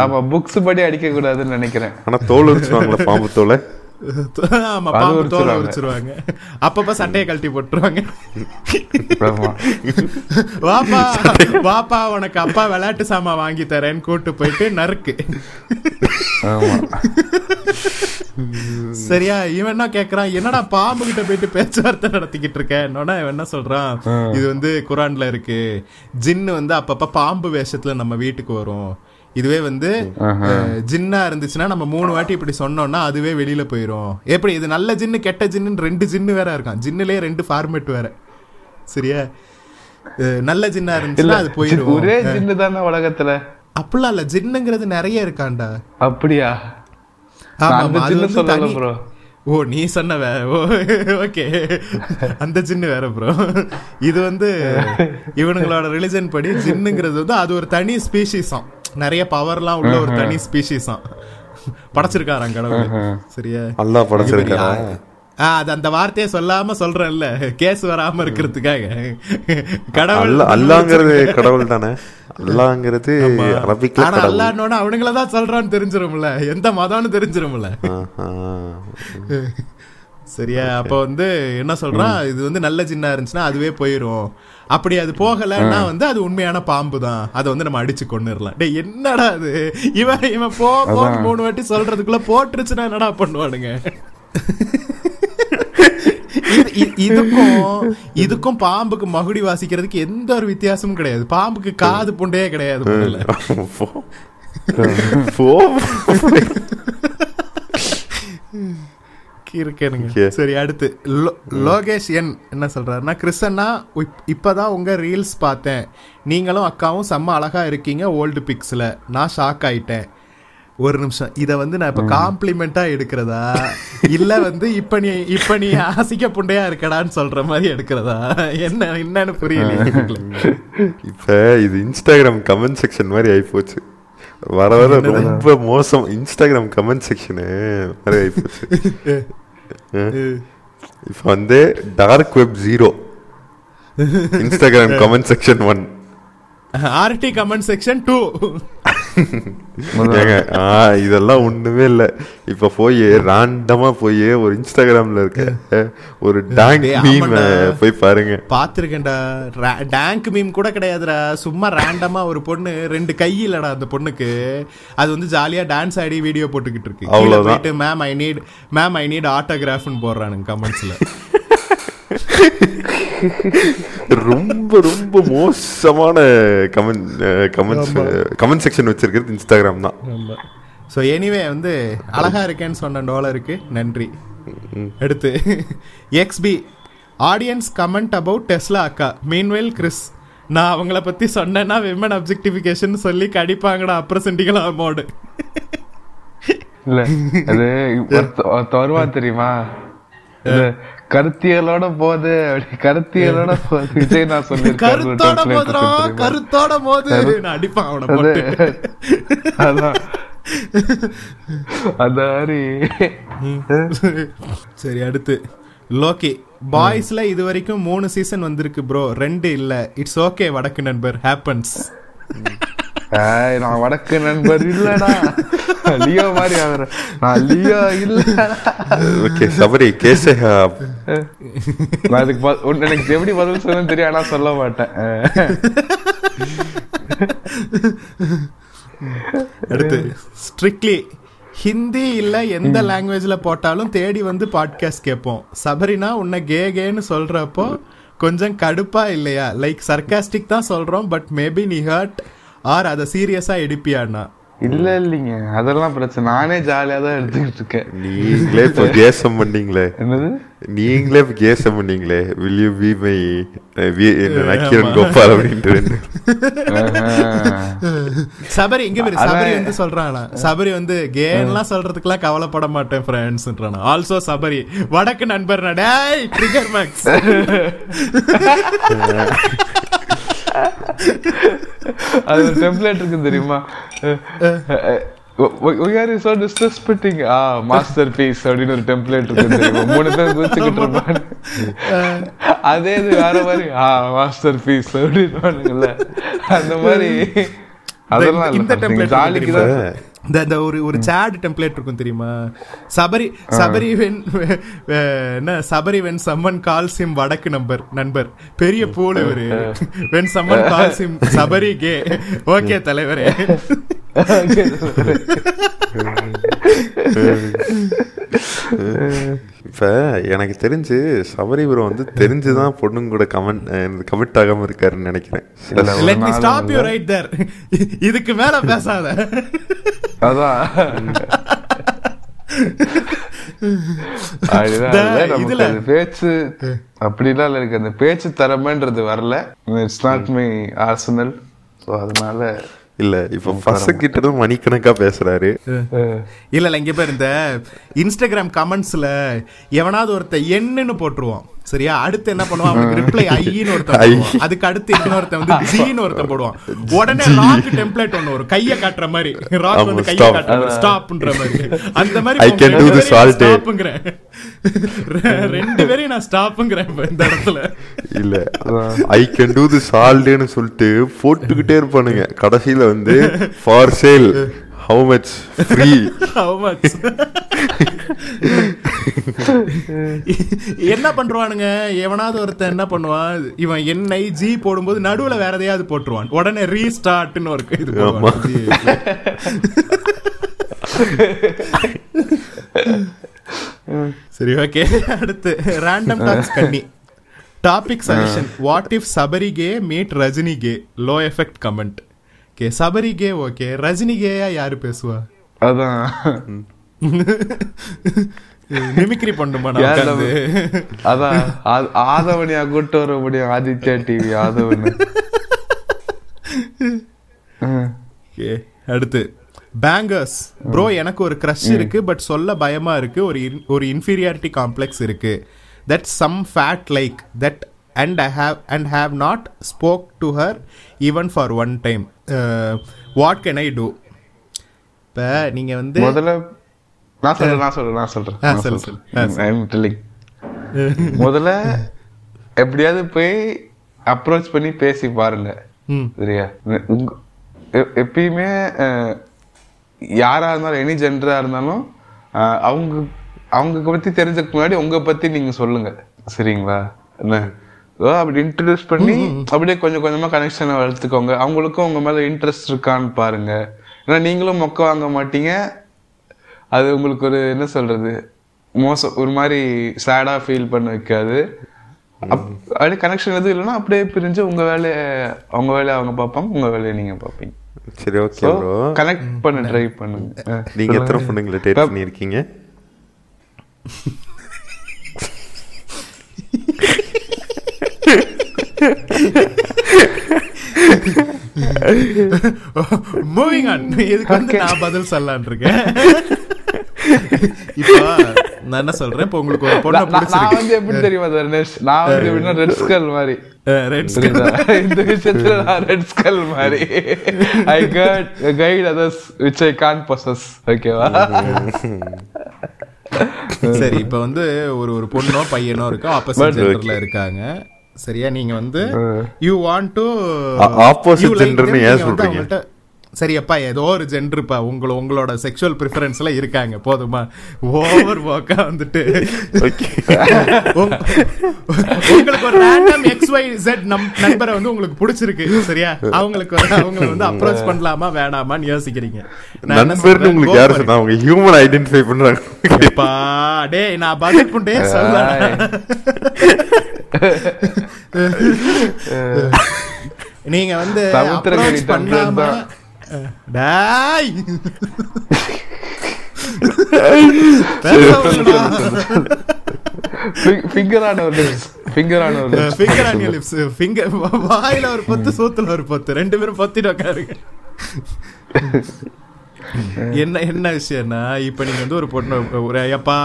ஆமா புக்ஸ் படி அடிக்க கூடாதுன்னு நினைக்கிறேன். ஆனா தோல் உரிச்சுவாங்களா பாம்பு தோலை? ஆமா அது பாம்பு தோலை உரிச்சிருவாங்க. அப்பப்ப சட்டையை கழட்டி போட்டுருவாங்க. வாப்பா வாப்பா உனக்கு அப்பா விளையாட்டு சாமான் வாங்கி தரேன்னு கூட்டு போயிட்டு நறுக்கு. சரியா இவன் என்ன கேக்குறான்? என்னடா பாம்பு கிட்ட போயிட்டு பேச்சுவார்த்தை நடத்திக்கிட்டு இருக்க? என்னோட இவன் என்ன சொல்றான்? இது வந்து குரான்ல இருக்கு. ஜின்னு வந்து அப்பப்ப பாம்பு வேஷத்துல நம்ம வீட்டுக்கு வரும். இதுவே வந்து ஜின்னா இருந்துச்சுன்னா நம்ம மூணு வாட்டி இப்படி சொன்னோம்னா அதுவே வெளியில போயிரும். எப்படி? இது நல்ல ஜின்னு கெட்ட ஜின்னு ரெண்டு ஜின்னு வேற இருக்கான். ஜின்னுலயே ரெண்டு ஃபார்மேட் வேற. சரியா? நல்ல ஜின்னா இருந்துச்சுன்னா அது போயிரும். ஒரே ஜின்னு தானே உலகத்துல? அப்படிலாம் இல்ல. ஜின்னுங்கிறது நிறைய இருக்கான்டா. அப்படியா? ஓ நீ சொன்ன வே ஓகே. அந்த ஜின்னு வேற ப்ரோ இது வந்து இவனுங்களோட ரிலிஜன் படி ஜின்னுங்கிறது வந்து அது ஒரு தனி ஸ்பீஷிஸாம் நிறைய பவர்லாம் உள்ள ஒரு தனி ஸ்பீஷிஸாம் படைச்சிருக்காராம் கடவுள். சரியா? அல்லாஹ் படைச்சிருக்காரா? ஆ, அது அந்த வார்த்தையை சொல்லாம சொல்றேன்ல. கேஸ் வராம இருக்கிறதுக்காக. கடவுள் அல்ல அல்லாங்கிறது கடவுள் தானே? அல்லாங்கிறது அரபிக்ல ஆனா அல்லான்னோட அவனுங்கள தான் சொல்றான்னு தெரிஞ்சிரும்ல. எந்த மதம்னு தெரிஞ்சிரும்ல. சரியா? அப்ப வந்து என்ன சொல்றான் இது வந்து நல்ல ஜின்னா இருந்துச்சுன்னா அதுவே போயிரும். அப்படி அது போகலைன்னா வந்து அது உண்மையான பாம்பு தான். அதை வந்து நம்ம அடிச்சு கொண்டுடலாம் டேய் என்னடா அது? இவன் இவன் போ போன்னு மூணு வாட்டி சொல்றதுக்குள்ள போட்டுருச்சுன்னா என்னடா பண்ணுவானுங்க? இதுக்கும் இதுக்கும் பாம்புக்கு மகுடி வாசிக்கிறதுக்கு எந்த ஒரு வித்தியாசமும் கிடையாது. பாம்புக்கு காது புண்டையே கிடையாது. போ. இருக்கேனுங்க. சரி அடுத்து. லோகேஷ் என் என்ன சொல்றாருன்னா கிறிஸ்டன்னா இப்- இப்பதான் உங்க ரீல்ஸ் பார்த்தேன். நீங்களும் அக்காவும் செம்ம அழகா இருக்கீங்க ஓல்டு பிக்ஸ்ல. நான் ஷாக் ஆயிட்டேன். ஒரு நிமிஷம். இத வந்து நான் இப்ப காம்ப்ளிமெண்டா எடுக்கிறதா? இல்ல வந்து இப்ப நீ இப்ப நீ ஆசிக்க புண்டையா இருக்கடான்னு சொல்ற மாதிரி எடுக்கிறதா? என்ன என்னன்னு புரியல இப்ப இது இன்ஸ்டாகிராம் கமெண்ட் செக்ஷன் மாதிரி ஆயிப்போச்சு. வர வர ரொம்ப மோசம். இன்ஸ்டாகிராம் கமெண்ட் செக்ஷனு மாதிரி ஆயிப்போச்சு. இப்ப வந்து dark web zero Instagram comment section one RT comment section two ஏங்க ஆ இதெல்லாம் ஒண்ணுமே இல்ல. இப்ப போய் ராண்டமா போய் ஒரு இன்ஸ்டாகிராம்ல இருக்க ஒரு டேங்க் மீம். போய் பாருங்க. பாத்திருக்கேன்டா. டேங்க் மீம் கூட கிடையாதுடா. சும்மா ரேண்டமா ஒரு பொண்ணு ரெண்டு கை இல்லடா அந்த பொண்ணுக்கு. அது வந்து ஜாலியா டான்ஸ் ஆடி வீடியோ போட்டுக்கிட்டு இருக்கு. போயிட்டு ma'am I need ma'am I need ஆட்டோகிராஃப்னு போடுறானுங்க கமெண்ட்ஸ்ல ரொம்ப ரொம்ப மோசமான கமெண்ட் கமெண்ட்ஸ் கமெண்ட் செக்ஷன் வச்சிருக்கிறது இன்ஸ்டாகிராம் தான். ஸோ எனிவே வந்து அழகா இருக்கேன்னு சொன்ன டோலருக்கு நன்றி. அடுத்து XP audience comment about Tesla அக்கா. மீன்வெல் கிறிஸ் நான் அவங்கள பத்தி சொன்னேன்னா விமன் அப்ஜெக்டிஃபிகேஷன் சொல்லி கடிப்பாங்கடா அப்ரசென்டிகளா மோடு இல்ல அது வருவா தெரியுமா? கருத்தியலோட போது கருத்தியலோட போது. விஜய் நான் ஒரு கருத்தோட மோது நான் அடிப்பான் அவனை போட்டு. அதான். அந்த மாதிரி. சரி அடுத்து. லோகி பாய்ஸ்ல இது வரைக்கும் மூணு சீசன் வந்திருக்கு ப்ரோ ரெண்டு இல்ல. இட்ஸ் ஓகே வடக்கு நண்பர். ஹேப்பன்ஸ் நான் வடக்கு நண்பர் இல்லடா. லியோ மாதிரி ஆகுற. நான் லியோ இல்லடா. ஓகே சபரி கேசே நான் அதுக்கு உன்- எனக்கு எப்படி பதில் சொல்லணும்னு தெரியும் ஆனா சொல்ல மாட்டேன். அடுத்து ஸ்ட்ரிக்ட்லி ஹிந்தி இல்ல எந்த லாங்குவேஜ்ல போட்டாலும் தேடி வந்து பாட்காஸ்ட் கேட்போம். சபரினா உன்னை கே கேன்னு சொல்றப்போ கொஞ்சம் கடுப்பா இல்லையா? லைக் சர்க்காஸ்டிக் தான் சொல்றோம் பட் மேபி நீ ஹர்ட் ஆர் அதை சீரியஸா எடுப்பியான்னா இல்ல இல்லைங்க. அதெல்லாம் பிரச்சனை. நானே ஜாலியா தான் எடுத்துக்கிட்டு இருக்கேன். நீங்களே இப்போ கேசம் பண்ணீங்களே. என்னது? நீங்களே இப்போ கேசம் பண்ணீங்களே. Will you be my Nakkeeran Gopal அப்படின்ட்டு சபரி இங்க பேரு சபரி வந்து சொல்றானா. சபரி வந்து கேன்லாம் சொல்றதுக்குலாம் கவலைப்பட மாட்டேன் ஃப்ரெண்ட்ஸ்ன்றானா ஆல்சோ சபரி வடக்கு நண்பர் டேய் ட்ரிகர் மேக்ஸ் அது ஒரு டெம்ப்ளேட் இருக்கு தெரியுமா? so disrespecting a master piece அப்படின்னு ஒரு டெம்ப்ளேட் இருக்கு தெரியுமா? மூணு பேர் குதிச்சுக்கிட்டு இருப்பாங்க அதே இது வேற மாதிரி. ஆ மாஸ்டர் பீஸ் அப்படின்னு அந்த மாதிரி. அதெல்லாம் ஜாலிக்கு தான் இந்த ஒரு ஒரு சேட் டெம்ப்ளேட் இருக்கும் தெரியுமா? சபரி சபரி வென் என்ன Sabari when summon calls him வடக்கு நம்பர் நண்பர். பெரிய பூல் இவரு. When summon calls him Sabari K. Okay தலைவரே. இப்ப எனக்கு தெரிஞ்சு சபரிபுரம் வந்து தெரிஞ்சுதான் பொண்ணுங்க கூட கமெண்ட் கமிட் ஆகாம இருக்காருன்னு நினைக்கிறேன். இல்ல, ஒரு லெட் மீ நாளும் ஸ்டாப் யூ இல்ல. ரைட் தேர் இதுக்கு மேல பேசாத. அதான். இதுல- பேச்சு அப்படிலாம் இருக்கு அந்த பேச்சு திறமைன்றது வரல. It's not my arsenal so அதனால இல்ல இப்ப பசங்க கிட்ட இருந்து மணிக்கணக்கா பேசுறாரு. இல்ல இல்ல இங்க பேர் இந்த இன்ஸ்டாகிராம் கமெண்ட்ஸ்ல எவனாவது ஒருத்த எண்ணுன்னு போட்டுருவான். சரியா? அடுத்து என்ன பண்ணுவான்? அவனுக்கு ரிப்ளை ஐன்னு ஒருத்தன் ஐ. போடுவான். அதுக்கு அடுத்து இன்னொருத்தன் வந்து ஜின்னு ஒருத்தன் போடுவான். உடனே ராக் டெம்ப்ளேட் ஒண்ணு வரும். கைய காட்டுற மாதிரி. ராக் வந்து கைய. காட்டுற மாதிரி. ஸ்டாப்ன்ற மாதிரி. அந்த மாதிரி I இப்ப can உங்க do ரெண்டு all நான் ரெண்டு இப்ப இந்த இடத்துல. இல்ல. I can do this all டேன்னு சொல்லிட்டு போட்டுக்கிட்டே இருப்பானுங்க. கடைசியில வந்து for sale how much free How much? என்ன பண்றானுங்க எவனாவது ஒருத்தன் என்ன பண்ணுவான்? இவன் என்ஐ ஜி போடும்போது நடுவுல வேற எதையாவது போட்டுருவான். உடனே ரீஸ்டார்ட்னு ஒரு இது. சரி ஓகே அடுத்து ரேண்டம் டாக்ஸ் கண்ணி. Topic suggestion what if Sabari K meet Rajini K low effort comment okay Sabari K okay Rajini கேயா யாரு பேசுவா? அதான். மிமிக்ரி பண்ணுமா? அதான் ஆதவனியா கூட்டு வர முடியும் ஆதித்யா டிவி ஆதவன் அடுத்து. பேங்கர்ஸ் ப்ரோ எனக்கு ஒரு க்ரஷ் இருக்கு பட் சொல்ல பயமா இருக்கு. ஒரு ஒரு இன்ஃபீரியாரிட்டி காம்ப்ளெக்ஸ் இருக்கு. That some fad like that and I have and have not spoke to her even for one time what can I do இப்போ நீங்க வந்து முதல்ல நான் சொல்றேன் நான் சொல்றேன் நான் சொல்றேன். நான் சொல்றேன். முதல்ல எப்படியாவது போய் அப்ரோச் பண்ணி பேசி பாருங்க. சரியா? எப்பயுமே யாரா இருந்தாலும் எனி ஜெண்டரா இருந்தாலும் அவங்க அவங்க பத்தி தெரிஞ்சதுக்கு முன்னாடி உங்க பத்தி நீங்க சொல்லுங்க. சரிங்களா? என்ன? ஓ, அப்படி இன்ட்ரடியூஸ் பண்ணி அப்படியே கொஞ்சம் கொஞ்சமா கனெக்ஷனை வளர்த்துக்கோங்க. அவங்களுக்கும் உங்க மேல இன்ட்ரெஸ்ட் இருக்கான்னு பாருங்க. ஏன்னா நீங்களும் மொக்க வாங்க மாட்டீங்க. அது உங்களுக்கு ஒரு என்ன சொல்றது மோசம் ஒரு மாதிரி சேடா ஃபீல் பண்ண வைக்காது. அப்- அப்படியே கனெக்ஷன் எதுவும் இல்லைன்னா அப்படியே பிரிஞ்சு உங்க வேலையை அவங்க வேலையை அவங்க பார்ப்பாங்க உங்க வேலையை நீங்க பார்ப்பீங்க. சரி ஓகே ப்ரோ கனெக்ட் பண்ண ட்ரை பண்ணுங்க அஹ், நீங்க எத்தனை. பொண்ணுங்களை டேட் பண்ணியிருக்கீங்க? மூவிங் ஆன் இதுக்கு வந்து நான் பதில் சொல்லலான் இருக்கேன். இப்போ நான் என்ன சொல்றேன்? இப்போ உங்களுக்கு ஒரு பொண்ணை நான் வந்து எப்படி தெரியுமா தர்ணேஷ் நான் வந்து எப்படின்னா ரெட் ஸ்கல் மாதிரி. ரெட் புரியுதா? இந்த விஷயத்துல நான் ரெட் ஸ்கல் மாதிரி. I could guide others which I can possess ஓகேவா சரி இப்போ வந்து ஒரு ஒரு பொண்ணோ பையனோ இருக்கோ? ஆப்போசிட் ஜெண்டர்ல இருக்காங்க. சரியா? நீங்க வந்து யூ வாண்ட் டு opposite genderன்னு ஏன் சொல்றீங்க? சரியப்பா ஏதோ ஒரு ஜெண்டர்ப்பா உங்கள உங்களோட செக்ஷுவல் ப்ரிஃபரன்ஸ்ல இருக்காங்க போதுமா? ஓவர் வாக்கா வந்துட்டு. உங்க- உங்களுக்கு ஒரு ரேண்டம் எக்ஸ் ஒய் ஜெட் நம்பரை வந்து உங்களுக்கு பிடிச்சிருக்கு சரியா? அவங்களுக்கு வந்து அவங்கள வந்து அப்ரோச் பண்ணலாமா வேணாமான்னு யோசிக்கிறீங்க. நண்பர்னு உங்களுக்கு யாரு. சொன்னா அவங்க ஹியூமன் ஐடென்டிஃபை பண்றாங்க டேய் நான் பதில் புண்டே சொல்ல நீங்க வந்து பண்ணாம டாய். ஃபிங்கர் ஆன ஒரு ஃபிங்கர் ஆன ஒரு your lips. finger வாயில ஒரு பொத்து சூத்துல ஒரு பொத்து. ரெண்டு பேரும் பொத்திட்டு உட்காருங்க என்ன என்ன விஷயம்னா இப்ப நீங்க வந்து ஒரு பொண்ணு ஒரு ஐயப்பா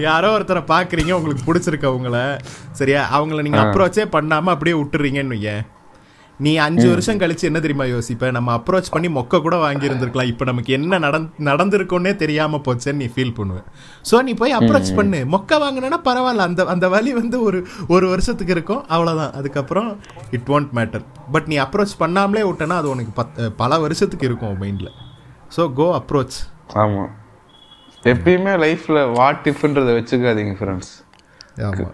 யாரோ ஒருத்தரை பாக்குறீங்க உங்களுக்கு பிடிச்சிருக்கு அவங்கள. சரியா? அவங்கள நீங்க அப்ரோச்சே பண்ணாம அப்படியே விட்டுறீங்கன்னு வையேன். நீ அஞ்சு வருஷம் கழிச்சு என்ன தெரியுமா யோசிப்ப? நம்ம அப்ரோச் பண்ணி மொக்க கூட வாங்கி இருந்திருக்கலாம் இப்ப நமக்கு என்ன நடந் நடந்திருக்கும்னே தெரியாம போச்சேன்னு நீ ஃபீல் பண்ணுவ. சோ நீ போய் அப்ரோச் பண்ணு. மொக்க வாங்கினா பரவாயில்ல. அந்த அந்த வலி வந்து ஒரு ஒரு வருஷத்துக்கு இருக்கும். அவ்வளவுதான். அதுக்கப்புறம் இட் won't மேட்டர் பட் நீ அப்ரோச் பண்ணாமலே விட்டனா அது உனக்கு பத் பல வருஷத்துக்கு இருக்கும் மைண்ட்ல ஸோ கோ அப்ரோச் ஆமா. எப்பயுமே லைஃப்ல வாட் இஃப்ன்றத வச்சுக்காதீங்க ஃப்ரெண்ட்ஸ்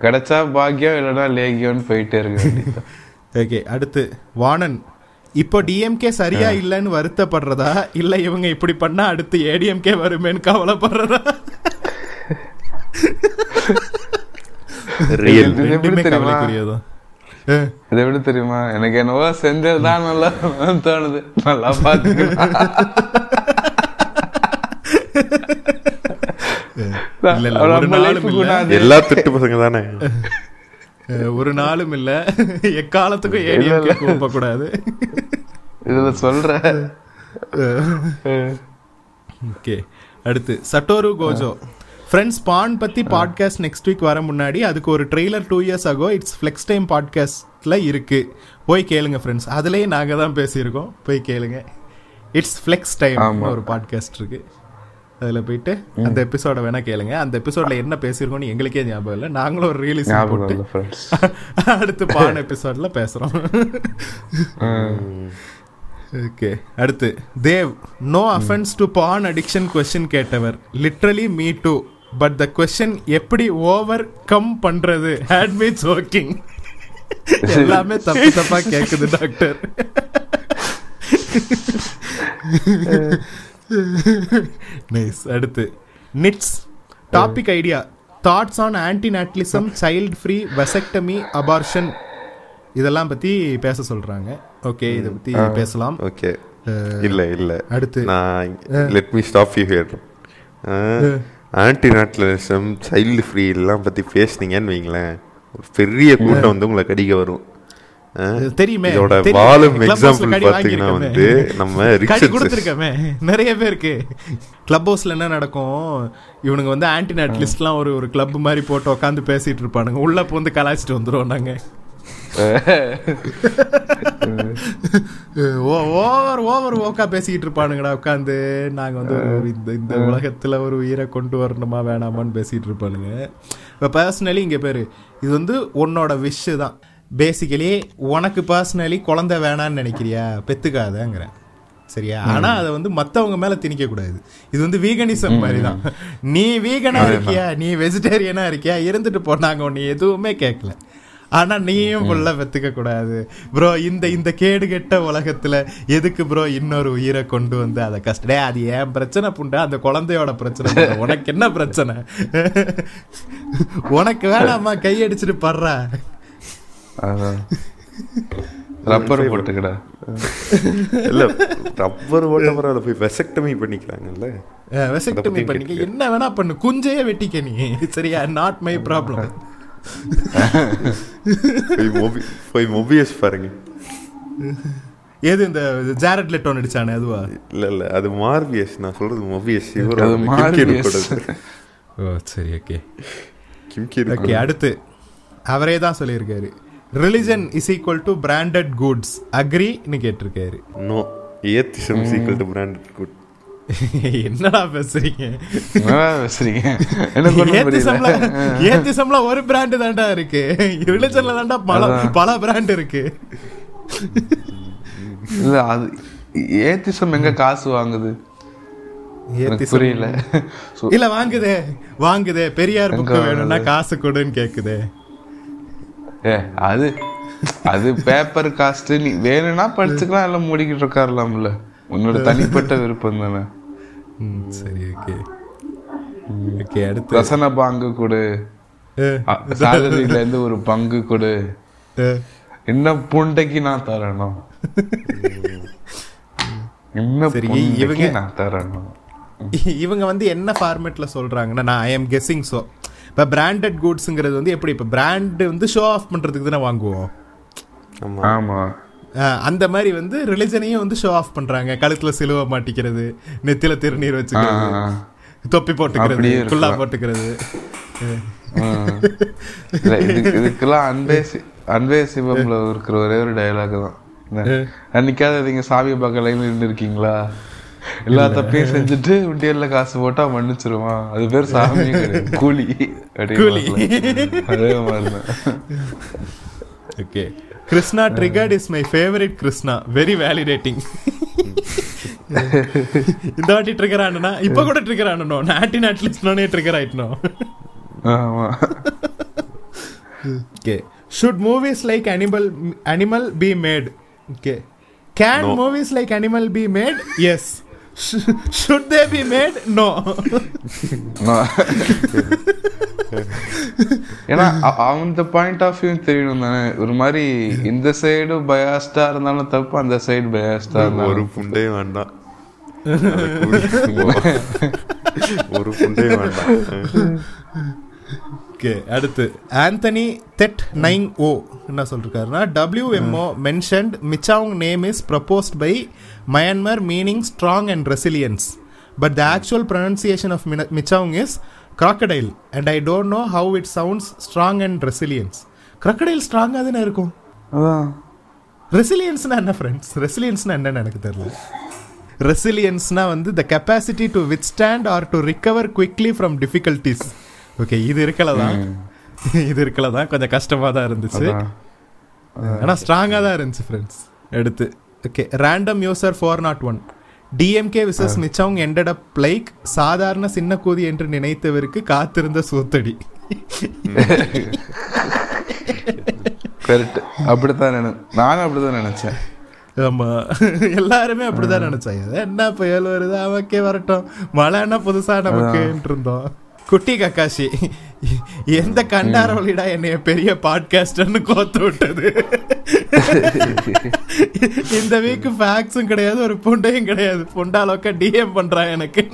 கிடைச்சா பாக்கியம் இல்லைன்னா லேகியம்னு போயிட்டே இருக்க. ஓகே அடுத்து வாணன். இப்போ டிஎம்கே சரியா இல்லைன்னு வருத்தப்படுறதா? இல்ல இவங்க இப்படி பண்ணா அடுத்து ஏடிஎம்கே வருமேன்னு கவலைப்படுறதா? ரெண்டுமே? கவலைக்குரியதான் இது எப்படி தெரியுமா? எனக்கு என்னவோ செஞ்சதுதான் நல்லா தோணுது. நல்லா. குணாது. எல்லா திட்டு பசங்க தானே? ஒரு நாளும் இல்ல. எக்காலத்துக்கும் ஏடிஎம்கே கூப்ப கூடாது இதுல சொல்ற. ஓகே. அடுத்து சட்டோரு கோஜோ. ஃப்ரெண்ட்ஸ் பான் பத்தி பாட்காஸ்ட் நெக்ஸ்ட் வீக் வர முன்னாடி அதுக்கு ஒரு trailer two years ago it's flex time பாட்காஸ்ட்ல இருக்கு. போய் கேளுங்க ஃப்ரெண்ட்ஸ் அதுலயே நாங்க தான் பேசியிருக்கோம். போய் கேளுங்க. It's flex time. ஒரு பாட்காஸ்ட் இருக்கு. அதுல போயிட்டு அந்த எபிசோட வேணா கேளுங்க. அந்த எபிசோட்ல என்ன பேசியிருக்கோம்னு எங்களுக்கே ஞாபகம் இல்லை. நாங்களும் ஒரு ரீலிஸ் போட்டு அடுத்து பான் எபிசோட்ல பேசுறோம். ஓகே அடுத்து. Dev no offence to porn addiction question கேட்டவர். Literally me too but the question எப்படி ஓவர் கம் பண்றது? ஹேட் மீ ஜோக்கிங் எல்லாமே தப்பு தப்பா கேக்குது டாக்டர் நைஸ் அடுத்து. Nits topic idea thoughts on antinatalism child free vasectomy abortion இதெல்லாம் பத்தி பேச சொல்றாங்க. ஓகே இதை பத்தி பேசலாம். ஓகே இல்ல இல்ல. அடுத்து. நான் let me stop you here antinatalism child free எல்லாம் பத்தி பேசுனீங்கன்னு வைங்களேன். ஒரு பெரிய கூட்டம் வந்து உங்களை கடிக்க வரும்? தெரியுமே. இதோட Houseல எக்ஸாம்பிள் பாத்தீங்கன்னா. வந்து நம்ம கடி கொடுத்துருக்கமே. நிறைய பேருக்கு. கிளப் ஹவுஸ்ல என்ன நடக்கும்? இவனுங்க வந்து ஆன்டி நாட் லிஸ்ட்லாம் ஒரு ஒரு கிளப் மாதிரி போட்டு உட்காந்து பேசிட்டு இருப்பானுங்க. உள்ள வந்து கலாய்ச்சிட்டு வந்துருவோம் நாங்க. ஓவர் ஓவர் ஓக்கா பேசிக்கிட்டு இருப்பானுங்கடா உட்காந்து நாங்க வந்து இந்த இந்த உலகத்துல ஒரு உயிரை கொண்டு வரணுமா வேணாமான்னு பேசிட்டு இருப்பானுங்க. இப்போ பர்சனலி இங்க பேரு. இது வந்து உன்னோட விஷ் தான். பேசிக்கலி உனக்கு பர்சனலி குழந்தை வேணான்னு நினைக்கிறியா? பெத்துக்காதங்கிறேன். சரியா? ஆனா அதை வந்து மத்தவங்க மேல திணிக்க கூடாது இது வந்து வீகனிசம் மாதிரி தான் நீ வீகனா இருக்கியா? நீ வெஜிடேரியனா இருக்கியா? இருந்துட்டு போனாங்க உன்னை எதுவுமே கேட்கல. ஆனா நீயும் புள்ள பெத்துக்க கூடாது ப்ரோ இந்த இந்த கேடு கெட்ட உலகத்துல எதுக்கு ப்ரோ இன்னொரு உயிரை கொண்டு வந்து அதை கஷ்டே அது ஏன் பிரச்சனை புண்டா? அந்த குழந்தையோட பிரச்சனை. உனக்கு என்ன பிரச்சனை? உனக்கு வேணாமா கையடிச்சிட்டு படுற ரப்பர் போட்டுக்கடா. இல்ல ரப்பர் ஓட்ட பரவாயில்ல போய் வெசக்டமி பண்ணிக்கிறாங்கல்ல வெசக்டமி பண்ணிக்க. என்ன வேணா பண்ணு. குஞ்சையே வெட்டிக்க நீ. சரியா? நாட் மை ப்ராப்ளம் போய் மொபி போய் மொபியஸ் பாருங்க. ஏது இந்த ஜாரட் லெட்டோ நடிச்சானே அதுவா? இல்ல இல்ல அது மார்வியஸ் நான் சொல்றது மொபியஸ் இவர் அது Marvelous. ஓ சரி ஓகே கிம்கி ஓகே அடுத்து. அவரே தான் சொல்லியிருக்காரு. Religion is equal to branded goods அக்ரின்னு கேட்டிருக்காரு. நோ ஏத்திசம் சீக்கிரம் டு பிராண்டட் குட் என்னடா பேசுறீங்க? என்னடா பேசுறீங்க? ஏத்திசம்ல ஒரு பிராண்ட் தான்டா இருக்கு. ரிலிஜன்ல தான்டா பல. பல பிராண்ட் இருக்கு. இல்ல அது ஏத்திசம் எங்க காசு வாங்குது? புரியல. இல்ல வாங்குதே. வாங்குதே. பெரியார் புக்கு வேணும்னா? காசு கொடுன்னு கேக்குதே. ஏ அது அது பேப்பர் காஸ்ட் நீ வேணும்னா படிச்சுக்கலாம் எல்லாம் மூடிக்கிட்டு உட்காரலாம்ல. உன்னோட தனிப்பட்ட விருப்பம் தானே. சரி ஓகே. ஓகே அடுத்து. ரசன பங்கு கொடு. அஹ், சேலரியில இருந்து ஒரு பங்கு கொடு. என்ன புண்டைக்கு நான் தரணும்? என்ன இவங்க- நான் தரணும்? இவங்க வந்து என்ன ஃபார்மேட்ல சொல்றாங்கன்னா நான் ஐ எம் கெஸ்ஸிங் ஸோ இப்போ பிராண்டட் குட்ஸுங்கிறது வந்து எப்படி? இப்போ பிராண்ட் வந்து ஷோ ஆஃப் பண்றதுக்கு தானே வாங்குவோம். ஆமா. ஆமா. அஹ், அந்த மாதிரி வந்து ரிலிஜனையும் வந்து ஷோ ஆஃப் பண்றாங்க. கழுத்துல சிலுவை மாட்டிக்கிறது நெத்தில திருநீர் வச்சுக்கிறது. தொப்பி போட்டுக்கிறது. குல்லா போட்டுக்கிறது. இதுக்கெல்லாம் அன்பே அன்பே சிவம்ல இருக்கிற ஒரே ஒரு டயலாக் தான்? அன்னைக்காவது நீங்க சாமி பக்கலைன்னு நின்று இருக்கீங்களா எல்லா தப்பையும் செஞ்சுட்டு உண்டியல்ல காசு போட்டா மன்னிச்சிருவான் அது பேர் சாமி. கூலி. கூலி. அதே மாதிரிதான் okay. Krishna triggered is my favourite Krishna. Very validating இந்த வாட்டி ட்ரிகர் ஆனா இப்ப கூட ட்ரிகர் ஆனணும் நாட்டி நாட்லிஸ்ட்னே ட்ரிகர் ஆயிட்டணும் ஆமா. Okay. Should movies like Animal Animal be made okay. Can. Movies like Animal be made yes should they be made no நான் ஏன்னா அ- அந்த பாயிண்ட் ஆஃப் வியூ தெரியணும் தானே. ஒரு மாதிரி இந்த சைடு பயாஸ்டா இருந்தாலும் தப்பு அந்த சைடு பயாஸ்டா ஒரு இருந்தாலும் புண்டையும் வேண்டாம். ஒரு புண்டையும் வேண்டாம். ஓகே அடுத்து. ஆந்தனி தெட் நைங் ஓ என்ன சொல்லிருக்காருன்னா WMO mentioned Michaung name is proposed by Myanmar meaning strong and resilience but the actual pronunciation of Michaung is crocodile and I don't know how it sounds strong and resilience crocodile ஸ்ட்ராங்காக தானே இருக்கும்? ரெசிலியன்ஸ்னா என்ன friends ரெசிலியன்ஸ்னா என்னன்னு எனக்கு தெரியல. ரெசிலியன்ஸ்னா வந்து the capacity to withstand or to recover quickly from difficulties okay இது இருக்கல தான் இது இருக்கல தான் கொஞ்சம் கஷ்டமாக தான் இருந்துச்சு. அதான். ஆனா ஸ்ட்ராங்கா தான் இருந்துச்சு ஃப்ரெண்ட்ஸ் எடுத்து. Okay random user four naught one DMK versus மிச்சவங்க ended up like சாதாரண சின்ன கூதி என்று நினைத்தவருக்கு காத்திருந்த சூத்தடி. கரெக்ட் அப்படித்தான் நினை நானும் அப்படிதான் நினைச்சேன். ஆமா. எல்லாருமே அப்படிதான் நினைச்சாங்க. என்ன புயல் வருது? அவக்கே வரட்டும். மழைன்னா புதுசா நமக்குன்ட்டு இருந்தோம் குட்டி கக்காஷி எந்த கண்டார வழிடா என்னைய பெரிய பாட்காஸ்டர்னு கோத்து விட்டது? இந்த வீக் ஃபேக்ஸும் கிடையாது ஒரு புண்டையும் கிடையாது. புண்டாலோக்க டிஎம் பண்றான் எனக்கு.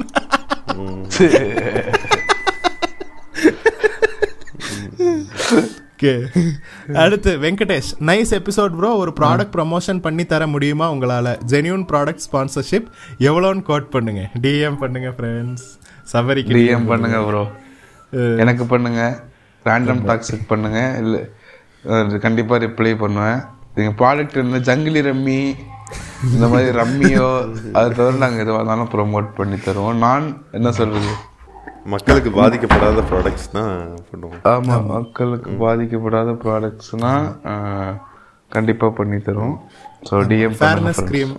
அடுத்து வெங்கடேஷ். நைஸ் எபிசோட் ப்ரோ ஒரு ப்ராடக்ட் ப்ரமோஷன் பண்ணி தர முடியுமா உங்களால? ஜெனியூன் ப்ராடக்ட் ஸ்பான்சர்ஷிப் எவ்வளோன்னு கோட் பண்ணுங்க. டிஎம் பண்ணுங்க ஃப்ரெண்ட்ஸ் சபரிக்கு டிஎம் பண்ணுங்க ப்ரோ எனக்கு பண்ணுங்க. ரேண்டம் டாக்ஸிக் பண்ணுங்க. இல்ல அஹ், கண்டிப்பா ரிப்ளை பண்ணுவேன். நீங்க ப்ராடக்ட் இருந்தா ஜங்கிலி ரம்மி இந்த மாதிரி ரம்மியோ அது தவிர நாங்க எதுவாக இருந்தாலும் ப்ரோமோட் பண்ணி தருவோம். நான் என்ன சொல்றது? மக்களுக்கு பாதிக்கப்படாத ப்ராடக்ட்ஸ் தான் பண்ணுவோம். ஆமா மக்களுக்கு பாதிக்கப்படாத ப்ராடக்ட்ஸ்னா கண்டிப்பா பண்ணி தருவோம். ஸோ டிஎம் ஃபேர்னஸ் கிரீம்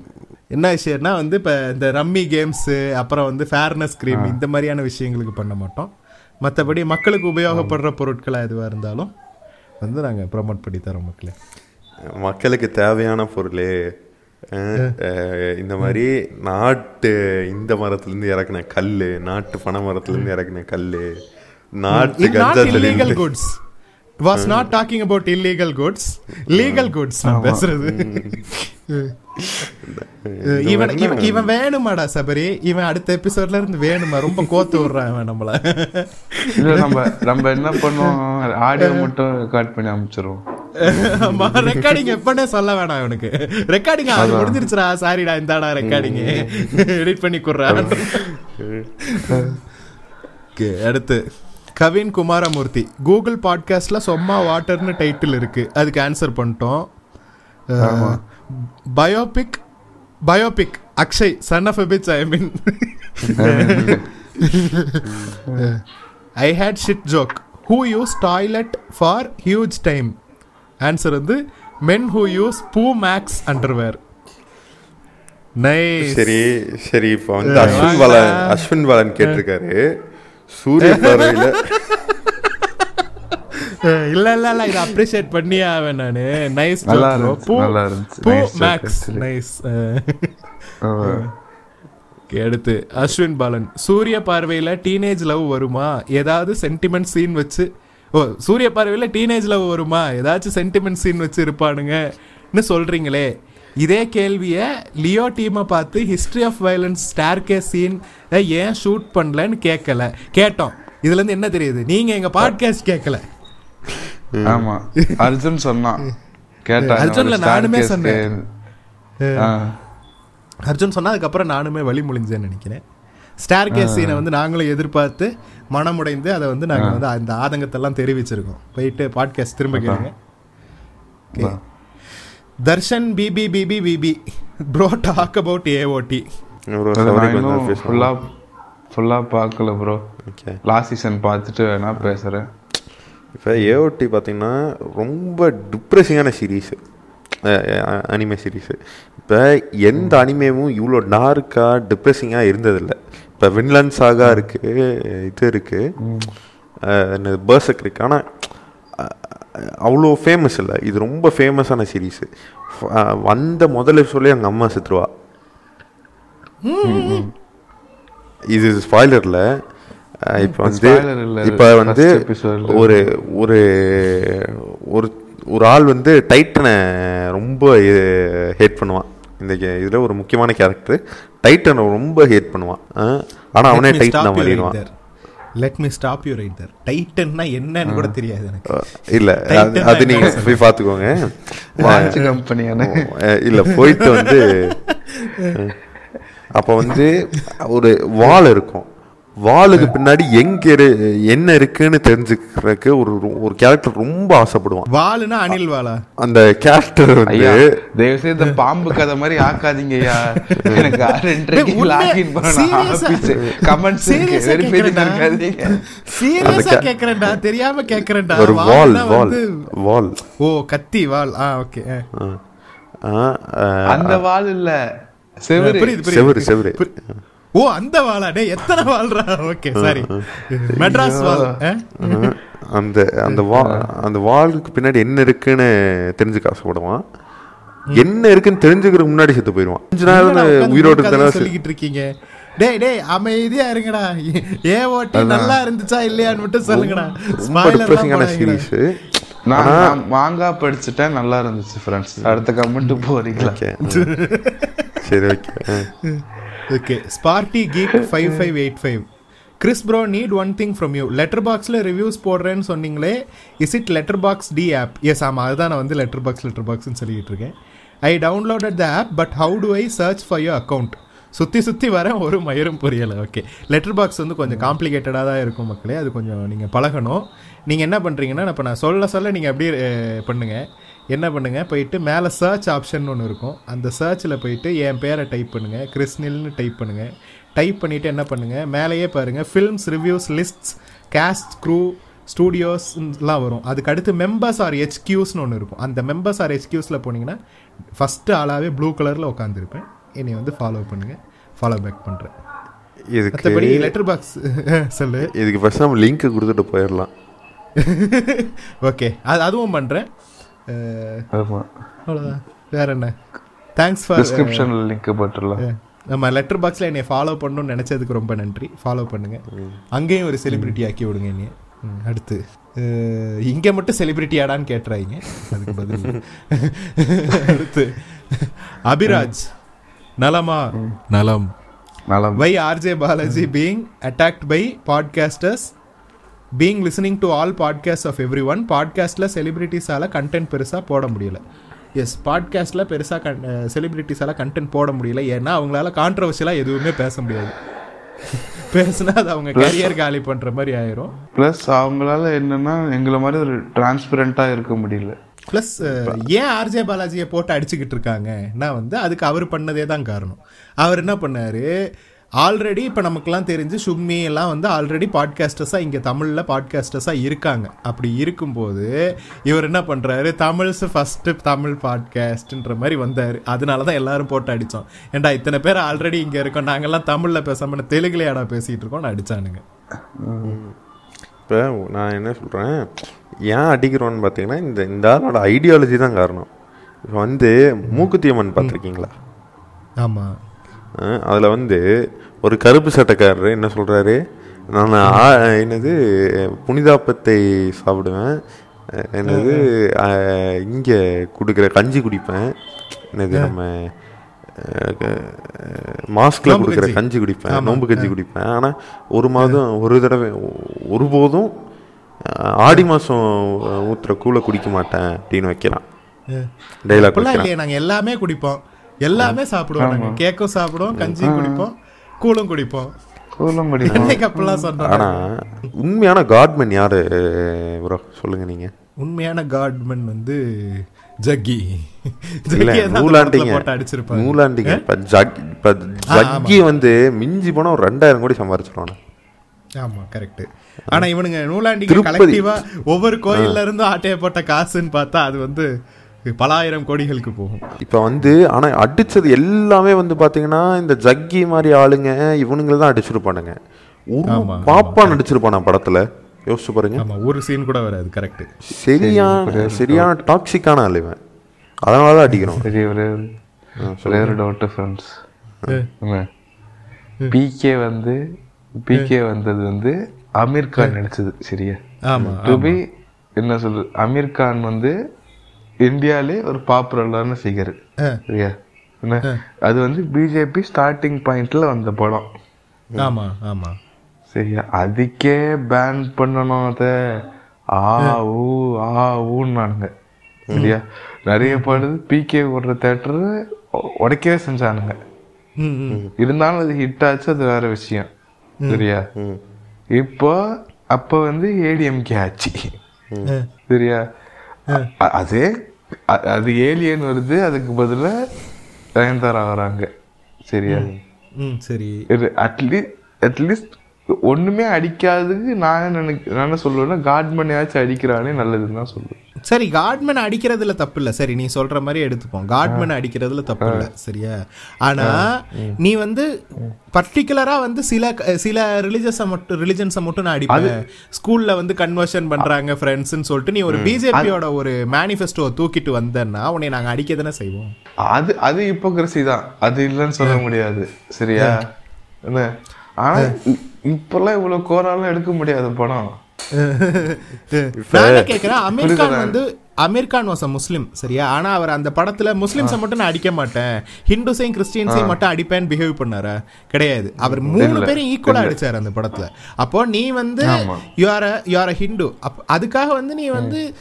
என்ன விஷயம்னா வந்து இப்போ இந்த ரம்மி கேம்ஸு அப்புறம் வந்து ஃபேர்னஸ் கிரீம் இந்த மாதிரியான விஷயங்களுக்கு பண்ண மாட்டோம். மற்றபடி மக்களுக்கு உபயோகப்படுற பொருட்களாக எதுவாக இருந்தாலும் வந்து நாங்கள் ப்ரோமோட் பண்ணி தரோம் மக்களே. மக்களுக்கு தேவையான பொருள் இந்த மாதிரி நாட்டு இந்த மரத்துலேருந்து இறக்குன கல் நாட்டு பனை மரத்துலேருந்து இறக்குன கல் நாட்டு நாட் கஞ்சா இல்லீகல் செடி goods was not talking about illegal goods legal goods நான் பேசுறது. இவன் இவன் இவன் வேணுமாடா சபரி? இவன் அடுத்த எபிசோட்ல இருந்து வேணுமா? ரொம்ப கோத்து விடுறான் இவன் நம்மள. இல்ல நம்ம நம்ம என்ன பண்ணுவோம்? ஆடியோ மட்டும் ரெக்கார்ட் பண்ணி அனுப்பிச்சிருவோம் ரெக்கார்டிங் எப்பனே சொல்ல வேணாம் இவனுக்கு. ரெக்கார்டிங் அது முடிஞ்சிருச்சுடா சாரிடா இந்தாடா ரெக்கார்டிங் எடிட் பண்ணி குடுறா ஓகே அடுத்து. கவின் குமாரமூர்த்தி கூகுள் பாட்காஸ்ட்ல சொம்மா வாட்டர்னு டைட்டில் இருக்கு. அதுக்கு ஆன்சர் பண்ணிட்டோம். Biopic biopic Akshay son of bitch I mean I hate shit joke who use toilet for huge time answer வந்து men who use poo makes underwear nice சரி சரி இப்போ வந்து அஸ்வின் பாலன் அஸ்வின் பாலன் கேட்டிருக்காரு. சூரிய பார்வையில. இல்ல இல்ல இல்ல இத அப்ரிஷியேட் பண்ணியே ஆவேன் நானு. நைஸ் நல்லா இருந்துச்சு, நல்லா இருந்துச்சு. மேக்ஸ். நைஸ் அடுத்து அஸ்வின் பாலன். சூரிய பார்வையில டீனேஜ் லவ் வருமா? ஏதாவது சென்டிமெண்ட் சீன் வச்சு ஓ சூரிய பார்வையில டீனேஜ் லவ் வருமா? ஏதாச்சும் சென்டிமெண்ட் சீன் வச்சு இருப்பானுங்கன்னு சொல்றீங்களே. இதே கேள்விய லியோ டீமை பார்த்து ஹிஸ்டரி ஆஃப் வயலன்ஸ் ஸ்டார்கே சீன் ஏன் ஷூட் பண்ணலன்னு கேட்கல கேட்டோம். இதுல இருந்து என்ன தெரியுது? நீங்க எங்க பாட்காஸ்ட் கேட்கல ஆமா. அர்ஜுன் சொன்னான். கேட்டான் அர்ஜுன்ல நானுமே சொன்னேன். அர்ஜுன் சொன்னா அதுக்கப்புறம் நானுமே வழி முழிஞ்சேன்னு நினைக்கிறேன். ஸ்டார் கேஸ் சீனை வந்து நாங்களும் எதிர்பார்த்து மனமுடைந்து அதை வந்து நாங்க வந்து அந்த ஆதங்கத்தெல்லாம் தெரிவிச்சிருக்கோம். போயிட்டு பாட்காஸ்ட் திரும்ப கேளுங்க. Darshan BB BB BB bro talk about AOT ஒரு அது சவரி நான் கொஞ்சம் இன்னும் பேசுவோம் ஃபுல்லா ஃபுல்லா பார்க்கல ப்ரோ ஓகே லாஸ்ட் சீசன் பார்த்துட்டு வேணா பேசுறேன். இப்போ ஏஓடி பார்த்தீங்கன்னா ரொம்ப டிப்ரெசிங்கான சீரீஸ் அனிமே சீரீஸு இப்போ எந்த அனிமேவும் இவ்வளோ டார்க்காக டிப்ரெசிங்காக இருந்ததில்லை. இப்போ வின்லன் சாகா இருக்குது இது இருக்குது பேர்சக் இருக்கு. ஆனால் அவ்வளோ ஃபேமஸ் இல்லை. இது ரொம்ப ஃபேமஸான சீரீஸு வந்த முதல் சொல்லி எங்கள் அம்மா செத்துருவா. இது ஸ்பாய்லரில் இப்போ வந்து இப்போ வந்து. ஒரு ஒரு ஒரு ஒரு ஆள் வந்து டைட்டனை ரொம்ப ஹேட் பண்ணுவான். இந்த இதில் ஒரு முக்கியமான கேரக்டர் டைட்டனை ரொம்ப ஹேட் பண்ணுவான். ஆனால் அவனே டைட்டனை மாறிடுவான் let me stop you right there டைட்டன்னா என்னன்னு கூட தெரியாது எனக்கு. இல்லை அது சொல்றது? போய் பார்த்துக்கோங்க. வாட்ச் கம்பெனியான இல்ல போயிட்டு வந்து அப்போ வந்து ஒரு வால் இருக்கும். வாளுக்கு பின்னாடி எங்க இரு என்ன இருக்குன்னு தெரிஞ்சுக்கிறதுக்கு ஒரு ஒரு கேரக்டர் ரொம்ப ஆசைப்படுவான். வாளுனா அனில் வாளா? அந்த கேரக்டர் வந்து தயவு செய்து இந்த பாம்பு கதை மாதிரி ஆக்காதீங்க ஐயா. எனக்கு தெரியாம கேக்குறேன்டா. ஒரு வால் வால் வால் ஓ கத்தி வால் ஆ ஓகே. அந்த வால் இல்ல. செவரு. செவரு செவரு. ஓ அந்த வாளா? டேய் எத்தனை வால்றா ஓகே சாரி மெட்ராஸ் வால். அந்த அந்த வா அந்த வாளுக்கு பின்னாடி என்ன இருக்குன்னு தெரிஞ்சுக்க ஆசைப்படுவான் என்ன இருக்குன்னு தெரிஞ்சுக்கிறதுக்கு முன்னாடி செத்து போயிடுவான். கொஞ்ச நேரம் உயிரோடு சொல்லிக்கிட்டு இருக்கீங்க டேய் டேய் அமைதியா இருங்கடா. ஏ ஓட்டி நல்லா இருந்துச்சா இல்லையான்னு மட்டும் சொல்லுங்கடா. ரொம்ப சீரீஸ் நான் மாங்காய் படிச்சுட்டேன் நல்லா இருந்துச்சு ஃப்ரெண்ட்ஸ் அடுத்த கமெண்ட் போறீங்களா? சரி okay okay Sparty geek five five eight five Chris bro need one thing from you letter பாக்ஸில் ரிவ்யூஸ் போடுறேன்னு சொன்னீங்களே is it Letterboxd app yes ஆமாம் அதுதான் நான் வந்து லெட்டர் பாக்ஸ் லெட்டர் பாக்ஸ்னு சொல்லிட்டு இருக்கேன். I downloaded the app but how to I search for your account சுற்றி சுற்றி வர ஒரு மயிரும் புரியலை. ஓகே லெட்டர் பாக்ஸ் வந்து கொஞ்சம் காம்ப்ளிகேட்டடாக தான் இருக்கும் மக்களே அது கொஞ்சம் நீங்கள் பழகணும். நீங்கள் என்ன பண்ணுறீங்கன்னா இப்போ நான் சொல்ல சொல்ல நீங்கள் அப்படியே அஹ், பண்ணுங்க. என்ன பண்ணுங்க போயிட்டு மேலே சர்ச் ஆப்ஷன் ஒன்று இருக்கும். அந்த சர்ச்சில் போயிட்டு என் பேரை டைப் பண்ணுங்க கிறிஸ்னில்னு டைப் பண்ணுங்க. டைப் பண்ணிட்டு என்ன பண்ணுங்க மேலேயே பாருங்க films reviews lists cast crew ஸ்டூடியோஸ்லாம் வரும். அதுக்கு அடுத்து மெம்பர்ஸ் ஆர் ஹெச்கியூஸ்னு ஒன்று இருக்கும். அந்த மெம்பர்ஸ் ஆர் ஹெச்கியூஸில் போனீங்கன்னா ஃபஸ்ட்டு ஆளாகவே ப்ளூ கலரில் உட்காந்துருப்பேன் என்னை வந்து ஃபாலோ பண்ணுங்க. ஃபாலோ பேக் பண்ணுறேன் இதுக்கு லெட்டர் பாக்ஸ் சொல்லு. இதுக்கு ஃபர்ஸ்ட் நம்ம லிங்க் கொடுத்துட்டு போயிடலாம். ஓகே அது அதுவும் பண்ணுறேன் அவ்வளோதான் வேற என்ன? தேங்க்ஸ் ஃபார் டிஸ்கிரிப்ஷன்ல லிங்க் போட்டுடலாம். நம்ம லெட்டர் பாக்ஸில் என்னை ஃபாலோ பண்ணணும்னு நினச்சதுக்கு ரொம்ப நன்றி. ஃபாலோ பண்ணுங்க. அங்கேயும் ஒரு செலிபிரிட்டி ஆக்கி விடுங்க என்னைய. அடுத்து. இங்க மட்டும் செலிபிரிட்டி ஆடான்னு கேட்டுறாங்க அதுக்கு பதில். அடுத்து. அபிராஜ். நலமா? நலம். நலம். Why RJ Balaji being attacked by podcasters being listening to all podcast of every one பாட்காஸ்ட்டில் செலிபிரிட்டிஸால் கண்டென்ட் பெருசாக போட முடியல. எஸ் பாட்காஸ்ட்டில் பெருசாக கன் செலிபிரிட்டிஸால் கண்டென்ட் போட முடியல. ஏன்னா அவங்களால கான்ட்ரவர்ஷியலாக எதுவுமே பேச முடியாது. பேசுனா அது அவங்க கரியர் காலி பண்ணுற மாதிரி ஆயிரும். ப்ளஸ் அவங்களால என்னன்னா எங்களை மாதிரி ஒரு டிரான்ஸ்பரண்டா இருக்க முடியல. ப்ளஸ் ஏன் ஆர்ஜே பாலாஜியை போட்டு அடிச்சுக்கிட்டு இருக்காங்கன்னா வந்து அதுக்கு அவர் பண்ணதே தான் காரணம். அவர் என்ன பண்ணாரு? ஆல்ரெடி இப்போ நமக்குலாம் தெரிஞ்சு சும்மி எல்லாம் வந்து ஆல்ரெடி பாட்காஸ்டர்ஸாக இங்கே தமிழில் பாட்காஸ்டர்ஸாக இருக்காங்க. அப்படி இருக்கும்போது இவர் என்ன பண்ணுறாரு தமிழ்ஸ் ஃபஸ்ட்டு தமிழ் பாட்காஸ்ட்ன்ற மாதிரி வந்தார். அதனால தான் எல்லாரும் போட்டு அடித்தோம் ஏன்டா இத்தனை பேர் ஆல்ரெடி இங்கே இருக்கோம். நாங்கெல்லாம் தமிழில் பேசாமல் தெலுங்குலையாடா பேசிகிட்டு இருக்கோம்னு அடித்தானுங்க இப்போ நான் என்ன சொல்கிறேன் ஏன் அடிக்கிறோன்னு பார்த்தீங்கன்னா இந்த இந்த ஆளோட ஐடியாலஜி தான் காரணம். இப்போ வந்து மூக்குத்தியம்மன் பார்த்துருக்கீங்களா ஆமாம் அதில் வந்து ஒரு கருப்பு சட்டைக்காரரு என்ன சொல்கிறாரு நான் என்னது புனிதாப்பத்தை சாப்பிடுவேன். என்னது இங்கே கொடுக்குற கஞ்சி குடிப்பேன். என்னது நம்ம மாஸ்கில் கொடுக்குற கஞ்சி. குடிப்பேன். நோம்பு கஞ்சி குடிப்பேன். ஆனால் ஒரு மாதம் ஒரு தடவை ஒருபோதும் ஆடி மாதம் ஊற்றுற கூழை குடிக்க மாட்டேன் அப்படின்னு வைக்கிறான் டைலாக் அப்படிலாம் வைக்கிறான் இல்லையே நாங்க எல்லாமே குடிப்போம். எல்லாமே சாப்பிடுவோம் நாங்க கேக்கும் சாப்பிடுவோம் கஞ்சியும் குடிப்போம் கூழும் குடிப்போம். முடியும் என்னைக்கு அப்படிலாம் சொன்னோம் ஆனா உண்மையான காட்மேன் யாரு ப்ரோ சொல்லுங்க நீங்க. உண்மையான காட்மன் வந்து ஜக்கி. ஜக்கி வந்து மிஞ்சி போனா ஒரு ரெண்டாயிரம் கோடி சம்பாரிச்சிருவானு. ஆமா கரெக்ட் ஆனா இவனுங்க. கலெக்டிவா ஒவ்வொரு கோயில்ல இருந்து ஆட்டைய போட்ட காசுன்னு பார்த்தா அது வந்து பல ஆயிரம் கோடிகளுக்கு போகும். இப்ப வந்து ஆனா அடிச்சது எல்லாமே வந்து பாத்தீங்கன்னா இந்த ஜக்கி மாதிரி ஆளுங்க இவனுங்களை தான் அடிச்சிருப்பானுங்க. பாப்பான் அடிச்சிருப்பானா படத்துல? யோசிச்சு பாருங்க. ஆமா ஒரு சீன் கூட வராது கரெக்ட் சரியான சரியான டாக்ஸிக்கான ஆள் இவன். அதனாலதான் அடிக்கிறோம். சரி ஒரே ஒரே ஒரு டவுட் ஃப்ரெண்ட்ஸ் பிகே வந்து பிகே வந்தது வந்து அமீர் கான் நடிச்சது சரியா? ஆமா டு பி என்ன சொல்லு அமீர் கான் வந்து இந்தியாலே ஒரு பாப்புலரான ஃபிகர் சரியா? என்ன? அது வந்து பிஜேபி ஸ்டார்டிங் பாயிண்ட்ல வந்த படம். ஆமா ஆமா. சரியா? அதுக்கே பேன் பண்ணணும் அத. ஆ ஊ ஆ ஊன்னானுங்க. சரியா? நிறைய படுது பிகே ஓடுற தேட்டர் உடைக்கவே செஞ்சானுங்க. இருந்தாலும் அது ஹிட் ஆச்சு அது வேற விஷயம். சரியா. இப்போ அப்ப வந்து ஏடிஎம்கே ஆச்சு. சரியா? அதே அது ஏலியன் வருது அதுக்கு பதிலா நயன்தாரா வராங்க சரியா? ம். சரி. அட்லீஸ்ட் அட்லீஸ்ட் ஒண்ணுமே அடிக்காததுக்கு நான் என்ன நினைக்க நான் என்ன சொல்லுவேன்னா காட்மனையாச்சும் அடிக்கிறானே நல்லதுன்னு தான் சொல்லுவேன். சரி காட்மேன் அடிக்கிறதுல தப்பு இல்ல சரி நீ சொல்ற மாதிரி எடுத்துப்போம். காட்மேன் அடிக்கிறதுல தப்பு இல்ல சரியா? ஆனா நீ வந்து பர்டிகுலரா வந்து சில சில ரிலிஜியஸ மட்டும் ரிலிஜன்ஸை மட்டும் நான் அடிப்பேன். ஸ்கூல்ல வந்து கன்வர்ஷன் பண்றாங்க ஃப்ரெண்ட்ஸ்னு சொல்லிட்டு நீ ஒரு பிஜேபியோட ஒரு மேனிஃபெஸ்டோ தூக்கிட்டு வந்தேன்னா உன்னை நாங்க அடிக்க தானே செய்வோம். அது அது இப்போக்ரசி தான். அது இல்லைன்னு சொல்ல முடியாது சரியா? என்ன? ஆனா இப்பெல்லாம் இவ்வளவு கோராலாம் எடுக்க முடியாது படம். நான் கேக்குறேன்? அமீர் கான் வந்து அமீர் கான் வாஸ் முஸ்லிம் சரியா? ஆனா அவர் அந்த படத்துல முஸ்லிம்ஸை மட்டும் நான் அடிக்க மாட்டேன். ஹிந்துஸையும் கிறிஸ்டியன்ஸையும் மட்டும் அடிப்பேன் பிஹேவ் பண்ணாரா. கிடையாது. அவர் மூணு பேரும் ஈக்குவலா அடிச்சாரு அந்த படத்துல. அப்போ நீ வந்து யூஆர் யூஆர் ஹிந்து அதுக்காக வந்து நீ வந்து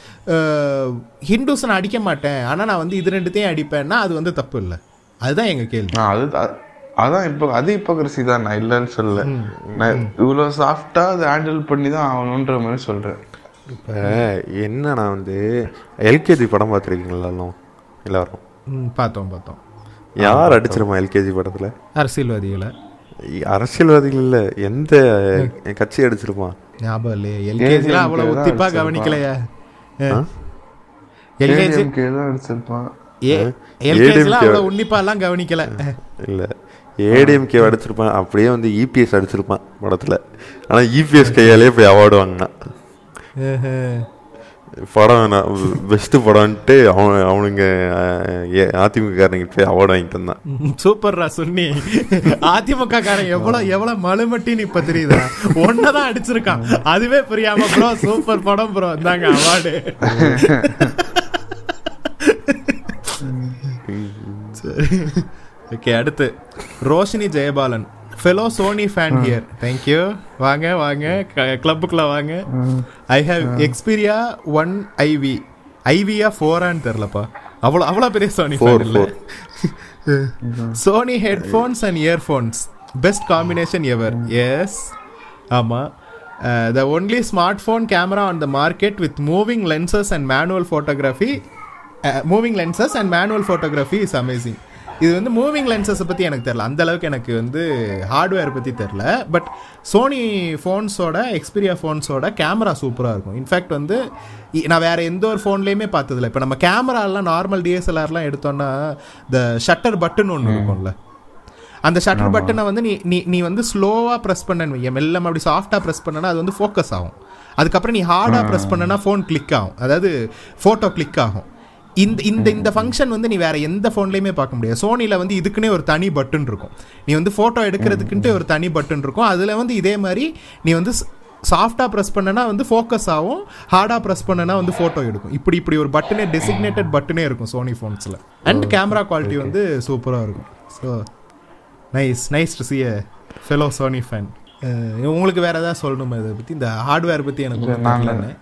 ஹிந்துஸ் நான் அடிக்க மாட்டேன். ஆனா நான் வந்து இது ரெண்டுத்தையும் அடிப்பேன்னா அது வந்து தப்பு இல்லை. அதுதான் எங்க கேள்வி. அ- அதான் இப்போ அது இப்போக்ரசி தான் நான் இல்லைன்னு சொல்லல. நான் இவ்வளவு சாஃப்டா அதை ஹேண்டில் பண்ணி தான் ஆகணுன்ற மாதிரி சொல்றேன். இப்போ என்னன்னா வந்து எல்கேஜி படம் பார்த்துருக்கீங்களா எல்லாம்? எல்லாரும்? பார்த்தோம் பார்த்தோம். யார் அடிச்சிருமா எல்கேஜி படத்துல? அரசியல்வாதிகளை. அரசியல்வாதிகள் இல்ல எந்த கட்சி அடிச்சிருப்பான் ஞாபகம் இல்லையே. எல்கேஜில அவ்வளவு தான் உத்திப்பா அடிச்சிருப்பான். கவனிக்கலையா எல்கேஜி தான் அடிச்சிருப்பான். எல்கேஜில அவ்வளவு உன்னிப்பா எல்லாம் கவனிக்கல. இல்ல. ஏடிஎம்கே அடிச்சிருப்பான். அப்படியே வந்து இபிஎஸ் அடிச்சிருப்பான் படத்துல. ஆனா இபிஎஸ் கையாலே போய் அவார்டு வாங்கினான். படம் பெஸ்ட் படம்ன்ட்டு அவன் அவனுங்க அதிமுக காரங்க போய் அவார்டு வாங்கிட்டு வந்தான். சூப்பர்ரா சொன்னி அதிமுக காரன் எவ்வளவு எவ்வளவு மழுமட்டின்னு இப்ப தெரியுதா? ஒன்னதான் அடிச்சிருக்கான். அதுவே புரியாம ப்ரோ சூப்பர் படம் ப்ரோ. இந்தாங்க அவார்டு ஓகே அடுத்து. Roshini Jayapalan. Fellow Sony fan here thank you வாங்க வாங்க. கிளப்புக்குள்ள வாங்க. I have Xperia one IV ஐவியா ஃபோரான்னு தெரிலப்பா. அவ்வளோ அவ்வளோ பெரிய சோனி ஃபேன் இல்லை. Sony headphones and earphones best combination ever yes ஆமாம் the only smart phone camera on the market with moving lenses and manual photography moving lenses and manual photography is amazing இது வந்து moving லென்சஸை பற்றி எனக்கு தெரில அந்த அளவுக்கு எனக்கு வந்து ஹார்ட்வேர் பற்றி தெரில பட் சோனி ஃபோன்ஸோட எக்ஸ்பீரியா ஃபோன்ஸோட கேமரா சூப்பராக இருக்கும். இன்ஃபேக்ட் வந்து நான் வேற எந்த ஒரு ஃபோன்லேயுமே பார்த்ததில்ல. இப்போ நம்ம கேமராலாம் நார்மல் டிஎஸ்எல்ஆர்லாம் எடுத்தோம்னா இந்த ஷட்டர் பட்டன் ஒன்று இருக்கும்ல. அந்த ஷட்டர் பட்டனை வந்து நீ நீ நீ வந்து ஸ்லோவாக ப்ரெஸ் பண்ணன்னு வைய மெல்ல அப்படி சாஃப்டாக ப்ரெஸ் பண்ணனா அது வந்து ஃபோக்கஸ் ஆகும். அதுக்கப்புறம் நீ ஹார்டாக ப்ரெஸ் பண்ணனா ஃபோன் கிளிக் ஆகும். அதாவது ஃபோட்டோ கிளிக் ஆகும். இந்த இந்த இந்த ஃபங்க்ஷன் வந்து நீ வேற எந்த ஃபோன்லையுமே பார்க்க முடியாது. சோனியில் வந்து இதுக்குன்னே ஒரு தனி பட்டன் இருக்கும். நீ வந்து ஃபோட்டோ எடுக்கிறதுக்குன்ட்டு ஒரு தனி பட்டன் இருக்கும். அதில் வந்து இதே மாதிரி நீ வந்து சாஃப்டாக ப்ரெஸ் பண்ணனா வந்து ஃபோக்கஸ் ஆகும் ஹார்டாக ப்ரெஸ் பண்ணனா வந்து ஃபோட்டோ எடுக்கும். இப்படி இப்படி ஒரு பட்டனே டெசிக்னேட்டட் பட்டனே இருக்கும் சோனி ஃபோன்ஸில் அண்ட் கேமரா குவாலிட்டி வந்து சூப்பராக இருக்கும். So nice nice to see a fellow Sony fan உங்களுக்கு வேற ஏதாவது சொல்லணுமா இதை பற்றி இந்த ஹார்ட்வேர் பற்றி எனக்கு ஒண்ணும்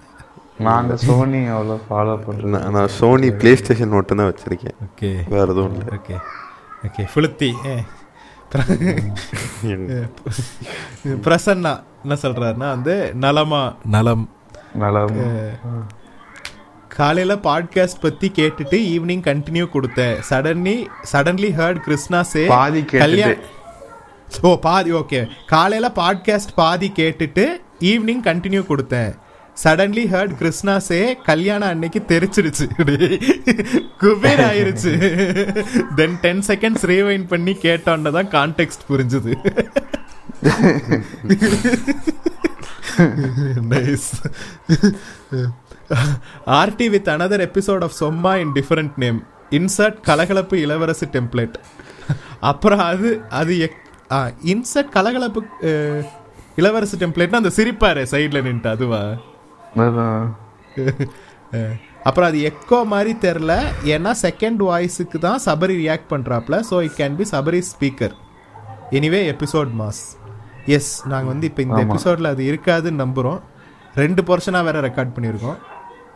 நாங்க தெரியலன்னு. நாங்க சோனி அவ்வளவு ஃபாலோ பண்றோம் நான் சோனி பிளே ஸ்டேஷன் மட்டும் தான் வச்சிருக்கேன். ஓகே. வேற எதுவும் இல்லை. ஓகே. ஓகே ஃபுளுத்தி. பிரசன்னா என்ன சொல்றாருன்னா வந்து நலமா நலம். நல்லா காலையில பாட்காஸ்ட் பத்தி கேட்டுட்டு ஈவினிங் கண்டினியூ கொடுத்தேன். Suddenly suddenly heard Krishna say பாதி கேட்டுட்டு. ஓ பாதி ஓகே காலையில பாட்காஸ்ட் பாதி கேட்டுட்டு ஈவினிங் கண்டினியூ கொடுத்தேன். சடன்லி ஹர்ட் கிருஷ்ணா சே கல்யாணம் அன்னைக்கு தெரிச்சிருச்சு. குபேர் ஆயிருச்சு தென் டென் செகண்ட்ஸ் ரீவைன் பண்ணி கேட்டோன்னு தான் கான்டெக்ட் புரிஞ்சுது. Nice RT with another episode of சொம்மா in different name insert Kalakalappu Ilavarasu template அப்புறம் அது அது இன்சர்ட் கலகலப்பு இளவரசு டெம்ப்ளேட்னா அந்த சிரிப்பாரு சைடில் நின்ட்டு அதுவா? அப்புறம் அது எக்கோ மாதிரி தெரில ஏன்னா செகண்ட் வாய்ஸுக்கு தான் Sabari react பண்ணுறாப்ல so it can be Sabari speaker anyway episode mass yes நாங்கள் வந்து இப்போ இந்த எபிசோடில் அது இருக்காதுன்னு நம்புகிறோம் ரெண்டு போர்ஷனாக வேற ரெக்கார்ட் பண்ணியிருக்கோம்.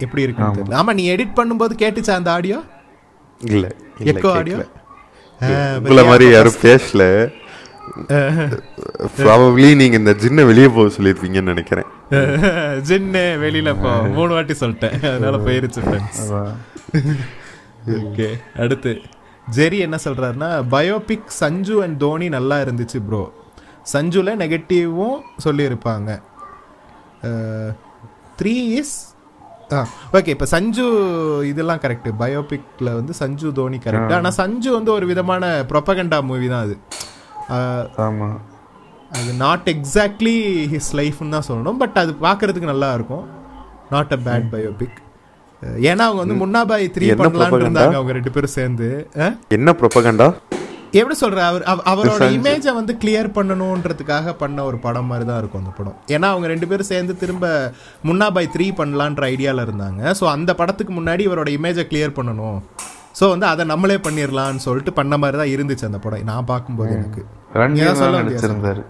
எப்படி இருக்குன்னு தெரியல. ஆமாம் நீ எடிட் பண்ணும்போது கேட்டுச்சா அந்த ஆடியோ இல்ல எக்கோ ஆடியோ மாதிரி யாரும் பேசல. ப்ராபப்ளி நீங்க இந்த ஜின்ன வெளியே போக சொல்லியிருப்பீங்கன்னு நினைக்கிறேன். ஜின்னு வெளியில போ. மூணு வாட்டி சொல்லிட்டேன். அதனால போயிருச்சு ஓகே அடுத்து. ஜெரி என்ன சொல்றாருன்னா பயோபிக் சஞ்சு அண்ட் தோனி நல்லா இருந்துச்சு ப்ரோ சஞ்சுல நெகட்டிவும் சொல்லியிருப்பாங்க. த்ரீ இஸ் ஆ ஓகே இப்போ சஞ்சு இதெல்லாம் கரெக்ட் பயோபிக்ல வந்து சஞ்சு தோனி கரெக்ட் ஆனால் சஞ்சு வந்து ஒரு விதமான ப்ரொபகண்டா மூவி தான் அது. ஆமா. அது நாட் எக்ஸாக்ட்லி ஹிஸ் லைஃப்னு தான் சொல்லணும் பட் அது பார்க்கறதுக்கு நல்லா இருக்கும். நாட் அ பேட் பயோபிக் ஏன்னா அவங்க வந்து முன்னாபாய் த்ரீ பண்ணலாம்னு? இருந்தாங்க அவங்க ரெண்டு பேரும் சேர்ந்து? என்ன ப்ரொபகண்டா எப்படி சொல்ற அவர் அவ- அவரோட இமேஜை வந்து கிளியர் பண்ணணுன்றதுக்காக பண்ண ஒரு படம் மாதிரி தான் இருக்கும் அந்த படம். ஏன்னா அவங்க ரெண்டு பேரும் சேர்ந்து திரும்ப முன்னாபாய் த்ரீ பண்ணலான்ற ஐடியால இருந்தாங்க. ஸோ அந்த படத்துக்கு முன்னாடி இவரோட இமேஜை கிளியர் பண்ணணும். ஸோ வந்து அதை நம்மளே பண்ணிடலாம்னு சொல்லிட்டு பண்ண மாதிரி தான் இருந்துச்சு அந்த படம். நான் பார்க்கும்போது எனக்கு. ரன்வீர் ஏன் சொல்ல? நடிச்சிருந்தாரு.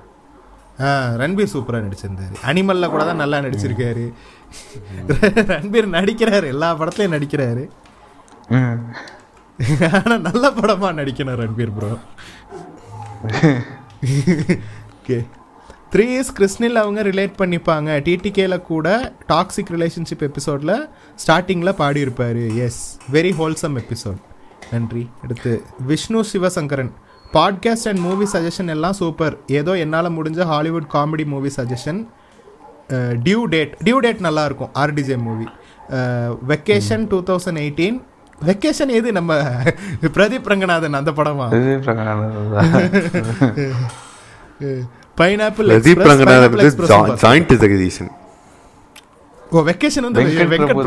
ஆ ரன்பீர் சூப்பரா நடிச்சிருந்தாரு. அனிமல்ல கூட தான் நல்லா நடிச்சிருக்காரு. ரன்பீர் நடிக்கிறாரு. எல்லா படத்துலயும் நடிக்கிறாரு. ம். ஆனா நல்ல படமா நடிக்கணும் Ranbir bro okay. Three years கிறிஸ்னில் அவங்க ரிலேட் பண்ணிப்பாங்க. டிடிகேல கூட டாக்ஸிக் ரிலேஷன்ஷிப் எபிசோட்ல ஸ்டார்டிங்ல பாடியிருப்பாரு. எஸ் வெரி ஹோல்சம் எபிசோட் நன்றி. அடுத்து Vishnu Sivasankaran. Podcast and movie suggestion எல்லாம் சூப்பர் ஏதோ என்னால் முடிஞ்ச Hollywood comedy movie suggestion due date due date நல்லா இருக்கும். RDJ movie vacation two thousand eighteen vacation எது நம்ம பிரதீப் ரங்கநாதன் அந்த படமா. பைனாப்பிள் பிரதீப் ரங்கநாதன் ஜாயிண்ட் ஜெகதீசன் ஓ வெக்கேஷன் வந்து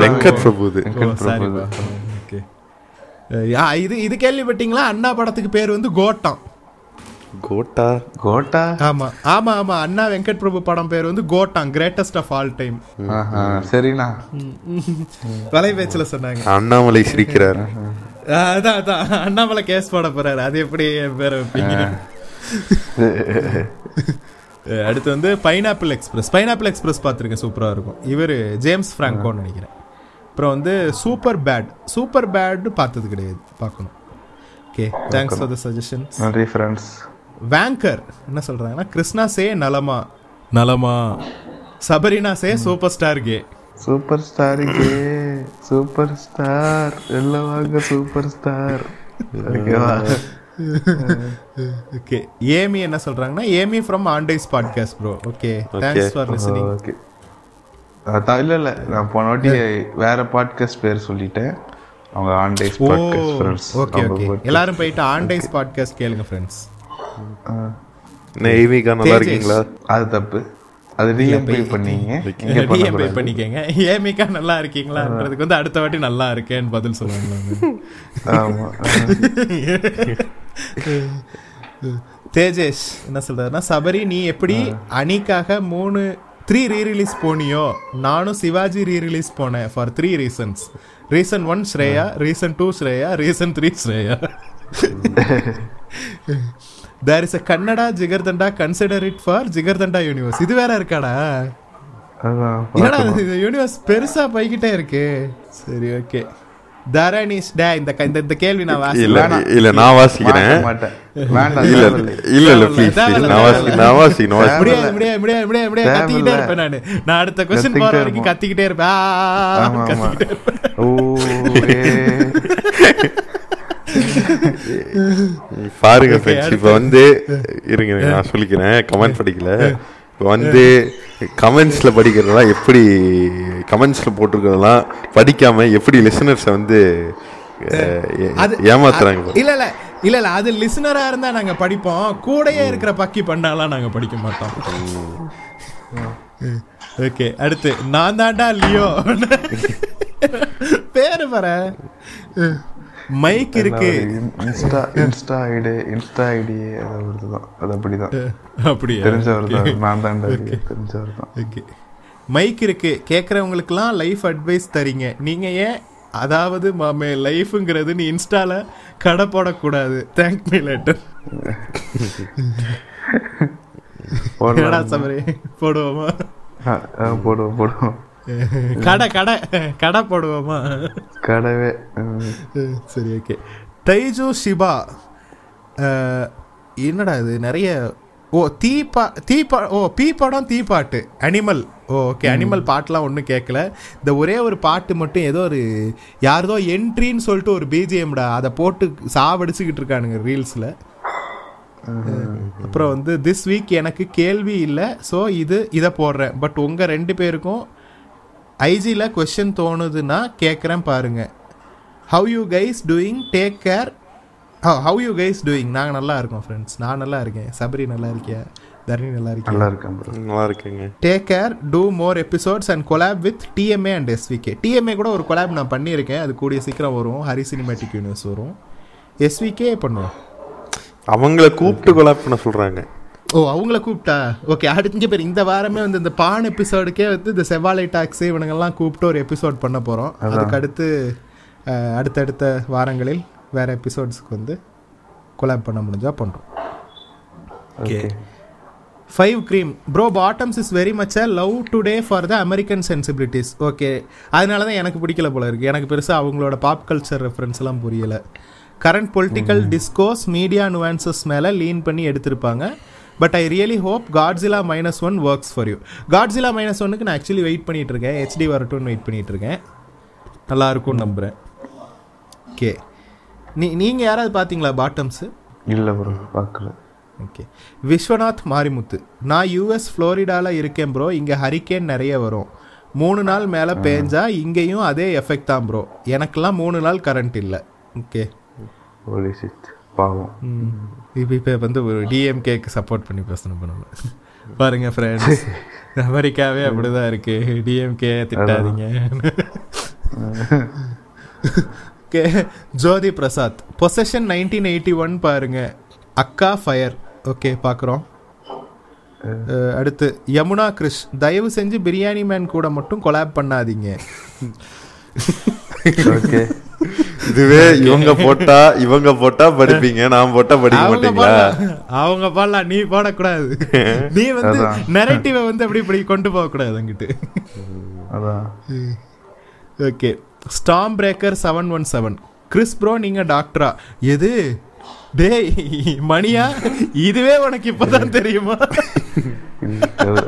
வெங்கட் பிரபு இது இது கேள்விப்பட்டீங்களா? அண்ணா படத்துக்கு பேர் வந்து கோட்டாம் கோட்டா? கோட்டா? ஆமா ஆமா ஆமா. அண்ணா வெங்கட் பிரபு படம் பேர் வந்து கோட்டாங் கிரேட்டஸ்ட் ஆஃப் ஆல் டைம் சரிண்ணா. வலைபேச்சில் சொன்னாங்க. அண்ணாமலை சிரிக்கிறார். அதான் அதான். அண்ணாமலை கேஸ் போட போறாரு. அது எப்படி பேரை வைப்பீங்க? அடுத்து வந்து பைனாப்பிள் எக்ஸ்பிரஸ் பைனாப்பிள் எக்ஸ்பிரஸ் பார்த்துருக்கேன். சூப்பராக இருக்கும். இவர் ஜேம்ஸ் ஃப்ராங்கோன்னு நினைக்கிறேன். அப்புறம் வந்து சூப்பர் பேட் சூப்பர் பேட் பார்த்தது கிடையாது. பார்க்கணும். Okay thanks for the suggestion நன்றி ஃப்ரெண்ட்ஸ் வேங்கர் என்ன சொல்றாங்கன்னா கிருஷ்ணா சே நலமா. நலமா. சபரினா say super star K. Super ஸ்டாருக்கு சூப்பர் ஸ்டார் எல்லாம் வாங்க சூப்பர் ஸ்டார் ஓகேவா? ஓகே ஏமி என்ன சொல்றாங்கன்னா Amy from aunties podcast bro okay thanks for listening okay அதான் இல்ல இல்ல. நான் போன வாட்டி வேற பாட்காஸ்ட் பேர் சொல்லிட்டேன். அவங்க aunties podcast friends okay okay எல்லாரும் போயிட்டு ஆண்டைஸ் பாட்காஸ்ட் கேளுங்க ஃப்ரெண்ட்ஸ் நெய்மிகா நல்லா இருக்கீங்களா? அது தப்பு. அது டிஎம் பே பண்ணீங்க. பண்ணக்கூடாது. பண்ணிக்கங்க. ஏமிக்கா நல்லா இருக்கீங்களான்றதுக்கு வந்து அடுத்த வாட்டி நல்லா இருக்கேன்னு பதில் சொல்லுவாங்க. ஆமா. தேஜேஷ் என்ன சொல்றாருன்னா சபரி நீ எப்படி அணிக்காக மூணு த்ரீ ரீ ரிலீஸ் போனியோ? நானும் சிவாஜி ரீ ரிலீஸ் போனேன் for three reasons reason one Shreya reason two Shreya reason three Shreya there is a Kannada Jigarthanda consider it for Jigarthanda universe இது வேற இருக்காடா? யூனிவர்ஸ் பெருசா போய்கிட்டே இருக்கு. சரி ஓகே தரணீஷ் டே இந்த இந்த இந்த கேள்வி நான் வாசி இல்ல இல்ல நான் வாசிக்கிறேன். மாட்ட மாட்டேன் வேண்டாம் இல்ல. இல்ல இல்ல ப்ளீஸ் நான் வாசி நான் வாசி நான் வாசி. முடியாது முடியாது முடியாது முடியாது முடியாது. கத்திக்கிட்டே. இருப்பேன் நானு. நான் அடுத்த கொஸ்டின் போற வரைக்கும். கத்திக்கிட்டே இருப்பேன். கத்திக்கிட்டே ஓ. பாருங்க ஃப்ரெண்ட்ஸ். இப்போ வந்து இருங்க, நான் சொல்லிக்கிறேன். கமெண்ட் படிக்கல. இப்போ வந்து கமெண்ட்ஸ்ல படிக்கிறதெல்லாம் எப்படி கமெண்ட்ஸ்ல போட்டிருக்கிறதெல்லாம் படிக்காம எப்படி லிசனர்ஸை வந்து ஏமாத்துறாங்க. இல்ல இல்ல இல்ல இல்ல அது லிசனரா இருந்தா நாங்க படிப்போம். கூடயே இருக்கிற பக்கி பண்ணாலாம் நாங்க படிக்க மாட்டோம். ஓகே அடுத்து நான் தாண்டா லியோ? பேரு பாரு. மைக் இருக்கு. Insta Insta ID Insta ID அது அவர்தான் அது அப்படிதான். அப்படியா? தெரிஞ்சவர் தான் நான் தான் தெரிஞ்சவர் தான் ஓகே மைக் இருக்கு. கேட்குறவங்களுக்குலாம் லைஃப் அட்வைஸ் தரீங்க. நீங்க ஏன் அதாவது மாமே லைஃப்ங்கிறது நீ இன்ஸ்டால கடை போடக்கூடாது. தேங்க் மீ லேட்டர் போடுவோமா? போடுவோம் போடுவோம். கடை கடை கடை போடுவோமா? கடவே. சரி ஓகே. தைஜு ஷிபா அஹ், என்னடா இது? நிறைய ஓ தீ பா தீ பா ஓ பீ படம் தீ பாட்டு. அனிமல் ஓ ஓகே அனிமல் பாட்டுலாம் ஒன்றும் கேட்கல இந்த ஒரே ஒரு பாட்டு மட்டும் ஏதோ ஒரு யாரதோ என்ட்ரின்னு சொல்லிட்டு ஒரு பிஜிஎம்டா அதை போட்டு சாவடிச்சுக்கிட்டு இருக்கானுங்க ரீல்ஸில். அப்புறம் வந்து திஸ் வீக் எனக்கு கேள்வி இல்லை ஸோ இது இதை போடுறேன். பட் உங்கள் ரெண்டு பேருக்கும் ஐஜியில் கொஷின் தோணுதுன்னா கேட்குறேன் பாருங்க. How you guys doing take care how you guys doing நாங்கள் நல்லா இருக்கோம் ஃப்ரெண்ட்ஸ் நான் நல்லா இருக்கேன். சபரி நல்லா இருக்கியா? தரணி நல்லா இருக்கியா? நல்லா இருக்கேன் நல்லா இருக்குங்க. Take care do more episodes and collab with TMA and SVK TMA கூட ஒரு கொலாப் நான் பண்ணியிருக்கேன். அது கூடிய சீக்கிரம் வரும். ஹரி சினிமேட்டிக் யூனிவர்ஸ் வரும். எஸ்விகே பண்ணுவோம்? அவங்கள கூப்பிட்டு கொலாப் பண்ண சொல்றாங்க. ஓ அவங்கள கூப்பிட்டா? ஓகே அடுத்த பேர் இந்த வாரமே வந்து இந்த பான் எபிசோடுக்கே வந்து இந்த செவ்வாழை டாக்ஸ் இவனுங்கெல்லாம் கூப்பிட்டு ஒரு எபிசோட் பண்ண போகிறோம் அதுக்கு அடுத்து அடுத்தடுத்த வாரங்களில் வேற எபிசோட்ஸ்க்கு வந்து கொலாப் பண்ண முடிஞ்சா பண்ணுறோம் okay five cream bro bottoms is very much a Love Today for the American sensibilities okay அதனால தான் எனக்கு பிடிக்கல போல இருக்கு. எனக்கு பெருசாக அவங்களோட பாப் கல்ச்சர் ரெஃபரன்ஸ் எல்லாம் புரியல. Current political discourse media nuances மேலே லீன் பண்ணி எடுத்திருப்பாங்க. But I really hope Godzilla minus one works for you Godzilla minus ஒன்னுக்கு நான் ஆக்சுவலி வெயிட் பண்ணிட்டு இருக்கேன் ஹெச்டி வரட்டும்னு வெயிட் பண்ணிட்டு இருக்கேன் நல்லா இருக்கும்னு நம்புகிறேன் ஓகே நீ நீங்கள் யாராவது பார்த்தீங்களா பாட்டம்ஸு இல்லை ப்ரோ பார்க்கல ஓகே விஸ்வநாத் மாரிமுத்து. நான் யூஎஸ் ஃப்ளோரிடாவில் இருக்கேன் ப்ரோ இங்கே ஹரிக்கேன் நிறைய வரும். மூணு நாள் மேலே பேஞ்சா இங்கேயும் அதே எஃபெக்ட் தான் ப்ரோ எனக்கெல்லாம் மூணு நாள் கரண்ட் இல்லை. ஓகே சித் பாவம். இப்போ இப்போ வந்து ஒரு டிஎம்கேக்கு சப்போர்ட் பண்ணி பேசணும் பண்ணணும் பாருங்க ஃப்ரெண்ட்ஸ் அமெரிக்காவே அப்படிதான் இருக்கு. டிஎம்கே திட்டாதீங்க. Okay Jyothi Prasad. Possession nineteen eighty one பாருங்க. அக்கா ஃபயர் ஓகே பார்க்குறோம் அடுத்து யமுனா கிருஷ். தயவு செஞ்சு பிரியாணி மேன் கூட மட்டும் கொலாப் பண்ணாதீங்க. ஓகே. இதுவே இவங்க போட்டா இவங்க போட்டா படிப்பீங்க நான் போட்டா படிக்க மாட்டீங்களா. அவங்க பாடலாம் நீ போடக்கூடாது. நீ வந்து. நெரட்டிவை வந்து அப்படி இப்படி கொண்டு போக கூடாது அங்கிட்டு? அதான். Okay. Storm breaker seven one seven Chris bro நீங்க டாக்டரா எது? டேய் மணியா? இதுவே உனக்கு இப்பதான் தெரியுமா?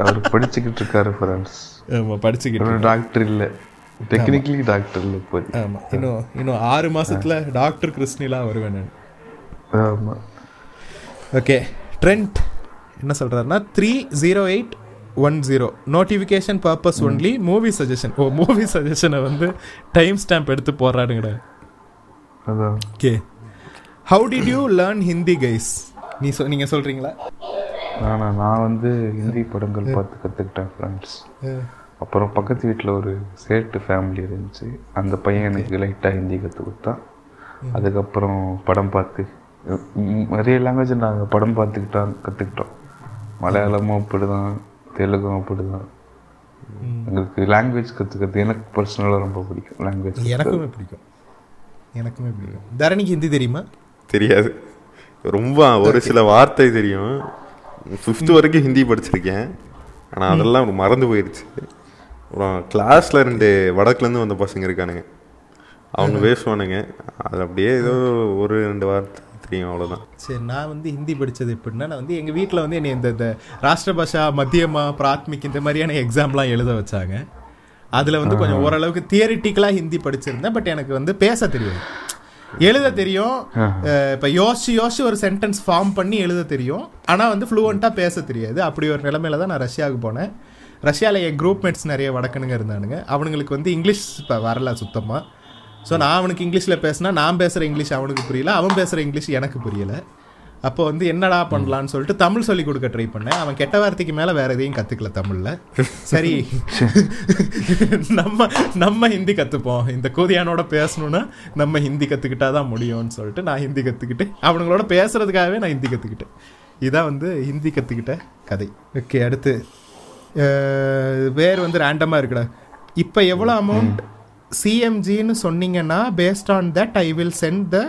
அவர் படிச்சுக்கிட்டு இருக்காரு ஃப்ரெண்ட்ஸ் ஆமா படிச்சுக்கிட்டு டாக்டர் இல்லை. டெக்னிக்கலி டாக்டர் இல்லை இப்போ ஆமா. இன்னும் இன்னும் ஆறு மாசத்துல டாக்டர் கிறிஸ்னிலா வருவேன் நான். ஆமா. ஓகே ட்ரெண்ட் என்ன சொல்றாருன்னா three zero eight one zero notification purpose only movie suggestion ஓ மூவி சஜஷனை வந்து டைம் ஸ்டாம்ப் எடுத்து போடுறாடுங்கடா அதான். Okay how did you learn Hindi guys நீ சொ நீங்க சொல்றீங்களா? ஆனா நான் வந்து ஹிந்தி படங்கள் பார்த்து கற்றுக்கிட்டேன் ஃப்ரெண்ட்ஸ் அப்புறம் பக்கத்து வீட்டில் ஒரு சேட்டு ஃபேமிலி இருந்துச்சு. அந்த பையன் எனக்கு லைட்டாக ஹிந்தி கற்றுக் கொடுத்தான். அதுக்கப்புறம் படம் பார்த்து நிறைய லாங்குவேஜ் நாங்கள் படம் பார்த்துக்கிட்டோம் கற்றுக்கிட்டோம் மலையாளமும் அப்படிதான் தெலுங்கும் அப்படிதான். எங்களுக்கு லாங்குவேஜ் கற்றுக்கிறது எனக்கு பர்சனலாக ரொம்ப பிடிக்கும். லாங்குவேஜ் எனக்குமே பிடிக்கும். எனக்குமே பிடிக்கும். தரணிக்கு ஹிந்தி தெரியுமா? தெரியாது. ரொம்ப ஒரு சில வார்த்தை தெரியும். ஃபிஃப்த் வரைக்கும் ஹிந்தி படிச்சிருக்கேன். ஆனா அதெல்லாம் மறந்து அப்புறம் கிளாஸ்ல ரெண்டு வடக்குலேருந்து வந்த பசங்க இருக்கானுங்க. அவங்க பேசுவானுங்க. அது அப்படியே ஏதோ ஒரு ரெண்டு வார்த்தை தெரியும் அவ்வளோதான் சரி நான் வந்து ஹிந்தி படித்தது எப்படின்னா நான் வந்து எங்கள் வீட்டில் வந்து என்னை இந்த இந்த ராஷ்டிர பாஷா மத்தியமா பிராத்மிக் இந்த மாதிரியான எக்ஸாம்லாம் எழுத வச்சாங்க. அதில் வந்து கொஞ்சம் ஓரளவுக்கு தியரிட்டிக்கலாக ஹிந்தி படிச்சிருந்தேன் பட் எனக்கு வந்து பேச தெரியும் எழுத தெரியும். இப்ப யோசிச்சு யோசிச்சு ஒரு சென்டென்ஸ் ஃபார்ம் பண்ணி எழுத தெரியும். ஆனா வந்து ஃப்ளூவெண்டா பேச தெரியாது. அப்படி ஒரு நிலைமையில தான் நான் ரஷ்யாவுக்கு போனேன். ரஷ்யாவில் என் குரூப் மேட்ஸ் நிறைய வடக்கனுங்க இருந்தானுங்க. அவனுங்களுக்கு வந்து இங்கிலீஷ் இப்போ வரல சுத்தமாக ஸோ நான் அவனுக்கு இங்கிலீஷில் பேசினா நான் பேசுகிற இங்கிலீஷ் அவனுக்கு புரியல அவன் பேசுகிற இங்கிலீஷ் எனக்கு புரியலை. அப்போ வந்து என்னடா பண்ணலான்னு சொல்லிட்டு தமிழ் சொல்லி கொடுக்க ட்ரை பண்ணேன். அவன் கெட்ட வார்த்தைக்கு மேலே வேற எதையும் கற்றுக்கல தமிழில். சரி. நம்ம நம்ம ஹிந்தி கற்றுப்போம் இந்த கோதியானோட பேசணும்னா நம்ம ஹிந்தி கற்றுக்கிட்டா தான் முடியும்னு சொல்லிட்டு நான் ஹிந்தி கற்றுக்கிட்டு அவனுங்களோட பேசுறதுக்காகவே நான் ஹிந்தி கற்றுக்கிட்டேன் இதான் வந்து ஹிந்தி கற்றுக்கிட்ட கதை. ஓகே அடுத்து வேறு வந்து ரேண்டமாக இருக்குடா. இப்போ எவ்வளோ அமௌண்ட் சிஎம்ஜின்னு சொன்னீங்கன்னா paste on that I will send the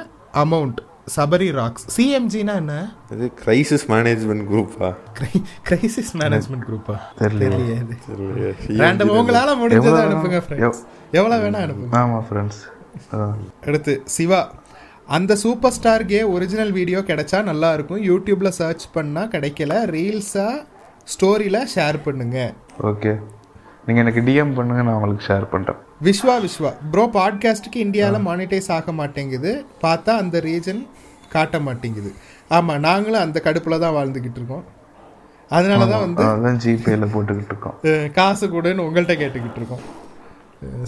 amount Sabari rocks சிஎம்ஜினா என்ன? இது கிரைசிஸ் மேனேஜ்மெண்ட் குரூப்பா கிரைசிஸ் மேனேஜ்மெண்ட் குரூப்பா தெரியலையே. ரேண்டம் உங்களால முடிஞ்சதை அனுப்புங்க ஃப்ரெண்ட்ஸ் எவ்வளோ வேணா அனுப்புங்க. ஆமாம் ஃப்ரெண்ட்ஸ் அடுத்து சிவா. அந்த super star K original video கிடைச்சா நல்லா இருக்கும். யூடியூப்ல சர்ச் பண்ணா கிடைக்கல. ரீல்ஸா ஸ்டோரியில ஷேர் பண்ணுங்க. ஓகே நீங்க எனக்கு டிஎம் பண்ணுங்க நான் உங்களுக்கு ஷேர் பண்றேன். விஸ்வா விஸ்வா. ப்ரோ பாட்காஸ்ட்டுக்கு இந்தியாவில் மானிட்டைஸ் ஆக மாட்டேங்குது. பார்த்தா அந்த ரீஜன் காட்ட மாட்டேங்குது. ஆமாம் நாங்களும் அந்த கடுப்பில் தான் வாழ்ந்துக்கிட்டு இருக்கோம். அதனால தான் வந்து அதான் ஜிபேல போட்டுக்கிட்டு இருக்கோம். காசு கொடுன்னு உங்கள்கிட்ட கேட்டுக்கிட்டு இருக்கோம்.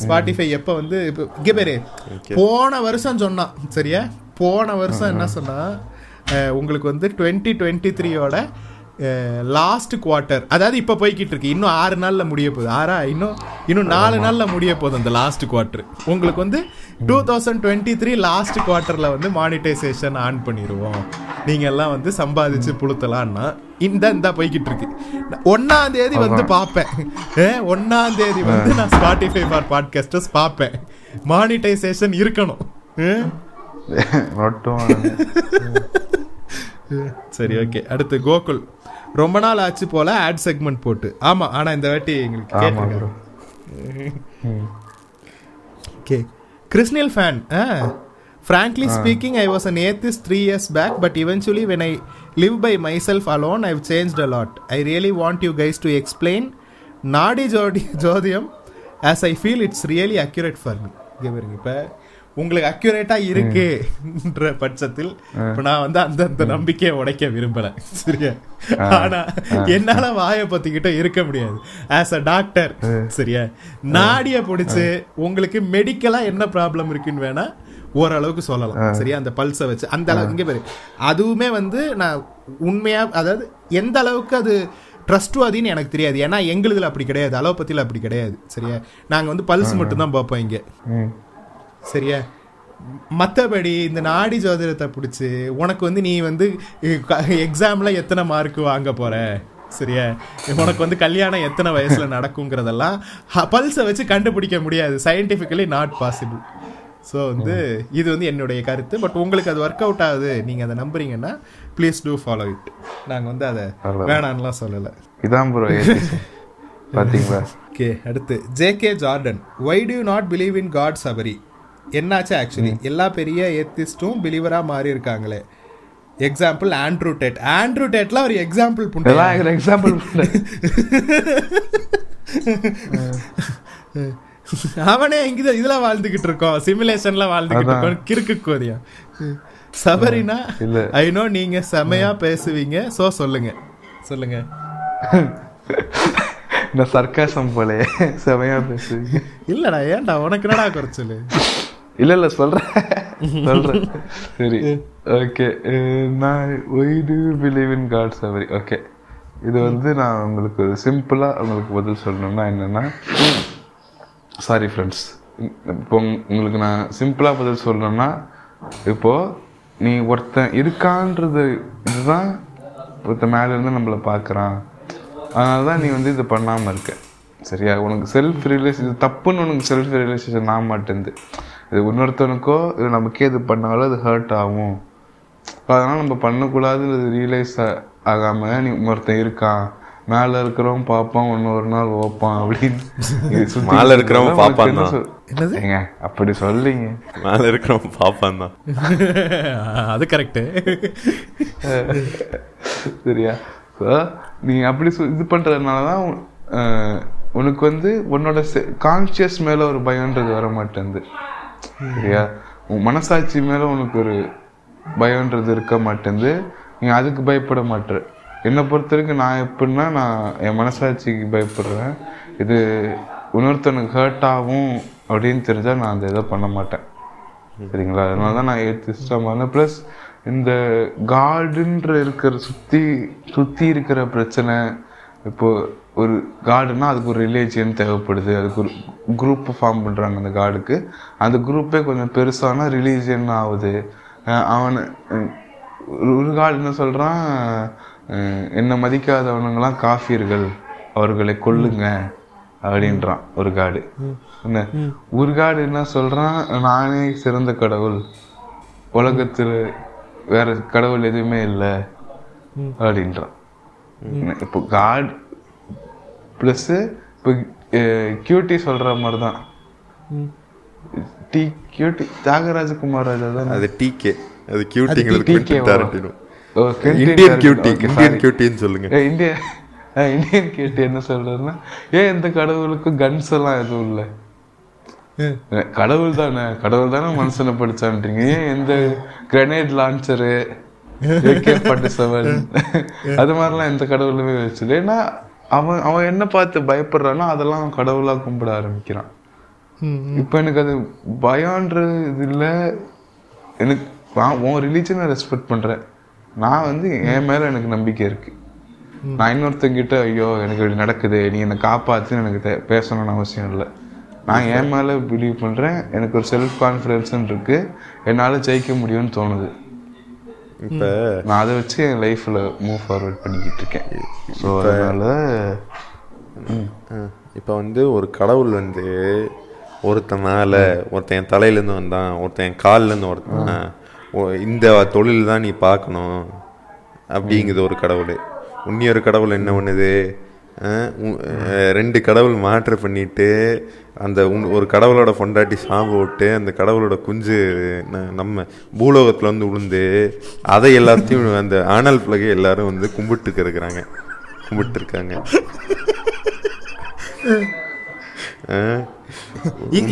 ஸ்பாட்டிஃபை எப்போ வந்து இப்போ இங்கே பேரு போன வருஷம் சொன்னான் சரியா? போன வருஷம் என்ன சொன்னா அஹ், உங்களுக்கு வந்து டுவெண்ட்டி டுவெண்ட்டி த்ரீயோட லாஸ்ட் குவார்ட்டர் அதாவது இப்போ போய்கிட்டு இருக்கு. இன்னும் ஆறு நாளில் முடிய போகுது. ஆறா? இன்னும் இன்னும் நாலு நாளில் முடிய போகுது அந்த லாஸ்ட் குவார்ட்டர் உங்களுக்கு வந்து two thousand twenty three last குவார்ட்டரில் வந்து மானிட்டைசேஷன் ஆன் பண்ணிடுவோம் நீங்கள் எல்லாம் வந்து சம்பாதிச்சு புழுத்தலான்னா இந்த இந்த போய்கிட்டு இருக்கு. ஒன்னாம் தேதி வந்து பார்ப்பேன் ஒண்ணாம் தேதி வந்து நான் ஸ்பாட்டிஃபை ஃபார் பாட்காஸ்டர்ஸ் பார்ப்பேன் மானிட்டைசேஷன் இருக்கணும். சரி ஓகே அடுத்து கோகுல். ரொம்ப நாள் ஆச்சு போல ஆட் செக்மெண்ட் போட்டு ஆமா ஆனா இந்த வாட்டி எங்களுக்கு கேட்டிருக்காரு. Okay கிறிஸ்னியல் fan frankly speaking i was an atheist three years back but eventually when i live by myself alone i've changed a lot i really want you guys to explain nadi jodi jodiyam as i feel it's really accurate for me இங்க பாருங்க இப்ப உங்களுக்கு accurate இருக்குன்ற பட்சத்தில் இப்ப நான் வந்து அந்த அந்த நம்பிக்கையை உடைக்க விரும்பல. சரியா? ஆனா என்னால வாயை பத்திக்கிட்ட இருக்க முடியாது. ஆஸ் அ டாக்டர் சரியா? நாடிய பிடிச்சு உங்களுக்கு மெடிக்கலா என்ன ப்ராப்ளம் இருக்குன்னு வேணா ஓரளவுக்கு சொல்லலாம். சரியா? அந்த பல்ஸை வச்சு. அந்த அளவுக்கு இங்கே பாரு. அதுவுமே வந்து நான் உண்மையா அதாவது எந்த அளவுக்கு அது ட்ரஸ்ட்வாதின்னு எனக்கு தெரியாது. ஏன்னா எங்களுதுல அப்படி கிடையாது. அலோபதியில் அப்படி கிடையாது. சரியா? நாங்க வந்து பல்ஸ் மட்டும் தான் பார்ப்போம் இங்க. சரியா? மற்றபடி இந்த நாடி ஜோதிடத்தை பிடிச்சி உனக்கு வந்து நீ வந்து எக்ஸாம்ல எத்தனை மார்க் வாங்க போற? சரியா? உனக்கு வந்து கல்யாணம் எத்தனை வயசுல நடக்குங்கிறதெல்லாம் பல்ஸை வச்சு கண்டுபிடிக்க முடியாது. சயின்டிஃபிக்கலி நாட் பாசிபிள் ஸோ வந்து இது வந்து என்னுடைய கருத்து. பட் உங்களுக்கு அது ஒர்க் அவுட் ஆகுது. நீங்க அதை நம்புறீங்கன்னா ப்ளீஸ் டூ ஃபாலோ இட் நாங்க வந்து அதை. வேணான்லாம் சொல்லலை. இதான் ப்ரோ ஓகே அடுத்து JK Jordan why do not believe in God Sabari என்னாச்சு ஆக்சுவலி எல்லா பெரிய ஏத்திஸ்டும் பிலீவரா மாறி இருக்காங்களே எக்ஸாம்பிள் ஆண்ட்ரூ டெட் ஆண்ட்ரூ டெட்ல ஒரு எக்ஸாம்பிள் இதெல்லாம் எக்ஸாம்பிள் அவனே இங்க இதுல வாழ்ந்துகிட்டு இருக்கோம். சிமுலேஷன்ல வாழ்ந்துகிட்டு. இருக்கோம் கிறுக்கு கோரியா சபரினா. ஐ நோ நீங்க செமையா பேசுவீங்க. சோ சொல்லுங்க. சொல்லுங்க. இந்த சர்க்காசம் போலே செமையா பேசுவீங்க. இல்லடா ஏன்டா? உனக்கு என்னடா குறைச்சலு? இல்ல இல்ல சொல்றேன். சொல்றேன். சரி. ஓகே நான் why to believe in God சவரி okay இது வந்து நான் உங்களுக்கு ஒரு சிம்பிளா உங்களுக்கு பதில் சொல்லணும்னா என்னன்னா சாரி ஃப்ரெண்ட்ஸ் இப்போ உங்க- உங்களுக்கு நான் சிம்பிளா பதில் சொல்லணும்னா இப்போ நீ ஒருத்தன் இருக்கான்றது இதுதான் ஒருத்தன் மேல இருந்து நம்மளை பார்க்கறான் அதனால தான் நீ வந்து இது பண்ணாம இருக்க. சரியா? உனக்கு செல்ஃப் ரியலைஸ் இது தப்புன்னு உனக்கு செல்ஃப் ரியலைசேஷன் ஆக மாட்டேங்குது இது இன்னொருத்தனுக்கோ இது நமக்கே இது பண்ணாலும் அது ஹர்ட் ஆகும். அதனால நம்ம பண்ணக்கூடாதுன்னு ரியலைஸ் ஆகாம நீ ஒருத்தன் இருக்கான் மேல இருக்கிறவன் பார்ப்பான் ஒன்னு ஒரு நாள் ஓப்பான் அப்படின்னு. மேல இருக்கிறவன் பார்ப்பான் என்னது? ஏங்க அப்படி சொல்லிங்க மேல இருக்கிறவன் பாப்பான் தான். அது கரெக்ட் சரியா? ஸோ நீ அப்படி இது பண்றதுனால தான் உனக்கு வந்து உன்னோட கான்சியஸ் மேல ஒரு பயம்ன்றது வர மாட்டேங்குது சரியா? உன் மனசாட்சி மேல உனக்கு ஒரு பயம்ன்றது இருக்க மாட்டேங்குது. நீ அதுக்கு பயப்பட மாட்டேற. என்னை பொறுத்த வரைக்கும் நான் எப்படின்னா நான் என் மனசாட்சிக்கு பயப்படுறேன். இது இன்னொருத்தனுக்கு ஹர்ட் ஆகும் அப்படின்னு தெரிஞ்சா நான் அந்த இதை பண்ண மாட்டேன். சரிங்களா? அதனால தான் நான் ஏத்திஸ்டமான ப்ளஸ் இந்த காடுன்ற இருக்கிற சுற்றி சுற்றி இருக்கிற பிரச்சனை இப்போ ஒரு காடுனா அதுக்கு ஒரு ரிலேஜியன் தேவைப்படுது. அதுக்கு ஒரு குரூப் ஃபார்ம் பண்ணுறாங்க அந்த காடுக்கு. அந்த குரூப்பே கொஞ்சம் பெருசானா ரிலீஜியன் ஆகுது. அவனை ஒரு காடு என்ன சொல்கிறான் என்னை மதிக்காதவனுங்கெல்லாம் காஃபியர்கள் அவர்களை கொல்லுங்க அப்படின்றான் ஒரு காடு. என்ன? ஒரு காடு என்ன சொல்றான்? நானே சிறந்த கடவுள். உலகத்துல வேற கடவுள் எதுவுமே இல்லை. அப்படின்றான். என்ன, இப்போ காட் ப்ளஸ் இப்போ கியூட்டி சொல்ற மாதிரி தான் டி கியூட்டி தியாகராஜகுமார் ராஜா தான் அது டிகே அது கியூட்டிங்களுக்கு இந்தியன். Cutie Indian. கியூட்டின்னு சொல்லுங்க. ஏ, இந்திய அஹ், இந்தியன் கேட்டு என்ன சொல்றாருன்னா ஏன் இந்த கடவுளுக்கும் கன்ஸ் எல்லாம் எதுவும் இல்லை. கடவுள் தானே. கடவுள் தானே மனுஷனை படிச்சான்றீங்க. ஏன் எந்த grenade launcher AK forty seven அது மாதிரிலாம் எந்த கடவுளுமே வச்சது ஏன்னா அவன் அவன் என்ன பார்த்து பயப்படுறானோ அதெல்லாம் அவன் கடவுளா கும்பிட ஆரம்பிக்கிறான். இப்போ எனக்கு அது பயம்ன்றது இது இல்லை. எனக்கு நான் உன் ரிலீஜனை ரெஸ்பெக்ட் பண்றேன். நான் வந்து என் மேல எனக்கு நம்பிக்கை இருக்கு. நான் இன்னொருத்தங்கிட்ட ஐயோ எனக்கு இப்படி நடக்குது நீ என்னை காப்பாத்துன்னு எனக்கு பேசணும்னு அவசியம் இல்லை. நான் என் மேல பிலீவ் பண்றேன். எனக்கு ஒரு செல்ஃப் கான்ஃபிடென்ஸ்னு இருக்கு. என்னால ஜெயிக்க முடியும்னு தோணுது. இப்ப நான் அதை வச்சு என் லைஃப்ல மூவ் ஃபார்வர்ட் பண்ணிக்கிட்டு இருக்கேன். ஸோ அதனால இப்ப வந்து ஒரு கடவுள் வந்து ஒருத்தன் மேல ஒருத்தன் என் தலையில இருந்து வந்தான் ஒருத்தன் என் கால்ல இருந்து ஒருத்தன் இந்த தொழில் தான் நீ பார்க்கணும் அப்படிங்குது ஒரு கடவுள். இன்னொரு கடவுள் என்ன பண்ணுது? ரெண்டு கடவுள் மாற்று பண்ணிட்டு அந்த ஒரு கடவுளோட பொண்டாட்டி சாம்பு விட்டு அந்த கடவுளோட குஞ்சு நம்ம பூலோகத்துல வந்து விழுந்து அதை எல்லாத்தையும் அந்த ஆனல் பிளகை எல்லாரும் வந்து கும்பிட்டு இருக்கிறாங்க. கும்பிட்டு இருக்காங்க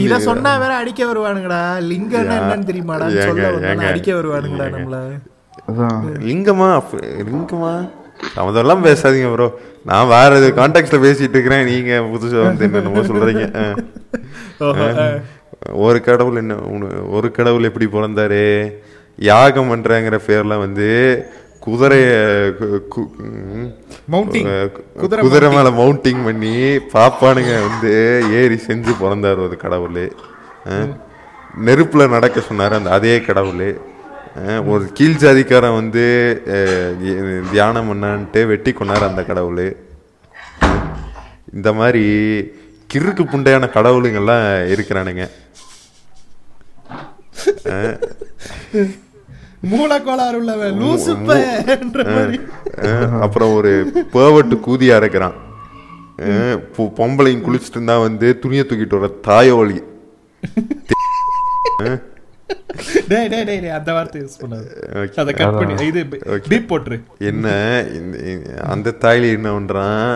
இத சொன்னா வேற அடிக்க வருவானுங்கடா. லிங்கம்னா என்னன்னு தெரியுமாடா. அடிக்க வருவானுங்கடா. நம்மள. லிங்கமா லிங்கமா? அதெல்லாம் பேசாதீங்க ப்ரோ நான் வேற இது கான்டாக்ட்ல பேசிட்டு இருக்கிறேன். நீங்க புதுசா வந்து என்னென்னமோ சொல்றீங்க. ஒரு கடவுள் என்ன ஒரு கடவுள் எப்படி பிறந்தாரு? யாகம் பண்றங்கிற பேர்ல வந்து குதிரைய குதிரை மேல மவுண்டிங் பண்ணி பாப்பானுங்க வந்து ஏறி செஞ்சு பிறந்தாரு ஒரு கடவுள். நெருப்புல நடக்க சொன்னாரு அந்த அதே கடவுள். ஒரு கீழ் ஜாதிக்காரன் வந்து தியானம் பண்ணான்ட்டு வெட்டி கொண்டாரு அந்த கடவுள். இந்த மாதிரி கிறுக்கு புண்டையான கடவுளுங்கெல்லாம் இருக்கிறானுங்க. மூலக்கோளாறு உள்ளவன் அப்புறம் ஒரு பேவட்டு கூதியா இருக்கிறான். அஹ் பொ- பொம்பளைங்க குளிச்சுட்டு இருந்தா வந்து துணியை தூக்கிட்டு வர தாயோலி. டேய் டேய் டேய் டேய், அந்த வார்த்தை யூஸ் பண்ணாது. Okay. அத கட் பண்ணி. இது பீப் போட்டுரு. என்ன அந்த தாய்லி என்ன பண்றான்?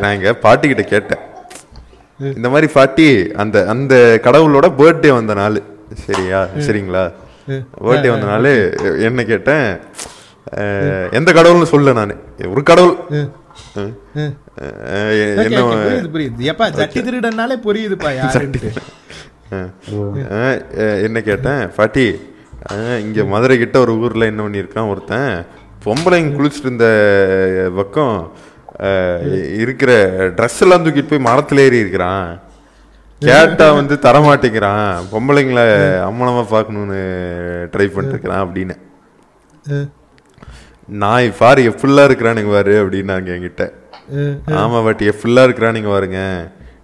நான் எங்க பாட்டிக்கிட்ட கேட்டேன். இந்த மாதிரி பாட்டி அந்த அந்த கடவுளோட பர்த்டே வந்த நாள். சரியா? சரிங்களா? பர்த்டே வந்த நாள் என்ன கேட்டேன்? எந்த கடவுள்னு சொல்ல நான். ஒரு கடவுள். என்ன புரியுது புரியுது. எப்பா ஜட்டி திருடனாலே புரியுதுப்பா என்ன கேட்டேன்? பாட்டி இங்க மதுரை கிட்ட ஒரு ஊர்ல என்ன பண்ணியிருக்கான் ஒருத்தன்? பொம்பளைங்க குளிச்சுட்டு இருந்த பக்கம் இருக்கிற ட்ரெஸ் எல்லாம் தூக்கிட்டு போய் மரத்துல ஏறி இருக்கிறான். கேட்டா வந்து தரமாட்டேங்கிறான். பொம்பளைங்கள அம்மனமா பார்க்கணும்னு ட்ரை பண்ணிட்டு இருக்கிறான் அப்படின்னு நாய் பாரு எப்படிலாம் இருக்கிறானுங்க பாரு அப்படின்னாங்க என்கிட்ட. ஆமா பாட்டி எப்படிலாம் இருக்கிறானுங்க பாருங்க.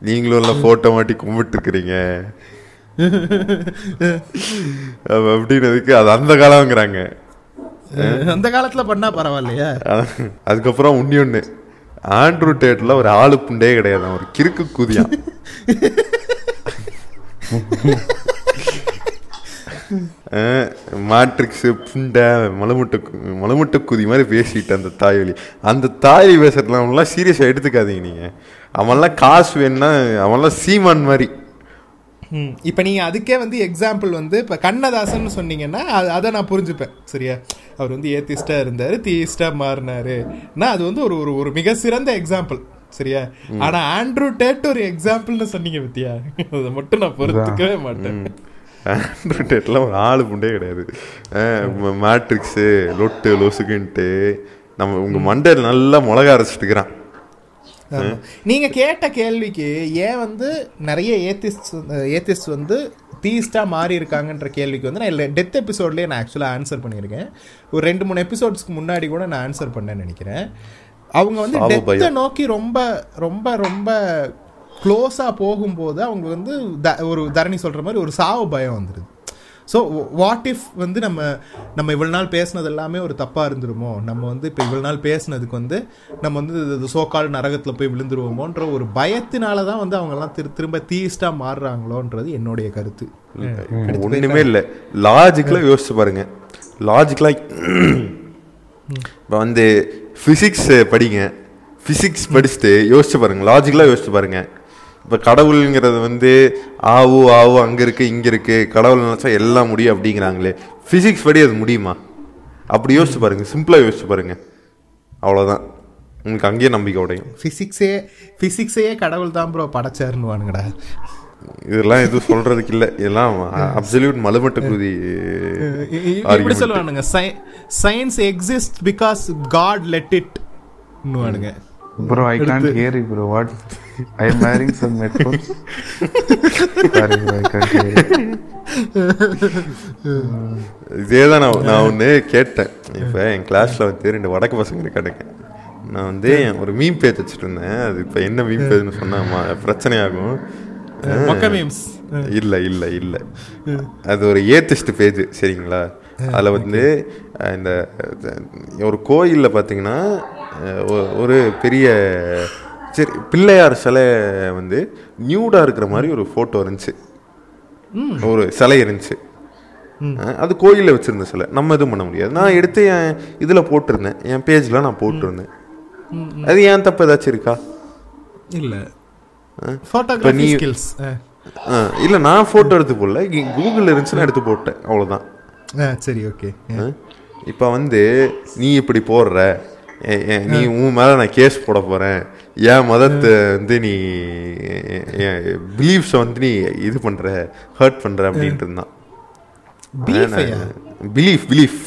நீங்களும் எல்லாம் போட்டோ மாட்டி கும்பிட்டு இருக்கிறீங்க அப்ப அப்படின்னதுக்கு அது அந்த காலம்ங்கிறாங்க. அந்த காலத்துல பண்ணா பரவாயில்லையா. அதுக்கப்புறம் உன்னி ஒண்ணு. ஆண்ட்ரூ டேட்ல ஒரு ஆளு புண்டே கிடையாது. ஒரு கிறுக்கு குதியான் மாட்ரிக்ஸ் புண்டை மலமுட்டை மலமுட்டை குதி மாதிரி பேசிட்டு அந்த தாய்வழி அந்த தாய் பேசுறதுல அவன்லாம் சீரியஸாக எடுத்துக்காதீங்க நீங்க. அவன்லாம் காசு வேணும்னா அவன்லாம் சீமான் மாதிரி. இப்ப நீங்க அதுக்கே வந்து எக்ஸாம்பிள் வந்து இப்ப கண்ணதாசன் சொன்னீங்கன்னா அது- அதை நான் புரிஞ்சுப்பேன். சரியா? அவர் வந்து ஏத்திஸ்டா இருந்தாரு தீஸ்டா மாறினாரு. அது வந்து ஒரு ஒரு ஒரு மிக சிறந்த எக்ஸாம்பிள் சரியா ஆனா ஆண்ட்ரூ டேட் ஒரு எக்ஸாம்பிள்னு சொன்னீங்க பத்தியா? அதை மட்டும் நான் பொறுத்துக்கவே மாட்டேன். ஆண்ட்ரூ டேட்ல ஒரு ஆளு புண்டே கிடையாது. மேட்ரிக்ஸு லொட்டு லொசுக்குன்ட்டு நம்ம உங்க மண்டையில் நல்லா மிளகா அரைச்சிட்டுக்கிறான். நீங்க கேட்ட கேள்விக்கு ஏன் வந்து நிறைய ஏத்திஸ்ட் ஏத்திஸ்ட் வந்து தீஸ்டா மாறி இருக்காங்கன்ற கேள்விக்கு வந்து நான் டெத் எபிசோட்லயே நான் ஆக்சுவலாக ஆன்சர் பண்ணியிருக்கேன். ஒரு ரெண்டு மூணு எபிசோட்ஸ்க்கு முன்னாடி கூட நான் ஆன்சர் பண்ணேன்னு நினைக்கிறேன். அவங்க வந்து டெத்தை. நோக்கி ரொம்ப ரொம்ப ரொம்ப க்ளோஸாக போகும்போது அவங்க வந்து த- ஒரு தரணி சொல்ற மாதிரி ஒரு சாவு பயம் வந்துடுது ஸோ வாட் இஃப் வந்து நம்ம நம்ம இவ்வளவு நாள் பேசுனது எல்லாமே ஒரு தப்பாக இருந்துருமோ? நம்ம வந்து இப்போ இவ்வளவு நாள் பேசுனதுக்கு வந்து நம்ம வந்து சோக்கால் நரகத்தில் போய் விழுந்துருவோமோன்ற ஒரு பயத்தினால தான் வந்து அவங்கெல்லாம் திரு திரும்ப தீஸ்டாக மாறுறாங்களோன்றது என்னுடைய கருத்து. ஒண்ணுமே இல்ல. லாஜிக்கலா யோசிச்சு பாருங்க. லாஜிக்கலா இப்போ வந்து ஃபிசிக்ஸ் படிங்க. ஃபிசிக்ஸ் படிச்சுட்டு யோசிச்சு பாருங்க. லாஜிக்கலா யோசிச்சு பாருங்க. இப்போ கடவுளுங்கிறது வந்து ஆவு ஆவு அங்க இருக்கு இங்க இருக்கு. கடவுள் நினைச்சா எல்லாம் முடியும் அப்படிங்கிறாங்களே. ஃபிசிக்ஸ் படி அது முடியுமா? அப்படி யோசிச்சு பாருங்க சிம்பிளா யோசிச்சு பாருங்க. அவ்வளவுதான். உங்களுக்கு அங்கேயே நம்பிக்கை உடையும். ஃபிசிக்ஸே ஃபிசிக்ஸையே கடவுள் தான் ப்ரோ படைச்சாருன்னு வானுங்கடா இதெல்லாம் எதுவும் சொல்றதுக்கு இல்ல. இதெல்லாம் அப்சல்யூட் மலுமட்ட குதி இப்படி சொல்லுவானுங்க science exist because God let it வானுங்க bro I can't hear you bro what I am wearing some headphones sorry bro I can't hear இதேதான் நான் நான் ஒன்று கேட்டேன். இப்போ என் கிளாஸில் வந்து ரெண்டு வடக்கு பசங்க இருக்கானுங்க நான் வந்து ஒரு மீம் பேஜ் வச்சுட்டு இருந்தேன் அது இப்போ என்ன மீம் பேஜ்னு சொன்னா பிரச்சனையாகும். இல்லை இல்லை இல்லை. அது ஒரு ஏத்திஸ்ட் பேஜ் சரிங்களா? அதில் வந்து இந்த ஒரு கோயிலில் பார்த்தீங்கன்னா ஒரு பெரிய சரி பிள்ளையார் சிலை வந்து நியூடாக இருக்கிற மாதிரி ஒரு ஃபோட்டோ இருந்துச்சு. ஒரு சிலை இருந்துச்சு. அது கோயிலில் வச்சிருந்த சிலை. நம்ம எதுவும் பண்ண முடியாது. நான் எடுத்து என் இதில் போட்டிருந்தேன். என் பேஜில் நான் போட்டிருந்தேன். அது ஏன் தப்பு ஏதாச்சும் இருக்கா? இல்ல. இப்ப போட்டோகிராஃபி நீ- ஸ்கில்ஸ் ஆ, இல்ல நான் போட்டோ எடுத்து போடல. கூகுள் இருந்துச்சுன்னா எடுத்து போட்டேன். அவ்வளவுதான். சரி ஓகே? இப்ப வந்து நீ இப்படி போடுற. நீ உன் மேல நான் கேஸ் போட போறேன். என் மதத்தை வந்து நீ பிலீஃப்ஸை வந்து நீ இது பண்ற ஹர்ட் பண்ற அப்படின்ட்டு இருந்தான். பிலீஃப் பிலீஃப்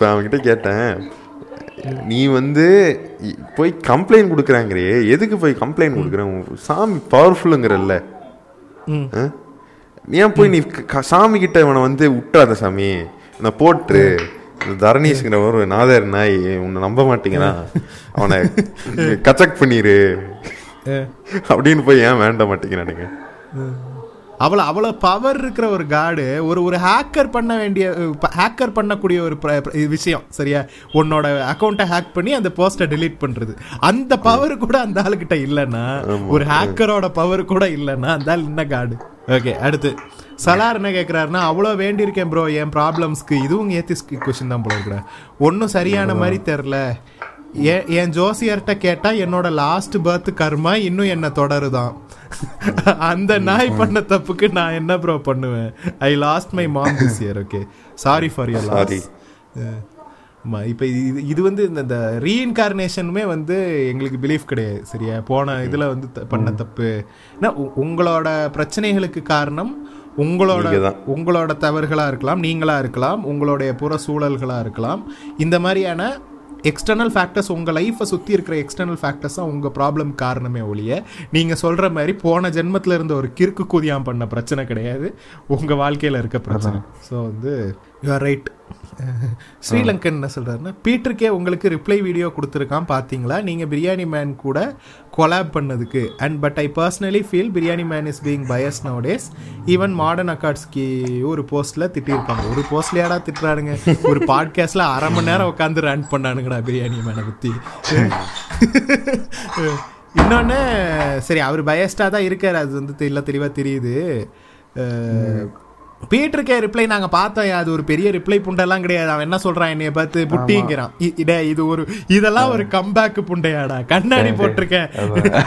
அவன்கிட்ட கேட்டேன். நீ வந்து போய் கம்ப்ளைண்ட் கொடுக்குறாங்கறே. எதுக்கு போய் கம்ப்ளைண்ட் கொடுக்குற? சாமி பவர்ஃபுல்லுங்கிறல்ல ஏன் போய் நீ சாமி கிட்ட இவனை வந்து விட்டுறாத சாமி? நான் இந்த தரணீஷ்ங்கிற ஒரு நாதர் நாய் உன்னை நம்ப மாட்டேங்கிறான் அவனை கச்சக் பண்ணிரு. அப்படின்னு போய் ஏன் வேண்ட மாட்டேங்கிறானுங்க அவ்வளோ அவ்வளோ பவர் இருக்கிற ஒரு காடு ஒரு ஒரு ஹேக்கர் பண்ண வேண்டிய ஹேக்கர் பண்ணக்கூடிய ஒரு விஷயம் சரியா? உன்னோட அக்கௌண்ட்டை ஹேக் பண்ணி அந்த போஸ்ட்டை delete பண்றது. அந்த பவர் கூட அந்த ஆளுகிட்ட இல்லைன்னா ஒரு ஹேக்கரோட பவர் கூட இல்லைன்னா அந்த ஆள் என்ன காடு ஓகே அடுத்து. சலார் என்ன கேட்குறாருன்னா அவ்வளோ வேண்டியிருக்கேன் ப்ரோ என் ப்ராப்ளம்ஸ்க்கு இதுவும் ஏத்திஸ் கொஷின் தான் போல இருக்கிறேன் ஒன்றும் சரியான மாதிரி தெரில என் ஜோசியர்கிட்ட கேட்டா என்னோட லாஸ்ட் பர்த் கர்மா இன்னும் என்ன தொடருதான். அந்த நாய் பண்ண தப்புக்கு நான் என்ன ப்ரோ பண்ணுவேன்? I lost my mom this year okay sorry for your Sorry. Loss ஆமா இப்போ இது இது வந்து இந்த இந்த ரீஇன்கார்னேஷனுமே வந்து எங்களுக்கு பிலீஃப் கிடையாது சரியா? போன இதுல வந்து பண்ண தப்பு. ஏன்னா உங்களோட பிரச்சனைகளுக்கு காரணம் உங்களோட. உங்களோட தவறுகளா இருக்கலாம் நீங்களா இருக்கலாம் உங்களுடைய புற சூழல்களா இருக்கலாம். இந்த மாதிரியான எக்ஸ்டர்னல் ஃபேக்டர்ஸ் உங்க லைஃப்பை சுத்தி இருக்கிற எக்ஸ்டர்னல் ஃபேக்டர்ஸ் தான் உங்க ப்ராப்ளம் காரணமே ஒழிய நீங்க சொல்ற மாதிரி போன ஜென்மத்துல இருந்த ஒரு கிறுக்கு கூதியாம் பண்ண பிரச்சனை கிடையாது. உங்க வாழ்க்கையில இருக்க பிரச்சனை. ஸோ வந்து யூ ஆர் ரைட் ஸ்ரீலங்கன் என்ன சொல்கிறாருன்னா பீட்டருக்கே உங்களுக்கு ரிப்ளை வீடியோ கொடுத்துருக்கான் பார்த்தீங்களா நீங்கள் பிரியாணி மேன் கூட கொலாப் பண்ணதுக்கு. And but I personally feel Biryani Man is being biased nowadays even modern அக்கார்ட்ஸ்க்கு ஒரு போஸ்ட்டில் திட்டியிருப்பாங்க. ஒரு போஸ்ட்லயாடா திட்டுறானுங்க? ஒரு பாட்காஸ்ட்ல அரை மணி நேரம் உட்காந்து ரன் பண்ணானுங்கடா பிரியாணி மேனை பற்றி இன்னொன்று சரி அவர் பயஸ்டாக தான் இருக்கார். அது வந்து தெரியல தெளிவாக தெரியுது. பீட்டருக்கே ரிப்ளை நாங்க பார்த்தோம். அது ஒரு பெரிய ரிப்ளை புண்டெல்லாம் கிடையாது. அவன் என்ன சொல்றான்? என்னைய பார்த்து புட்டிங்கிறான். இடே இது ஒரு இதெல்லாம் ஒரு கம்பேக் புண்டையாடா. கண்ணாடி போட்டிருக்கேன்.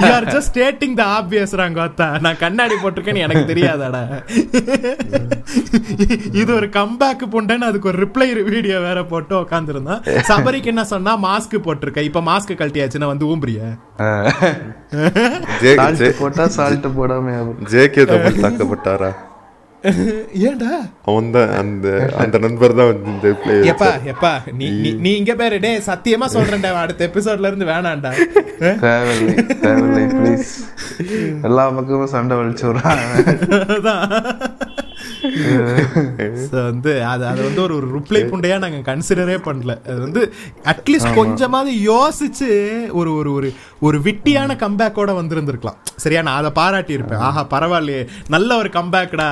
You are just stating the obvious ராங்கோத்தா. நான் கண்ணாடி போட்டிருக்கேன்னு எனக்கு தெரியாதாடா. இது ஒரு கம்பேக் புண்டைன்னு அதுக்கு ஒரு ரிப்ளை வீடியோ வேற போட்டு உட்காந்துருந்தான் சபரிக்கு என்ன சொன்னா மாஸ்க் போட்டிருக்க. இப்ப மாஸ்க் கழட்டியாச்சுன்னா வந்து ஊம்புறிய? போட்டா சால்ட் போடாம ஜேகே தமிழ் தாக்கப்பட்டாரா? ஏன்டா? அவன் தான் அந்த அந்த நண்பர் தான் வந்து இந்த எப்பா எப்பா நீ நீ- இங்க பேரு டே சத்தியமா சொல்றேன்டா அடுத்த எபிசோட்ல இருந்து வேணாம்டா? தேவையில்லை தேவையில்லை ப்ளீஸ் எல்லா பக்கமும் சண்டை வலிச்சு So வந்து அது அது வந்து ஒரு ரிப்ளை புண்டையா நாங்க கன்சிடரே பண்ணல. அது வந்து அட்லீஸ்ட் கொஞ்சமாவது யோசிச்சு ஒரு ஒரு ஒரு ஒரு விட்டியான கம்பேக்கோட வந்திருந்திருக்கலாம். சரியா? நான் அதை பாராட்டி இருப்பேன் ஆஹா பரவாயில்லையே. நல்ல ஒரு கம்பேக்டா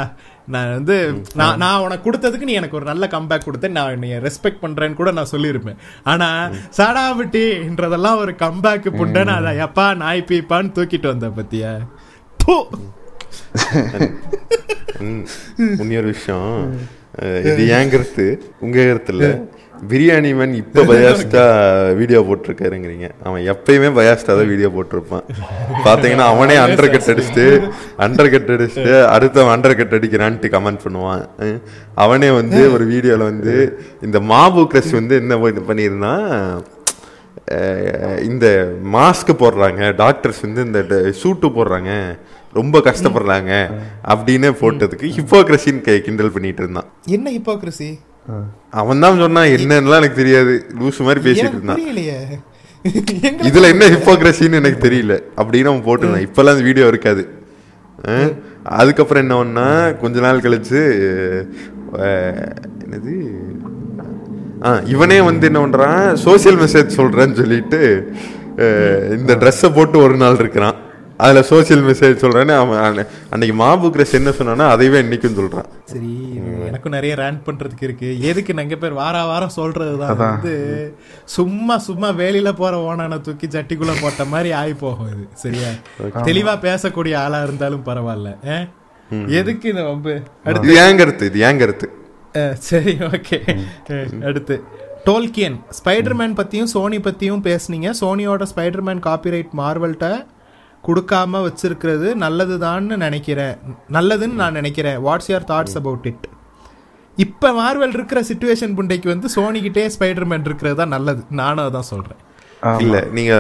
நான் வந்து நான் நான் உனக்கு கொடுத்ததுக்கு நீ எனக்கு ஒரு நல்ல கம்பேக் கொடுத்த நான் நீ ரெஸ்பெக்ட் பண்றேன்னு கூட நான் சொல்லியிருப்பேன். ஆனா சாடாவிட்டின்றதெல்லாம் ஒரு கம்பேக் புண்டைன்னு அதை எப்பா நாய் பீப்பான்னு தூக்கிட்டு வந்த பத்தியா? பூ ம், இன்னொரு விஷயம். இது ஏன் கருத்து. உங்க கருத்துல பிரியாணி மேன் இப்ப பயாஸ்டா வீடியோ போட்டிருக்காருங்கிறீங்க. அவன் எப்பயுமே பயாஸ்டா தான் வீடியோ போட்டிருப்பான். பாத்தீங்கன்னா அவனே அண்டர் கட் அடிச்சுட்டு அண்டர் கட் அடிச்சுட்டு அடுத்தவன் அண்டர் கட் அடிக்கிறான்ட்டு கமெண்ட் பண்ணுவான். அவனே வந்து ஒரு வீடியோல வந்து இந்த மாபு கிரஷ் வந்து என்ன பண்ணி- பண்ணியிருந்தான் இந்த மாஸ்க் போடுறாங்க. டாக்டர்ஸ் வந்து இந்த சூட்டு போடுறாங்க. ரொம்ப கஷ்டப்படுறாங்க அப்படின்னு போட்டதுக்கு ஹிப்போக்ரஸின்னு கை கிண்டல் பண்ணிட்டு இருந்தான். என்ன ஹிப்போக்ரசி அவன் தான் சொன்னான் என்னன்னுலாம் எனக்கு தெரியாது. லூசு மாதிரி பேசிட்டு இருந்தான். இதுல என்ன ஹிப்போக்ரஸின்னு எனக்கு தெரியல. அப்படின்னு அவன் போட்டிருந்தான். இப்பெல்லாம் அந்த வீடியோ இருக்காது. அதுக்கப்புறம் என்ன ஒன்னா கொஞ்ச நாள் கழிச்சு என்னது? ஆ இவனே வந்து என்ன பண்றான்? சோஷியல் மெசேஜ் சொல்றேன்னு சொல்லிட்டு இந்த ட்ரெஸ்ஸை போட்டு ஒரு நாள் இருக்கிறான். அதுல சோஷியல் மெசேஜ் சொல்றேன்னு அவன் அன்னை- அன்னைக்கு மாபு கிரஸ் என்ன சொன்னானோ அதைவே இன்னைக்கும் சொல்றான். சரி எனக்கும் நிறைய ரேண்ட் பண்றதுக்கு இருக்கு. எதுக்கு நாங்க பேர் வார வாரம் சொல்றதுதான் வந்து சும்மா சும்மா வேலையில போற ஓனான தூக்கி ஜட்டிக்குள்ள போட்ட மாதிரி ஆகி போகும் இது. சரியா? தெளிவா பேசக்கூடிய ஆளா இருந்தாலும் பரவாயில்ல? எதுக்கு இந்த வம்பு? அடுத்து. இது ஏன் கருத்து? இது ஏன் கருத்து? அஹ், சரி ஓகே. அடுத்து. டோல்கியன் ஸ்பைடர்மேன் பத்தியும் சோனி பத்தியும் பேசுனீங்க. சோனியோட ஸ்பைடர்மேன் காப்பிரைட் மார்வல்கிட்ட கொடுக்காம வச்சிருக்கிறது நல்லதுதான்னு நினைக்கிறேன். நல்லதுன்னு நான் நினைக்கிறேன். What's your thoughts about it இப்ப மார்வல் இருக்கிற சுச்சுவேஷன் புண்டைக்கு வந்து சோனிக்கிட்டே ஸ்பைடர்மேன் இருக்கிறது தான் நல்லது. நானும் அதான் சொல்றேன். இல்ல நீங்க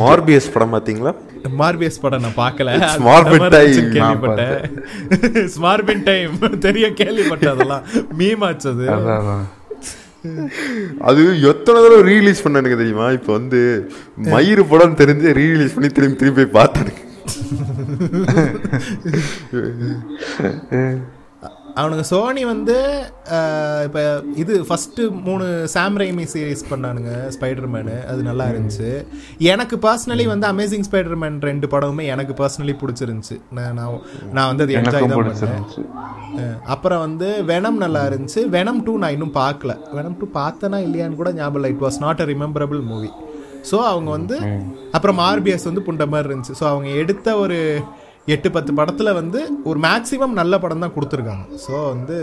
மார்பியஸ் படம் பாத்தீங்களா? மார்பியஸ் படம் நான் பார்க்கல time. இருந்துச்சுன்னு கேள்விப்பட்டேன் ஸ்மார்பின் டைம் தெரிய கேள்விப்பட்டேன் அதெல்லாம் மீமாச்சது. அது எத்தனை தடவை ரீலீஸ் பண்ணனுங்க தெரியுமா? இப்போ வந்து மயிறு படம் தெரிஞ்சு ரீலீஸ் பண்ணி திரும்பி திரும்பி போய் அவனுங்க சோனி வந்து இப்ப இது ஃபர்ஸ்ட் மூணு சாம் ரைமி சீரிஸ் பண்ணானுங்க ஸ்பைடர்மேனு அது நல்லா இருந்துச்சு. எனக்கு பர்சனலி வந்து அமேசிங் ஸ்பைடர்மேன் ரெண்டு படமுமே எனக்கு பர்சனலி பிடிச்சிருந்துச்சு. நான் நான் நான் வந்து அது என்ஜாய் தான் பண்ணேன். அப்புறம் வந்து வெனம் நல்லா இருந்துச்சு. வெனம் டூ நான் இன்னும் பார்க்கல. வெனம் டூ பார்த்தனா இல்லையான்னு கூட ஞாபகம் இல்லை. It was not a rememberable movie so அவங்க வந்து அப்புறம் ஆர்பிஎஸ் வந்து புண்ட மாதிரி இருந்துச்சு. ஸோ அவங்க எடுத்த ஒரு எட்டு பத்து படத்தில் வந்து ஒரு மேக்ஸிமம் நல்ல படம் தான் கொடுத்துருக்காங்க. ஸோ வந்து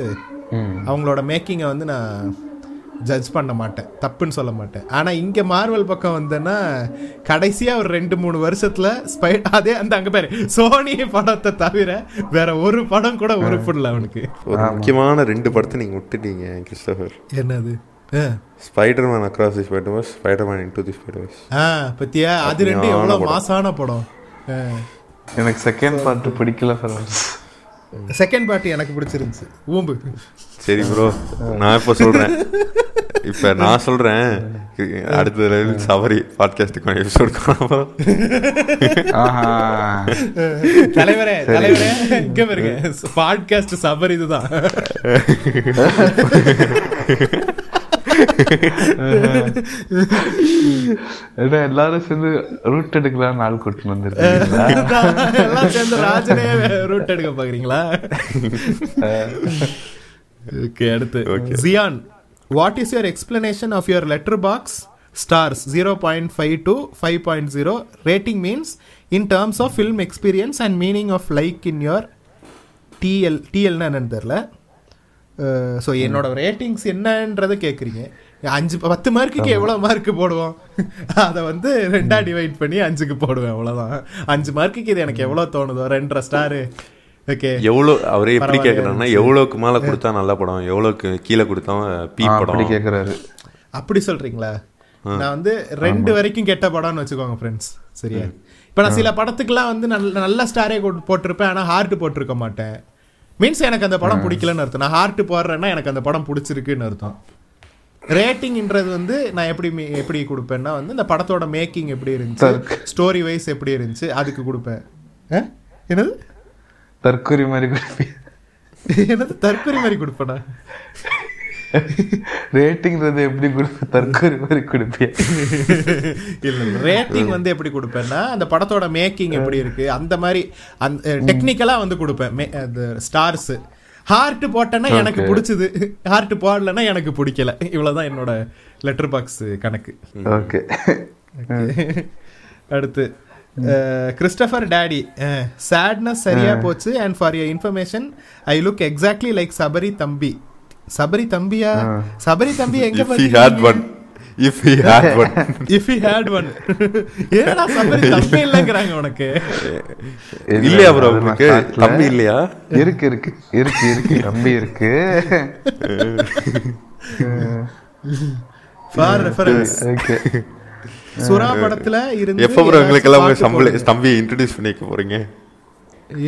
அவங்களோட மேக்கிங்கை வந்து நான் ஜட்ஜ் பண்ண மாட்டேன். தப்புன்னு சொல்ல மாட்டேன். ஆனால் இங்கே மார்வல் பக்கம் வந்தேன்னா கடைசியாக ஒரு ரெண்டு மூணு வருஷத்தில் ஸ்பை அதே அந்த அங்கே பேர் சோனி படத்தை தவிர வேற ஒரு படம் கூட உருப்பிடல அவனுக்கு. ஒரு முக்கியமான ரெண்டு படத்தை நீங்க விட்டுட்டீங்க கிறிஸ்டோபர். என்னது? Spiderman across the Spiderverse Spiderman into the Spiderverse ஆ பத்தியா? அது ரெண்டு எவ்வளோ மாசான படம்? எனக்கு செகண்ட் பார்ட் பிடிக்கல ஃபெரோஸ் செகண்ட் பார்ட்டி எனக்கு பிடிச்சிருந்துச்சு. ஊம்பு. சரி ப்ரோ நான் இப்போ சொல்றேன். இப்ப நான் சொல்றேன். அடுத்த சவரி பாட்காஸ்டுக்கு எபிசோட் ஆஹா. தலைவரே தலைவரே. இங்க பாருங்க. பாட்காஸ்ட் சபர் இதுதான். ஏன்னா எல்லாரும் சேர்ந்து ரூட் எடுக்கலாம் நாள் கூட்டிட்டு வந்துருக்கீங்களா சேர்ந்து ராஜனே ரூட் எடுக்க பாக்குறீங்களா ஓகே அடுத்து. Ziyan what is your explanation of your Letterboxd stars zero point five to five point zero rating means in terms of film experience and meaning of like in your DL டிஎல்னா என்னன்னு தெரில so என்னோட ratings என்னன்றதை கேட்குறீங்க அஞ்சு பத்து மார்க்குக்கு எவ்வளோ mark போடுவோம்? அதை வந்து ரெண்டா டிவைட் பண்ணி அஞ்சுக்கு போடுவேன் அவ்வளோதான் அஞ்சு மார்க்குக்கு இது எனக்கு எவ்வளோ தோணுதோ? ரெண்டரை ஸ்டாரு ஓகே எவ்வளோ அவரே எப்படி கேட்குறாங்கன்னா எவ்வளோக்கு மேலே கொடுத்தா நல்ல படம் எவ்வளோக்கு கீழே கொடுத்தா பீ அப்படி படம். கேக்குறாரு. அப்படி சொல்றீங்களா? நான் வந்து ரெண்டு வரைக்கும் கெட்ட படம்னு வச்சுக்கோங்க ஃப்ரெண்ட்ஸ் சரியா? இப்போ நான் சில படத்துக்குலாம் வந்து நல்ல நல்ல ஸ்டாரே போட்டிருப்பேன் ஆனால் ஹார்ட் போட்டிருக்க மாட்டேன். மீன்ஸ் எனக்கு அந்த படம் பிடிக்கலன்னு அர்த்தம். நான் ஹார்ட் போடுறேன்னா எனக்கு அந்த படம் பிடிச்சிருக்குன்னு அர்த்தம். ரேட்டிங்ன்றது வந்து நான் எப்படி எப்படி கொடுப்பேன்னா வந்து இந்த படத்தோட மேக்கிங் எப்படி இருந்துச்சு ஸ்டோரி வைஸ் எப்படி இருந்துச்சு அதுக்கு கொடுப்பேன்? என்னது? தற்கொலை மாதிரி கொடுப்பீங்க என்னது? தற்கொலை மாதிரி கொடுப்படா ரேட்டிங்றது எப்படி கொடுப்ப தற்கொலை மாதிரி கொடுப்பியா? இல்ல ரேட்டிங் வந்து எப்படி கொடுப்பேன்னா அந்த படத்தோட மேக்கிங் எப்படி இருக்கு அந்த மாதிரி அந்த டெக்னிக்கலா வந்து கொடுப்பேன். அந்த ஸ்டார்ஸ் ஹார்ட் போட்டேன்னா எனக்கு பிடிச்சது. ஹார்ட் போடலன்னா எனக்கு பிடிக்கல. இவ்வளவுதான் என்னோட லெட்டர் பாக்ஸ் கணக்கு. ஓகே அடுத்து கிறிஸ்டபர் டேடி சேட்னஸ் சரியா போச்சு and for your information I look exactly like Sabari தம்பி சபரி தம்பியா? சபரி தம்பி எங்க if he had one if he had one if he had one ஏடா சபரி தம்பி இல்லங்கறாங்க உனக்கு? இல்லையா bro உங்களுக்கு? தம்பி இல்லையா? இருக்கு இருக்கு. இருக்கு இருக்கு. தம்பி இருக்கு. ஃபார் ரெஃபரன்ஸ் ஓகே சுறா படத்துல இருந்து எப்ப ப்ரோ எங்களுக்கு எல்லாம் ஏதாச்சும் சம்பள பாட்டு தம்பி இன்ட்ரடியூஸ் பண்ணிக்க போறீங்க.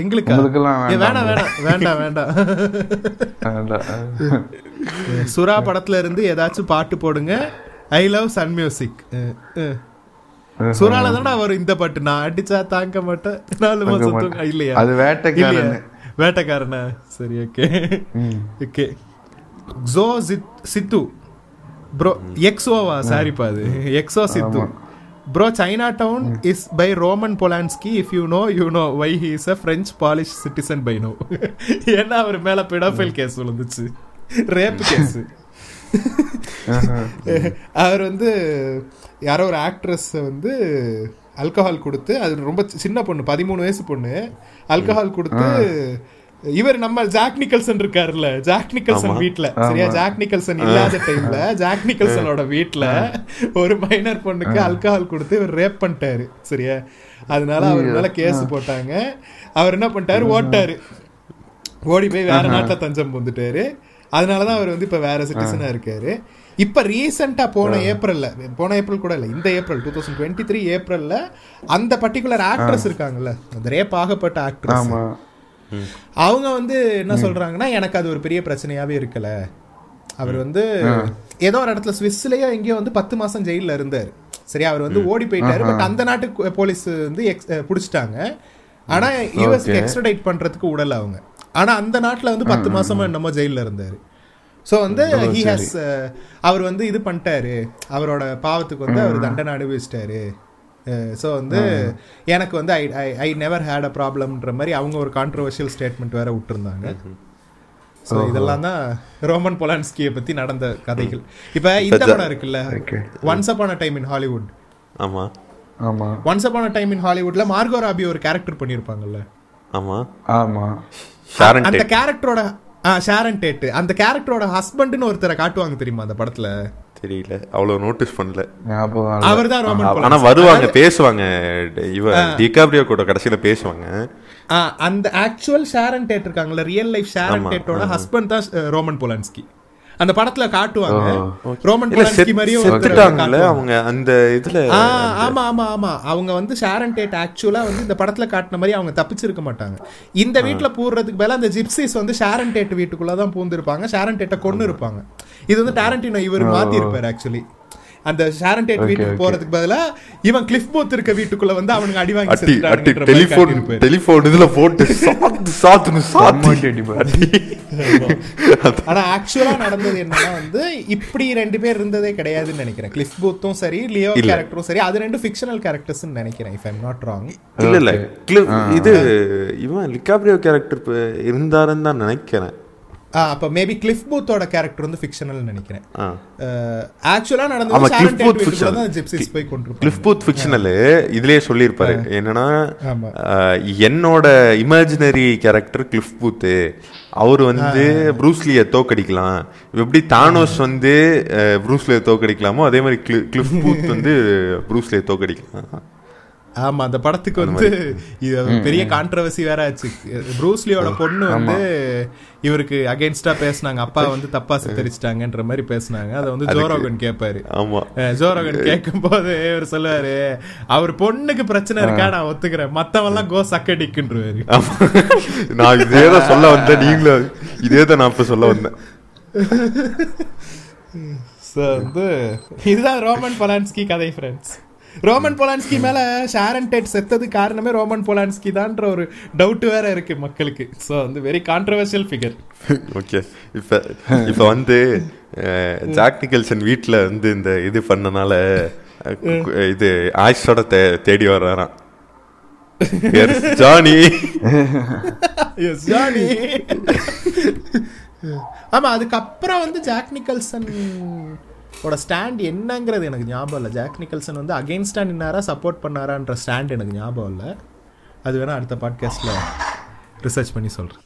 எங்களுக்கா? வேணாம் வேணாம். வேண்டாம் வேண்டாம். சுறா படத்துல இருந்து ஏதாச்சும் பாட்டு போடுங்க. ஐ லவ் சன் மியூசிக் சுறால தானே வரும் இந்த பாட்டு? நான் அடிச்சா தாங்க மாட்டேன். நாலு மாசம் இல்லையா? அது வேட்டைக்காரன். வேட்டைக்காரனா? சரி ஓகே. ஓகே. ஜோ சித்து. ப்ரோ எக்ஸோவா சாரிப்பா அது. Exo Sidhu. Bro Chinatown is by Roman Polanski if you know you know why he is a French Polish citizen by no ஏன்னா அவர் மேல பெடாஃபைல் கேஸ் விழுந்துச்சு. ரேப் கேஸ் அவர் வந்து யாரோ ஒரு ஆக்ட்ரஸ் வந்து ஆல்கஹால் கொடுத்து அது ரொம்ப சின்ன பொண்ணு பதிமூணு வயசு பொண்ணு ஆல்கஹால் கொடுத்து இவர் நம்ம ஜாக் நிக்கல்சன் இருக்காருல்ல. ஜாக் நிக்கல்சன் வீட்ல. சரியா? ஜாக் நிக்கல்சன் இல்லாத டைம்ல ஜாக் நிக்கல்சனோட வீட்ல ஒரு மைனர் பொண்ணுக்கு ஆல்கஹால் கொடுத்து இவர் ரேப் பண்ணிட்டாரு. சரியா? அதனால அவர் மேல கேஸ் போட்டாங்க. அவர் என்ன பண்ணிட்டாரு? ஓட்டாரு. ஓடி போய் வேற நாட்டுல தஞ்சம் புந்துட்டாரு அதனாலதான் அவர் வந்து இப்ப வேற சிட்டிசனா இருக்காரு. இப்ப ரீசெண்டா போன ஏப்ரல்ல போன ஏப்ரல் கூட இல்ல இந்த April two thousand twenty three ஏப்ரல்ல அந்த பர்டிகுலர் ஆக்ட்ரஸ் இருக்காங்கல்ல. அந்த ரேப் ஆகப்பட்ட ஆக்ட்ரஸ் அவங்க வந்து என்ன சொல்றாங்கன்னா எனக்கு அது ஒரு பெரிய பிரச்சனையாவே இருக்கல. அவர் வந்து ஏதோ ஒரு இடத்துல ஸ்விஸ்லயோ எங்கேயோ வந்து பத்து மாசம் ஜெயில்ல இருந்தாரு. சரி அவர் வந்து ஓடி போயிட்டாரு பட் அந்த நாட்டு போலீஸ் வந்து அஹ் புடிச்சிட்டாங்க. ஆனா யூஎஸ்க்கு எக்ஸ்ட்ரடைட் பண்றதுக்கு விடல அவங்க. ஆனா அந்த நாட்டுல வந்து பத்து மாசமா என்னமோ ஜெயில்ல இருந்தாரு. சோ வந்து ஹி ஹாஸ் அவர் வந்து இது பண்ணிட்டாரு. அவரோட பாவத்துக்கு வந்து அவர் தண்டனை அனுபவிச்சிட்டாரு. ஸோ வந்து எனக்கு வந்து I I I never had a ப்ராப்ளம்ன்ற மாதிரி அவங்க ஒரு கான்ட்ரவர்ஷியல் ஸ்டேட்மெண்ட் வேற விட்டுருந்தாங்க. ஸோ இதெல்லாம் தான் ரோமன் பொலான்ஸ்கியை பத்தி நடந்த கதைகள். இப்ப இந்த படம் இருக்குல்ல. Once upon time in Hollywood ஆமா. ஆமா. ஒன்ஸ் அப்பான் டைம் இன் ஹாலிவுட்ல மார்கோ ராபி ஒரு கேரக்டர் பண்ணியிருப்பாங்கல்ல? ஆமா. ஆமா. ஷாரன் அந்த கேரக்டரோட ஷாரன் டேட் அந்த கேரக்டரோட ஹஸ்பண்ட்னு ஒருத்தரை காட்டுவாங்க தெரியுமா அந்த படத்துல? தெரியல. அவ்வளவு நோட்டீஸ் பண்ணல. அவர் தான் ஆனா. வருவாங்க பேசுவாங்க. இவ டிகாப்ரியோ கூட கடைசியில பேசுவாங்க. அந்த ஆக்சுவல் ஷாரன் டேட் இருக்காங்கல்ல ரியல் லைஃப் ஷாரன் டேட்டோட ஹஸ்பண்ட் தான் ரோமன் போலான்ஸ்கி அந்த படத்துல காட்டுவாங்க. ரோமன் போலான்ஸ்கி மாதிரியும் காட்டுவாங்க. அவங்க அந்த இதுல ஆமா ஆமா ஆமா. அவங்க வந்து ஷாரன் டேட் ஆக்சுவலா வந்து இந்த படத்துல காட்டின மாதிரி அவங்க தப்பிச்சிருக்க மாட்டாங்க. இந்த வீட்ல பூர்றதுக்கு பதிலா அந்த ஜிப்சிஸ் வந்து ஷாரன் டேட் வீட்டுக்குள்ள தான் பூந்திருப்பாங்க. ஷாரன் டேட்டை கொண்டு இருப்பாங்க இது வந்து டாரண்டினோ இவர் மாத்தி இருப்பாரு ஆக்சுவலி அந்த ஷாரன் டேட் வீட்டுக்கு போறதுக்கு பதிலா இவன் கிளிஃப் போத் இருக்க வீட்டுக்குள்ள வந்து அவனுக்கு அடி வாங்கி டெலிபோன். டெலிபோன் இதுல போட்டு சாத்து சாத்துன்னு சாத்து. ஆனா ஆக்சுவலா நடந்தது என்னன்னா வந்து இப்படி ரெண்டு பேர் இருந்ததே கிடையாதுன்னு நினைக்கிறேன். கிளிஃப் பூத்தும் சரி லியோ. கேரக்டரும் சரி அது ரெண்டு ஃபிக்ஷனல் கேரக்டர்ஸ் நினைக்கிறேன் இஃப் ஐம் நாட் ராங் இல்ல இல்ல. கிளி- இது இவன் லிகாப்ரியோ கேரக்டர் இருந்தாருன்னு தான் நினைக்கிறேன். அப்ப மேபி கிளிஃப் பூத்தோட கேரக்டர் வந்து ஃபிக்ஷனல் நினைக்கிறேன். ஆ. ஆக்சுவலா ஆமா நடந்தது கிளிஃப் பூத் ஃபிக்ஷனல் ஜிப்சிஸ் போய் கொண்டு கிளிஃப் பூத் ஃபிக்ஷனல் இதுலயே சொல்லியிருப்பாரு. என்னன்னா என்னோட இமேஜினரி கேரக்டர் கிளிஃப் பூத்து அவர் வந்து ப்ரூஸ்லியை தோக்கடிக்கலாம். எப்படி தானோஸ் வந்து ப்ரூஸ்லியை தோக்கடிக்கலாமோ அதே மாதிரி கிளி- கிளிஃப் பூத் வந்து ப்ரூஸ்லியை தோக்கடிக்கலாம். ஆமா அந்த படத்துக்கு வந்து இது பெரிய கான்ட்ரவர்சி வேற ஆச்சு. ப்ரூஸ்லியோட பொண்ணு வந்து இவருக்கு அகைன்ஸ்டா பேசுனாங்க. அப்பா வந்து தப்பா சித்தரிச்சிட்டாங்கன்ற மாதிரி பேசுனாங்க. அதை வந்து ஜோரோகன் கேட்பாரு ஜோரோகன் கேட்கும் போது இவர் சொல்லுவாரு அவர் பொண்ணுக்கு பிரச்சனை இருக்கா? நான் ஒத்துக்கிறேன். மத்தவெல்லாம் கோ சக்கடிக்குன்றாரு ஆமா. நான் இதே தான் சொல்ல வந்தேன். நீங்களும் இதே தான் நான் இப்ப சொல்ல வந்தேன். So வந்து இதுதான் ரோமன் பொலான்ஸ்கி கதை ஃப்ரெண்ட்ஸ் ரோமன் போலான்ஸ்கி மேல ஷாரன் டேட் செத்தது காரணமே ரோமன் போலான்ஸ்கி தான்ற ஒரு டவுட் வேற இருக்கு மக்களுக்கு. ஸோ வந்து வெரி கான்ட்ரவர்ஷியல் ஃபிகர் ஓகே இப்போ இப்போ வந்து ஜாக் நிக்கல்சன் வீட்டில் வந்து இந்த இது பண்ணனால இது ஆயுஷோட தே தேடி வர்றாராம். ஜானி எஸ் ஜானி ஆமா அதுக்கப்புறம் வந்து ஜாக் நிக்கல்சன் ஓட ஸ்டாண்ட் என்னங்கிறது எனக்கு ஞாபகம் இல்லை. ஜாக் நிக்கல்சன் வந்து அகெயின்ஸ்டா நின்னாரா சப்போர்ட் பண்ணாரான்ற ஸ்டாண்ட் எனக்கு ஞாபகம் இல்லை. அது வேணா அடுத்த பாட்காஸ்ட்ல ரிசர்ச் பண்ணி சொல்றேன்.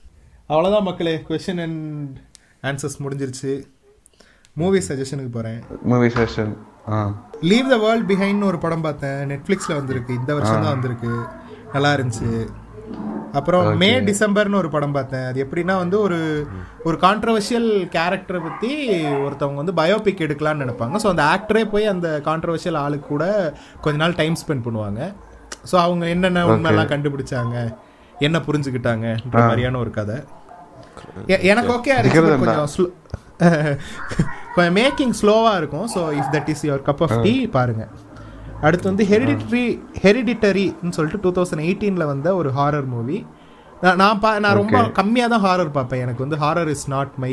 அவ்வளோதான் மக்களே கொஷின் அண்ட் ஆன்சர்ஸ் முடிஞ்சிருச்சு. மூவி சஜஷனுக்கு போறேன். மூவி செஷன் ஆ. லீவ் த வேர்ல்ட் பிஹைண்ட்னு ஒரு படம் பார்த்தேன். நெட்ஃப்ளிக்ஸில் வந்திருக்கு. இந்த வருஷம் தான் வந்திருக்கு. நல்லா இருந்துச்சு. அப்புறம் மே டிசம்பர்னு ஒரு படம் பார்த்தேன். அது எப்படின்னா வந்து ஒரு ஒரு கான்ட்ரவர்ஷியல் கேரக்டரை பற்றி ஒருத்தவங்க வந்து பயோபிக் எடுக்கலாம்னு நினைப்பாங்க. ஸோ அந்த ஆக்டரே போய் அந்த கான்ட்ரவர்ஷியல் ஆளுக்கு கூட கொஞ்ச நாள் டைம் ஸ்பெண்ட் பண்ணுவாங்க. ஸோ அவங்க என்னென்ன உண்மைலாம் கண்டுபிடிச்சாங்க என்ன புரிஞ்சுக்கிட்டாங்கன்ற மாதிரியான ஒரு கதை. எனக்கு ஓகே கொஞ்சம் மேக்கிங் ஸ்லோவாக இருக்கும். So if that is your cup of tea பாருங்க. அடுத்து வந்து ஹெரிடிட்ரி ஹெரிடிட்டரின்னு சொல்லிட்டு டூ தௌசண்ட் எயிட்டீனில் வந்த ஒரு ஹாரர் மூவி நான் பா நான் ரொம்ப கம்மியாக தான் ஹாரர் பார்ப்பேன். எனக்கு வந்து ஹாரர் இஸ் நாட் மை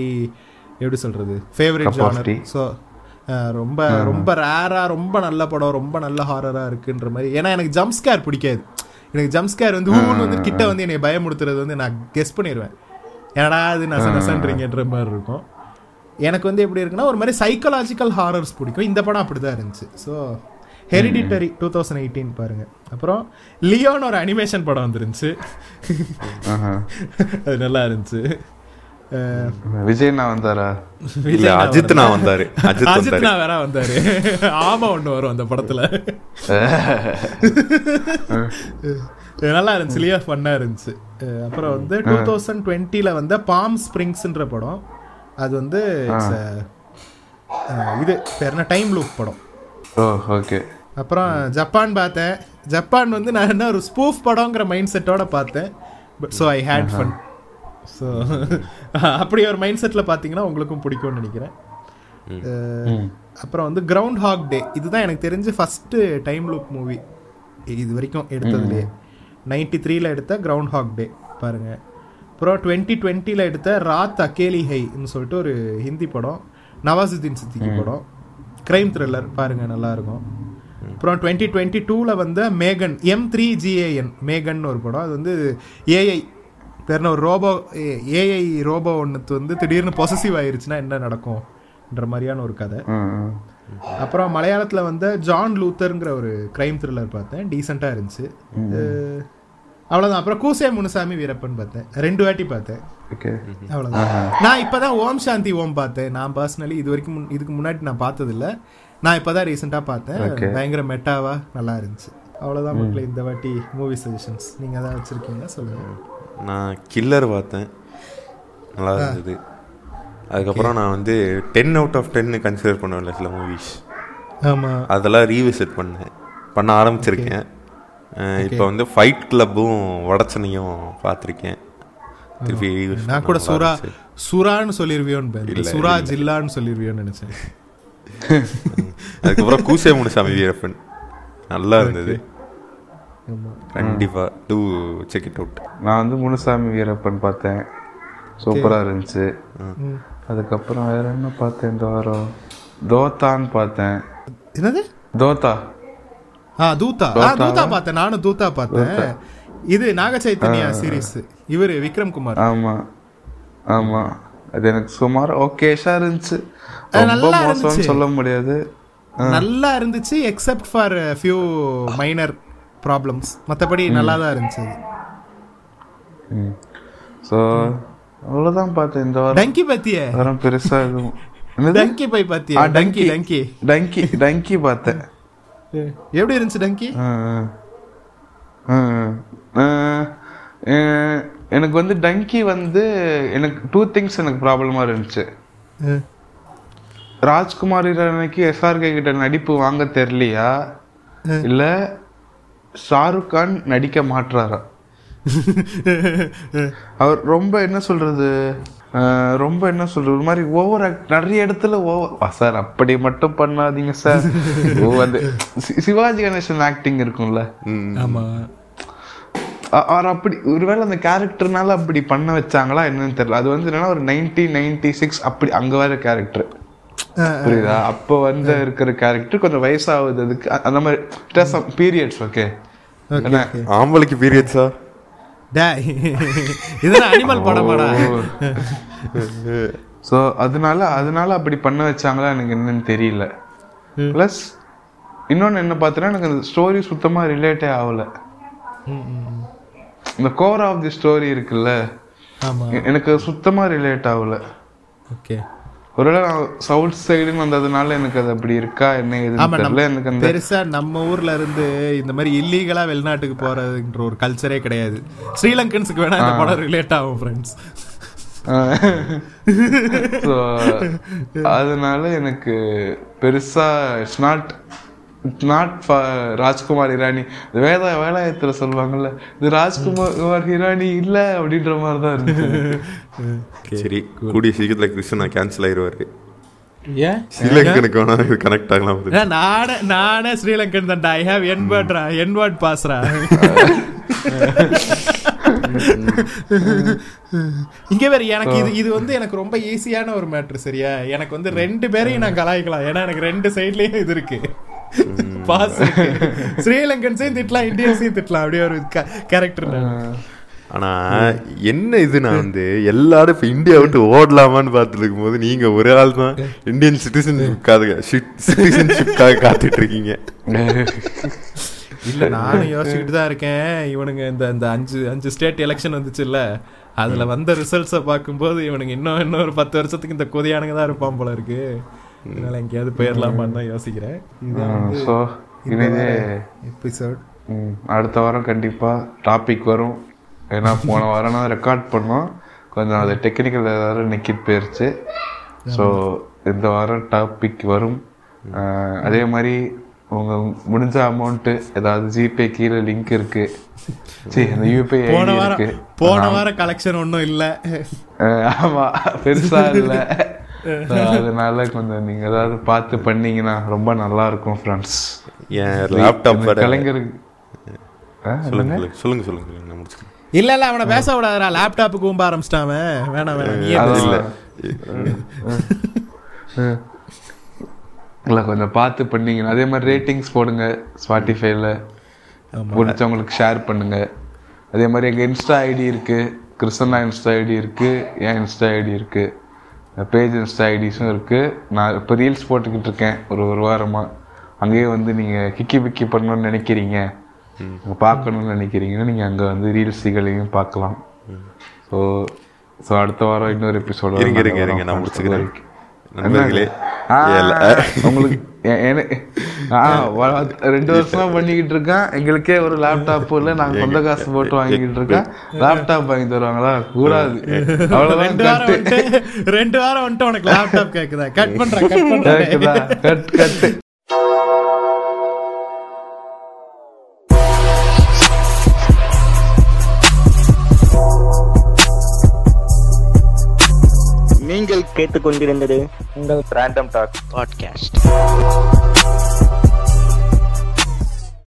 எப்படி சொல்கிறது ஃபேவரட் ஜானர். ஸோ ரொம்ப ரொம்ப ரேராக ரொம்ப நல்ல படம் ரொம்ப நல்ல ஹாரராக இருக்குன்ற மாதிரி. ஏன்னா எனக்கு ஜம்ப் ஸ்கேர் பிடிக்காது. எனக்கு ஜம்ப் ஸ்கேர் வந்து ஊன்னு வந்து கிட்ட வந்து என்னை பயமுடுத்துறது வந்து நான் கெஸ் பண்ணிடுவேன். என்னடா அது நச நசன்றீங்கன்ற மாதிரி இருக்கும். எனக்கு வந்து எப்படி இருக்குன்னா ஒரு மாதிரி சைக்கலாஜிக்கல் ஹாரர்ஸ் பிடிக்கும். இந்த படம் அப்படி தான் இருந்துச்சு. So Hereditary two thousand eighteen பாருங்க. அப்புறம் லியோன்னு ஒரு அனிமேஷன் படம் வந்துருந்துச்சு. ஆஹா. அது நல்லா இருந்துச்சு. அஹ், விஜய் நான் வந்தாரா? இல்ல அஜித் நான் வந்தாரு. அஜித் அஜித் வந்தாரு. நான் வேற வந்தாரு. ஆமா ஒண்ணு வரும் அந்த படத்துல. நல்லா இருந்துச்சு. லியோ ஃபன்னா இருந்துச்சு. அப்புறம் வந்து டூ தௌசண்ட் டுவெண்ட்டில வந்த பாம் ஸ்ப்ரிங்ஸ்ன்ற படம். அது வந்து இது பேர் என்ன? டைம் லூப் படம். ஓ ஓகே அப்புறம் ஜப்பான் பார்த்தேன். ஜப்பான் வந்து நான் என்ன ஒரு ஸ்பூஃப் படங்கிற மைண்ட் செட்டோட பார்த்தேன் so I had fun so அப்படி ஒரு மைண்ட் செட்டில் பார்த்தீங்கன்னா உங்களுக்கும் பிடிக்கும்னு நினைக்கிறேன். அப்புறம் வந்து கிரவுண்ட் ஹாக் டே இதுதான் எனக்கு தெரிஞ்சு ஃபஸ்ட்டு டைம் லூப் மூவி இது வரைக்கும் எடுத்ததுலேயே. நைன்டி த்ரீல எடுத்த கிரவுண்ட் ஹாக் டே பாருங்க. அப்புறம் டுவெண்ட்டி டுவெண்ட்டியில் எடுத்த ராத் அகேலி ஹைன்னு சொல்லிட்டு ஒரு ஹிந்தி படம். நவாசுதீன் சித்திகி படம். கிரைம் த்ரில்லர் பாருங்க நல்லா இருக்கும். அப்புறம் டுவெண்ட்டி டுவெண்ட்டி டூவில் வந்த மேகன் எம் த்ரீ ஜிஏஎன் மேகன் ஒரு படம். அது வந்து ஏஐ தெரின ஒரு ரோபோ ஏஐ ரோபோ ஒன்று வந்து திடீர்னு பொசசிவ் ஆயிருச்சுன்னா என்ன நடக்கும்ன்ற மாதிரியான ஒரு கதை. அப்புறம் மலையாளத்தில் வந்து ஜான் லூத்தருங்கிற ஒரு கிரைம் த்ரில்லர் பார்த்தேன். டீசெண்டாக இருந்துச்சு. அஹ் அவ்வளவுதான். அப்புறம் கூசே முனுசாமி வீரப்பன் பார்த்தேன். ரெண்டு வாட்டி பார்த்தேன். ஓகே. அவ்வளவுதான். நான் இப்பதான் ஓம் சாந்தி ஓம் பார்த்தேன். நான் பர்சனலி இது வரைக்கும் இதுக்கு முன்னாடி நான் பார்த்தது நான் இப்பதான் ரீசெண்டா பார்த்தேன். Okay. பயங்கர மெட்டாவா நல்லா இருந்துச்சு. அவ்வளவுதான் மக்களே இந்த வாட்டி மூவி சஜஷன்ஸ் நீங்க ஏதாவது வச்சிருக்கீங்க சொல்லுங்க. நான் கில்லர் பார்த்தேன். நல்லா இருந்தது. அதுக்கப்புறம் நான் வந்து டென் அவுட் ஆஃப் டென்னு கன்சிடர் பண்ணுவேன்ல சில மூவிஸ் ஆமா. அதெல்லாம் ரீவிசிட் பண்ணேன். பண்ண ஆரம்பிச்சிருக்கேன். இப்போ வந்து ஃபைட் கிளப்பும் வடச்சனையும் பார்த்துருக்கேன். திருப்பி நான் கூட சுரா. சுரான்னு சொல்லிருவியோன்னு சுரா. ஜில்லான்னு சொல்லிருவியோன்னு நினைச்சேன். அதுக்கப்புறம் கூசே முனுசாமி வீரப்பன். நல்லா இருந்தது. ஆமா. கண்டிப்பா டூ செக் இட் அவுட் நான் வந்து முனுசாமி வீரப்பன் பார்த்தேன். சூப்பராக இருந்துச்சு. அதுக்கப்புறம் வேற என்ன பார்த்தேன்? இந்த வாரம். தோத்தான்னு பார்த்தேன். என்னது? தோத்தா. ஆ தூதா ஆ தூதா பார்த்தேன். நானும் தூதா பார்த்தேன். இது நாக சைத்தன்யா சீரிஸ் இவரு விக்ரம் குமார். ஆமா. ஆமா. அது எனக்கு சுமார் ஓகேஷா இருந்துச்சு. நல்லா இருந்துச்சு. சொல்ல முடியாது. நல்லா இருந்துச்சு except for few minor problems மற்றபடி நல்லா தான் இருந்துச்சு. ஸோ அவ்வளோதான் பார்த்தேன் இந்த வாரம். டங்கி பத்திய? வாரம் பெருசா எதுவும்? டங்கி போய் ஆ, பாத்தியா டங்கி டங்கி டங்கி டங்கி பார்த்தேன். எப்படி இருந்துச்சு டங்கி எனக்கு வந்து டங்கி வந்து எனக்கு டூ திங்ஸ் எனக்கு ப்ராப்ளமா இருந்துச்சு. ராஜ்குமார் இரானிக்கு எஸ்ஆர்கே கிட்ட நடிப்பு வாங்க தெரியலையா? இல்ல ஷாருக் கான் நடிக்க மாட்றாரா? அவர் ரொம்ப என்ன சொல்றது? ரொம்ப என்ன சொல்றது? ஒரு மாதிரி ஓவர் நிறைய இடத்துல ஓவர் சார் அப்படி மட்டும் பண்ணாதீங்க சார். அந்த சி- சிவாஜி கணேசன் ஆக்டிங் இருக்கும்ல. ஆமா. அவர் அப்படி ஒருவேளை அந்த கேரக்டர்னால அப்படி பண்ண வச்சாங்களா என்னன்னு தெரியல. அது வந்து என்னன்னா ஒரு நைன்டி நைன்டி சிக்ஸ் அப்படி அங்க வர கேரக்டர் புரியுதா? அப்போ வந்து இருக்கிற கேரக்டர் கொஞ்சம் வயசாகுதுக்கு அந்த மாதிரி பீரியட்ஸ் ஓகே ஆம்பளைக்கு பீரியட்ஸா இதெல்லாம் அனிமல் படமாடா? ஸோ அதனால அதனால அப்படி பண்ண வச்சாங்களா எனக்கு என்னன்னு தெரியல. ப்ளஸ் இன்னொன்று என்ன பார்த்தீங்கன்னா எனக்கு அந்த ஸ்டோரி சுத்தமாக ரிலேட்டே ஆகல. இந்த கோர் ஆஃப் தி ஸ்டோரி இருக்குல்ல எனக்கு சுத்தமா ரிலேட் ஆகல. ஓகே ஒருவேளை நான் சவுத் சைடுன்னு வந்ததுனால எனக்கு அது அப்படி இருக்கா? என்ன தெரியல. எனக்கு அந்த பெருசா நம்ம ஊர்ல இருந்து இந்த மாதிரி இல்லீகலா வெளிநாட்டுக்கு போறதுன்ற ஒரு கல்ச்சரே கிடையாது. ஸ்ரீலங்கன்ஸுக்கு வேணா இந்த படம் ரிலேட் ஆகும் ஃப்ரெண்ட்ஸ் அதனால எனக்கு பெருசா இட்ஸ் நாட் நாட் ராஜ்குமார் இது வேத வேலாயத்துல சொல்லுவாங்கல்ல இது ராஜ்குமார் இரானி இல்ல அப்படின்ற மாதிரி தான் இருந்துச்சு சரி கூடிய சீக்கிரத்துல கிருஷ்ணா கேன்சல் ஆயிருவாரு. ஏன்? ஸ்ரீலங்கனுக்கு கனெக்ட் ஆகலாம் நானே நானே ஸ்ரீலங்கன் தான்டா. ஐ ஹேவ் என் வேர்ட்ரா என் வேர்ட் பாஸ்ரா இங்க வேற எனக்கு இது இது வந்து எனக்கு ரொம்ப ஈஸியான ஒரு மேட்ரு சரியா? எனக்கு வந்து ரெண்டு பேரையும் நான் கலாய்க்கலாம். ஏன்னா எனக்கு ரெண்டு சைட்லயும் இது இருக்கு. பாஸ் ஸ்ரீலங்கன்ஸையும் திட்டலாம் இந்தியன்ஸையும் திட்டலாம். அப்படியே ஒரு கேரக்டர் ஆனா என்ன இது நான் வந்து? எல்லாரும் இப்ப இந்தியா விட்டு ஓடலாமான்னு பார்த்துட்டு இருக்கும்போது நீங்க ஒரு ஆள் தான் இந்தியன் சிட்டிசன்ஷிப்காக சிட்டிசன்ஷிப்காக காத்துட்டு இருக்கீங்க இல்ல நானும் யோசிச்சுக்கிட்டு தான் இருக்கேன். இவனுங்க இந்த இந்த அஞ்சு அஞ்சு ஸ்டேட் எலெக்ஷன் வந்துச்சுல்ல. அதுல வந்த ரிசல்ட்ஸை பார்க்கும்போது இவனுங்க இன்னும் இன்னும் ஒரு பத்து வருஷத்துக்கு இந்த கொதியானுங்க தான் இருப்பான் போல இருக்கு. அதனால எங்கேயாவது போயிடலாமான்னு தான் யோசிக்கிறேன் ஸோ இனிதே எபிசோட் அடுத்த வாரம் கண்டிப்பா டாபிக் வரும். ஏன்னா போன வாரம் நான் ரெக்கார்ட் பண்ணோம். கொஞ்சம் அது டெக்னிக்கல் ஏதாவது நிக்கிட்டு போயிருச்சு. ஸோ இந்த வாரம் டாபிக் வரும். அதே மாதிரி உங்க முடிஞ்ச அமௌண்ட்டு ஏதாவது ஜிபே கீழே லிங்க் இருக்கு. சரி அந்த யூபிஐ போன வாரம் போன வாரம் கலெக்ஷன் ஒன்றும் இல்ல. அஹ், ஆமா பெருசா இல்ல. அதனால கொஞ்சம் நீங்க ஏதாவது பார்த்து பண்ணீங்கன்னா ரொம்ப நல்லா இருக்கும் ஃப்ரெண்ட்ஸ் என் லேப்டாப் கலைஞருக்கு சொல்லுங்க சொல்லுங்க சொல்லுங்க நான் முடிச்சுக்கிறேன். இல்ல இல்ல அவனை பேச விடாதடா. லேப்டாப்புக்கு ஊம்ப ஆரம்பிச்சிட்டான். வேணாம் வேணாம் பேசு. இல்ல. இல்லை கொஞ்சம் பார்த்து பண்ணீங்கன்னா அதே மாதிரி ரேட்டிங்ஸ் போடுங்க ஸ்பாட்டிஃபைல பிடிச்சவங்களுக்கு ஷேர் பண்ணுங்க. அதே மாதிரி எங்கள் இன்ஸ்டா ஐடி இருக்கு கிருஷ்ணா இன்ஸ்டா ஐடி இருக்கு என் இன்ஸ்டா ஐடி இருக்கு. பேஜ் இன்ஸ்டா ஐடிஸும் இருக்கு. நான் இப்போ ரீல்ஸ் போட்டுக்கிட்டு இருக்கேன். ஒரு ஒரு வாரமா. அங்கேயே வந்து நீங்கள் கிக்கி பிக்கி பண்ணணும்னு நினைக்கிறீங்க. பார்க்கணும்னு நினைக்கிறீங்கன்னா நீங்கள் அங்கே வந்து ரீல்ஸுகளையும் பார்க்கலாம். ஸோ ஸோ அடுத்த வாரம் இன்னொரு எபிசோட இருங்க இருங்க இருங்க. நான் முடிச்சுக்கிறேன். நண்பர்களே உங்களுக்கு ரெண்டு வருஷமா பண்ணிக்கிட்டு இருக்கேன். எங்களுக்கே ஒரு லேப்டாப் இல்ல. நாங்க சொந்த காசு போட்டு வாங்கிட்டு இருக்கேன் லேப்டாப் வாங்கி தருவாங்களா கூடாது. அவ்வளவுதான் ரெண்டு வாரம் கட்டு வந்துட்டு ரெண்டு வாரம் வந்துட்டு உனக்கு லேப்டாப் கேக்குதா? கட் பண்றேன் கட் நீங்கள் கேட்டுக்கொண்டிருந்தது. உங்கள் ரேண்டம் டாக் பாட்காஸ்ட்